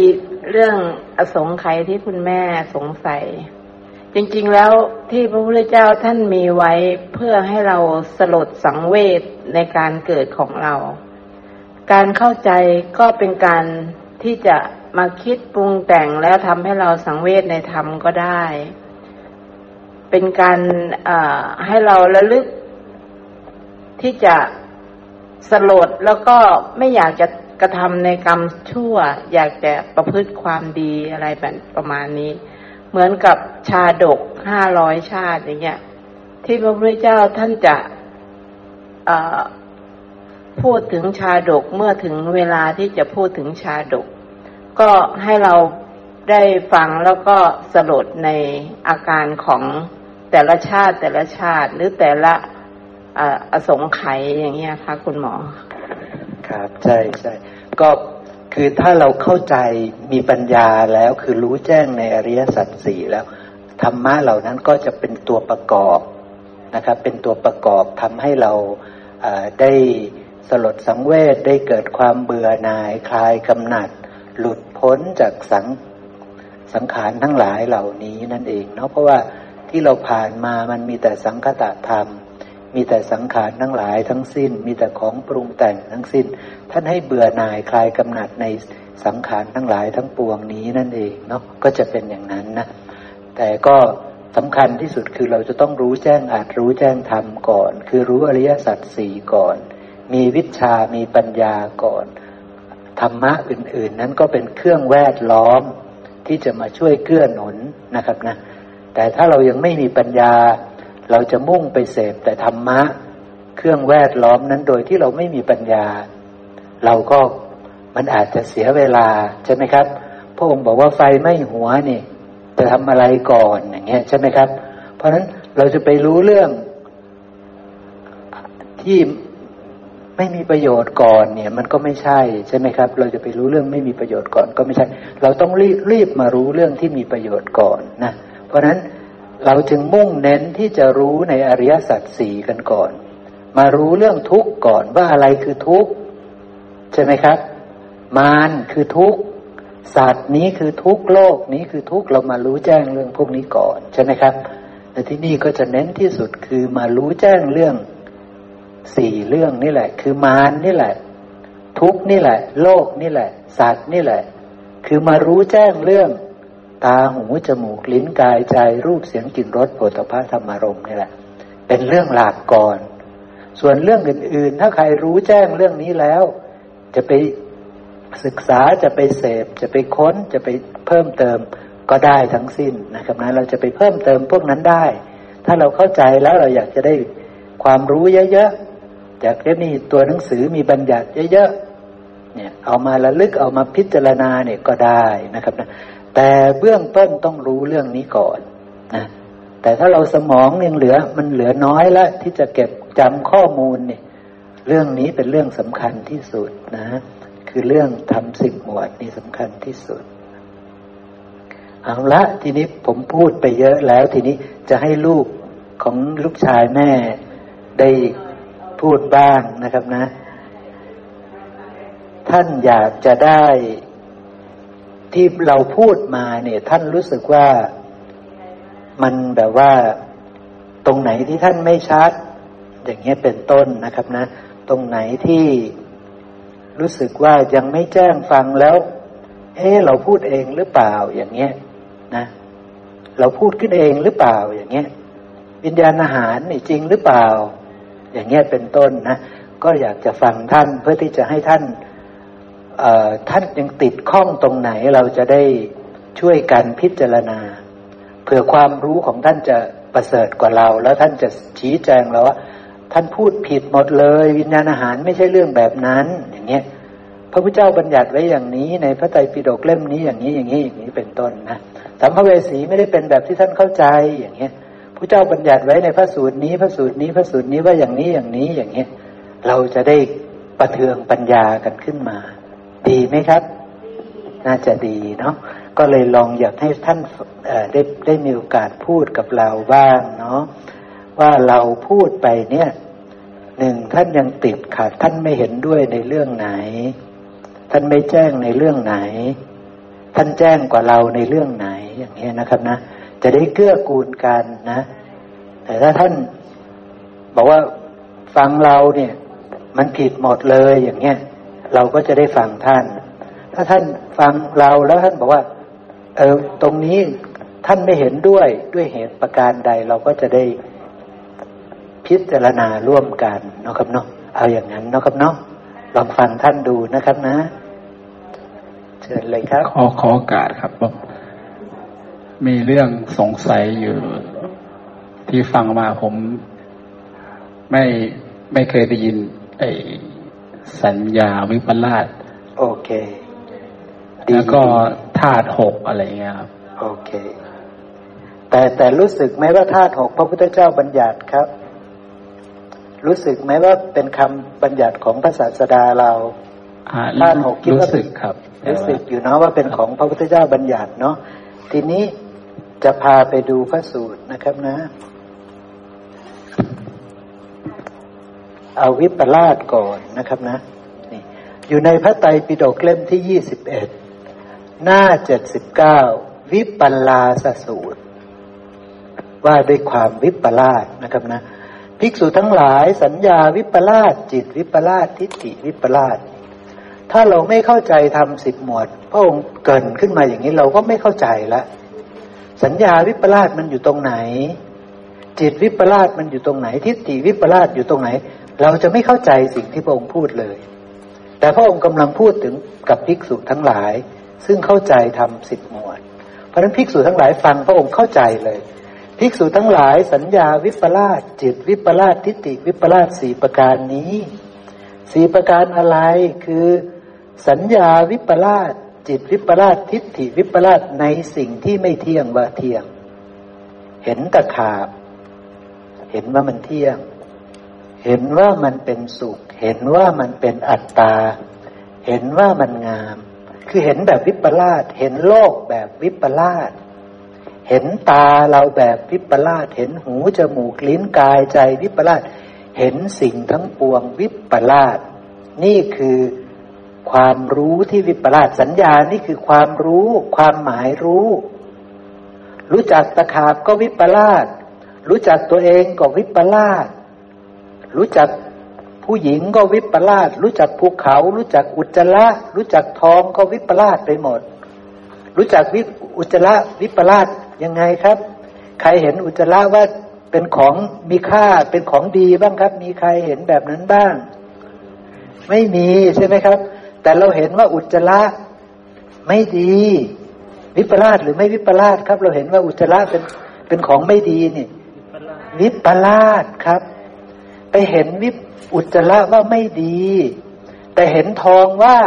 เรื่องอสงไขยที่คุณแม่สงสัย จริง ๆ แล้วที่พระพุทธเจ้าท่านมีไว้เพื่อให้เราสลดสังเวชในการเกิดของเรา การเข้าใจก็เป็นการที่จะ มาคิดปรุงแต่งแล้วทำให้เราสังเวชในธรรมก็ได้ เป็นการให้เราระลึกที่จะสลดแล้วก็ไม่อยากจะกระทำในกรรมชั่ว อยากจะประพฤติความดีอะไรแบบประมาณนี้ เหมือนกับชาดกห้าร้อยชาติอย่างเงี้ย ที่พระพุทธเจ้าท่านจะพูดถึงชาดกเมื่อถึงเวลาที่จะพูดถึงชาดก ก็ให้เราได้ฟังแล้วก็สลดในอาการของแต่ละชาติแต่ละชาติหรือแต่ละอสงไขยอย่างเงี้ยค่ะคุณหมอ ครับใช่ใช่ก็คือถ้าเราเข้าใจมีปัญญาแล้วคือรู้แจ้งในอริยสัจสี่แล้วธรรมะเหล่านั้นก็จะเป็นตัวประกอบนะครับ เป็นตัวประกอบทำให้เราได้สลดสังเวชได้เกิดความเบื่อหน่ายคลายกำหนัด หลุดพ้นจากสังสังขารทั้งหลายเหล่านี้นั่นเองเนาะเพราะว่าที่เราผ่านมามันมีแต่สังคตธรรม มีแต่สังขารทั้งหลายทั้งสิ้น มีแต่ของปรุงแต่งทั้งสิ้น ท่านให้เบื่อหน่ายคลายกำหนัดในสังขารทั้งหลายทั้งปวงนี้นั่นเองเนาะก็จะเป็นอย่างนั้นนะแต่ก็สำคัญที่สุดคือเราจะต้องรู้แจ้งอาจรู้แจ้งธรรมก่อน คือรู้อริยสัจสี่ก่อน มีวิชามีปัญญาก่อน ธรรมะอื่น ๆ นั้นก็เป็นเครื่องแวดล้อมที่จะมาช่วยเกื้อหนุนนะครับนะ แต่ถ้าเรายังไม่มีปัญญา เราจะมุ่งไปเสพแต่ธรรมะ เครื่องแวดล้อมนั้นโดยที่เราไม่มีปัญญา เราก็มันอาจจะเสียเวลาใช่ไหมครับ พระองค์บอกว่าไฟไม่หัวนี่จะทำอะไรก่อนอย่างเงี้ยใช่ไหมครับ เพราะฉะนั้นเราจะไปรู้เรื่องที่ ไม่มีประโยชน์ก่อนเนี่ย มันก็ไม่ใช่ใช่ไหมครับ เราจะไปรู้เรื่องไม่มีประโยชน์ก่อนก็ไม่ใช่ เราต้องรีบรีบมารู้เรื่องที่มีประโยชน์ก่อนนะ เพราะฉะนั้นเราจึงมุ่งเน้นที่จะรู้ในอริยสัจสี่กันก่อน มารู้เรื่องทุกข์ก่อนว่าอะไรคือทุกข์ใช่ไหมครับ มารคือทุกข์สัตว์นี้คือทุกข์โลกนี้คือทุกข์เรามารู้แจ้งเรื่องพวกนี้ก่อนใช่ไหมครับแต่ที่นี่ก็จะเน้นที่สุดคือมารู้แจ้งเรื่อง สี่เรื่องนี่แหละ คือมารนี่แหละ ทุกนี่แหละ โลกนี่แหละ สัตว์นี่แหละ คือมารู้แจ้งเรื่อง ตาหูจมูกลิ้นกายใจรูปเสียงกลิ่นรสโผฏฐัพพธรรมารมนี่แหละ เป็นเรื่องหลักก่อน ส่วนเรื่องอื่น ๆ ถ้าใครรู้แจ้งเรื่องนี้แล้ว จะไปศึกษาจะไปเสพ จะไปค้นจะไปเพิ่มเติมก็ได้ทั้งสิ้นนะครับนะเราจะไปเพิ่มเติมพวกนั้นได้ ถ้าเราเข้าใจแล้วเราอยากจะได้ความรู้เยอะๆ อยากจะมีตัวหนังสือมีบัญญัติเยอะๆเนี่ยเอามาระลึกเอามาพิจารณาเนี่ยก็ได้นะครับนะแต่เบื้องต้นต้องรู้เรื่องนี้ก่อนนะแต่ถ้าเราสมองยังเหลือมันเหลือน้อยแล้วที่จะเก็บจำข้อมูลเนี่ยเรื่องนี้เป็นเรื่องสำคัญที่สุดนะ คือเรื่องทำสิบหมวดนี่สำคัญที่สุดเอาละทีนี้ผมพูดไปเยอะแล้วทีนี้จะให้ลูกของลูกชายแม่ได้ พูดบ้างนะครับนะ ท่านอยากจะได้ที่เราพูดมาเนี่ย ท่านรู้สึกว่ามันแบบว่าตรงไหนที่ท่านไม่ชัด อย่างเงี้ยเป็นต้นนะครับนะ ตรงไหนที่รู้สึกว่ายังไม่แจ้งฟังแล้ว เอ๊เราพูดเองหรือเปล่าอย่างเงี้ยนะ เราพูดขึ้นเองหรือเปล่าอย่างเงี้ยวิญญาณอาหารนี่จริงหรือเปล่า อย่างเงี้ยเป็นต้นนะก็อยากจะฟังท่านเพื่อที่จะให้ท่านท่านยังติดข้องตรงไหนเราจะได้ช่วยกันพิจารณาเผื่อความรู้ของท่านจะประเสริฐกว่าเรา แล้วท่านจะชี้แจงเราว่า ท่านพูดผิดหมดเลย วิญญาณอาหารไม่ใช่เรื่องแบบนั้นอย่างเงี้ยพระพุทธเจ้าบัญญัติไว้อย่างนี้ ในพระไตรปิฎกเล่มนี้อย่างนี้อย่างนี้อย่างนี้เป็นต้นนะสัมภเวสีไม่ได้เป็นแบบที่ท่านเข้าใจอย่างเงี้ย พระเจ้าบัญญัติไว้ในพระสูตรนี้ พระสูตรนี้พระสูตรนี้ว่าอย่างนี้อย่างนี้อย่างเงี้ยเราจะได้ประเทืองปัญญากันขึ้นมา ดีไหมครับ น่าจะดีเนาะก็เลยลองอยากให้ท่านได้ได้มีโอกาสพูดกับเราบ้างเนาะว่าเราพูดไปเนี่ยหนึ่งท่านยังติดขัดท่านไม่เห็นด้วยในเรื่องไหน ท่านไม่แจ้งในเรื่องไหน ท่านแจ้งกว่าเราในเรื่องไหนอย่างนี้ยนะครับนะ จะได้เกื้อกูลกันนะ แต่ถ้าท่านบอกว่าฟังเราเนี่ย มันผิดหมดเลยอย่างเงี้ยเราก็จะได้ฟังท่าน ถ้าท่านฟังเราแล้วท่านบอกว่า เออตรงนี้ท่านไม่เห็นด้วยด้วยเหตุประการใด เราก็จะได้พิจารณาร่วมกันนะครับเนาะเอาอย่างนั้นนะครับเนาะลองฟังท่านดูนะครับนะ เชิญเลยครับ ขอขอโอกาสครับผม มีเรื่องสงสัยอยู่ ที่ฟังมาผมไม่ไม่เคยได้ยิน ไอ้สัญญาวิปลาสโอเคดีแล้วก็ธาตุหกอะไรเงี้ยครับ โอเค แต่แต่รู้สึกไหมว่าธาตุหกพระพุทธเจ้าบัญญัติครับ รู้สึกไหมว่าเป็นคำบัญญัติของพระศาสดาเราอ่าธาตุหกคิดรู้ว่าสึกครับ รู้สึกอยู่เนาะว่าเป็นของพระพุทธเจ้าบัญญัติเนาะทีนี้ จะพาไปดูพระสูตรนะครับนะ เอาวิปลาสก่อนนะครับนะนี่อยู่ในพระไตรปิฎกเล่มที่ยี่สิบเอ็ดหน้าเจ็ดสิบเก้าวิปลาสสูตร ว่าด้วยความวิปลาสนะครับนะ ภิกษุทั้งหลายสัญญาวิปลาสจิตวิปลาสทิฏฐิวิปลาสถ้าเราไม่เข้าใจทำสิบหมวด พระองค์เกินขึ้นมาอย่างนี้เราก็ไม่เข้าใจละ สัญญาวิปลาสมันอยู่ตรงไหน จิตวิปลาสมันอยู่ตรงไหน ทิฏฐิวิปลาสอยู่ตรงไหน เราจะไม่เข้าใจสิ่งที่พระองค์พูดเลย แต่พระองค์กำลังพูดถึงกับภิกษุทั้งหลาย ซึ่งเข้าใจทำสิบหมวด เพราะฉะนั้นภิกษุทั้งหลายฟังพระองค์เข้าใจเลยภิกษุทั้งหลายสัญญาวิปลาสจิตวิปลาสทิฏฐิวิปลาสสี่ประการนี้สี่ประการอะไรคือ สัญญาวิปลาส จิตวิปลาสทิฏฐิวิปลาสในสิ่งที่ไม่เที่ยงว่าเที่ยง เห็นตะขาบ เห็นว่ามันเที่ยง เห็นว่ามันเป็นสุข เห็นว่ามันเป็นอัตตา เห็นว่ามันงาม คือเห็นแบบวิปลาสเห็นโลกแบบวิปลาสเห็นตาเราแบบวิปลาสเห็นหูจมูกลิ้นกายใจวิปลาสเห็นสิ่งทั้งปวงวิปลาสนี่คือ ความรู้ที่วิปลาสสัญญานี่คือความรู้ ความหมายรู้ รู้จักตะขาบก็วิปลาสรู้จักตัวเองก็วิปลาสรู้จักผู้หญิงก็วิปลาสรู้จักภูเขา รู้จักอุจจาระรู้จักทองก็วิปลาสไปหมด รู้จักวิอุจจาระวิปลาสยังไงครับ ใครเห็นอุจจาระว่าเป็นของมีค่าเป็นของดีบ้างครับ มีใครเห็นแบบนั้นบ้าง ไม่มีใช่ไหมครับ แต่เราเห็นว่าอุจจาระไม่ดี วิปลาสหรือไม่วิปลาสครับ เราเห็นว่าอุจจาระเป็นเป็นของไม่ดีนี่ วิปลาสครับ ไปเห็นวิปอุจจาระว่าไม่ดี แต่เห็นทองว่า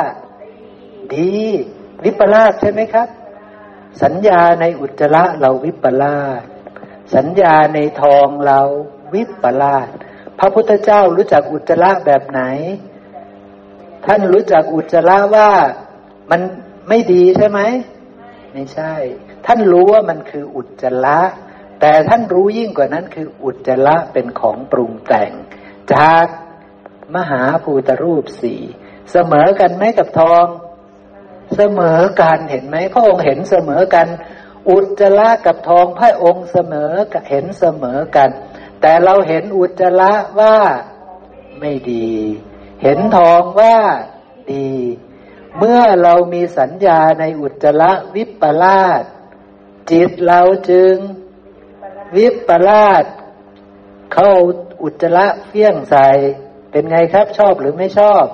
ดี วิปลาสใช่ไหมครับ สัญญาในอุจจาระเราวิปลาสสัญญาในทองเราวิปลาสพระพุทธเจ้ารู้จักอุจจาระแบบไหน ท่านรู้จักอุจจาระว่ามันไม่ดีใช่ไหม ไม่ใช่ ท่านรู้ว่ามันคืออุจจาระ แต่ท่านรู้ยิ่งกว่านั้นคืออุจจาระเป็นของปรุงแต่ง จากมหาภูตรูปสี่เสมอกันไหมกับทอง เสมอกันเห็นไหมพระองค์เห็นเสมอกัน อุจจาระกับทองพระองค์เสมอเห็นเสมอกัน แต่เราเห็นอุจจาระว่าไม่ดี เห็นทองว่าดี เมื่อเรามีสัญญาในอุจจาระวิปลาสจิตเราจึงวิปลาสเข้าอุจจาระเฟี้ยงใส่เป็นไงครับชอบหรือไม่ชอบ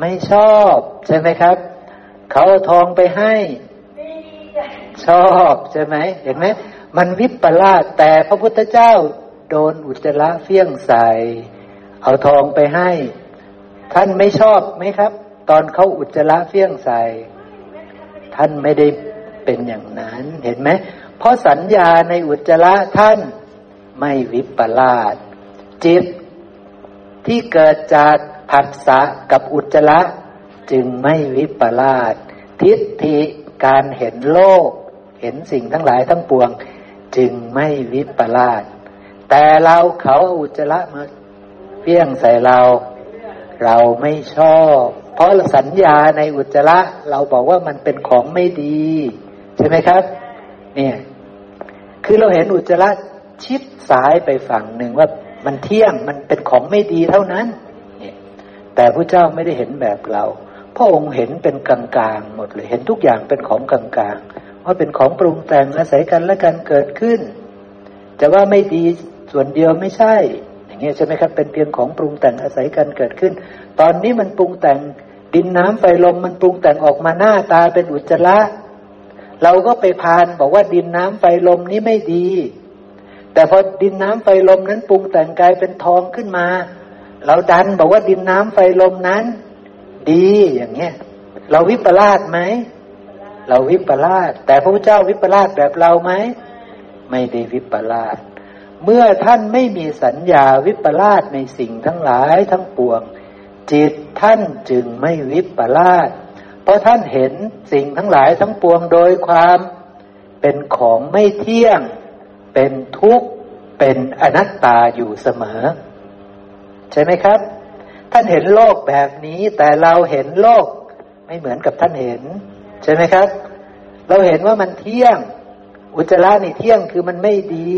ไม่ชอบ ใช่ไหมครับ เขาเอาทองไปให้ชอบใช่ไหมเห็นไหมมันวิปลาสแต่พระพุทธเจ้า โดนอุจจาระเฟี้ยงใส่ เอาทองไปให้ ท่านไม่ชอบไหมครับ ตอนเขาอุจจาระเฟี้ยงใส่ ท่านไม่ได้เป็นอย่างนั้นเห็นไหม เพราะสัญญาในอุจจาระท่านไม่วิปลาสจิตที่เกิดจากผัสสะกับอุจจาระจึงไม่วิปลาสทิฏฐิการเห็นโลก เห็นสิ่งทั้งหลายทั้งปวง จึงไม่วิปลาสแต่เราเขาอุจจาระมาเพี้ยงใส่เรา เราไม่ชอบ เพราะสัญญาในอุจจาระเราบอกว่ามันเป็นของไม่ดี ใช่ไหมครับ เนี่ย คือเราเห็นอุจจาระชิดซ้ายไปฝั่งหนึ่งว่ามันเที่ยงมันเป็นของไม่ดีเท่านั้น เนี่ย แต่พระเจ้าไม่ได้เห็นแบบเราพระองค์เห็นเป็นกลางๆหมดเลย เห็นทุกอย่างเป็นของกลางๆว่าเป็นของปรุงแต่งอาศัยกันและกันเกิดขึ้นจะว่าไม่ดีส่วนเดียวไม่ใช่ เงี้ยใช่ไหมครับเป็นเพียงของปรุงแต่งอาศัยกันเกิดขึ้น ตอนนี้มันปรุงแต่งดินน้ำไฟลมมันปรุงแต่งออกมาหน้าตาเป็นอุจจาระเราก็ไปพานบอกว่าดินน้ำไฟลมนี้ไม่ดี แต่พอดินน้ำไฟลมนั้นปรุงแต่งกายเป็นทองขึ้นมา เราดันบอกว่าดินน้ำไฟลมนั้น ดีอย่างเงี้ยเราวิปลาสไหมเราวิปลาสแต่พระพุทธเจ้าวิปลาสแบบเราไหมไม่ได้วิปลาส เมื่อท่านไม่มีสัญญาวิปลาสในสิ่งทั้งหลายทั้งปวง จิตท่านจึงไม่วิปลาสเพราะท่านเห็นสิ่งทั้งหลายทั้งปวงโดยความเป็นของไม่เที่ยง เป็นทุกข์ เป็นอนัตตาอยู่เสมอ ใช่ไหมครับ ท่านเห็นโลกแบบนี้ แต่เราเห็นโลกไม่เหมือนกับท่านเห็น ใช่ไหมครับ เราเห็นว่ามันเที่ยง อุจจาระนี่เที่ยงคือมันไม่ดี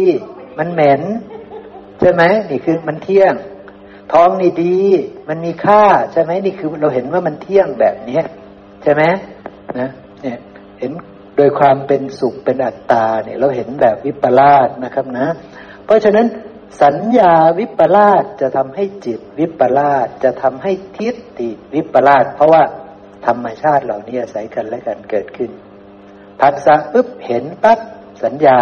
มันเหม็น ใช่ไหมนี่คือมันเที่ยง ท้องนี่ดี มันมีค่าใช่ไหมนี่คือเราเห็นว่ามันเที่ยงแบบเนี้ยใช่ไหมนะเนี่ยเห็นโดยความเป็นสุขเป็นอัตตาเนี่ย เราเห็นแบบวิปลาสนะครับนะ เพราะฉะนั้นสัญญาวิปลาสจะทำให้จิตวิปลาสจะทำให้ทิฏฐิวิปลาสเพราะว่าธรรมชาติเหล่านี้อาศัยกันและกันเกิดขึ้นผัสสะปุ๊บเห็นปั๊บสัญญา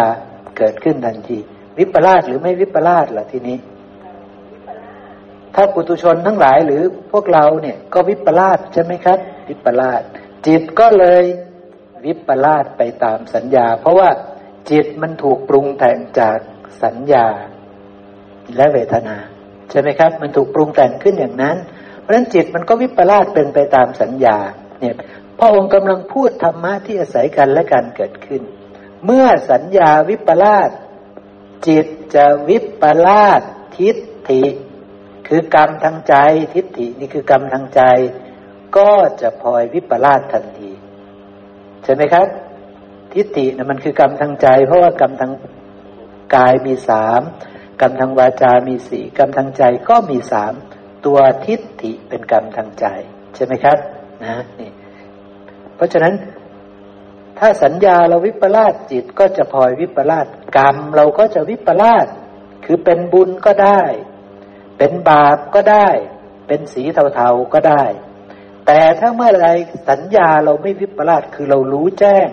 เกิดขึ้นทันที วิปลาสหรือไม่วิปลาสล่ะทีนี้ ถ้าปุตุชนทั้งหลายหรือพวกเราเนี่ย ก็วิปลาสใช่ไหมครับ วิปลาสจิตก็เลยวิปลาสไปตามสัญญา เพราะว่าจิตมันถูกปรุงแต่งจากสัญญาและเวทนา ใช่ไหมครับ มันถูกปรุงแต่งขึ้นอย่างนั้น เพราะฉะนั้นจิตมันก็วิปลาสเป็นไปตามสัญญา เนี่ยพระองค์กำลังพูดธรรมะที่อาศัยกันและการเกิดขึ้น เมื่อสัญญาวิปลาส จิตจะวิปลาสทิฏฐิ คือกรรมทางใจทิฏฐินี่คือกรรมทางใจ ก็จะพลอยวิปลาสทันทีใช่ไหมครับ ทิฏฐินะมันคือกรรมทางใจ เพราะว่ากรรมทางกายมีสามกรรมทางวาจามีสี่กรรมทางใจก็มีสามตัวทิฏฐิเป็นกรรมทางใจ ใช่ไหมครับ นะนี่เพราะฉะนั้น ถ้าสัญญาเราวิปลาสจิตก็จะพลอยวิปลาสกรรม เราก็จะวิปลาสคือเป็นบุญก็ได้ เป็นบาปก็ได้ เป็นสีเทาๆก็ได้ แต่ถ้าเมื่อไรสัญญาเราไม่วิปลาสคือเรารู้แจ้ง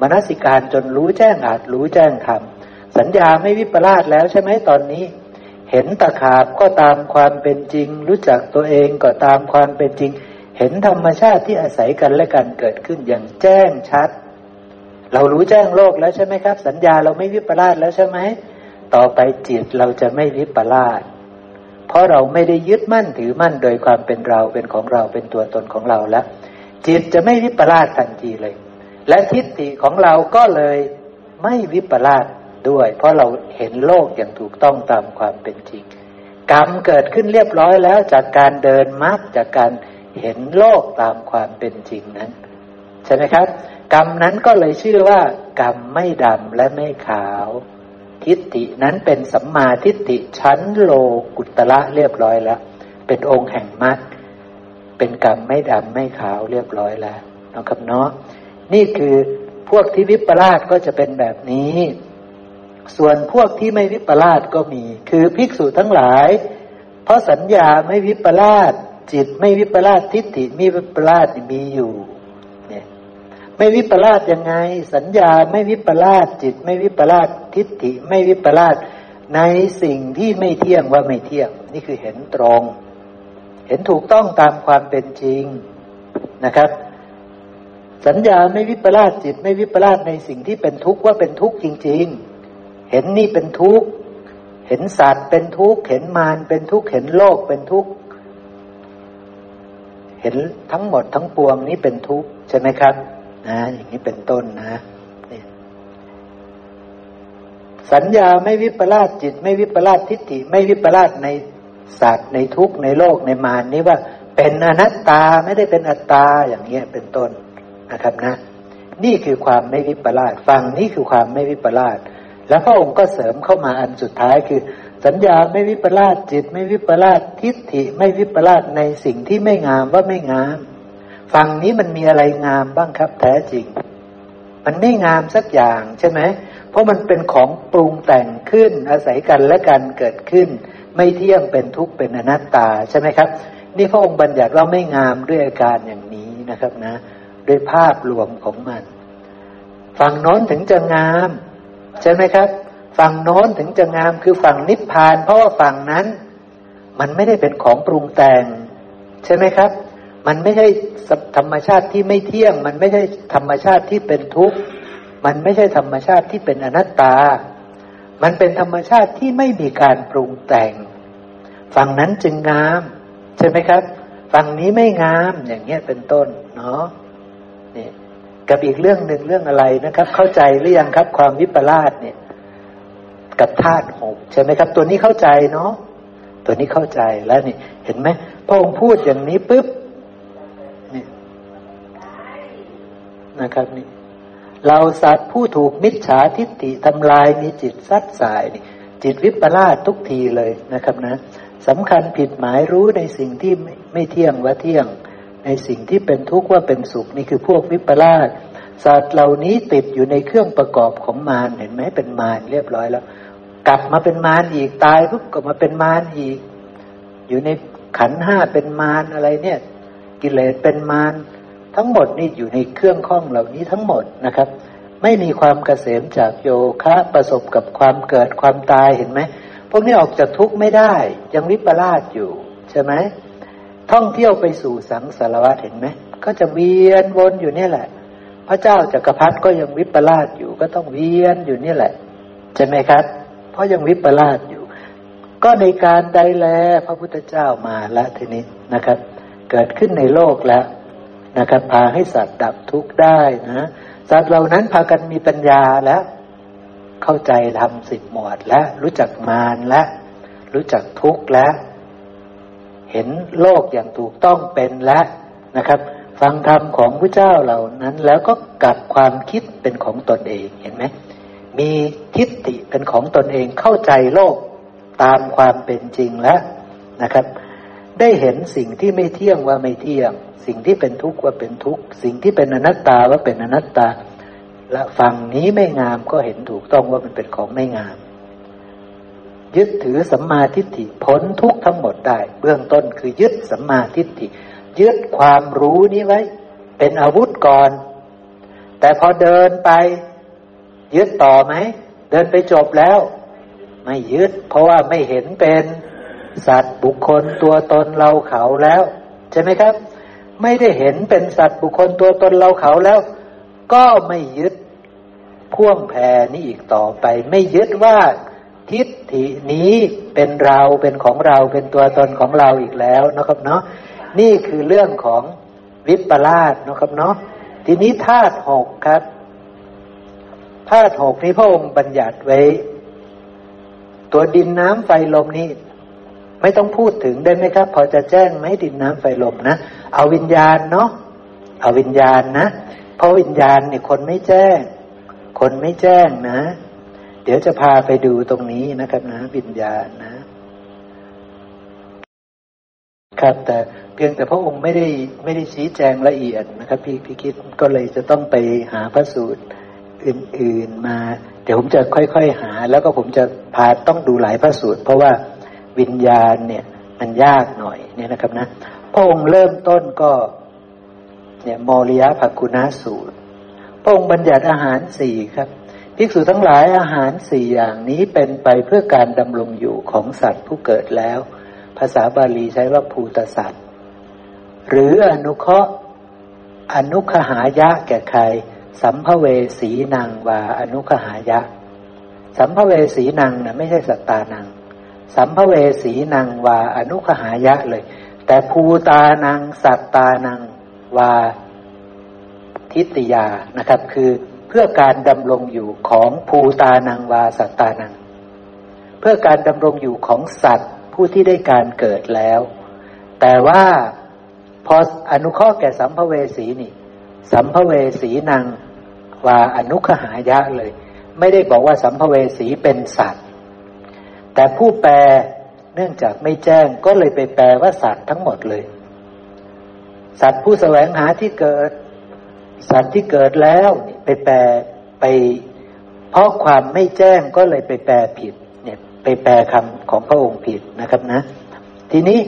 มนสิการจนรู้แจ้งอาจรู้แจ้งธรรมสัญญาไม่วิปลาสแล้วใช่ไหมตอนนี้ เห็นตะขาบก็ตามความเป็นจริง รู้จักตัวเองก็ตามความเป็นจริง เห็นธรรมชาติที่อาศัยกันและกันเกิดขึ้นอย่างแจ้งชัด เรารู้แจ้งโลกแล้วใช่ไหมครับ สัญญาเราไม่วิปลาสแล้วใช่ไหมต่อไปจิตเราจะไม่วิปลาสเพราะเราไม่ได้ยึดมั่นถือมั่นโดยความเป็นเราเป็นของเราเป็นตัวตนของเราแล้ว จิตจะไม่วิปลาสทันทีเลย และทิฏฐิของเราก็เลยไม่วิปลาสด้วย เพราะเราเห็นโลกอย่างถูกต้องตามความเป็นจริงกรรมเกิดขึ้นเรียบร้อยแล้วจากการเดินมรรคจากการเห็นโลกตามความเป็นจริงนั้นใช่ไหมครับ กรรมนั้นก็เลยชื่อว่า กรรมไม่ดำและไม่ขาว ทิฏฐินั้นเป็นสัมมาทิฏฐิชั้นโลกุตละเรียบร้อยแล้ว เป็นองค์แห่งมรรคเป็นกรรมไม่ดำไม่ขาวเรียบร้อยแล้วนะครับเนาะนี่คือพวกที่วิปลาสก็จะเป็นแบบนี้ ส่วนพวกที่ไม่วิปลาสก็มี คือภิกษุทั้งหลาย เพราะสัญญาไม่วิปลาสจิตไม่วิปลาสทิฏฐิมีวิปลาสมีอยู่ ไม่วิปลาสยังไง สัญญาไม่วิปลาสจิต ไม่วิปลาสทิฏฐิ ไม่วิปลาสในสิ่งที่ไม่เที่ยงว่าไม่เที่ยง นี่คือเห็นตรง เห็นถูกต้องตามความเป็นจริงนะครับ สัญญาไม่วิปลาสจิต ไม่วิปลาสในสิ่งที่เป็นทุกข์ว่าเป็นทุกข์จริง ๆ เห็นนี่เป็นทุกข์เห็นสัตว์เป็นทุกข์เห็นมารเป็นทุกข์เห็นโลกเป็นทุกข์เห็นทั้งหมดทั้งปวงนี้เป็นทุกข์ใช่ไหมครับ นะ อย่างนี้เป็นต้นนะสัญญาไม่วิปลาสจิต ไม่วิปลาสทิฏฐิไม่วิปลาสในสัตว์ในทุกในโลกในมารนี้ว่าเป็นอนัตตาไม่ได้เป็นอัตตาอย่างเงี้ยเป็นต้นนะครับนะ นี่คือความไม่วิปลาสฟังนี่คือความไม่วิปลาสแล้วพระองค์ก็เสริมเข้ามาอันสุดท้ายคือ สัญญาไม่วิปลาสจิต ไม่วิปลาสทิฏฐิ ไม่วิปลาสในสิ่งที่ไม่งามว่าไม่งาม ฝั่งนี้มันมีอะไรงามบ้างครับ แท้จริง มันไม่งามสักอย่างใช่ไหมเพราะมันเป็นของปรุงแต่งขึ้น อาศัยกันและกันเกิดขึ้น ไม่เที่ยงเป็นทุกข์เป็นอนัตตาใช่ไหมครับ นี่พระองค์บัญญัติว่าไม่งามด้วยอาการอย่างนี้นะครับนะด้วยภาพรวมของมัน ฝั่งโน้นถึงจะงาม ใช่ไหมครับ ฝั่งโน้นถึงจะงามคือฝั่งนิพพาน เพราะว่าฝั่งนั้น มันไม่ได้เป็นของปรุงแต่ง ใช่ไหมครับ มันไม่ใช่ธรรมชาติที่ไม่เที่ยง มันไม่ใช่ธรรมชาติที่เป็นทุกข์ มันไม่ใช่ธรรมชาติที่เป็นอนัตตา มันเป็นธรรมชาติที่ไม่มีการปรุงแต่ง ฝั่งนั้นจึงงาม ใช่ไหมครับ ฝั่งนี้ไม่งามอย่างเงี้ยเป็นต้นเนาะนี่กับอีกเรื่องหนึ่งเรื่องอะไรนะครับ เข้าใจหรือยังครับ ความวิปลาสเนี่ย กับธาตุหกใช่ไหมครับ ตัวนี้เข้าใจเนาะตัวนี้เข้าใจแล้วนี่ เห็นไหมพระองค์พูดอย่างนี้ปุ๊บ นะครับนี่เราสัตว์ผู้ถูกมิจฉาทิฏฐิทำลายมีจิตซัดสายนี่จิตวิปลาสทุกทีเลยนะครับนะสำคัญผิดหมายรู้ในสิ่งที่ไม่เที่ยงว่าเที่ยง ในสิ่งที่เป็นทุกข์ว่าเป็นสุขนี่คือพวกวิปลาสสัตว์เหล่านี้ติดอยู่ในเครื่องประกอบของมารเห็นไหมเป็นมารเรียบร้อยแล้ว กลับมาเป็นมารอีกตายปุ๊บก็มาเป็นมารอีก อยู่ในขันห้าเป็นมารอะไรเนี่ย กิเลสเป็นมาร ทั้งหมดนี่อยู่ในเครื่องข้องเหล่านี้ทั้งหมดนะครับ ไม่มีความเกษมจากโยคะประสบกับความเกิดความตายเห็นไหมพวกนี้ออกจากทุกข์ไม่ได้ ยังวิปลาสอยู่ใช่ไหมท่องเที่ยวไปสู่สังสารวัฏเห็นไหมก็จะเวียนวนอยู่นี่แหละ พระเจ้าจากักรพรรดิก็ยังวิปลาสอยู่ ก็ต้องเวียนอยู่นี่แหละใช่ไหมครับ เพราะยังวิปลาสอยู่ ก็ในการใดแล พระพุทธเจ้ามาแล้วทีนี้นะครับ เกิดขึ้นในโลกแล้ว นะครับ พาให้สัตว์ดับทุกข์ได้นะสัตว์เหล่านั้นพากันมีปัญญาแล้วเข้าใจทำสิบหมวดและรู้จักมารและรู้จักทุกข์และ เห็นโลกอย่างถูกต้องเป็นและนะครับ ฟังธรรมของพระเจ้าเหล่านั้น แล้วก็กลับความคิดเป็นของตนเองเห็นไหมมีทิฏฐิเป็นของตนเองเข้าใจโลกตามความเป็นจริงแล้วนะครับ ได้เห็นสิ่งที่ไม่เที่ยงว่าไม่เที่ยง สิ่งที่เป็นทุกข์ว่าเป็นทุกข์ สิ่งที่เป็นอนัตตาว่าเป็นอนัตตา และฝั่งนี้ไม่งามก็เห็นถูกต้องว่ามันเป็นของไม่งาม ยึดถือสัมมาทิฏฐิพ้นทุกข์ทั้งหมดได้ เบื้องต้นคือยึดสัมมาทิฏฐิ ยึดความรู้นี้ไว้ เป็นอาวุธก่อน แต่พอเดินไป ยึดต่อไหม เดินไปจบแล้ว ไม่ยึด เพราะว่าไม่เห็นเป็น สัตว์บุคคลตัวตนเราเขาแล้ว ใช่ไหมครับ ไม่ได้เห็นเป็นสัตว์บุคคลตัวตนเราเขาแล้ว ก็ไม่ยึดพ่วงแพรนี้อีกต่อไป ไม่ยึดว่าทิฏฐินี้เป็นเราเป็นของเราเป็นตัวตนของเราอีกแล้วนะครับเนาะนี่คือเรื่องของวิปลาสนะครับเนาะทีนี้ธาตุหกครับธาตุหกนี้พระองค์บัญญัติไว้ ตัวดินน้ำไฟลมนี้ ไม่ต้องพูดถึงได้ไหมครับ พอจะแจ้งไหมดินน้ำไฟลมนะเอาวิญญาณเนาะเอาวิญญาณนะเพราะวิญญาณเนี่ยคนไม่แจ้ง คนไม่แจ้งนะ เดี๋ยวจะพาไปดูตรงนี้นะครับนะ วิญญาณนะ ครับ แต่เพียงแต่พระองค์ไม่ได้ไม่ได้ชี้แจงละเอียดนะครับ พี่พี่คิดก็เลยจะต้องไปหาพระสูตรอื่น ๆมา เดี๋ยวผมจะค่อย ๆ หา แล้วก็ผมจะพาต้องดูหลายพระสูตรเพราะว่า วิญญาณเนี่ย มันยากหน่อยเนี่ยนะครับนะพระองค์เริ่มต้นก็ เนี่ยมอริยภักุณาสูตรพระองค์บัญญัติอาหารสี่ครับภิกษุทั้งหลายอาหารสี่อย่างนี้เป็นไปเพื่อการดำรงอยู่ของสัตว์ผู้เกิดแล้ว ภาษาบาลีใช้ว่าภูตสัตว์ หรืออนุเคราะห์อนุขหายะแก่ใคร สัมภเวสีนางวาอนุขหายะ สัมภเวสีนางนะไม่ใช่สัตตานัง สัมภเวสีนางวาอนุขหายะเลย แต่ภูตานังสัตตานังวาทิตยานะครับ คือเพื่อการดำรงอยู่ของภูตานังวาสัตตานัง เพื่อการดำรงอยู่ของสัตว์ผู้ที่ได้การเกิดแล้ว แต่ว่าพออนุข้อแก่สัมภเวสีนี่ สัมภเวสีนางว่าอนุขหายะเลย ไม่ได้บอกว่าสัมภเวสีเป็นสัตว์ แต่ผู้แปลเนื่องจากไม่แจ้งก็เลยไปแปลว่าสัตว์ทั้งหมดเลย สัตว์ผู้แสวงหาที่เกิด สัตว์ที่เกิดแล้วไปแปลไป เพราะความไม่แจ้งก็เลยไปแปลผิด เนี่ย ไปแปลคำของพระองค์ผิดนะครับนะ ทีนี้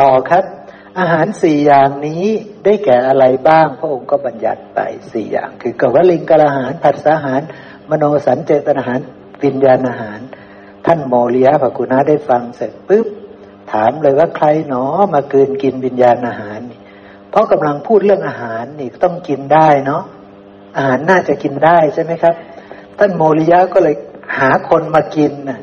ต่อครับ อาหารสี่อย่างนี้ได้แก่อะไรบ้าง พระองค์ก็บัญญัติไปสี่อย่าง คือกวลิงกะอาหารผัสสาหาร มโนสัญเจตนาหารวิญญาณอาหาร ท่านโมริยะภกุณาได้ฟังเสร็จปุ๊บถามเลยว่าใครหนอมาเกินกินวิญญาณอาหาร เพราะกำลังพูดเรื่องอาหารนี่ต้องกินได้เนาะอาหารน่าจะกินได้ใช่ไหมครับ ท่านโมริยะก็เลยหาคนมากินนะ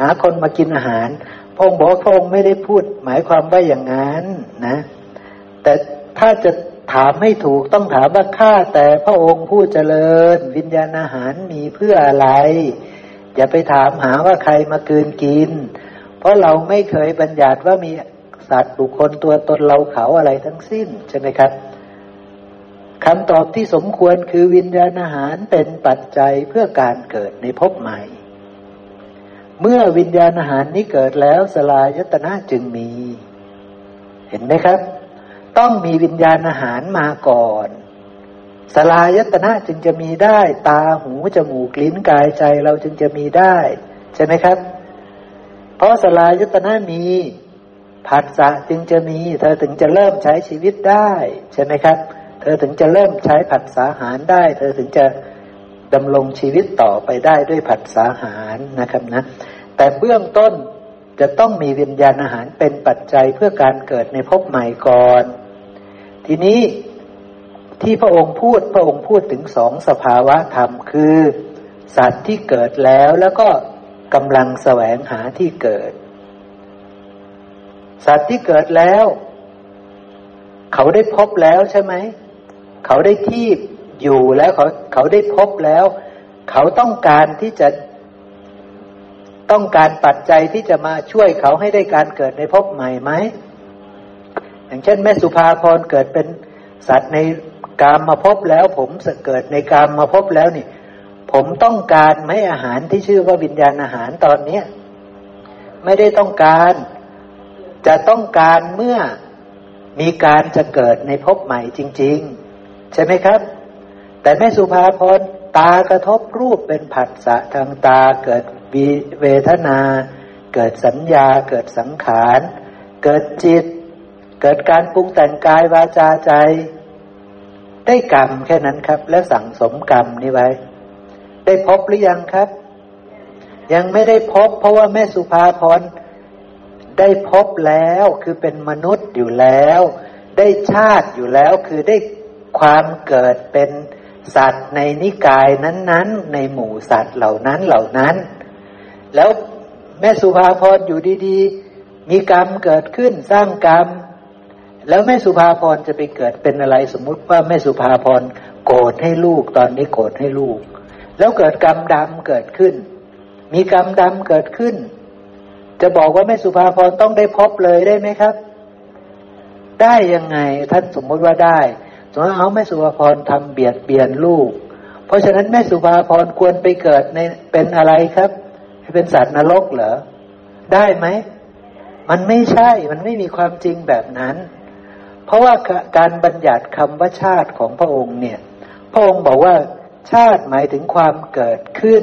หาคนมากินอาหารพระองค์บอกพระองค์ไม่ได้พูดหมายความว่าอย่างนั้นนะ แต่ถ้าจะถามให้ถูกต้องถามว่าข้าแต่พระองค์ผู้เจริญ วิญญาณอาหารมีเพื่ออะไร อย่าไปถามหาว่าใครมากินกิน เพราะเราไม่เคยบัญญัติว่ามีสัตว์บุคคลตัวตนเราเขาอะไรทั้งสิ้นใช่ไหมครับคำตอบที่สมควรคือวิญญาณอาหารเป็นปัจจัยเพื่อการเกิดในภพใหม่ เมื่อวิญญาณอาหารนี้เกิดแล้วสลายตนะจึงมี เห็นไหมครับ ต้องมีวิญญาณอาหารมาก่อน สลายตนะจึงจะมีได้ ตาหูจมูกลิ้นกายใจเราจึงจะมีได้ ใช่ไหมครับ เพราะสลายตนะมีผัสสะจึงจะมี เธอถึงจะเริ่มใช้ชีวิตได้ ใช่ไหมครับ เธอถึงจะเริ่มใช้ผัสสะหารได้ เธอถึงจะดำรงชีวิตต่อไปได้ด้วยผัสสะหารนะครับนะ แต่เบื้องต้นจะต้องมีวิญญาณอาหารเป็นปัจจัยเพื่อการเกิดในภพใหม่ก่อน ทีนี้ ที่พระองค์พูดพระองค์พูดถึงสองสภาวะธรรมคือ สัตว์ที่เกิดแล้วแล้วก็กำลังแสวงหาที่เกิด สัตว์ที่เกิดแล้ว เขาได้พบแล้วใช่ไหม เขาได้ที่อยู่แล้วเขาเขาได้พบแล้ว เขาต้องการที่จะต้องการปัจจัยที่จะมาช่วยเขาให้ได้การเกิดในภพใหม่ไหมอย่างเช่น แม่สุภาพรเกิดเป็นสัตว์ใน กามมาพบแล้ว ผมเกิดในกามมาพบแล้วนี่ ผมต้องการไหมอาหารที่ชื่อว่าวิญญาณอาหารตอนเนี้ยไม่ได้ต้องการ จะต้องการเมื่อมีการจะเกิดในภพใหม่จริง ๆ ใช่ไหมครับ แต่แม่สุภาพรตากระทบรูปเป็นผัสสะทางตาเกิดเวทนา เกิดสัญญา เกิดสังขาร เกิดจิต เกิดการปรุงแต่งกายวาจาใจ ได้กรรมแค่นั้นครับ และสั่งสมกรรมนี้ไว้ ได้พบหรือยังครับ ยังไม่ได้พบ เพราะว่าแม่สุภาพรได้พบแล้วคือเป็นมนุษย์อยู่แล้ว ได้ชาติอยู่แล้วคือได้ความเกิดเป็นสัตว์ในนิกายนั้น ๆ ในหมู่สัตว์เหล่านั้นเหล่านั้น แล้วแม่สุภาพรอยู่ดี ๆ มีกรรมเกิดขึ้นสร้างกรรม แล้วแม่สุภาพรจะไปเกิดเป็นอะไรสมมุติว่าแม่สุภาพรโกรธให้ลูกตอนนี้โกรธให้ลูก แล้วเกิดกรรมดำเกิดขึ้น มีกรรมดำเกิดขึ้น จะบอกว่าแม่สุภาพรต้องได้พบเลยได้ไหมครับ ได้ยังไงท่านสมมติว่าได้สมมติเอาแม่สุภาพรทำเบียดเบียนลูก เพราะฉะนั้นแม่สุภาพรควรไปเกิดในเป็นอะไรครับเป็นสัตว์นรกเหรอได้ไหมมันไม่ใช่มันไม่มีความจริงแบบนั้น เพราะว่าการบัญญัติคำว่าชาติของพระองค์เนี่ย พระองค์บอกว่าชาติหมายถึงความเกิดขึ้น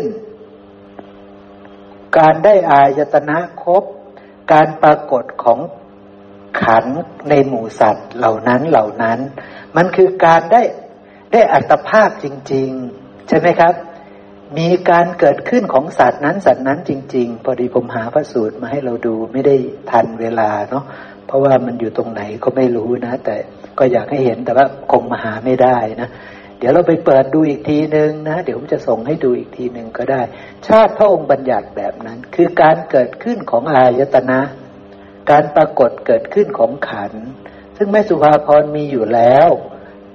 การได้อายตนะครบ การปรากฏของขันในหมู่สัตว์เหล่านั้นเหล่านั้น มันคือการได้ได้อัตภาพจริง ๆ ใช่ไหมครับ มีการเกิดขึ้นของสัตว์นั้นสัตว์นั้นจริง ๆ พอดีผมหาพระสูตรมาให้เราดูไม่ได้ทันเวลาเนาะ เพราะว่ามันอยู่ตรงไหนก็ไม่รู้นะ แต่ก็อยากให้เห็นแต่ว่าคงมาหาไม่ได้นะ เดี๋ยวเราไปเปิดดูอีกทีหนึ่งนะ เดี๋ยวผมจะส่งให้ดูอีกทีหนึ่งก็ได้ ชาติพระองค์บัญญัติแบบนั้น คือการเกิดขึ้นของอายตนะ การปรากฏเกิดขึ้นของขัน ซึ่งแม่สุภาพรมีอยู่แล้ว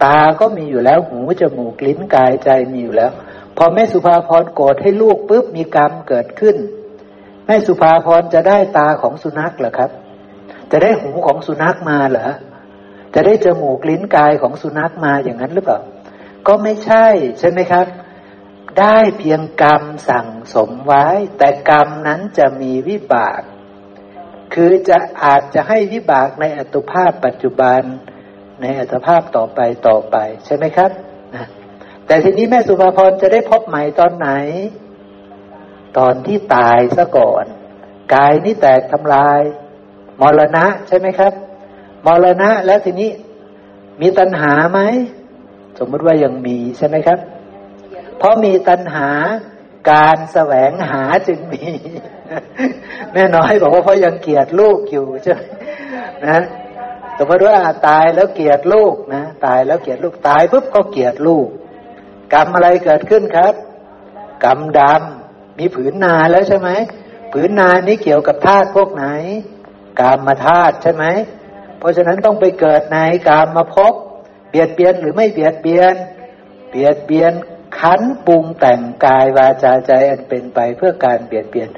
ตาก็มีอยู่แล้ว หูจมูกลิ้นกายใจมีอยู่แล้ว พอแม่สุภาพรโกรธให้ลูกปุ๊บมีกรรมเกิดขึ้น แม่สุภาพรจะได้ตาของสุนัขเหรอครับ จะได้หูของสุนัขมาเหรอจะได้จมูกลิ้นกายของสุนัขมาอย่างนั้นหรือเปล่า ก็ไม่ใช่ใช่ไหมครับ ได้เพียงกรรมสั่งสมไว้ แต่กรรมนั้นจะมีวิบาก คือจะอาจจะให้วิบากในอัตภาพปัจจุบัน ในอัตภาพต่อไปต่อไป ใช่ไหมครับนะแต่ทีนี้แม่สุภาพรจะได้พบใหม่ตอนไหน ตอนที่ตายซะก่อน กายนี้แตกทำลาย มรณะ ใช่ไหมครับ มรณะ แล้วทีนี้มีตัณหาไหม สมมติว่ายังมีใช่ไหมครับ เพราะมีตัณหาการแสวงหาจึงมี แม่น้อยบอกว่าเพราะยังเกลียดลูกอยู่ใช่ไหมนะสมมติว่าตายแล้วเกลียดลูกนะตายแล้วเกลียดลูกตายปุ๊บก็เกลียดลูก กรรมอะไรเกิดขึ้นครับ กรรมดำมีผืนนาแล้วใช่ไหมผืนนานี้เกี่ยวกับธาตุพวกไหน กามมาธาตุใช่ไหม เพราะฉะนั้นต้องไปเกิดในกามมาพบเบียดเบียนหรือไม่เบียดเบียน เบียดเบียนขันปรุงแต่งกายวาจาใจอันเป็นไปเพื่อการเบียดเบียน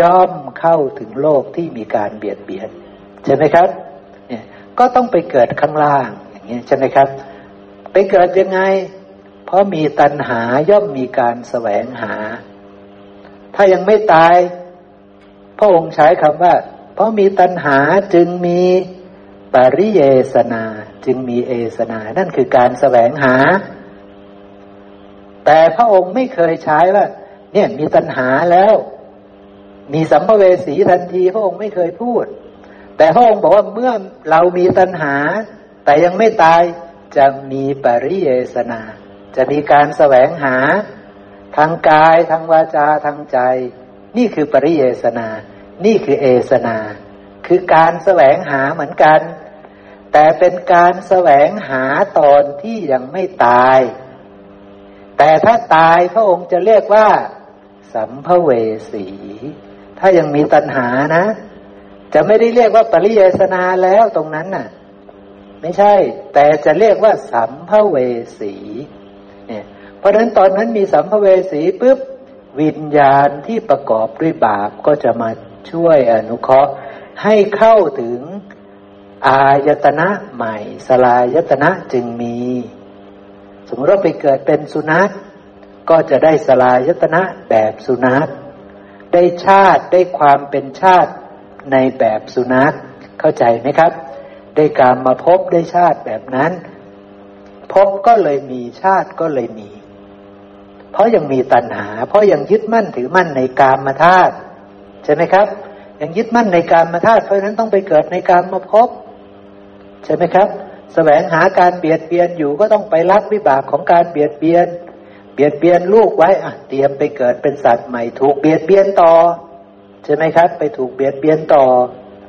ย่อมเข้าถึงโลกที่มีการเบียดเบียนใช่ไหมครับ เนี่ยก็ต้องไปเกิดข้างล่างอย่างนี้ใช่ไหมครับ ไปเกิดยังไง เพราะมีตัณหาย่อมมีการแสวงหา ถ้ายังไม่ตาย พระองค์ใช้คำว่า เพราะมีตัณหาจึงมีปริเยสนาจึงมีเอสนา นั่นคือการแสวงหา แต่พระองค์ไม่เคยใช้ว่า เนี่ยมีตัณหาแล้ว มีสัมภเวสีทันทีพระองค์ไม่เคยพูด แต่พระองค์บอกว่าเมื่อเรามีตัณหา แต่ยังไม่ตายจะมีปริเยสนา จะมีการแสวงหา ทางกายทางวาจาทางใจ นี่คือปริเยสนา นี่คือเอสนา คือการแสวงหาเหมือนกัน แต่เป็นการแสวงหาตอนที่ยังไม่ตาย แต่ถ้าตายพระองค์จะเรียกว่า สัมภเวสี ถ้ายังมีตัณหานะ จะไม่ได้เรียกว่าปริเยสนาแล้วตรงนั้นน่ะ ไม่ใช่ แต่จะเรียกว่า สัมภเวสีเนี่ยเพราะฉะนั้นตอนนั้นมีสัมภเวสีปุ๊บวิญญาณที่ประกอบด้วยบาปก็จะมา ช่วยอนุเคราะห์ ให้เข้าถึงอายตนะใหม่ สลายตนะจึงมี สมมติว่าไปเกิดเป็นสุนัขก็จะได้สลายตนะแบบสุนัข ได้ชาติได้ความเป็นชาติในแบบสุนัข เข้าใจไหมครับ ได้การมาพบได้ชาติแบบนั้น พบก็เลยมีชาติก็เลยมี เพราะยังมีตัณหา เพราะยังยึดมั่นถือมั่นในกามมาธาตุ ใช่ไหมครับ ยังยึดมั่นในกามมาธาตุเพราะฉะนั้นต้องไปเกิดในกามมาพบใช่ไหมครับสแสวงหาการเบียดเบียนอยู่ก็ต้องไปรับวิบากของการเบียดเบียน เบียดเบียนลูกไว้อะเตรียมไปเกิดเป็นสัตว์ใหม่ ถูกเบียดเบียนต่อ ใช่ไหมครับ ไปถูกเบียดเบียนต่อ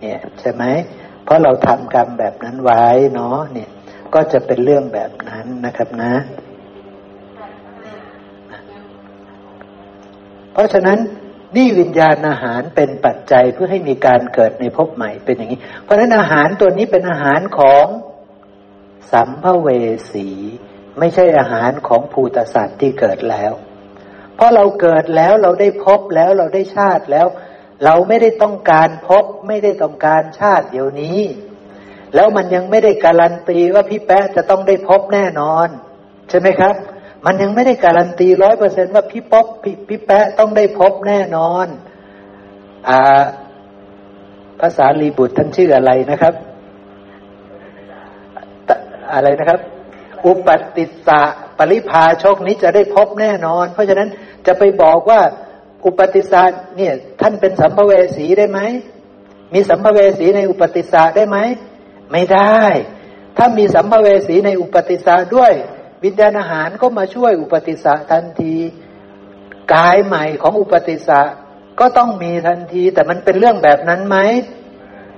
เนี่ยใช่ไหมเพราะเราทำกรรมแบบนั้นไว้เนาะเนี่ย ก็จะเป็นเรื่องแบบนั้นนะครับนะ เพราะฉะนั้น นี่วิญญาณอาหารเป็นปัจจัยเพื่อให้มีการเกิดในภพใหม่เป็นอย่างนี้ เพราะฉะนั้นอาหารตัวนี้เป็นอาหารของสัมภเวสี ไม่ใช่อาหารของภูตสัตว์ที่เกิดแล้ว เพราะเราเกิดแล้วเราได้พบแล้วเราได้ชาติแล้ว เราไม่ได้ต้องการพบไม่ได้ต้องการชาติเดี๋ยวนี้ แล้วมันยังไม่ได้การันตีว่าพี่แป๊ะจะต้องได้พบแน่นอน ใช่ไหมครับ มันยังไม่ได้การันตีร้อยเปอร์เซนว่าพี่ป๊อปพี่พี่แป๊ะต้องได้พบแน่นอนอ่าภาษาลีบุตรท่านชื่ออะไรนะครับ อะไรนะครับ อุปติสสะปริภาชกนี้จะได้พบแน่นอน เพราะฉะนั้นจะไปบอกว่าอุปติสสะเนี่ยท่านเป็นสัมภเวสีได้ไหม มีสัมภเวสีในอุปติสสะได้ไหม ไม่ได้ ถ้ามีสัมภเวสีในอุปติสสะด้วย วิญญาณอาหารก็มาช่วยอุปติสสะทันทีกายใหม่ของอุปติสสะก็ต้องมีทันที แต่มันเป็นเรื่องแบบนั้นไหม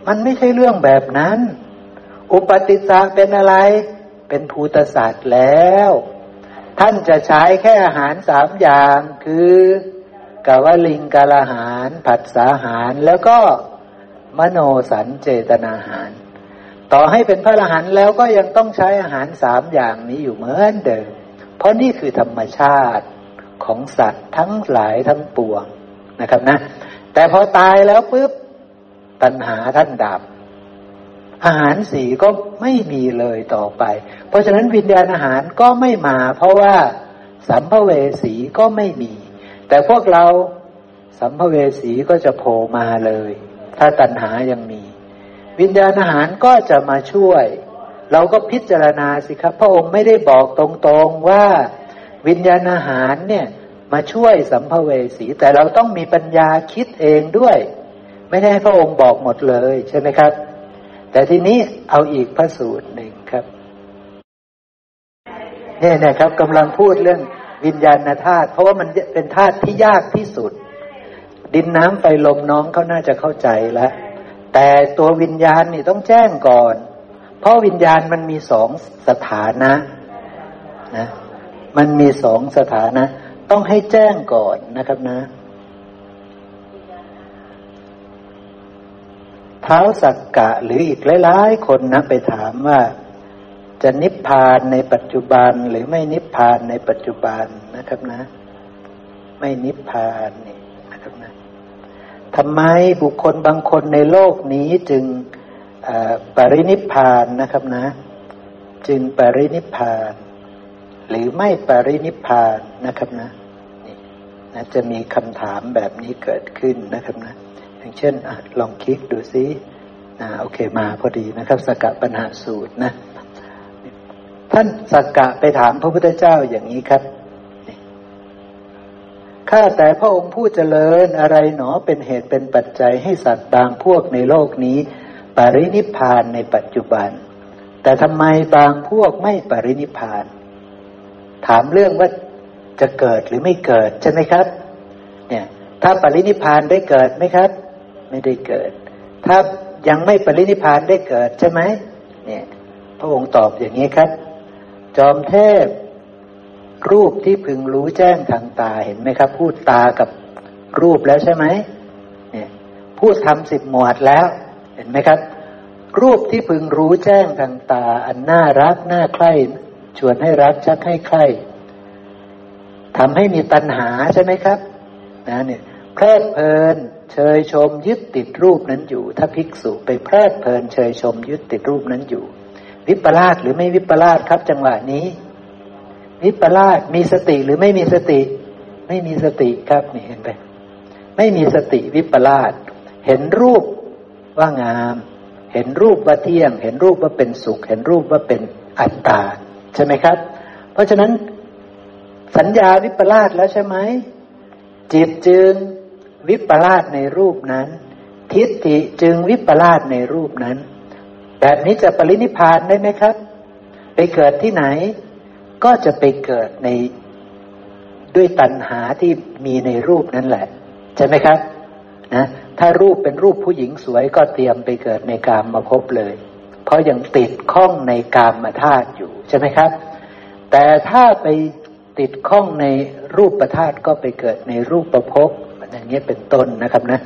มันไม่ใช่เรื่องแบบนั้น อุปติสสะเป็นอะไร เป็นภูตศาสตร์แล้ว ท่านจะใช้แค่อาหารสามอย่างคือกาวลิงกาลาหาร ผัสสาหาร แล้วก็มโนสันเจตนาหาร ต่อให้เป็นพระอรหันต์แล้วก็ยังต้องใช้อาหารสามอย่างนี้อยู่เหมือนเดิม เพราะนี่คือธรรมชาติของสัตว์ทั้งหลายทั้งปวงนะครับนะ แต่พอตายแล้วปุ๊บตัณหาท่านดับ อาหารสีก็ไม่มีเลยต่อไป เพราะฉะนั้นวิญญาณอาหารก็ไม่มา เพราะว่าสัมภเวสีก็ไม่มี แต่พวกเราสัมภเวสีก็จะโผล่มาเลย ถ้าตัณหายังมี วิญญาณอาหารก็จะมาช่วย เราก็พิจารณาสิครับ พระองค์ไม่ได้บอกตรงๆว่าวิญญาณอาหารเนี่ยมาช่วยสัมภเวสี แต่เราต้องมีปัญญาคิดเองด้วย ไม่ได้ให้พระองค์บอกหมดเลยใช่ไหมครับ แต่ทีนี้เอาอีกพระสูตรหนึ่งครับเนี่ยนะครับกำลังพูดเรื่องวิญญาณธาตุเพราะว่ามันเป็นธาตุที่ยากที่สุด ดินน้ำไฟลมน้องเขาน่าจะเข้าใจแล้ว แต่ตัววิญญาณนี่ต้องแจ้งก่อน เพราะวิญญาณมันมีสองสถานะนะมันมีสองสถานะ ต้องให้แจ้งก่อนนะครับนะเท้าสักกะหรืออีกหลายๆคนนะไปถามว่า จะนิพพานในปัจจุบันหรือไม่นิพพานในปัจจุบันนะครับนะ ไม่นิพพานนี่ ทำไมบุคคลบางคนในโลกนี้จึงปรินิพานนะครับนะ จึงปรินิพาน หรือไม่ปรินิพานนะครับนะนี่นะจะมีคำถามแบบนี้เกิดขึ้นนะครับนะ อย่างเช่นอลองคลิกดูซินะโอเคมาพอดีนะครับ สกปัญหาสูตรนะ ท่านสักกะไปถามพระพุทธเจ้าอย่างนี้ครับ ข้าแต่พระองค์ผู้เจริญอะไรหนอเป็นเหตุเป็นปัจจัยให้สัตว์บางพวกในโลกนี้ ปรินิพานในปัจจุบัน แต่ทำไมบางพวกไม่ปรินิพาน ถามเรื่องว่าจะเกิดหรือไม่เกิดใช่ไหมครับ เนี่ย ถ้าปรินิพานได้เกิดไหมครับ ไม่ได้เกิด ถ้ายังไม่ปรินิพานได้เกิดใช่ไหมเนี่ย พระองค์ตอบอย่างนี้ครับ จอมเทพ รูปที่พึงรู้แจ้งทางตาเห็นไหมครับ พูดตากับรูปแล้วใช่ไหมเนี่ยพูดทำสิบหมวดแล้ว เห็นไหมครับ รูปที่พึงรู้แจ้งทางตา อันน่ารักน่าใคร่ชวนให้รักชักให้ใคร่ทำให้มีตัณหาใช่ไหมครับนะเนี่ยเพลิดเพลิน เชยชมยึดติดรูปนั้นอยู่ ถ้าภิกษุไปเพลิดเพลิน เชยชมยึดติดรูปนั้นอยู่ วิปลาสหรือไม่วิปลาสครับจังหวะนี้ วิปลาสมีสติหรือไม่มีสติ ไม่มีสติครับนี่เห็นไหมไม่มีสติวิปลาสเห็นรูปว่างาม เห็นรูปว่าเที่ยง เห็นรูปว่าเป็นสุข เห็นรูปว่าเป็นอัตตาใช่ไหมครับ เพราะฉะนั้นสัญญาวิปลาสแล้วใช่ไหมจิตจึงวิปลาสในรูปนั้น ทิฏฐิจึงวิปลาสในรูปนั้น แบบนี้จะปรินิพานได้ไหมครับ ไปเกิดที่ไหน ก็จะไปเกิดในด้วยตัณหาที่มีในรูปนั่นแหละ ใช่ไหมครับนะถ้ารูปเป็นรูปผู้หญิงสวยก็เตรียมไปเกิดในกามมาพบเลย เพราะยังติดข้องในกามมาธาตุอยู่ใช่ไหมครับ แต่ถ้าไปติดข้องในรูปประธาตุก็ไปเกิดในรูปประพบอย่างนี้เป็นต้นนะครับนะ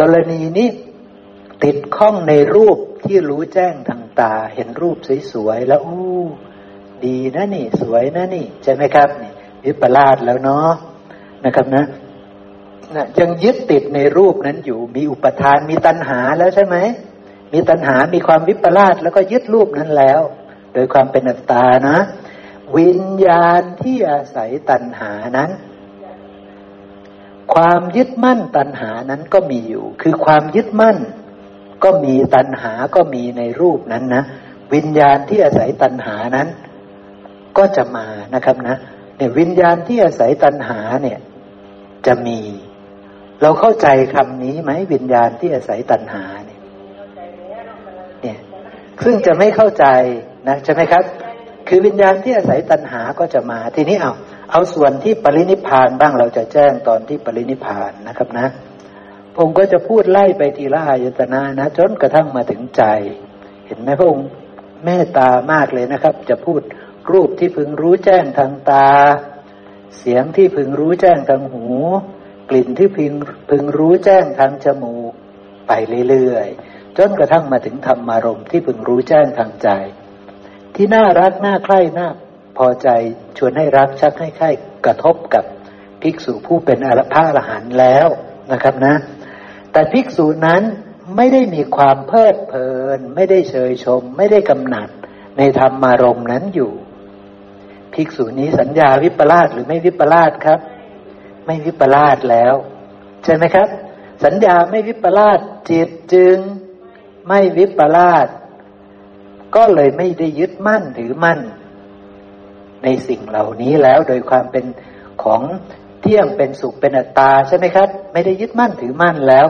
กรณีนี้ติดข้องในรูปที่รู้แจ้งทางตา เห็นรูปสวยๆแล้วอู้ ดีนะนี่ สวยนะนี่ ใช่ไหมครับนี่วิปลาสแล้วเนาะนะครับนะนะยังยึดติดในรูปนั้นอยู่ มีอุปทานมีตัณหาแล้วใช่ไหมมีตัณหามีความวิปลาสแล้วก็ยึดรูปนั้นแล้ว โดยความเป็นอัตตานะ วิญญาณที่อาศัยตัณหานั้น ความยึดมั่นตัณหานั้นก็มีอยู่ คือความยึดมั่น ก็มีตัณหาก็มีในรูปนั้นนะวิญญาณที่อาศัยตัณหานั้น ก็จะมานะครับนะเนี่ยวิญญาณที่อาศัยตัณหาเนี่ยจะมี เราเข้าใจคำนี้ไหมวิญญาณที่อาศัยตัณหาเนี่ยเนี่ยซึ่งจะไม่เข้าใจนะใช่ไหมครับ คือวิญญาณที่อาศัยตัณหาก็จะมาทีนี้เอาเอาส่วนที่ปรินิพานบ้างเราจะแจ้งตอนที่ปรินิพานนะครับนะ ผมก็จะพูดไล่ไปทีละอายตนะนะ จนกระทั่งมาถึงใจ เห็นไหมพระองค์เมตตามากเลยนะครับ จะพูด รูปที่พึงรู้แจ้งทางตา เสียงที่พึงรู้แจ้งทางหู กลิ่นที่พึงพึงรู้แจ้งทางจมูก ไปเรื่อยๆจนกระทั่งมาถึงธรรมารมณ์ที่พึงรู้แจ้งทางใจ ที่น่ารักน่าใคร่น่าพอใจชวนให้รักชักให้ใคร่กระทบกับภิกษุผู้เป็นอรพระอรหันต์แล้วนะครับนะ แต่ภิกษุนั้นไม่ได้มีความเพลิดเพลิน ไม่ได้เชยชม ไม่ได้กำหนัดในธรรมารมณ์นั้นอยู่ ภิกษุนี้สัญญาวิปลาสหรือไม่วิปลาสครับ ไม่วิปลาสแล้ว ใช่ไหมครับ สัญญาไม่วิปลาสจิตจึงไม่วิปลาสก็เลยไม่ได้ยึดมั่นถือมั่น ในสิ่งเหล่านี้แล้วโดยความเป็นของเที่ยงเป็นสุขเป็นอัตตาใช่ไหมครับ ไม่ได้ยึดมั่นถือมั่นแล้ว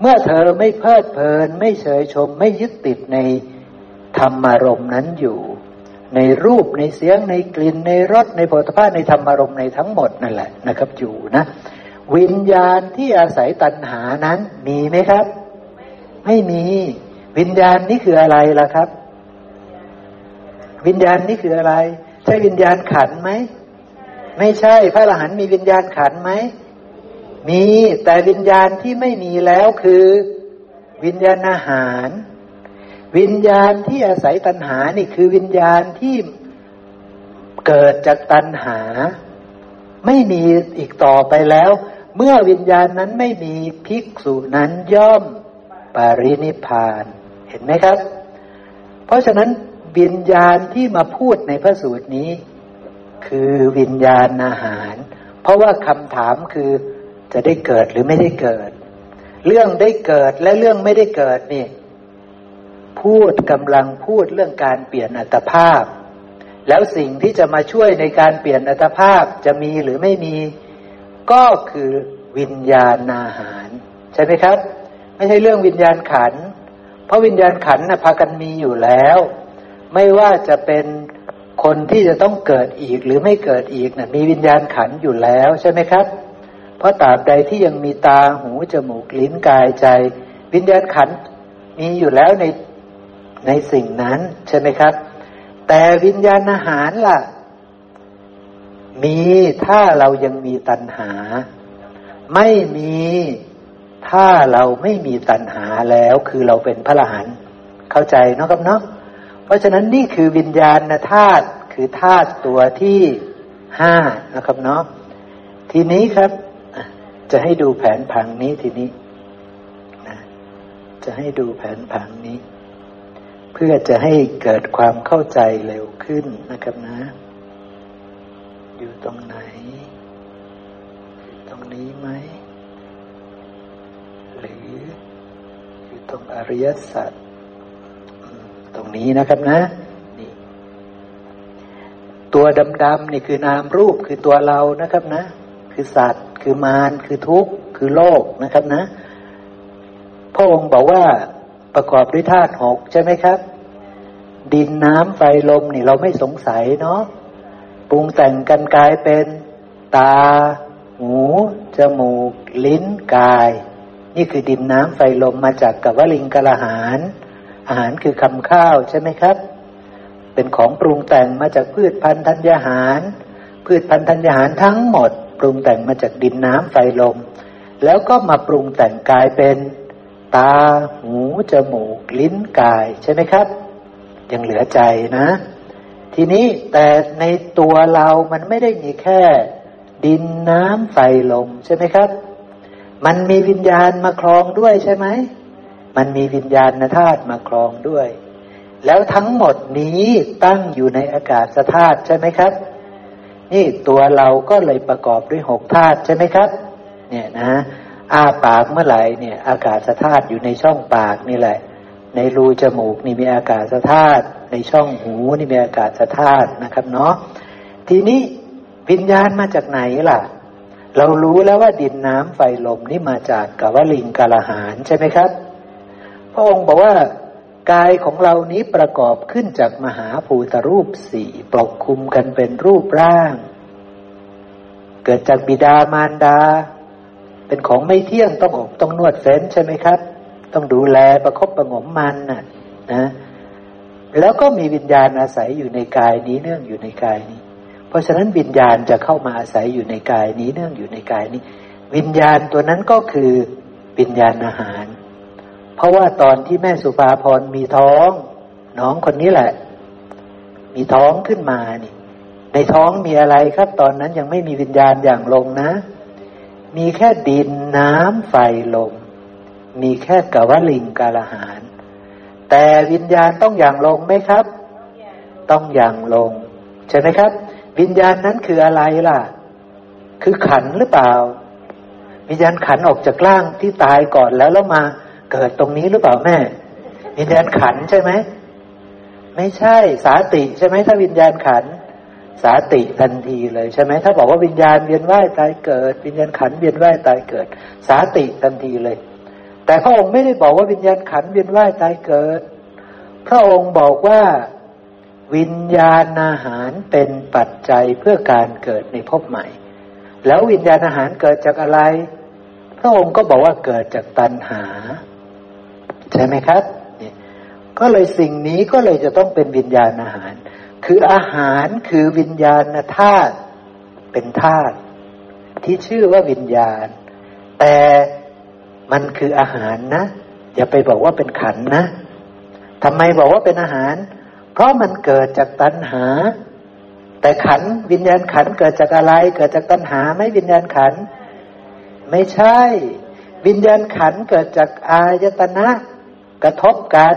เมื่อเธอไม่เพลิดเพลิน ไม่เฉยชม ไม่ยึดติดในธรรมารมณ์นั้นอยู่ ในรูปในเสียงในกลิ่นในรสในโผฏฐาในธรรมารมณ์ในทั้งหมดนั่นแหละนะครับอยู่นะ วิญญาณที่อาศัยตัณหานั้นมีไหมครับ ไม่มีวิญญาณนี่คืออะไรล่ะครับ วิญญาณนี่คืออะไร ใช่วิญญาณขันไหมไม่ใช่พระอรหันต์มีวิญญาณขันไหมมีแต่วิญญาณที่ไม่มีแล้วคือ วิญญาณอาหาร วิญญาณที่อาศัยตัณหานี่คือวิญญาณที่เกิดจากตัณหา ไม่มีอีกต่อไปแล้ว เมื่อวิญญาณนั้นไม่มีภิกษุนั้นย่อมปรินิพานเห็นไหมครับ เพราะฉะนั้นวิญญาณที่มาพูดในพระสูตรนี้ คือวิญญาณอาหาร เพราะว่าคำถามคือจะได้เกิดหรือไม่ได้เกิด เรื่องได้เกิดและเรื่องไม่ได้เกิดนี่ พูดกำลังพูดเรื่องการเปลี่ยนอัตภาพ แล้วสิ่งที่จะมาช่วยในการเปลี่ยนอัตภาพจะมีหรือไม่มี ก็คือวิญญาณอาหาร ใช่ไหมครับ ไม่ใช่เรื่องวิญญาณขัน เพราะวิญญาณขันนะพากันมีอยู่แล้ว ไม่ว่าจะเป็นคนที่จะต้องเกิดอีกหรือไม่เกิดอีกนะมีวิญญาณขันอยู่แล้วใช่ไหมครับ เพราะตราบใดที่ยังมีตาหูจมูกลิ้นกายใจ วิญญาณขันมีอยู่แล้วใน ในสิ่งนั้นใช่ไหมครับ แต่วิญญาณอาหารล่ะ มีถ้าเรายังมีตัณหา ไม่มีถ้าเราไม่มีตัณหาแล้วคือเราเป็นพระอรหันต์เข้าใจเนาะครับเนาะเพราะฉะนั้นนี่คือวิญญาณธาตุคือธาตุตัวที่ห้านะครับเนาะทีนี้ครับ จะให้ดูแผนผังนี้ทีนี้นะจะให้ดูแผนผังนี้ พื่อจะให้เกิดความเข้าใจเร็วขึ้นนะครับนะ อยู่ตรงไหน อยู่ตรงนี้ไหม หรืออยู่ตรงอริยสัจตรงนี้นะครับนะนี่ตัวดำๆนี่คือนามรูปคือตัวเรานะครับนะ คือสัตว์ คือมารคือทุกข์ คือโลกนะครับนะพระองค์บอกว่าประกอบด้วยธาตุหกใช่ไหมครับ ดินน้ำไฟลมนี่เราไม่สงสัยเนาะปรุงแต่งกันกลายเป็นตา หู จมูก ลิ้นกาย นี่คือดินน้ำไฟลมมาจากกับวลิงกละหาร อาหารคือคำข้าวใช่ไหมครับ เป็นของปรุงแต่งมาจากพืชพันธุ์ธัญญาหาร พืชพันธุ์ธัญญาหารทั้งหมด ปรุงแต่งมาจากดินน้ำไฟลม แล้วก็มาปรุงแต่งกายเป็นตา หู จมูก ลิ้นกายใช่ไหมครับ ยังเหลือใจนะ ทีนี้แต่ในตัวเรามันไม่ได้มีแค่ ดินน้ำไฟลมใช่ไหมครับ มันมีวิญญาณมาครองด้วยใช่ไหม มันมีวิญญาณธาตุมาครองด้วย แล้วทั้งหมดนี้ตั้งอยู่ในอากาศธาตุใช่ไหมครับ นี่ตัวเราก็เลยประกอบด้วยหกธาตุใช่ไหมครับ เนี่ยนะอ้าปากเมื่อไหร่เนี่ย อากาศธาตุอยู่ในช่องปากนี่แหละ ในรูจมูกนี่มีอากาศธาตุในช่องหูนี่มีอากาศธาตุนะครับเนาะทีนี้วิญญาณมาจากไหนล่ะ เรารู้แล้วว่าดินน้ำไฟลมนี่มาจากกวลิงกาลหารใช่ไหมครับ พระองค์บอกว่ากายของเรานี้ประกอบขึ้นจากมหาภูตรูปสี่ปกคลุมกันเป็นรูปร่าง เกิดจากบิดามารดา เป็นของไม่เที่ยงต้องอบต้องนวดเฟ้นใช่ไหมครับ ต้องดูแลประคบประงมมันนะนะแล้วก็มีวิญญาณอาศัยอยู่ในกายนี้เนื่องอยู่ในกายนี้ เพราะฉะนั้นวิญญาณจะเข้ามาอาศัยอยู่ในกายนี้เนื่องอยู่ในกายนี้ วิญญาณตัวนั้นก็คือวิญญาณอาหาร เพราะว่าตอนที่แม่สุภาพรมีท้อง น้องคนนี้แหละ มีท้องขึ้นมานี่ในท้องมีอะไรครับ ตอนนั้นยังไม่มีวิญญาณอย่างลงนะ มีแค่ดินน้ำไฟลม มีแค่กวลิงกาลหารแต่วิญญาณต้องอย่างลงไหมครับ ต้องอย่างลง ใช่ไหมครับ วิญญาณนั้นคืออะไรล่ะ คือขันหรือเปล่า วิญญาณขันออกจากร่างที่ตายก่อนแล้วแล้วมาเกิดตรงนี้หรือเปล่าแม่ วิญญาณขันใช่ไหมไม่ใช่สาติใช่ไหมถ้าวิญญาณขัน สาติทันทีเลยใช่ไหมถ้าบอกว่าวิญญาณเวียนว่ายตายเกิด วิญญาณขันเวียนว่ายตายเกิด สาติทันทีเลย แต่พระองค์ไม่ได้บอกว่าวิญญาณขันเวียนว่ายตายเกิด พระองค์บอกว่าวิญญาณอาหารเป็นปัจจัยเพื่อการเกิดในภพใหม่ แล้ววิญญาณอาหารเกิดจากอะไร พระองค์ก็บอกว่าเกิดจากตัณหา ใช่ไหมครับก็เลยสิ่งนี้ก็เลยจะต้องเป็นวิญญาณอาหาร คืออาหารคือวิญญาณธาตุเป็นธาตุที่ชื่อว่าวิญญาณ แต่ มันคืออาหารนะ อย่าไปบอกว่าเป็นขันนะทำไมบอกว่าเป็นอาหาร เพราะมันเกิดจากตัณหา แต่ขันวิญญาณขันเกิดจากอะไร เกิดจากตัณหาไม่วิญญาณขัน ไม่ใช่ วิญญาณขันเกิดจากอายตนะ กระทบกัน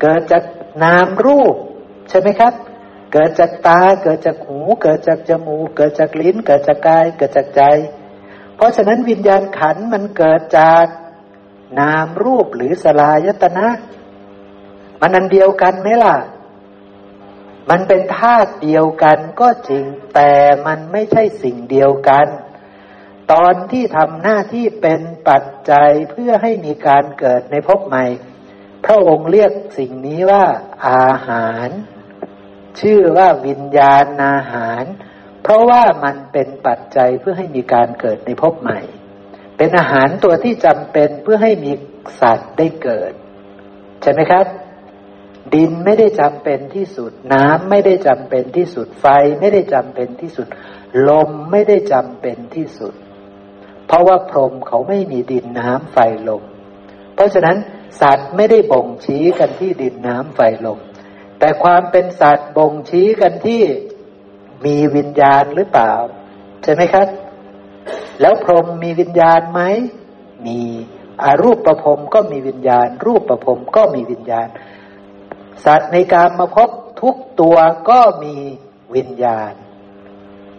เกิดจากนามรูป ใช่ไหมครับ เกิดจากตา เกิดจากหู เกิดจากจมูก เกิดจากลิ้น เกิดจากกาย เกิดจากใจ เพราะฉะนั้นวิญญาณขันมันเกิดจากนามรูปหรือสลายตนะ มันอันเดียวกันไหมล่ะ มันเป็นธาตุเดียวกันก็จริงแต่มันไม่ใช่สิ่งเดียวกัน ตอนที่ทำหน้าที่เป็นปัจจัยเพื่อให้มีการเกิดในภพใหม่ พระองค์เรียกสิ่งนี้ว่าอาหาร ชื่อว่าวิญญาณอาหาร ราะว่ามันเป็นปัจจัยเพื่อให้มีการเกิดในภพใหม่ เป็นอาหารตัวที่จำเป็นเพื่อให้มีสัตว์ได้เกิด ใช่ไหมครับ ดินไม่ได้จำเป็นที่สุด น้ำไม่ได้จำเป็นที่สุดไฟ ไม่ได้จำเป็นที่สุด ลมไม่ได้จำเป็นที่สุด เพราะว่าพรหมเขาไม่มีดินน้ำไฟลม เพราะฉะนั้นสัตว์ไม่ได้บ่งชี้กันที่ดินน้ำไฟลม แต่ความเป็นสัตว์บ่งชี้กันที่ มีวิญญาณหรือเปล่า ใช่ไหมครับ แล้วพรหมมีวิญญาณไหม มีอารูปประพรมก็มีวิญญาณ รูปประพรมก็มีวิญญาณ สัตว์ในการมาพบทุกตัวก็มีวิญญาณ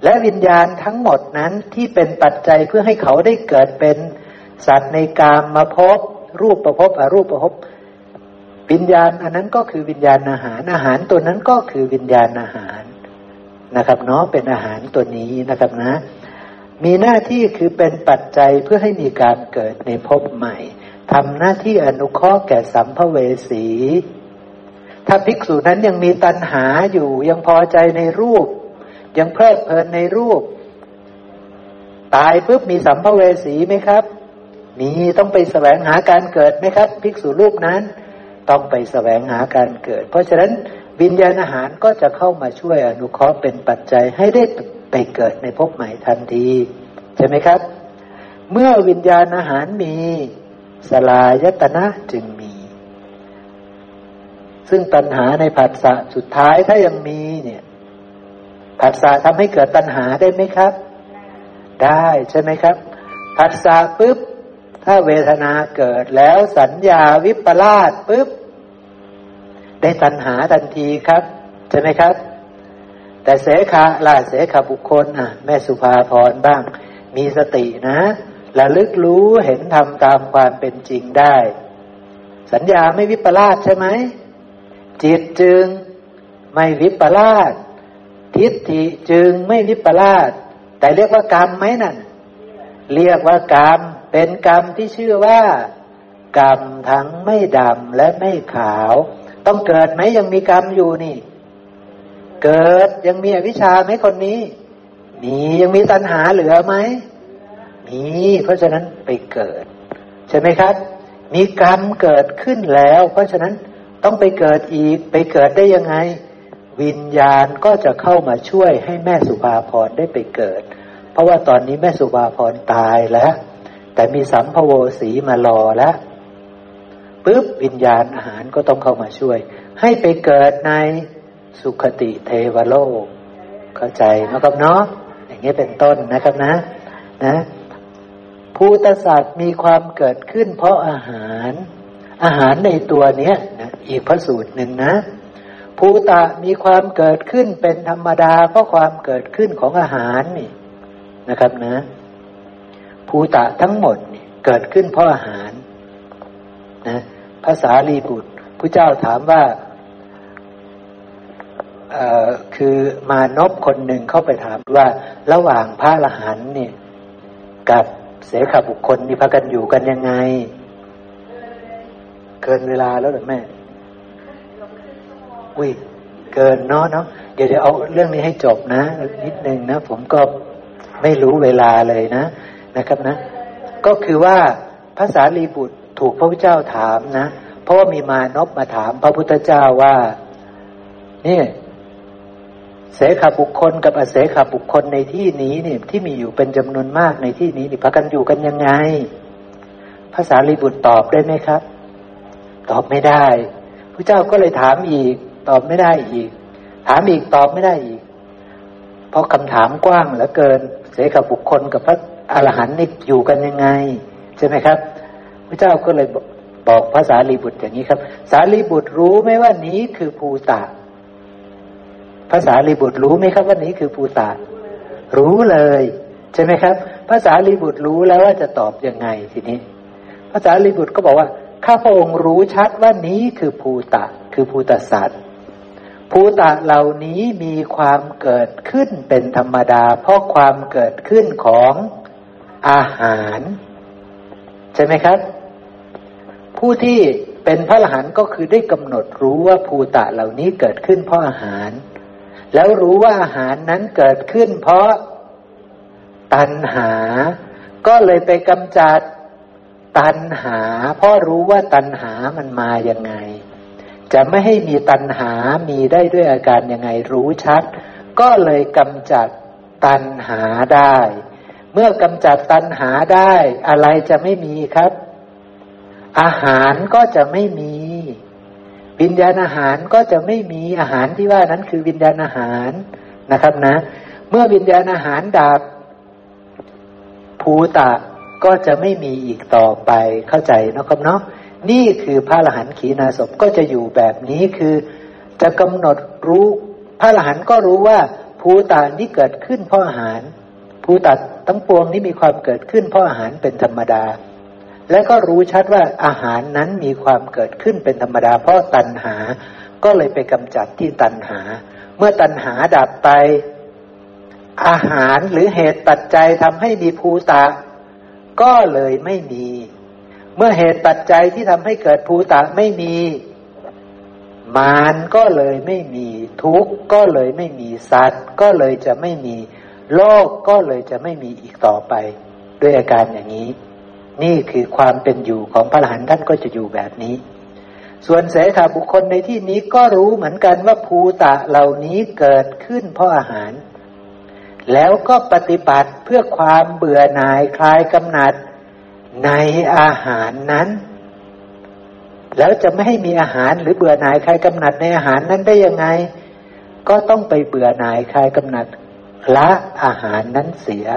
และวิญญาณทั้งหมดนั้นที่เป็นปัจจัยเพื่อให้เขาได้เกิดเป็นสัตว์ในกามมาพบรูปประพบอรูปประพบวิญญาณ อันนั้นก็คือวิญญาณอาหารอาหารตัวนั้นก็คือวิญญาณอาหาร นะครับเนาะเป็นอาหารตัวนี้นะครับนะ มีหน้าที่คือเป็นปัจจัยเพื่อให้มีการเกิดในภพใหม่ทำหน้าที่อนุเคราะห์แก่สัมภเวสี ถ้าภิกษุนั้นยังมีตัณหาอยู่ยังพอใจในรูป ยังเพลิดเพลินในรูป ตายปุ๊บมีสัมภเวสีไหมครับ มีต้องไปแสวงหาการเกิดไหมครับ ภิกษุรูปนั้น ต้องไปแสวงหาการเกิด เพราะฉะนั้น วิญญาณอาหารก็จะเข้ามาช่วยอนุเคราะห์เป็นปัจจัยให้ได้ไปเกิดในภพใหม่ทันที ใช่ไหมครับ เมื่อวิญญาณอาหารมีสลายตนะจึงมี ซึ่งตัณหาในผัสสะสุดท้ายถ้ายังมีเนี่ยผัสสะทำให้เกิดตัณหาได้ไหมครับ ได้ใช่ไหมครับผัสสะปุ๊บถ้าเวทนาเกิดแล้วสัญญาวิปลาสปุ๊บ ได้ตัณหาทันทีครับ ใช่ไหมครับ แต่เสขาล่ะเสขาบุคคลอะ แม่สุภาพรบ้าง มีสตินะระลึกรู้เห็นทำตามความเป็นจริงได้ สัญญาไม่วิปลาสใช่ไหมจิตจึงไม่วิปลาสทิฏฐิจึงไม่วิปลาสแต่เรียกว่ากรรมไหมนั่นเรียกว่ากรรมเป็นกรรมที่ชื่อว่า กรรมทั้งไม่ดำและไม่ขาว ต้องเกิดไหมยังมีกรรมอยู่นี่ เกิดยังมีอวิชชาไหมคนนี้มียังมีตัณหาเหลือไหมมีเพราะฉะนั้นไปเกิด ใช่ไหมครับ มีกรรมเกิดขึ้นแล้ว เพราะฉะนั้นต้องไปเกิดอีกไปเกิดได้ยังไง วิญญาณก็จะเข้ามาช่วยให้แม่สุภาพรได้ไปเกิด เพราะว่าตอนนี้แม่สุภาพรตายแล้ว แต่มีสัมภโวสีมารอแล้ว ปุ๊บวิญญาณอาหารก็ต้องเข้ามาช่วย ให้ไปเกิดในสุขติเทวโลก เข้าใจนะครับเนาะอย่างนี้เป็นต้นนะครับนะ นะภูตศาสตว์มีความเกิดขึ้น เพราะอาหาร อาหารในตัวเนี้ยนะอีกพระสูตรหนึ่งนะภูตะมีความเกิดขึ้นเป็นธรรมดาเพราะความเกิดขึ้นของอาหารนี่นะครับนะภูตะทั้งหมดเกิดขึ้นเพราะอาหาร นะภาษาลีบุตรผู้เจ้าถามว่าคือมานพคนหนึ่งเข้าไปถามว่า ระหว่างพระอรหันต์เนี่ยกับเสขบุคคลนี่พากันอยู่กันยังไง เกินเวลาแล้วหรือแม่อุ้ยเกินเนาะเนาะเดี๋ยวเดี๋ยวเอาเรื่องนี้ให้จบนะ นิดนึงนะ ผมก็ไม่รู้เวลาเลยนะนะครับนะ ก็คือว่าภาษาลีบุตร ถูกพระพุทธเจ้าถามนะ เพราะว่ามีมานพมาถามพระพุทธเจ้าว่า นี่เสขบุคคลกับอเสขบุคคลในที่นี้เนี่ยที่มีอยู่เป็นจำนวนมากในที่นี้นี่พากันอยู่กันยังไงภาษาลีบุตรตอบได้ไหมครับ ตอบไม่ได้พระเจ้าก็เลยถามอีก ตอบไม่ได้อีก ถามอีกตอบไม่ได้อีก เพราะคำถามกว้างเหลือเกิน เสขบุคคลกับพระอรหันต์นี่อยู่กันยังไง ใช่ไหมครับ พระเจ้าก็เลยบอกภาษาลีบุตรอย่างนี้ครับ สารีบุตรรู้ไหมว่านี้คือภูตะภาษาลีบุตรรู้ไหมครับว่านี้คือภูตะรู้เลยใช่ไหมครับ ภาษาลีบุตรรู้แล้วว่าจะตอบยังไงทีนี้ ภาษาลีบุตรก็บอกว่าข้าพระองค์รู้ชัดว่านี้คือภูตะ คือภูตสัตว์ภูตะเหล่านี้มีความเกิดขึ้นเป็นธรรมดา เพราะความเกิดขึ้นของอาหาร ใช่ไหมครับ ผู้ที่เป็นพระอรหันต์ก็คือได้กำหนดรู้ว่าภูตะเหล่านี้เกิดขึ้นเพราะอาหาร แล้วรู้ว่าอาหารนั้นเกิดขึ้น เพราะตัณหา ก็เลยไปกำจัดตัณหา เพราะรู้ว่าตัณหามันมาอย่างไง จะไม่ให้มีตัณหามีได้ด้วยอาการยังไงรู้ชัด ก็เลยกำจัดตัณหาได้ เมื่อกำจัดตัณหาได้ อะไรจะไม่มีครับ อาหารก็จะไม่มี วิญญาณอาหารก็จะไม่มีอาหารที่ว่านั้นคือวิญญาณอาหารนะครับนะ เมื่อวิญญาณอาหารดับภูตะก็จะไม่มีอีกต่อไปเข้าใจนะครับเนาะนี่คือพระอรหันต์ขีณาสพก็จะอยู่แบบนี้คือ จะกำหนดรู้พระอรหันต์ก็รู้ว่าภูตานี้เกิดขึ้นเพราะอาหารภูตะทั้งปวงนี้มีความเกิดขึ้นเพราะอาหารเป็นธรรมดา และก็รู้ชัดว่าอาหารนั้นมีความเกิดขึ้นเป็นธรรมดาเพราะตัณหา ก็เลยไปกำจัดที่ตัณหา เมื่อตัณหาดับไป อาหารหรือเหตุปัจจัยทำให้มีภูตะ ก็เลยไม่มี เมื่อเหตุปัจจัยที่ทำให้เกิดภูตะไม่มี มารก็เลยไม่มี ทุกข์ก็เลยไม่มีสัตว์ ก็เลยจะไม่มี โลกก็เลยจะไม่มีอีกต่อไป ด้วยอาการอย่างนี้ นี่คือความเป็นอยู่ของพระอรหันต์ท่านก็จะอยู่แบบนี้ ส่วนเสขาบุคคลในที่นี้ก็รู้เหมือนกันว่าภูตะเหล่านี้เกิดขึ้นเพราะอาหาร แล้วก็ปฏิบัติเพื่อความเบื่อหน่ายคลายกำหนัดในอาหารนั้น แล้วจะไม่ให้มีอาหารหรือเบื่อหน่ายคลายกำหนัดในอาหารนั้นได้ยังไง ก็ต้องไปเบื่อหน่ายคลายกำหนัดละอาหารนั้นเสีย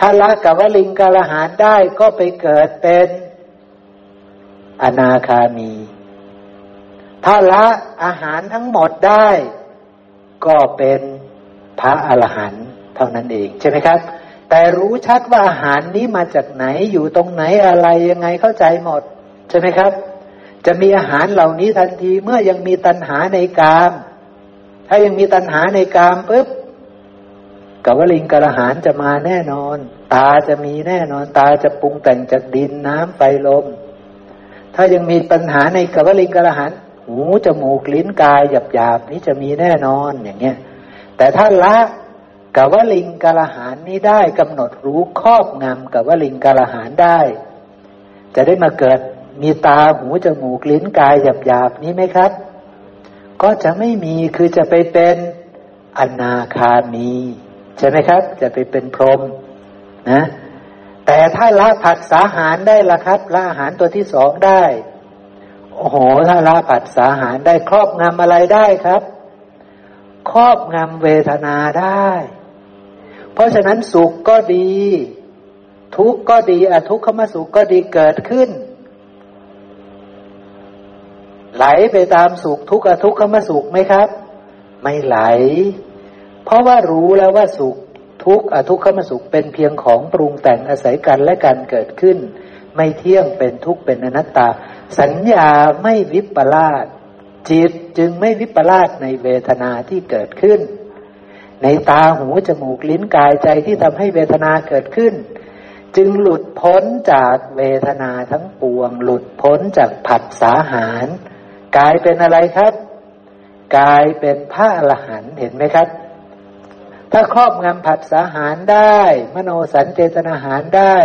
ถ้าละกับวลิงกาลหารได้ก็ไปเกิดเป็นอนาคามี ถ้าละอาหารทั้งหมดได้ ก็เป็นพระอรหันต์เท่านั้นเองใช่ไหมครับ แต่รู้ชัดว่าอาหารนี้มาจากไหนอยู่ตรงไหนอะไรยังไงเข้าใจหมด ใช่ไหมครับ จะมีอาหารเหล่านี้ทันทีเมื่อยังมีตัณหาในกาม ถ้ายังมีตัณหาในกามปุ๊บ กวลิงกระหานจะมาแน่นอน ตาจะมีแน่นอน ตาจะปรุงแต่งจากดินน้ำไฟลม ถ้ายังมีปัญหาในกวลิงกระหานหูจมูกลิ้นกายหยาบหยาบนี้จะมีแน่นอนอย่างเงี้ย แต่ถ้าละกวลิงกระหานนี้ได้กำหนดรู้ครอบงำกวลิงกระหานได้ จะได้มาเกิดมีตาหูจมูกลิ้นกายหยาบหยาบนี้ไหมครับ ก็จะไม่มีคือจะไปเป็นอนาคามี ใช่ไหมครับ จะไปเป็นพรหมนะ แต่ถ้าละผัสสาหารได้ละครับละอาหารตัวที่สองได้ โอ้โหถ้าละผัสสาหารได้ครอบงำอะไรได้ครับ ครอบงำเวทนาได้ เพราะฉะนั้นสุขก็ดี ทุกข์ก็ดีอทุกขมสุขก็ดีเกิดขึ้นไหลไปตามสุขทุกข์อทุกขมสุขไหมครับ ไม่ไหล เพราะว่ารู้แล้วว่าสุขทุกข์อทุกขมสุขเป็นเพียงของปรุงแต่งอาศัยกันและการเกิดขึ้น ไม่เที่ยงเป็นทุกข์เป็นอนัตตา สัญญาไม่วิปลาสจิตจึงไม่วิปลาสในเวทนาที่เกิดขึ้น ในตาหูจมูกลิ้นกายใจที่ทำให้เวทนาเกิดขึ้น จึงหลุดพ้นจากเวทนาทั้งปวง หลุดพ้นจากผัสสาหารกลายเป็นอะไรครับกลายเป็นพระอรหันต์เห็นไหมครับ ถ้าครอบงำผัสสาหารได้ มโนสันเจตนาหารได้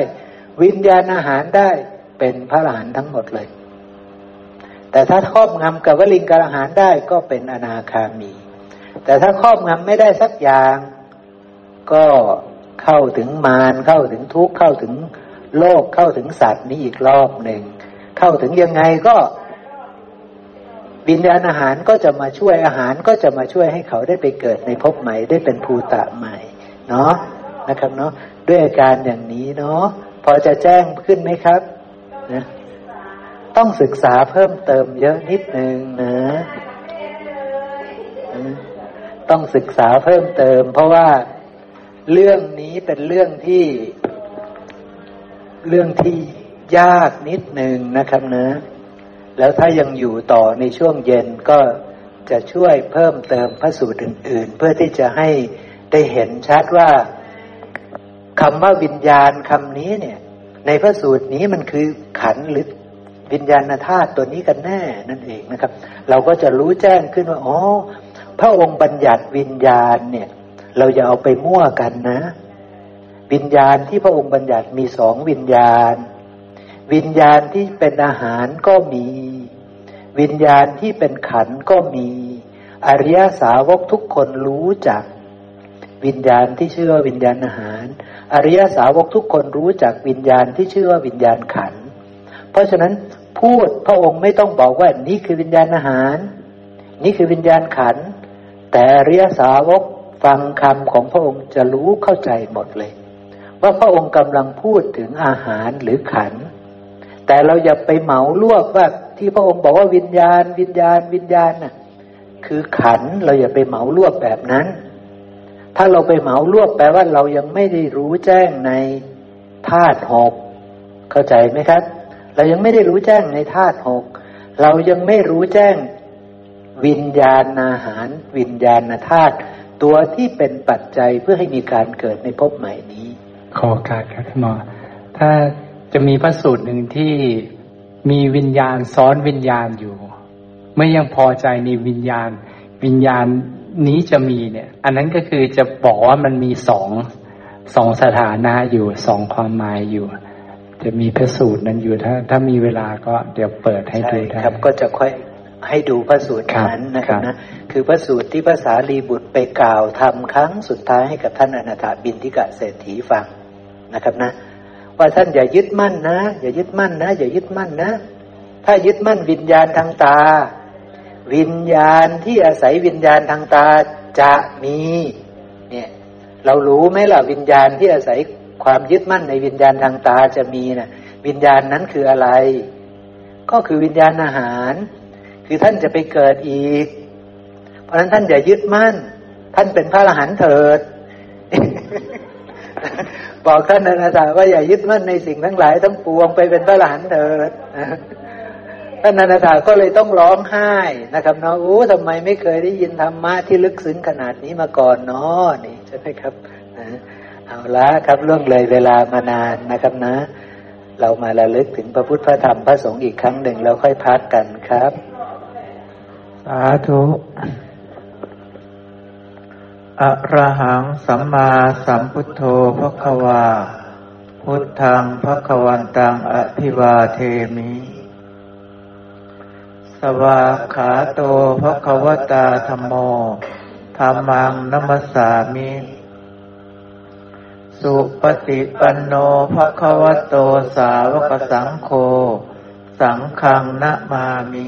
วิญญาณอาหารได้เป็นพระอรหันต์ทั้งหมดเลย แต่ถ้าครอบงำกับวลิงกอาหารได้ก็เป็นอนาคามี แต่ถ้าครอบงำไม่ได้สักอย่าง ก็เข้าถึงมารเข้าถึงทุกข์เข้าถึงโลกเข้าถึงสัตว์นี้อีกรอบหนึ่งเข้าถึงยังไงก็ วิญญาณอาหารก็จะมาช่วยอาหารก็จะมาช่วยให้เขาได้ไปเกิดในภพใหม่ได้เป็นภูตะใหม่ เนาะนะครับเนาะด้วยอาการอย่างนี้เนาะพอจะแจ้งขึ้นไหมครับนะต้องศึกษาเพิ่มเติมเยอะนิดนึงนะ ต้องศึกษาเพิ่มเติม เพราะว่าเรื่องนี้เป็นเรื่องที่ เรื่องที่ยากนิดนึงนะครับนะ แล้วถ้ายังอยู่ต่อในช่วงเย็นก็จะช่วยเพิ่มเติมพระสูตรอื่น ๆ เพื่อที่จะให้ได้เห็นชัดว่าคำว่าวิญญาณคำนี้เนี่ย ในพระสูตรนี้มันคือขันหรือวิญญาณธาตุตัวนี้กันแน่นั่นเองนะครับ เราก็จะรู้แจ้งขึ้นว่าอ๋อพระองค์บัญญัติวิญญาณเนี่ย เราอย่าเอาไปมั่วกันนะ วิญญาณที่พระองค์บัญญัติมีสองวิญญาณ วิญญาณที่เป็นอาหารก็มี วิญญาณที่เป็นขันก็มี อริยสาวกทุกคนรู้จัก วิญญาณที่ชื่อว่าวิญญาณอาหาร อริยสาวกทุกคนรู้จักวิญญาณที่ชื่อว่าวิญญาณขัน เพราะฉะนั้นพูดพระองค์ไม่ต้องบอกว่านี่คือวิญญาณอาหาร นี่คือวิญญาณขัน แต่อริยสาวกฟังคำของพระองค์จะรู้เข้าใจหมดเลย ว่าพระองค์กำลังพูดถึงอาหารหรือขัน แต่เราอย่าไปเหมารวบว่าที่พระองค์บอกว่าวิญญาณ วิญญาณ วิญญาณน่ะ คือขันเราอย่าไปเหมารวบแบบนั้น ถ้าเราไปเหมารวบแปลว่าเรายังไม่ได้รู้แจ้งในธาตุหกเข้าใจไหมครับ เรายังไม่ได้รู้แจ้งในธาตุหกเรายังไม่รู้แจ้งวิญญาณอาหาร วิญญาณธาตุตัวที่เป็นปัจจัยเพื่อให้มีการเกิดในภพใหม่นี้ ขอการครับท่านหมอถ้า จะมีพระสูตรหนึ่งที่มีวิญญาณซ้อนวิญญาณอยู่ ไม่ยังพอใจในวิญญาณ วิญญาณนี้จะมีเนี่ย อันนั้นก็คือจะบอกว่ามันมีสองสองสถานะอยู่สองความหมายอยู่ จะมีพระสูตรนั้นอยู่ถ้า ถ้ามีเวลาก็เดี๋ยวเปิดให้ดูได้ครับ ก็จะค่อยให้ดูพระสูตรนั้นนะครับนะคือพระสูตรที่ภาษาลีบุตรไปกล่าวทำครั้งสุดท้ายให้กับท่านอนาถาบินทิกะเศรษฐีฟังนะครับนะ ว่าท่านอย่ายึดมั่นนะ อย่ายึดมั่นนะ อย่ายึดมั่นนะ ถ้ายึดมั่นวิญญาณทางตา วิญญาณที่อาศัยวิญญาณทางตาจะมี เนี่ย เรารู้ไหมล่ะวิญญาณที่อาศัยความยึดมั่นในวิญญาณทางตาจะมีนะ่ะ วิญญาณนั้นคืออะไร ก็คือวิญญาณอาหาร คือท่านจะไปเกิดอีก เพราะฉะนั้นท่านอย่ายึดมั่น ท่านเป็นพระอรหันต์เถิด บอกท่านอนาถาว่าอย่ายึดมั่นในสิ่งทั้งหลายทั้งปวงไปเป็นพระหลานเถิดท่านอนาถาก็เลยต้องร้องไห้นะครับเนาะโอ้ทำไมไม่เคยได้ยินธรรมะที่ลึกซึ้งขนาดนี้มาก่อนเนาะนี่ใช่ไหมครับเอาละครับล่วงเลยเวลามานานนะครับนะ เรามาระลึกถึงพระพุทธพระธรรมพระสงฆ์อีกครั้งหนึ่งแล้วค่อยพักกันครับ สาธุ อะระหังสัมมาสัมพุทโธพระควา พุทธังพระควันตังอภิวาเทมิ สวาขาโตพระควตาธรรมโมธรรมังนัมสามิ สุปฏิปันโนภะคะวะโตสาวกสังโฆ สังฆังนะมามิ